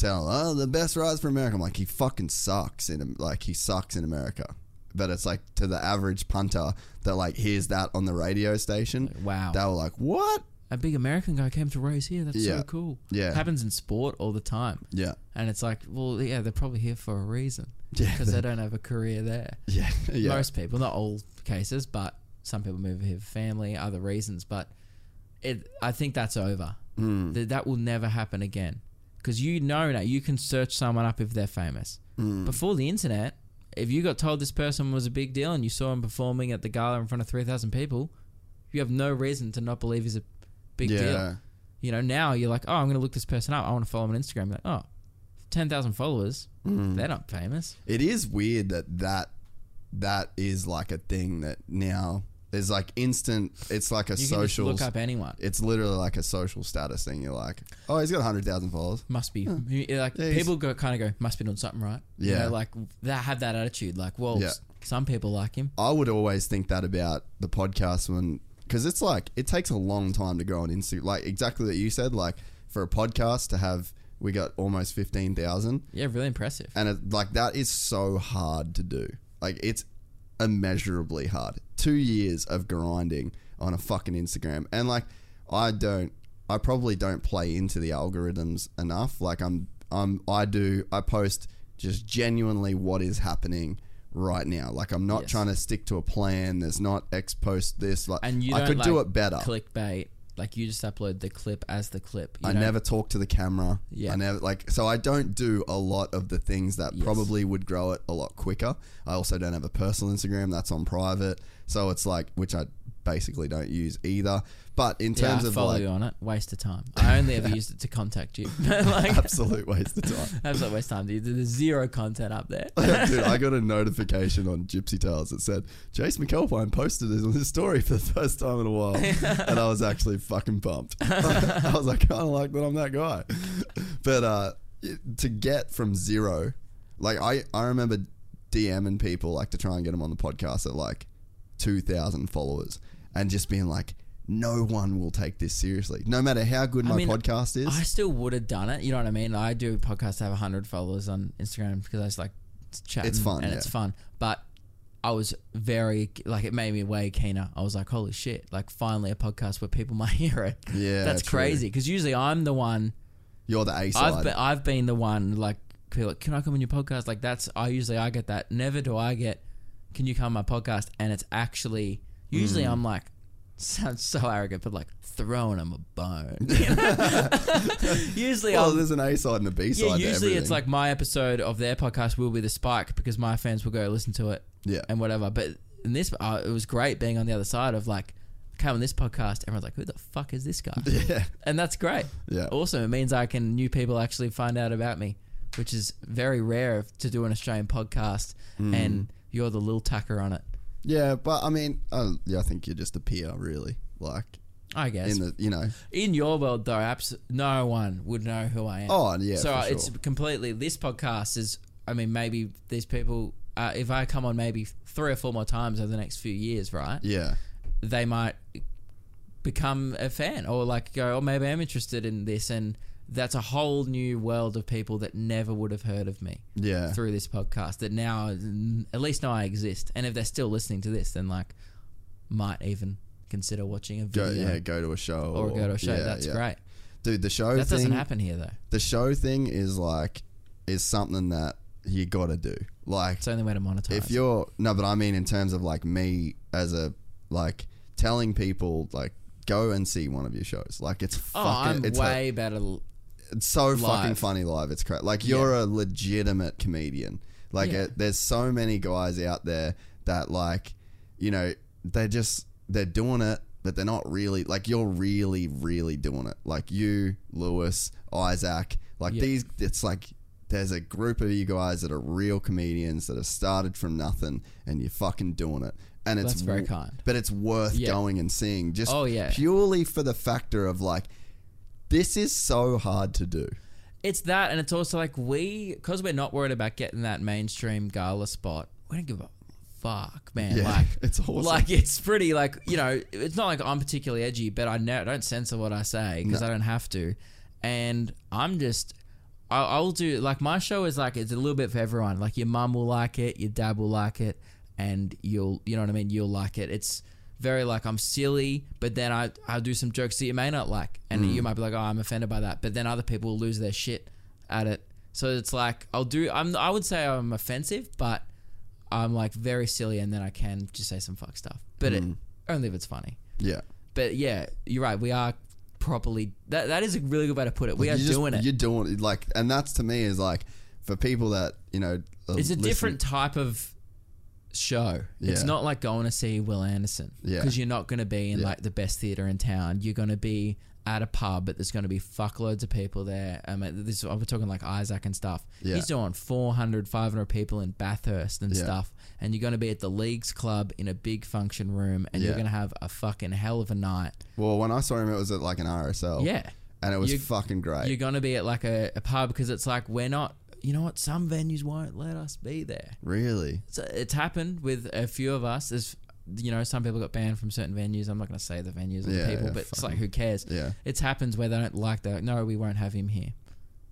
Speaker 1: tell oh the best rides for America. I'm like he fucking sucks in um, like he sucks in America. But it's like to the average punter that like hears that on the radio station.
Speaker 3: Wow.
Speaker 1: They were like, what?
Speaker 3: A big American guy came to race here. That's
Speaker 1: Yeah.
Speaker 3: so cool.
Speaker 1: Yeah.
Speaker 3: It happens in sport all the time.
Speaker 1: Yeah.
Speaker 3: And it's like, well, yeah, they're probably here for a reason.
Speaker 1: Yeah,
Speaker 3: Because they don't have a career there.
Speaker 1: Yeah. yeah.
Speaker 3: Most people, not all cases, but some people move here for family, other reasons. But it, I think that's over.
Speaker 1: Hmm.
Speaker 3: That that will never happen again. Because you know now, you can search someone up if they're famous.
Speaker 1: Hmm.
Speaker 3: Before the internet, if you got told this person was a big deal and you saw him performing at the gala in front of three thousand people, you have no reason to not believe he's a big
Speaker 1: yeah.
Speaker 3: deal. You know, now you're like, oh, I'm going to look this person up. I want to follow him on Instagram. You're like, oh, 10,000 followers.
Speaker 1: Hmm.
Speaker 3: They're not famous.
Speaker 1: It is weird that that that is like a thing that now there's like instant. It's like a
Speaker 3: You
Speaker 1: social.
Speaker 3: look up anyone.
Speaker 1: It's literally like a social status thing. You're like, oh, he's got hundred thousand followers.
Speaker 3: Must be you- like
Speaker 1: Yeah,
Speaker 3: people go kind of go must be doing something right. You
Speaker 1: Yeah.
Speaker 3: know, like they have that attitude. Like, well,
Speaker 1: Yeah.
Speaker 3: some people like him.
Speaker 1: I would always think that about the podcast when, because it's like it takes a long time to grow on Instagram. Like exactly that you said. Like for a podcast to have, we got almost fifteen thousand,
Speaker 3: Yeah, really impressive.
Speaker 1: and it, like that is so hard to do. Like it's immeasurably hard. Two years of grinding on a fucking Instagram, and like I don't, I probably don't play into the algorithms enough. Like I'm, I'm, I do, I post just genuinely what is happening right now. Like I'm not
Speaker 3: Yes.
Speaker 1: trying to stick to a plan. There's not X post this. Like
Speaker 3: And you
Speaker 1: I could
Speaker 3: like
Speaker 1: do it better.
Speaker 3: Clickbait. Like you just upload the clip as the clip. You
Speaker 1: I
Speaker 3: don't-
Speaker 1: never talk to the camera.
Speaker 3: Yeah.
Speaker 1: I never like so I don't do a lot of the things that
Speaker 3: Yes.
Speaker 1: probably would grow it a lot quicker. I also don't have a personal Instagram that's on private. So it's like which I basically don't use either. But in
Speaker 3: Yeah,
Speaker 1: terms
Speaker 3: I
Speaker 1: of
Speaker 3: follow
Speaker 1: like
Speaker 3: you on it. Waste of time. I only ever used it to contact you. like,
Speaker 1: absolute waste of time.
Speaker 3: absolute waste of time. Dude. There's zero content up there.
Speaker 1: Dude, I got a notification on Gypsy Tales that said Jace McAlpine posted this on his story for the first time in a while, and I was actually fucking pumped. I was like, kind don't like that I'm that guy. But uh, to get from zero, like I, I remember DMing people like to try and get them on the podcast at like two thousand followers, and just being like, no one will take this seriously, no matter how good my
Speaker 3: mean,
Speaker 1: podcast is.
Speaker 3: I still would have done it. You know what I mean? I do podcasts that have 100 followers on Instagram because I just like chatting.
Speaker 1: It's fun,
Speaker 3: And
Speaker 1: yeah.
Speaker 3: it's fun. But I was very, like, it made me way keener. I was like, holy shit. Like, finally a podcast where people might hear it.
Speaker 1: Yeah,
Speaker 3: That's
Speaker 1: true.
Speaker 3: crazy. Because usually I'm the one,
Speaker 1: You're the A
Speaker 3: I've
Speaker 1: side.
Speaker 3: been, I've been the one, like, people like, can I come on your podcast? Like, that's, I usually, I get that. Never do I get, can you come on my podcast? And it's actually, usually
Speaker 1: Mm.
Speaker 3: I'm like, sounds so arrogant, but like throwing them a bone. usually,
Speaker 1: Well,
Speaker 3: I'll,
Speaker 1: there's an A side and a B side.
Speaker 3: yeah,
Speaker 1: to
Speaker 3: usually it's like my episode of their podcast will be the spike because my fans will go listen to it
Speaker 1: yeah,
Speaker 3: and whatever. But in this, uh, it was great being on the other side of like, come on this podcast, everyone's like, who the fuck is this guy?
Speaker 1: yeah,
Speaker 3: and that's great.
Speaker 1: Yeah.
Speaker 3: Awesome. It means I can new people actually find out about me, which is very rare to do an Australian podcast,
Speaker 1: Mm.
Speaker 3: and you're the little tacker on it.
Speaker 1: Yeah. But I mean, uh, yeah, I think you're just a peer, really. Like
Speaker 3: I guess.
Speaker 1: in the, you know,
Speaker 3: In your world, though, abs- no one would know who I am.
Speaker 1: Oh, yeah,
Speaker 3: So uh, it's
Speaker 1: sure.
Speaker 3: completely. This podcast is. I mean, maybe these people. Uh, if I come on maybe three or four more times over the next few years, right?
Speaker 1: yeah,
Speaker 3: They might become a fan or like go, oh, maybe I'm interested in this, and that's a whole new world of people that never would have heard of me
Speaker 1: yeah,
Speaker 3: through this podcast. That now, at least know I exist, and if they're still listening to this, then like might even consider watching a
Speaker 1: go,
Speaker 3: video
Speaker 1: yeah, go to a show
Speaker 3: or go to a show.
Speaker 1: yeah,
Speaker 3: that's
Speaker 1: yeah.
Speaker 3: great.
Speaker 1: dude. The show
Speaker 3: That
Speaker 1: thing,
Speaker 3: doesn't happen here though.
Speaker 1: the show thing is like is something that you got to do. Like
Speaker 3: It's the only way to monetize.
Speaker 1: if you're no, but I mean in terms of like me as a like telling people like go and see one of your shows. Like it's
Speaker 3: oh,
Speaker 1: fucking
Speaker 3: I'm
Speaker 1: it's
Speaker 3: way better.
Speaker 1: It's so fucking funny live. It's crazy. Like you're a legitimate comedian. Like
Speaker 3: Yeah.
Speaker 1: there's so many guys out there that like you know they just they're doing it but they're not really like you're really really doing it like you lewis isaac like
Speaker 3: Yeah.
Speaker 1: these it's like there's a group of you guys that are real comedians that have started from nothing and you're fucking doing it and it's
Speaker 3: That's very kind.
Speaker 1: but it's worth
Speaker 3: Yeah.
Speaker 1: going and seeing just
Speaker 3: Oh, yeah.
Speaker 1: purely for the factor of like this is so hard to do
Speaker 3: It's that, and it's also like we, because we're not worried about getting that mainstream gala spot. We don't give a fuck, man.
Speaker 1: Yeah,
Speaker 3: like
Speaker 1: it's awesome.
Speaker 3: Like it's pretty, like you know, it's not like I'm particularly edgy, but I know, don't censor what I say because I don't have to, and I'm just. I'll, I'll do like my show is like it's a little bit for everyone. Like your mum will like it, your dad will like it, and you'll you know what I mean. You'll like it. It's very like I'm silly, but then I I do some jokes that you may not like, and
Speaker 1: Mm.
Speaker 3: you might be like, oh, I'm offended by that. But then other people will lose their shit at it. So it's like I'll do. I'm I would say I'm offensive, but I'm like very silly, and then I can just say some fuck stuff. But
Speaker 1: Mm.
Speaker 3: it, only if it's funny.
Speaker 1: yeah
Speaker 3: But yeah, you're right. We are properly. That that is a really good way to put it. We
Speaker 1: Like,
Speaker 3: are
Speaker 1: just-
Speaker 3: doing it.
Speaker 1: You're doing it, like, and that's to me is like for people that you know.
Speaker 3: It's a
Speaker 1: listening-
Speaker 3: different type of show. It's not like going to see Wil Anderson
Speaker 1: Yeah.
Speaker 3: because you're not going to be in
Speaker 1: Yeah.
Speaker 3: like the best theater in town. You're going to be at a pub, but there's going to be fuckloads of people there. I mean, this we're talking like Isaac and stuff.
Speaker 1: Yeah.
Speaker 3: He's doing 400, 500 people in Bathurst and
Speaker 1: Yeah.
Speaker 3: stuff, and you're going to be at the Leagues Club in a big function room, and you're going to have a fucking hell of a night.
Speaker 1: Well, when I saw him, it was at like an RSL.
Speaker 3: Yeah.
Speaker 1: and it was
Speaker 3: You-
Speaker 1: fucking great.
Speaker 3: You're going to be at like a, a pub because it's like we're not. You know what? Some venues won't let us be there.
Speaker 1: really?
Speaker 3: So it's happened with a few of us. There's, you know, some people got banned from certain venues. I'm not going to say the venues or
Speaker 1: Yeah,
Speaker 3: the people,
Speaker 1: yeah,
Speaker 3: but it's like, who cares?
Speaker 1: Yeah.
Speaker 3: It's happens where they don't like that. No, we won't have him here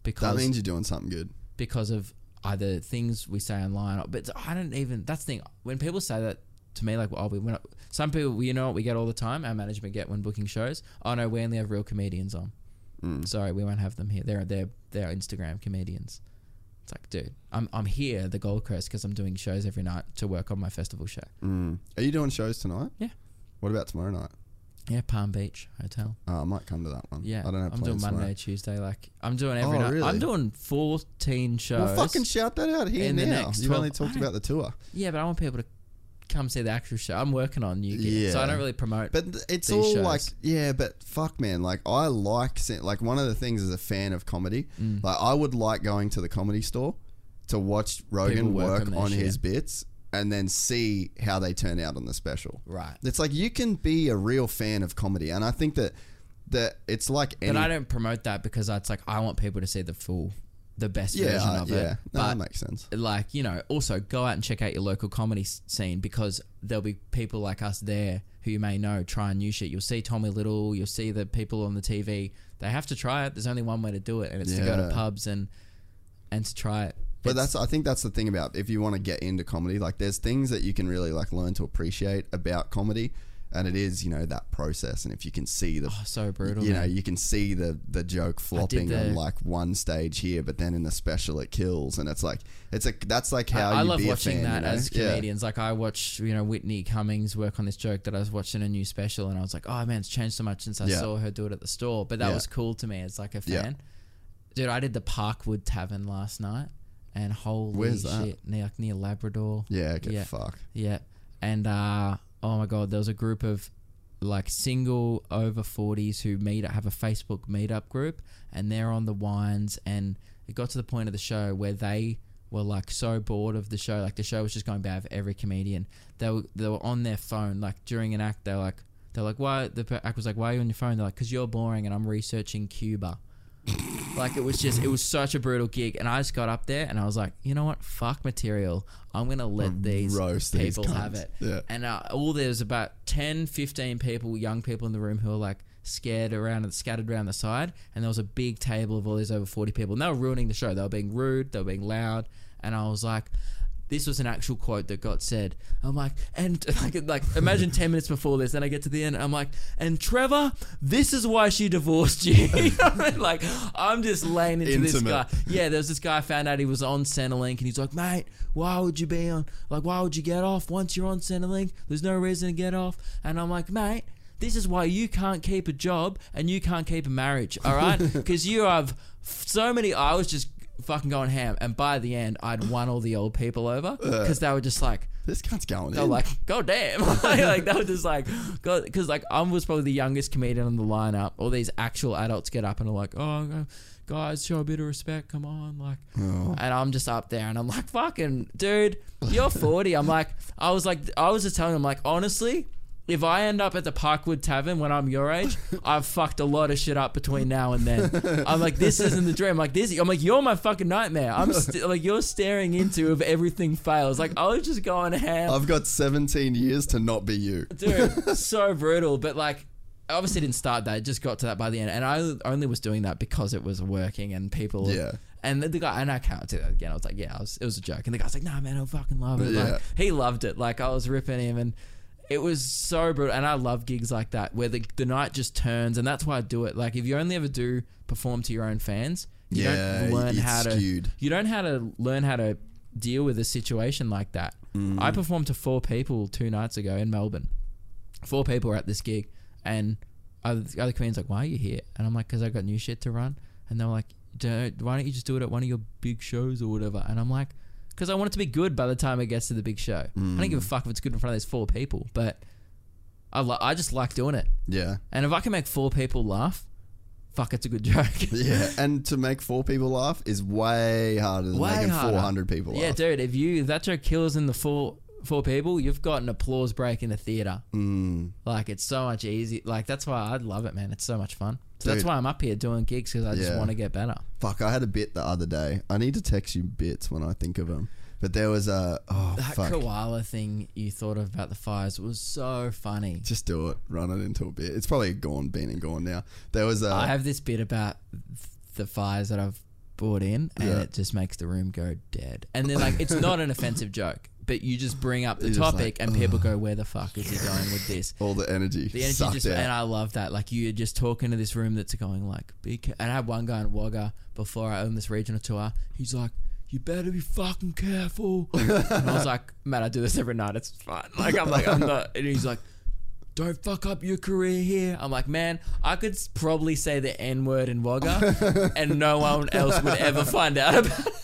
Speaker 3: because
Speaker 1: That means you're doing something good.
Speaker 3: because of either things we say online. Or, but I don't even. That's the thing. When people say that to me, like, oh, we we're not. Some people, you know, what we get all the time. Our management get when booking shows. Oh no, we only have real comedians on.
Speaker 1: Mm.
Speaker 3: Sorry, we won't have them here. They're they're they're Instagram comedians. It's like, dude, I'm I'm here the Gold Coast because I'm doing shows every night to work on my festival show.
Speaker 1: Mm. Are you doing shows tonight?
Speaker 3: Yeah.
Speaker 1: What about tomorrow night?
Speaker 3: Yeah, Palm Beach Hotel.
Speaker 1: Oh, I might come to that one.
Speaker 3: Yeah,
Speaker 1: I don't have
Speaker 3: I'm doing Monday,
Speaker 1: tomorrow.
Speaker 3: Tuesday. Like I'm doing every
Speaker 1: Oh,
Speaker 3: night.
Speaker 1: really?
Speaker 3: I'm doing 14 shows.
Speaker 1: Well, fucking shout that out here
Speaker 3: In
Speaker 1: now. You've
Speaker 3: 12
Speaker 1: only talked about the tour,
Speaker 3: yeah, but I want people to come see the actual show. I'm working on new gigs, so I don't really promote.
Speaker 1: but it's all
Speaker 3: shows.
Speaker 1: like yeah. But fuck, man. Like I like like one of the things as a fan of comedy.
Speaker 3: Mm.
Speaker 1: Like I would like going to the comedy store to watch Rogan
Speaker 3: work
Speaker 1: work
Speaker 3: on
Speaker 1: on his
Speaker 3: shit.
Speaker 1: bits and then see how they turn out on the special.
Speaker 3: Right.
Speaker 1: It's like you can be a real fan of comedy, and I think that that it's like any.
Speaker 3: but I don't promote that because it's like I want people to see the full, the best
Speaker 1: yeah,
Speaker 3: version of
Speaker 1: yeah.
Speaker 3: it.
Speaker 1: No,
Speaker 3: but
Speaker 1: that makes sense.
Speaker 3: like you know, also go out and check out your local comedy scene because there'll be people like us there who you may know trying new shit. You'll see Tommy Little, you'll see the people on the TV. They have to try it. There's only one way to do it, and it's to go to pubs and and to try it.
Speaker 1: But
Speaker 3: It's-
Speaker 1: that's I think that's the thing about if you want to get into comedy, like there's things that you can really like learn to appreciate about comedy, and it is you know that process. And if you can see the
Speaker 3: Oh, so brutal.
Speaker 1: you know, you can see the the joke flopping
Speaker 3: the-
Speaker 1: on like one stage here, but then in the special it kills, and it's like it's a that's like how
Speaker 3: I, I love
Speaker 1: be
Speaker 3: watching
Speaker 1: fan,
Speaker 3: that
Speaker 1: you know?
Speaker 3: as
Speaker 1: Yeah.
Speaker 3: comedians. Like I watched, you know, Whitney Cummings work on this joke that I was watching a new special, and I was like, oh man, it's changed so much since I
Speaker 1: Yeah.
Speaker 3: saw her do it at the store. But that
Speaker 1: Yeah.
Speaker 3: was cool to me as like a
Speaker 1: Yeah.
Speaker 3: fan. Dude, I did the Parkwood Tavern last night, and holy
Speaker 1: Where's that?
Speaker 3: shit, near near Labrador.
Speaker 1: Yeah, okay,
Speaker 3: Yeah.
Speaker 1: fuck.
Speaker 3: Yeah, and uh, oh my god, there was a group of like single over 40s who meet have a Facebook meetup group and they're on the wines and it got to the point of the show where they were like so bored of the show like the show was just going bad for every comedian. They were, they were on their phone like during an act they're like they're like why? The act was like why are you on your phone? They're like because you're boring and I'm researching Cuba like it was just it was such a brutal gig. And I just got up there and I was like you know what? Fuck material. I'm gonna let these
Speaker 1: roast these
Speaker 3: people have it.
Speaker 1: Yeah.
Speaker 3: and uh, all there's about 10 15 people young people in the room who are like scared around and scattered around the side. And there was a big table of all these over 40 people. And they were ruining the show. They were being rude. They were being loud. And I was like this was an actual quote that got said. I'm like, and like, like imagine 10 minutes before this, then I get to the end, I'm like, and Trevor, this is why she divorced you. You know I mean? like, I'm just laying into this guy. Yeah, there was this guy I found out he was on Centrelink, and he's like, mate, why would you be on, like, why would you get off once you're on Centrelink? There's no reason to get off. And I'm like, mate, this is why you can't keep a job and you can't keep a marriage, all right? Because you have so many. I was just fucking going ham, and by the end, I'd won all the old people over because they were just like,
Speaker 1: This cunt's going
Speaker 3: they were
Speaker 1: in.
Speaker 3: like, "God damn!" like they were just like, "God," because like I was probably the youngest comedian on the lineup. All these actual adults get up and are like, "Oh, guys, show a bit of respect. Come on!" Like,
Speaker 1: Oh.
Speaker 3: and I'm just up there and I'm like, "Fucking dude, you're 40." I'm like, I was like, I was just telling him like, honestly. If I end up at the Parkwood Tavern when I'm your age, I've fucked a lot of shit up between now and then. I'm like, this isn't the dream. Like this, I'm like, you're my fucking nightmare. I'm st- like, you're staring into if everything fails. Like I was just going ham
Speaker 1: I've got 17 years to not be you.
Speaker 3: dude, so brutal. But like, I obviously didn't start that. It just got to that by the end, and I only was doing that because it was working and people.
Speaker 1: Yeah.
Speaker 3: And the, the guy, and I can't do that again. I was like, yeah, I was, it was a joke. And the guy's like, nah, man, I fucking love it.
Speaker 1: Yeah.
Speaker 3: Like, he loved it. Like, I was ripping him, and it was so brutal. And I love gigs like that where the, the night just turns, and that's why I do it. Like, if you only ever do perform to your own fans, you
Speaker 1: Yeah,
Speaker 3: don't learn how to.
Speaker 1: skewed.
Speaker 3: You don't how to learn how to deal with a situation like that.
Speaker 1: Mm.
Speaker 3: I performed to four people two nights ago in Melbourne. Four people were at this gig, and other, the other comedians like, "Why are you here?" And I'm like, "Cause I got new shit to run." And they were like, "Don't- "Why don't you just do it at one of your big shows or whatever?" And I'm like, "Cause I want it to be good by the time it gets to the big show. I don't give a fuck if it's good in front of these four people, but I li- I just like doing it.
Speaker 1: Yeah.
Speaker 3: And if I can make four people laugh, fuck, it's a good joke.
Speaker 1: Yeah. And to make four people laugh is way harder than
Speaker 3: Way
Speaker 1: making 400 people laugh.
Speaker 3: Yeah,
Speaker 1: laugh.
Speaker 3: dude. If you if that joke kills in the four four people, you've got an applause break in the theater.
Speaker 1: Mm.
Speaker 3: Like it's so much easy. Like that's why I love it, man. It's so much fun. So that's why I'm up here doing gigs because I just
Speaker 1: Yeah.
Speaker 3: want to get better.
Speaker 1: Fuck, I had a bit the other day. I need to text you bits when I think of them. But there was a. Oh,
Speaker 3: That
Speaker 1: fuck.
Speaker 3: koala thing you thought of about the fires was so funny.
Speaker 1: Just do it. Run it into a bit. It's probably gone, been and gone now. There was a.
Speaker 3: I have this bit about the fires that I've brought in, and
Speaker 1: Yeah.
Speaker 3: it just makes the room go dead. And then like it's not an offensive joke, but you just bring up the
Speaker 1: You're just
Speaker 3: topic,
Speaker 1: like,
Speaker 3: and people go, "Where the fuck is he going with this?"
Speaker 1: all the energy.
Speaker 3: The energy
Speaker 1: sucked
Speaker 3: just,
Speaker 1: out.
Speaker 3: and I love that. Like you're just talking to this room that's going like, be ca-. and I had one guy in Wagga before I owned this regional tour. He's like, you better be fucking careful. and I was like, man, I do this every night. It's fine. Like I'm like, I'm not. And he's like, don't fuck up your career here. I'm like, man, I could s- probably say the N word in Wagga, and no one else would ever find out about. it.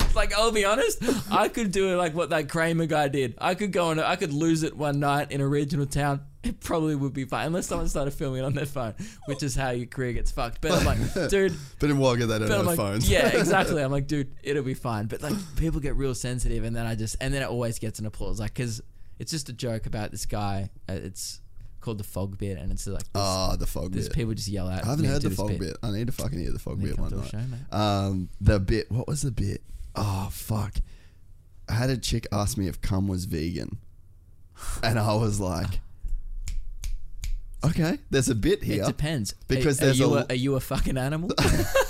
Speaker 3: like I'll be honest, I could do it like what that Kramer guy did. I could go on, I could lose it one night in a regional town. It probably would be fine unless someone started filming it on their phone, which is how your career gets fucked. But I'm like, dude,
Speaker 1: but in Wagga, they don't have
Speaker 3: like,
Speaker 1: phones.
Speaker 3: yeah, exactly. I'm like, dude, it'll be fine. But like, people get real sensitive, and then I just, and then it always gets an applause, like, because it's just a joke about this guy. Uh, It's called the fog bit, and it's like,
Speaker 1: Ah, the fog bit.
Speaker 3: people just yell out.
Speaker 1: I haven't heard the fog bit. I need to fucking hear the fog bit one night.
Speaker 3: show.
Speaker 1: Um, the bit. What was the bit? Oh fuck! I had a chick ask me if cum was vegan, and I was like, "Okay, there's a bit here."
Speaker 3: It depends.
Speaker 1: Because
Speaker 3: are, are
Speaker 1: there's
Speaker 3: you
Speaker 1: a-
Speaker 3: a, are you a fucking animal?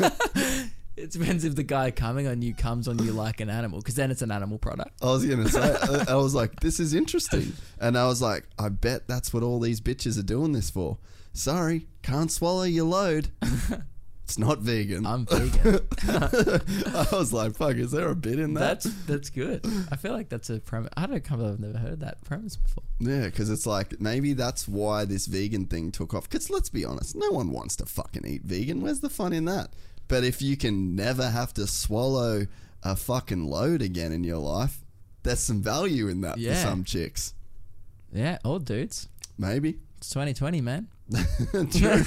Speaker 3: It depends if the guy coming on you comes on you like an animal, because then it's an animal product.
Speaker 1: I was gonna say, I- I was like, this is interesting, and I was like, I bet that's what all these bitches are doing this for. Sorry, can't swallow your load. It's not vegan.
Speaker 3: I'm vegan.
Speaker 1: I was like, fuck, is there a bit in that?
Speaker 3: that's that's good. I feel like that's a premise. I don't come. I've never heard that premise before.
Speaker 1: Yeah, because it's like maybe that's why this vegan thing took off. Because let's be honest, no one wants to fucking eat vegan. Where's the fun in that? But if you can never have to swallow a fucking load again in your life, there's some value in that
Speaker 3: Yeah.
Speaker 1: for some chicks.
Speaker 3: Yeah, all dudes.
Speaker 1: Maybe.
Speaker 3: It's 2020, man.
Speaker 1: True.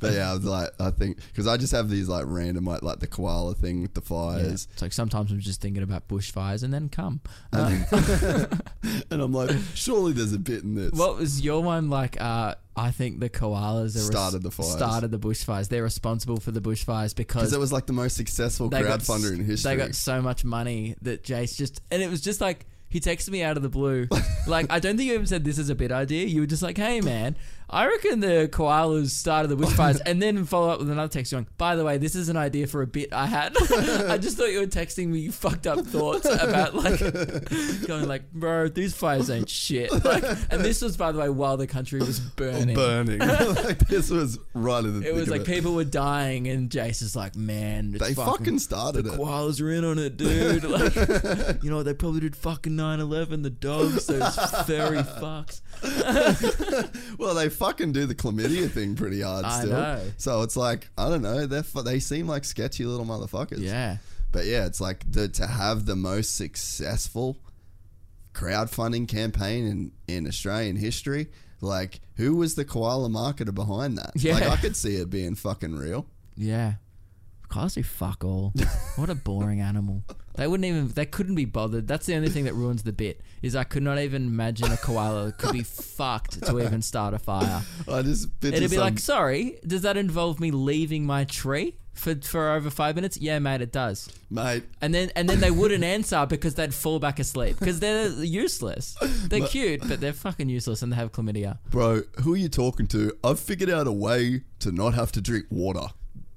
Speaker 1: but yeah, I was like, I think because I just have these like random like like the koala thing with the
Speaker 3: Yeah.
Speaker 1: fires,
Speaker 3: It's like sometimes I'm just thinking about bushfires and then come.
Speaker 1: and I'm like, surely there's a bit in this.
Speaker 3: What was your one like? Uh, I think the koalas are
Speaker 1: Started the fires.
Speaker 3: Started the bushfires. They're responsible for the bushfires because
Speaker 1: it was like the most successful crowdfunder in history.
Speaker 3: They got so much money that Jace just and it was just like he texted me out of the blue. like I don't think you even said this is a bit idea. You were just like, "Hey man, I reckon the koalas started the bushfires," and then follow up with another text going, "By the way, this is an idea for a bit I had." I just thought you were texting me you fucked up thoughts about like going like, "Bro, these fires ain't shit." Like, and this was by the way while the country was burning.
Speaker 1: burning. like this was right in the
Speaker 3: It was like
Speaker 1: it.
Speaker 3: people were dying, and Jace is like, "Man, it's
Speaker 1: They fucking started
Speaker 3: the
Speaker 1: it.
Speaker 3: koalas are in on it, dude. Like, you know, they probably did fucking 9-11, the dogs, those furry fucks.
Speaker 1: well, they fucking do the chlamydia thing pretty hard
Speaker 3: I
Speaker 1: still.
Speaker 3: know.
Speaker 1: So it's like I don't know. They they seem like sketchy little motherfuckers.
Speaker 3: Yeah.
Speaker 1: But yeah, it's like the, to have the most successful crowdfunding campaign in, in Australian history. Like, who was the koala marketer behind that?
Speaker 3: Yeah.
Speaker 1: Like, I could see it being fucking real.
Speaker 3: Yeah. Koalas do fuck all. What a boring animal. They wouldn't even, they couldn't be bothered. That's the only thing that ruins the bit, is I could not even imagine a koala could be fucked to even start a fire.
Speaker 1: I just picture
Speaker 3: It'd be
Speaker 1: some-
Speaker 3: like, sorry, does that involve me leaving my tree for, for over five minutes? Yeah, mate, it does.
Speaker 1: mate.
Speaker 3: And then and then they wouldn't answer because they'd fall back asleep because they're useless. They're cute, but they're fucking useless and they have chlamydia.
Speaker 1: Bro, who are you talking to? I've figured out a way to not have to drink water.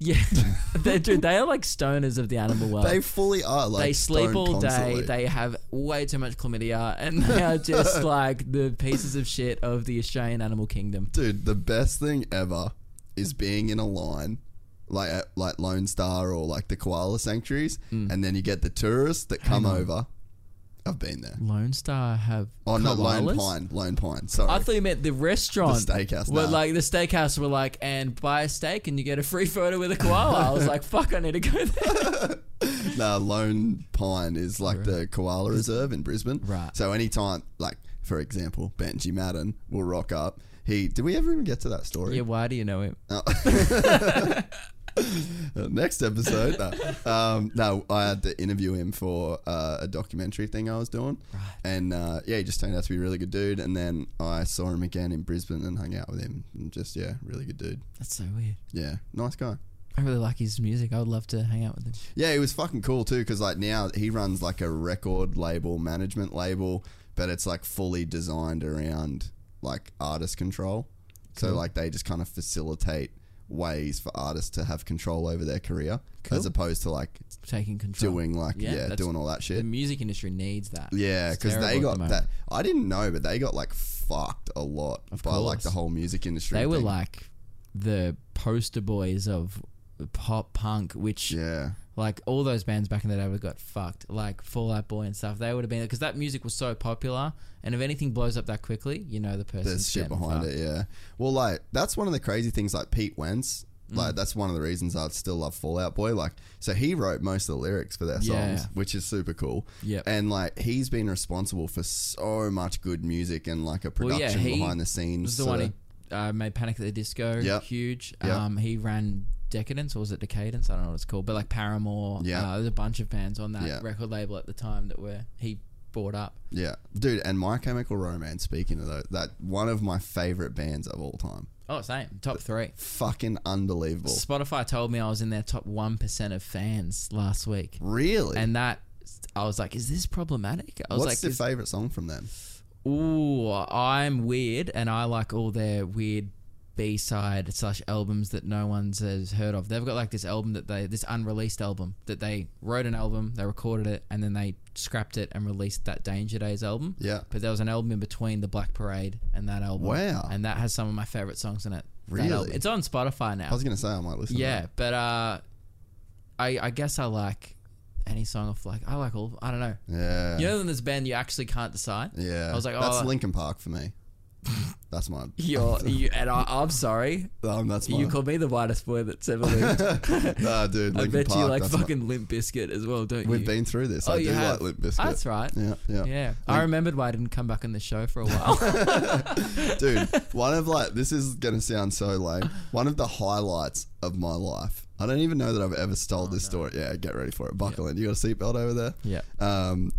Speaker 3: Yeah, they dude, they are like stoners of the animal world.
Speaker 1: They fully are like
Speaker 3: they sleep all day. They have way too much chlamydia, and they are just like the pieces of shit of the Australian animal kingdom.
Speaker 1: Dude, the best thing ever is being in a line like at like Lone Star or like the koala sanctuaries,
Speaker 3: Mm.
Speaker 1: and then you get the tourists that come over. I've been there.
Speaker 3: Lone Star have
Speaker 1: Oh no, Lone
Speaker 3: koalas?
Speaker 1: Pine, Lone Pine. Sorry,
Speaker 3: I thought you meant the restaurant.
Speaker 1: The steakhouse,
Speaker 3: Where
Speaker 1: nah.
Speaker 3: like the steakhouse were like, and buy a steak and you get a free photo with a koala. I was like, fuck, I need to go there.
Speaker 1: no, Lone Pine is like the koala reserve in Brisbane.
Speaker 3: Right.
Speaker 1: So anytime, like for example, Benji Madden will rock up. He did we ever even get to that story?
Speaker 3: yeah, why do you know him?
Speaker 1: Uh, Next episode. No. Um, no, I had to interview him for uh, a documentary thing I was doing. Right. And uh, yeah, he just turned out to be a really good dude. And then I saw him again in Brisbane and hung out with him. And just, yeah, really good dude.
Speaker 3: That's so weird.
Speaker 1: Yeah, nice guy.
Speaker 3: I really like his music. I would love to hang out with him.
Speaker 1: Yeah, he was fucking cool too because like now he runs like a record label, management label, but it's like fully designed around like artist control. So like they just kind of facilitate ways for artists to have control over their career as opposed to like
Speaker 3: Taking control.
Speaker 1: doing like yeah,
Speaker 3: that's-
Speaker 1: doing all that shit.
Speaker 3: The music industry needs that.
Speaker 1: Yeah, because they got
Speaker 3: the
Speaker 1: that. I didn't know, but they got like fucked a lot
Speaker 3: Of
Speaker 1: by like the whole music industry.
Speaker 3: They were like the poster boys of pop punk, which
Speaker 1: yeah,
Speaker 3: like all those bands back in the day would have got fucked, like Fall Out Boy and stuff. They would have been because that music was so popular, and if anything blows up that quickly, you know the person's
Speaker 1: there's shit behind
Speaker 3: fucked.
Speaker 1: it. Yeah, well, like that's one of the crazy things. Like Pete Wentz,
Speaker 3: Mm.
Speaker 1: like that's one of the reasons I still love Fall Out Boy. Like, so he wrote most of the lyrics for their songs,
Speaker 3: Yeah.
Speaker 1: which is super cool.
Speaker 3: Yeah,
Speaker 1: and like he's been responsible for so much good music and like a
Speaker 3: Well,
Speaker 1: production
Speaker 3: yeah, he
Speaker 1: behind the scenes.
Speaker 3: was the one he uh, made Panic at the Disco
Speaker 1: Yep.
Speaker 3: huge.
Speaker 1: Yep.
Speaker 3: Um, he ran Decadence or was it Decaydance? I don't know what it's called, but like Paramore.
Speaker 1: Yeah.
Speaker 3: uh, there's a bunch of bands on that
Speaker 1: Yeah.
Speaker 3: record label at the time that were he bought up.
Speaker 1: Yeah, dude, and My Chemical Romance. Speaking of that, that one of my favorite bands of all time.
Speaker 3: Oh, same top three.
Speaker 1: Fucking unbelievable.
Speaker 3: Spotify told me I was in their top one percent of fans last week,
Speaker 1: Really?
Speaker 3: and that I was like, "Is this problematic?" I was
Speaker 1: What's
Speaker 3: like,
Speaker 1: your favorite song from them?
Speaker 3: "Ooh, I'm weird, and I like all their weird B side slash albums that no one's has heard of. They've got like this album that they this unreleased album that they wrote an album, they recorded it, and then they scrapped it and released that Danger Days album.
Speaker 1: Yeah.
Speaker 3: But there was an album in between the Black Parade and that album.
Speaker 1: Wow.
Speaker 3: And that has some of my favorite songs in it.
Speaker 1: Really?
Speaker 3: It's on Spotify now.
Speaker 1: I was gonna say I might listen.
Speaker 3: Yeah, but uh, I I guess I like any song of like I like all I don't know.
Speaker 1: yeah,
Speaker 3: You know, when there's a band you actually can't decide.
Speaker 1: yeah.
Speaker 3: I was like, oh, that's
Speaker 1: Linkin Park for me. That's my.
Speaker 3: You're, you, and I, I'm sorry.
Speaker 1: Um, that's my.
Speaker 3: You called me the whitest boy that's ever lived.
Speaker 1: Nah, dude.
Speaker 3: I
Speaker 1: Linkin
Speaker 3: bet
Speaker 1: Park,
Speaker 3: you like
Speaker 1: that's my-
Speaker 3: fucking Limp Bizkit as well, don't you?
Speaker 1: We've
Speaker 3: you?
Speaker 1: been through this.
Speaker 3: Oh,
Speaker 1: I
Speaker 3: you
Speaker 1: do
Speaker 3: have?
Speaker 1: like Limp Bizkit.
Speaker 3: That's right.
Speaker 1: Yeah, yeah.
Speaker 3: Yeah, I remembered why I didn't come back on the show for a while.
Speaker 1: Dude, one of like this is gonna sound so lame. One of the highlights of my life. I don't even know that I've ever stole this story. Yeah, get ready for it. Buckle in. You got a seatbelt over there?
Speaker 3: Yeah.
Speaker 1: Um,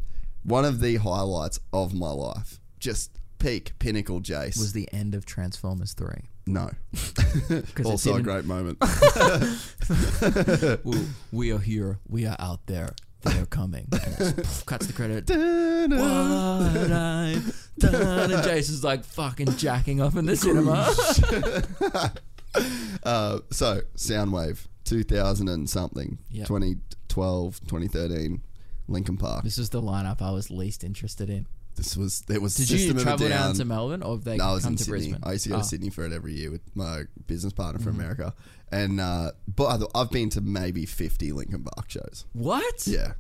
Speaker 1: one of the highlights of my life. Just peak pinnacle Jace.
Speaker 3: was the end of Transformers Three.
Speaker 1: no. also a great moment.
Speaker 3: Well, we are here. We are out there. They are coming. Poof, cuts the credit. Done. And Jason's like fucking jacking off in the cinema.
Speaker 1: uh, so Soundwave, 2000 and something,
Speaker 3: Yep.
Speaker 1: 2012, 2013, Linkin Park.
Speaker 3: this is the lineup I was least interested in.
Speaker 1: This was there was
Speaker 3: Did you
Speaker 1: of a
Speaker 3: travel down
Speaker 1: Down.
Speaker 3: to Melbourne or they
Speaker 1: No, I was
Speaker 3: come
Speaker 1: in
Speaker 3: to
Speaker 1: Sydney.
Speaker 3: Brisbane?
Speaker 1: I used to go
Speaker 3: Oh.
Speaker 1: to Sydney for it every year with my business partner from
Speaker 3: Mm-hmm.
Speaker 1: America, and uh, but I've- been to maybe fifty Linkin Park shows.
Speaker 3: What?
Speaker 1: Yeah,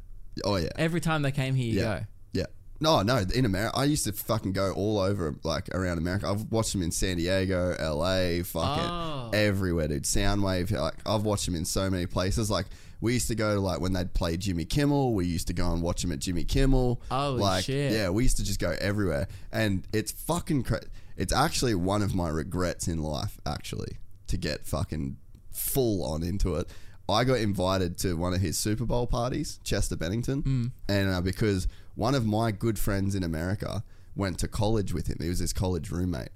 Speaker 1: oh yeah,
Speaker 3: Every time they came here, you
Speaker 1: yeah,
Speaker 3: go.
Speaker 1: yeah. No, no, in America, I used to fucking go all over, like around America. I've watched them in San Diego, LA, fucking
Speaker 3: Oh.
Speaker 1: everywhere, dude. Soundwave, like I've watched them in so many places. Like we used to go to like when they'd play Jimmy Kimmel. We used to go and watch him at Jimmy Kimmel.
Speaker 3: Oh,
Speaker 1: like,
Speaker 3: shit.
Speaker 1: Yeah, we used to just go everywhere, and it's fucking. Cra- it's actually one of my regrets in life, actually, to get fucking full on into it. I got invited to one of his Super Bowl parties, Chester Bennington,
Speaker 3: Mm.
Speaker 1: and uh, because one of my good friends in America went to college with him, he was his college roommate,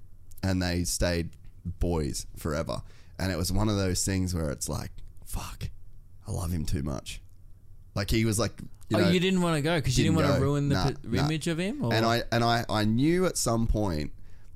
Speaker 1: and they stayed boys forever. And it was one of those things where it's like, fuck, I love him too much. Like he was like, you
Speaker 3: oh,
Speaker 1: know,
Speaker 3: you didn't want to go because you didn't
Speaker 1: didn't
Speaker 3: want to ruin the
Speaker 1: Nah,
Speaker 3: p-
Speaker 1: nah.
Speaker 3: image of him? Or?
Speaker 1: and I and I I knew at some point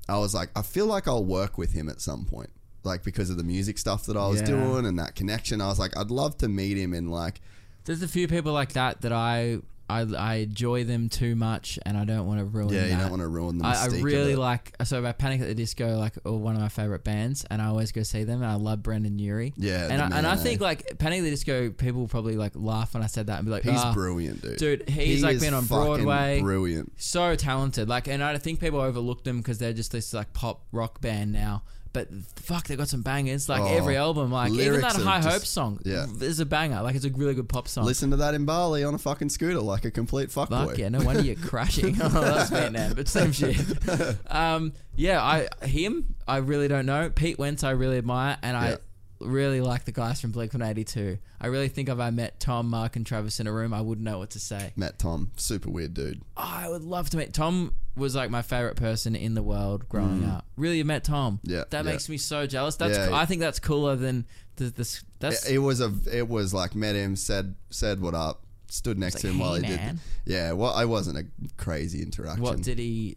Speaker 1: I was like I feel like I'll work with him at some point like because of the music stuff that I was
Speaker 3: Yeah.
Speaker 1: doing and that connection I was like I'd love to meet him and like
Speaker 3: There's a few people like that that I I, I enjoy them too much and I don't want to ruin. Them.
Speaker 1: Yeah you
Speaker 3: that.
Speaker 1: don't want to ruin the
Speaker 3: I, I really like so about Panic at the Disco, like oh, one of my favorite bands, and I always go see them. And I love Brendon Urie.
Speaker 1: Yeah,
Speaker 3: and I, and I
Speaker 1: man,
Speaker 3: think like Panic at the Disco, people will probably like laugh when I said that and be like,
Speaker 1: he's
Speaker 3: "Ah,
Speaker 1: brilliant dude
Speaker 3: dude, he's
Speaker 1: He
Speaker 3: like been on Broadway,
Speaker 1: brilliant
Speaker 3: so talented. Like, and I think people overlook them because they're just this like pop rock band now. But fuck, they got some bangers. Like
Speaker 1: Oh,
Speaker 3: every album, like even that High
Speaker 1: just-
Speaker 3: Hopes song,
Speaker 1: yeah.
Speaker 3: is a banger. Like it's a really good pop song.
Speaker 1: listen to that in Bali on a fucking scooter like a complete fuckboy
Speaker 3: Fuck yeah, no wonder you're crashing. oh, that's Vietnam, but same shit. Um, yeah, I him, I really don't know. Pete Wentz, I really admire, and
Speaker 1: Yeah.
Speaker 3: I really like the guys from Blink One Eighty Two. I really think if I met Tom, Mark, and Travis in a room, I wouldn't know what to say.
Speaker 1: Met Tom super weird dude
Speaker 3: Oh, I would love to meet Tom. Was like my favorite person in the world growing up. Really met Tom.
Speaker 1: Mm. Yeah,
Speaker 3: that
Speaker 1: yeah.
Speaker 3: makes me so jealous. That's
Speaker 1: Yeah.
Speaker 3: I think that's cooler than the this. That's
Speaker 1: it, it was a it was like met him said said what up stood next
Speaker 3: It's
Speaker 1: to
Speaker 3: like,
Speaker 1: him while he
Speaker 3: man."
Speaker 1: did yeah well I wasn't a crazy interaction
Speaker 3: what did he?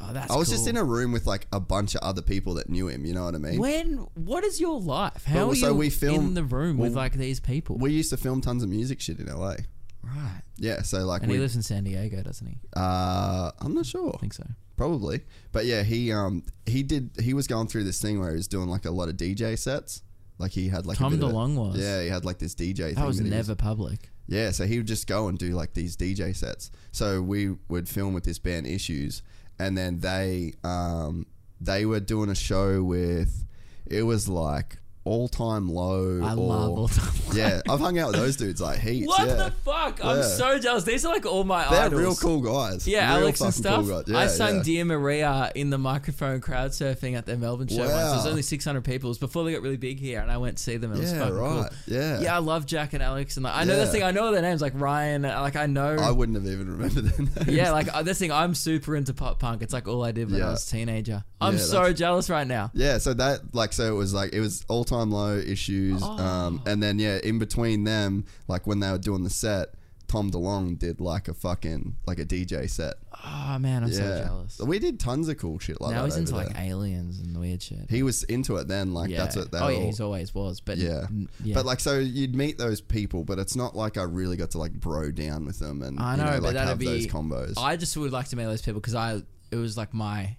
Speaker 3: Oh, that's
Speaker 1: I was just in a room with like a bunch of other people that knew him. You know what I mean?
Speaker 3: When? What is your life? How are
Speaker 1: so
Speaker 3: you
Speaker 1: we film-
Speaker 3: in the room with like these people?
Speaker 1: we used to film tons of music shit in LA.
Speaker 3: right.
Speaker 1: Yeah, so like
Speaker 3: And
Speaker 1: we,
Speaker 3: he lives in San Diego, doesn't he?
Speaker 1: uh, I'm not sure,
Speaker 3: I think so.
Speaker 1: probably, but yeah, he um he did he was going through this thing where he was doing like a lot of DJ sets. Like he had like a
Speaker 3: Tom
Speaker 1: bit of a-
Speaker 3: DeLonge was.
Speaker 1: yeah he had like this DJ thing
Speaker 3: That was
Speaker 1: he
Speaker 3: never public.
Speaker 1: Yeah, so he would just go and do like these DJ sets. So we would film with this band Issues, and then they um, they were doing a show with it was like all time low.
Speaker 3: I
Speaker 1: or-
Speaker 3: love All Time Low.
Speaker 1: Yeah, I've hung out with those dudes like heaps.
Speaker 3: What
Speaker 1: yeah.
Speaker 3: the fuck? I'm so jealous. These are like all my
Speaker 1: They're
Speaker 3: idols.
Speaker 1: real cool guys.
Speaker 3: Yeah,
Speaker 1: Real
Speaker 3: Alex and stuff.
Speaker 1: cool. Yeah,
Speaker 3: I sang. Dear Maria in the microphone crowd surfing at their Melbourne show once. There was only 600 people. It was before they got really big here, and I went to see them. It was
Speaker 1: Yeah,
Speaker 3: fucking
Speaker 1: right.
Speaker 3: cool.
Speaker 1: Yeah.
Speaker 3: Yeah, I love Jack and Alex, and like, I know this thing. I know their names, like Ryan. Like I know.
Speaker 1: I wouldn't have even remembered their names.
Speaker 3: yeah, like uh, this thing. I'm super into pop punk. It's like all I did when I was a teenager. I'm so jealous right now.
Speaker 1: Yeah, so that like so it was like it was all time low issues,
Speaker 3: Oh.
Speaker 1: um, and then yeah, in between them, like when they were doing the set, Tom DeLonge did like a fucking like a DJ set.
Speaker 3: Oh man, I'm so jealous.
Speaker 1: We did tons of cool shit like that.
Speaker 3: now
Speaker 1: that.
Speaker 3: he's into
Speaker 1: over
Speaker 3: like aliens and weird shit.
Speaker 1: He was into it then, like that's what that.
Speaker 3: oh yeah,
Speaker 1: all-
Speaker 3: he's always was. But
Speaker 1: yeah.
Speaker 3: n- yeah.
Speaker 1: But like, so you'd meet those people, but it's not like I really got to like bro down with them and
Speaker 3: I
Speaker 1: you
Speaker 3: know,
Speaker 1: know,
Speaker 3: but
Speaker 1: like
Speaker 3: that'd
Speaker 1: have
Speaker 3: be
Speaker 1: those combos.
Speaker 3: I just would like to meet those people because I it was like my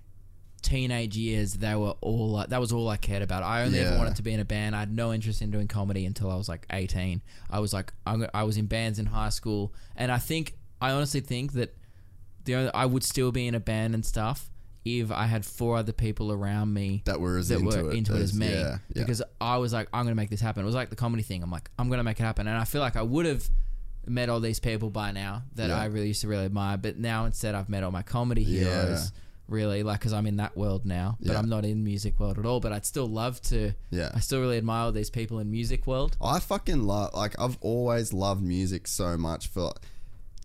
Speaker 3: teenage years. They were all that was all I cared about. I only ever wanted to be in a band. I had no interest in doing comedy until I was like eighteen. I was like I'm, I was in bands in high school, and I think I honestly think that the only, I would still be in a band and stuff if I had four other people around me
Speaker 1: that were as
Speaker 3: that
Speaker 1: into
Speaker 3: were
Speaker 1: it
Speaker 3: into it as
Speaker 1: as-
Speaker 3: me
Speaker 1: yeah, yeah.
Speaker 3: because I was like, I'm gonna make this happen. It was like the comedy thing. I'm like, I'm gonna make it happen, and I feel like I would have met all these people by now that
Speaker 1: Yeah.
Speaker 3: I really used to really admire, but now instead I've met all my comedy heroes. Really, like, because I'm in that world now, but
Speaker 1: Yeah.
Speaker 3: I'm not in music world at all. But I'd still love to.
Speaker 1: Yeah.
Speaker 3: I still really admire all these people in music world.
Speaker 1: I fucking love like I've always loved music so much for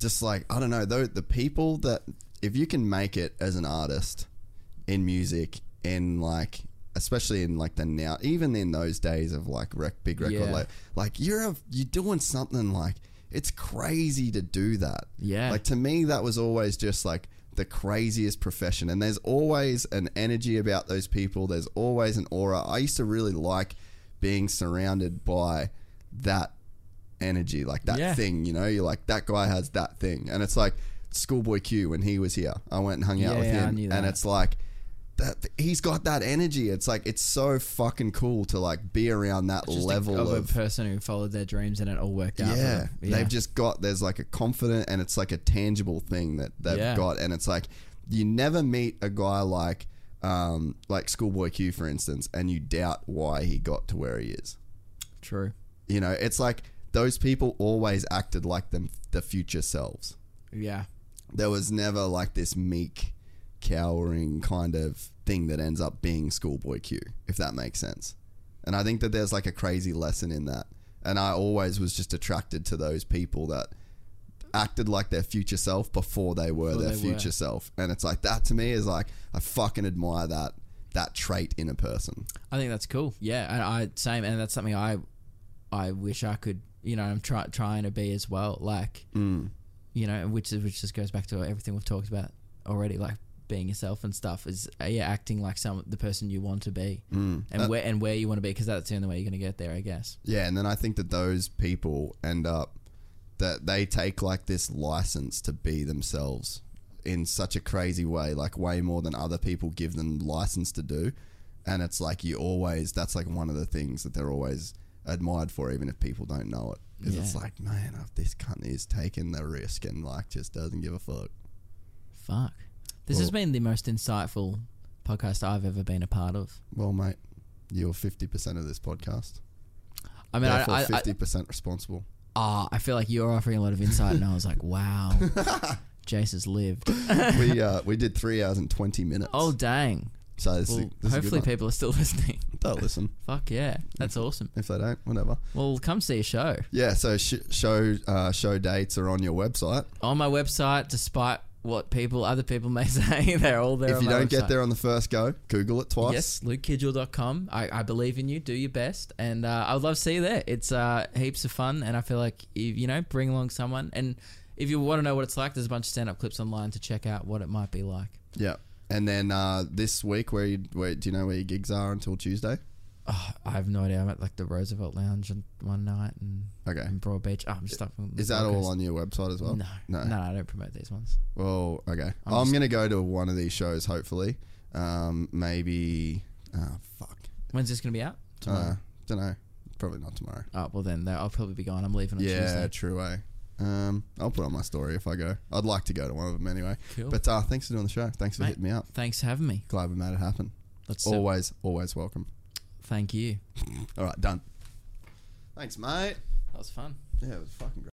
Speaker 1: just like I don't know though the people that if you can make it as an artist in music in like especially in like the now even in those days of like rec, big record
Speaker 3: Yeah.
Speaker 1: like like you're a, you're doing something like it's crazy to do that
Speaker 3: Yeah.
Speaker 1: like to me that was always just like the craziest profession. And there's always an energy about those people. There's always an aura. I used to really like being surrounded by that energy like that
Speaker 3: Yeah.
Speaker 1: thing you know? You're like that guy has that thing. And it's like schoolboy q when he was here. I went and hung out
Speaker 3: Yeah,
Speaker 1: with
Speaker 3: yeah,
Speaker 1: him. and it's like that he's got that energy it's like it's so fucking cool to like be around that
Speaker 3: Just a-
Speaker 1: level
Speaker 3: of,
Speaker 1: of
Speaker 3: a person who followed their dreams and it all worked out. for
Speaker 1: yeah, they've just got there's like a confident and it's like a tangible thing that they've
Speaker 3: Yeah.
Speaker 1: got, and it's like you never meet a guy like um like Schoolboy Q for instance, and you doubt why he got to where he is.
Speaker 3: true.
Speaker 1: You know, it's like those people always acted like them the future selves.
Speaker 3: Yeah,
Speaker 1: There was never like this meek, cowering kind of thing that ends up being Schoolboy Q, if that makes sense. And I think that there's like a crazy lesson in that. And I always was just attracted to those people that acted like their future self before they were
Speaker 3: Before
Speaker 1: their
Speaker 3: they
Speaker 1: future
Speaker 3: were.
Speaker 1: self. And it's like that to me is like I fucking admire that that trait in a person.
Speaker 3: I think that's cool. Yeah, and I same, and that's something I, I wish I could. You know, I'm try, trying to be as well. Like,
Speaker 1: Mm.
Speaker 3: you know, which is- which just goes back to everything we've talked about already. Like being yourself and stuff is uh, yeah, acting like some the person you want to be,
Speaker 1: Mm.
Speaker 3: and
Speaker 1: Uh,
Speaker 3: where and where you want to be, because that's the only way you're going to get there, I guess.
Speaker 1: Yeah, and then I think that those people end up that they take like this license to be themselves in such a crazy way, like way more than other people give them license to do. And it's like you always that's like one of the things that they're always admired for, even if people don't know it. Is it's like, man, if this cunt is taking the risk and like just doesn't give a fuck.
Speaker 3: Fuck, this has been the most insightful podcast I've ever been a part of.
Speaker 1: Well, mate, you're fifty percent of this podcast.
Speaker 3: I mean, I,
Speaker 1: Therefore,
Speaker 3: I,
Speaker 1: fifty percent responsible.
Speaker 3: ah, I feel like you're offering a lot of insight, and I was like, wow, Jace has lived.
Speaker 1: we uh, we did three hours and twenty minutes.
Speaker 3: Oh dang!
Speaker 1: so this,
Speaker 3: Well,
Speaker 1: is, this
Speaker 3: hopefully people are still listening.
Speaker 1: Don't listen.
Speaker 3: Fuck yeah, that's awesome.
Speaker 1: If they don't, whatever.
Speaker 3: Well, come see a show
Speaker 1: Yeah, so sh- show uh, show dates are on your website.
Speaker 3: on my website. Despite what people, other people may say, they're all there.
Speaker 1: if you don't get there on the first go, Google it twice.
Speaker 3: Yes, lukekidgell.com. I, I believe in you. Do your best. And uh, I would love to see you there. It's uh, heaps of fun. And I feel like, if, you know, bring along someone. And if you want to know what it's like, there's a bunch of stand up clips online to check out what it might be like.
Speaker 1: Yeah. And then uh, this week, where you where do you know where your gigs are until Tuesday?
Speaker 3: Oh, I have no idea. I'm at like the Roosevelt Lounge on one night and
Speaker 1: Okay.
Speaker 3: in Broadbeach. Oh, I'm just up. on the
Speaker 1: Is that all on your website as well?
Speaker 3: No,
Speaker 1: No.
Speaker 3: no, I don't promote these ones.
Speaker 1: Well, okay.
Speaker 3: I'm
Speaker 1: I'm, gonna go to one of these shows. Hopefully, um, maybe. Oh fuck.
Speaker 3: When's this going to be out?
Speaker 1: Uh,
Speaker 3: Tomorrow.
Speaker 1: don't know. Probably not tomorrow.
Speaker 3: oh, well then, I'll probably be gone. I'm leaving on
Speaker 1: yeah,
Speaker 3: Tuesday.
Speaker 1: true way. Um, I'll put on my story if I go. I'd like to go to one of them anyway.
Speaker 3: Cool.
Speaker 1: But uh, thanks for doing the show. Thanks for
Speaker 3: Mate,
Speaker 1: hitting me up.
Speaker 3: Thanks for having me.
Speaker 1: Glad we made it happen.
Speaker 3: Let's uh,
Speaker 1: Always, always welcome.
Speaker 3: Thank you.
Speaker 1: All right, done. Thanks, mate.
Speaker 3: That was fun.
Speaker 1: Yeah, it was fucking great.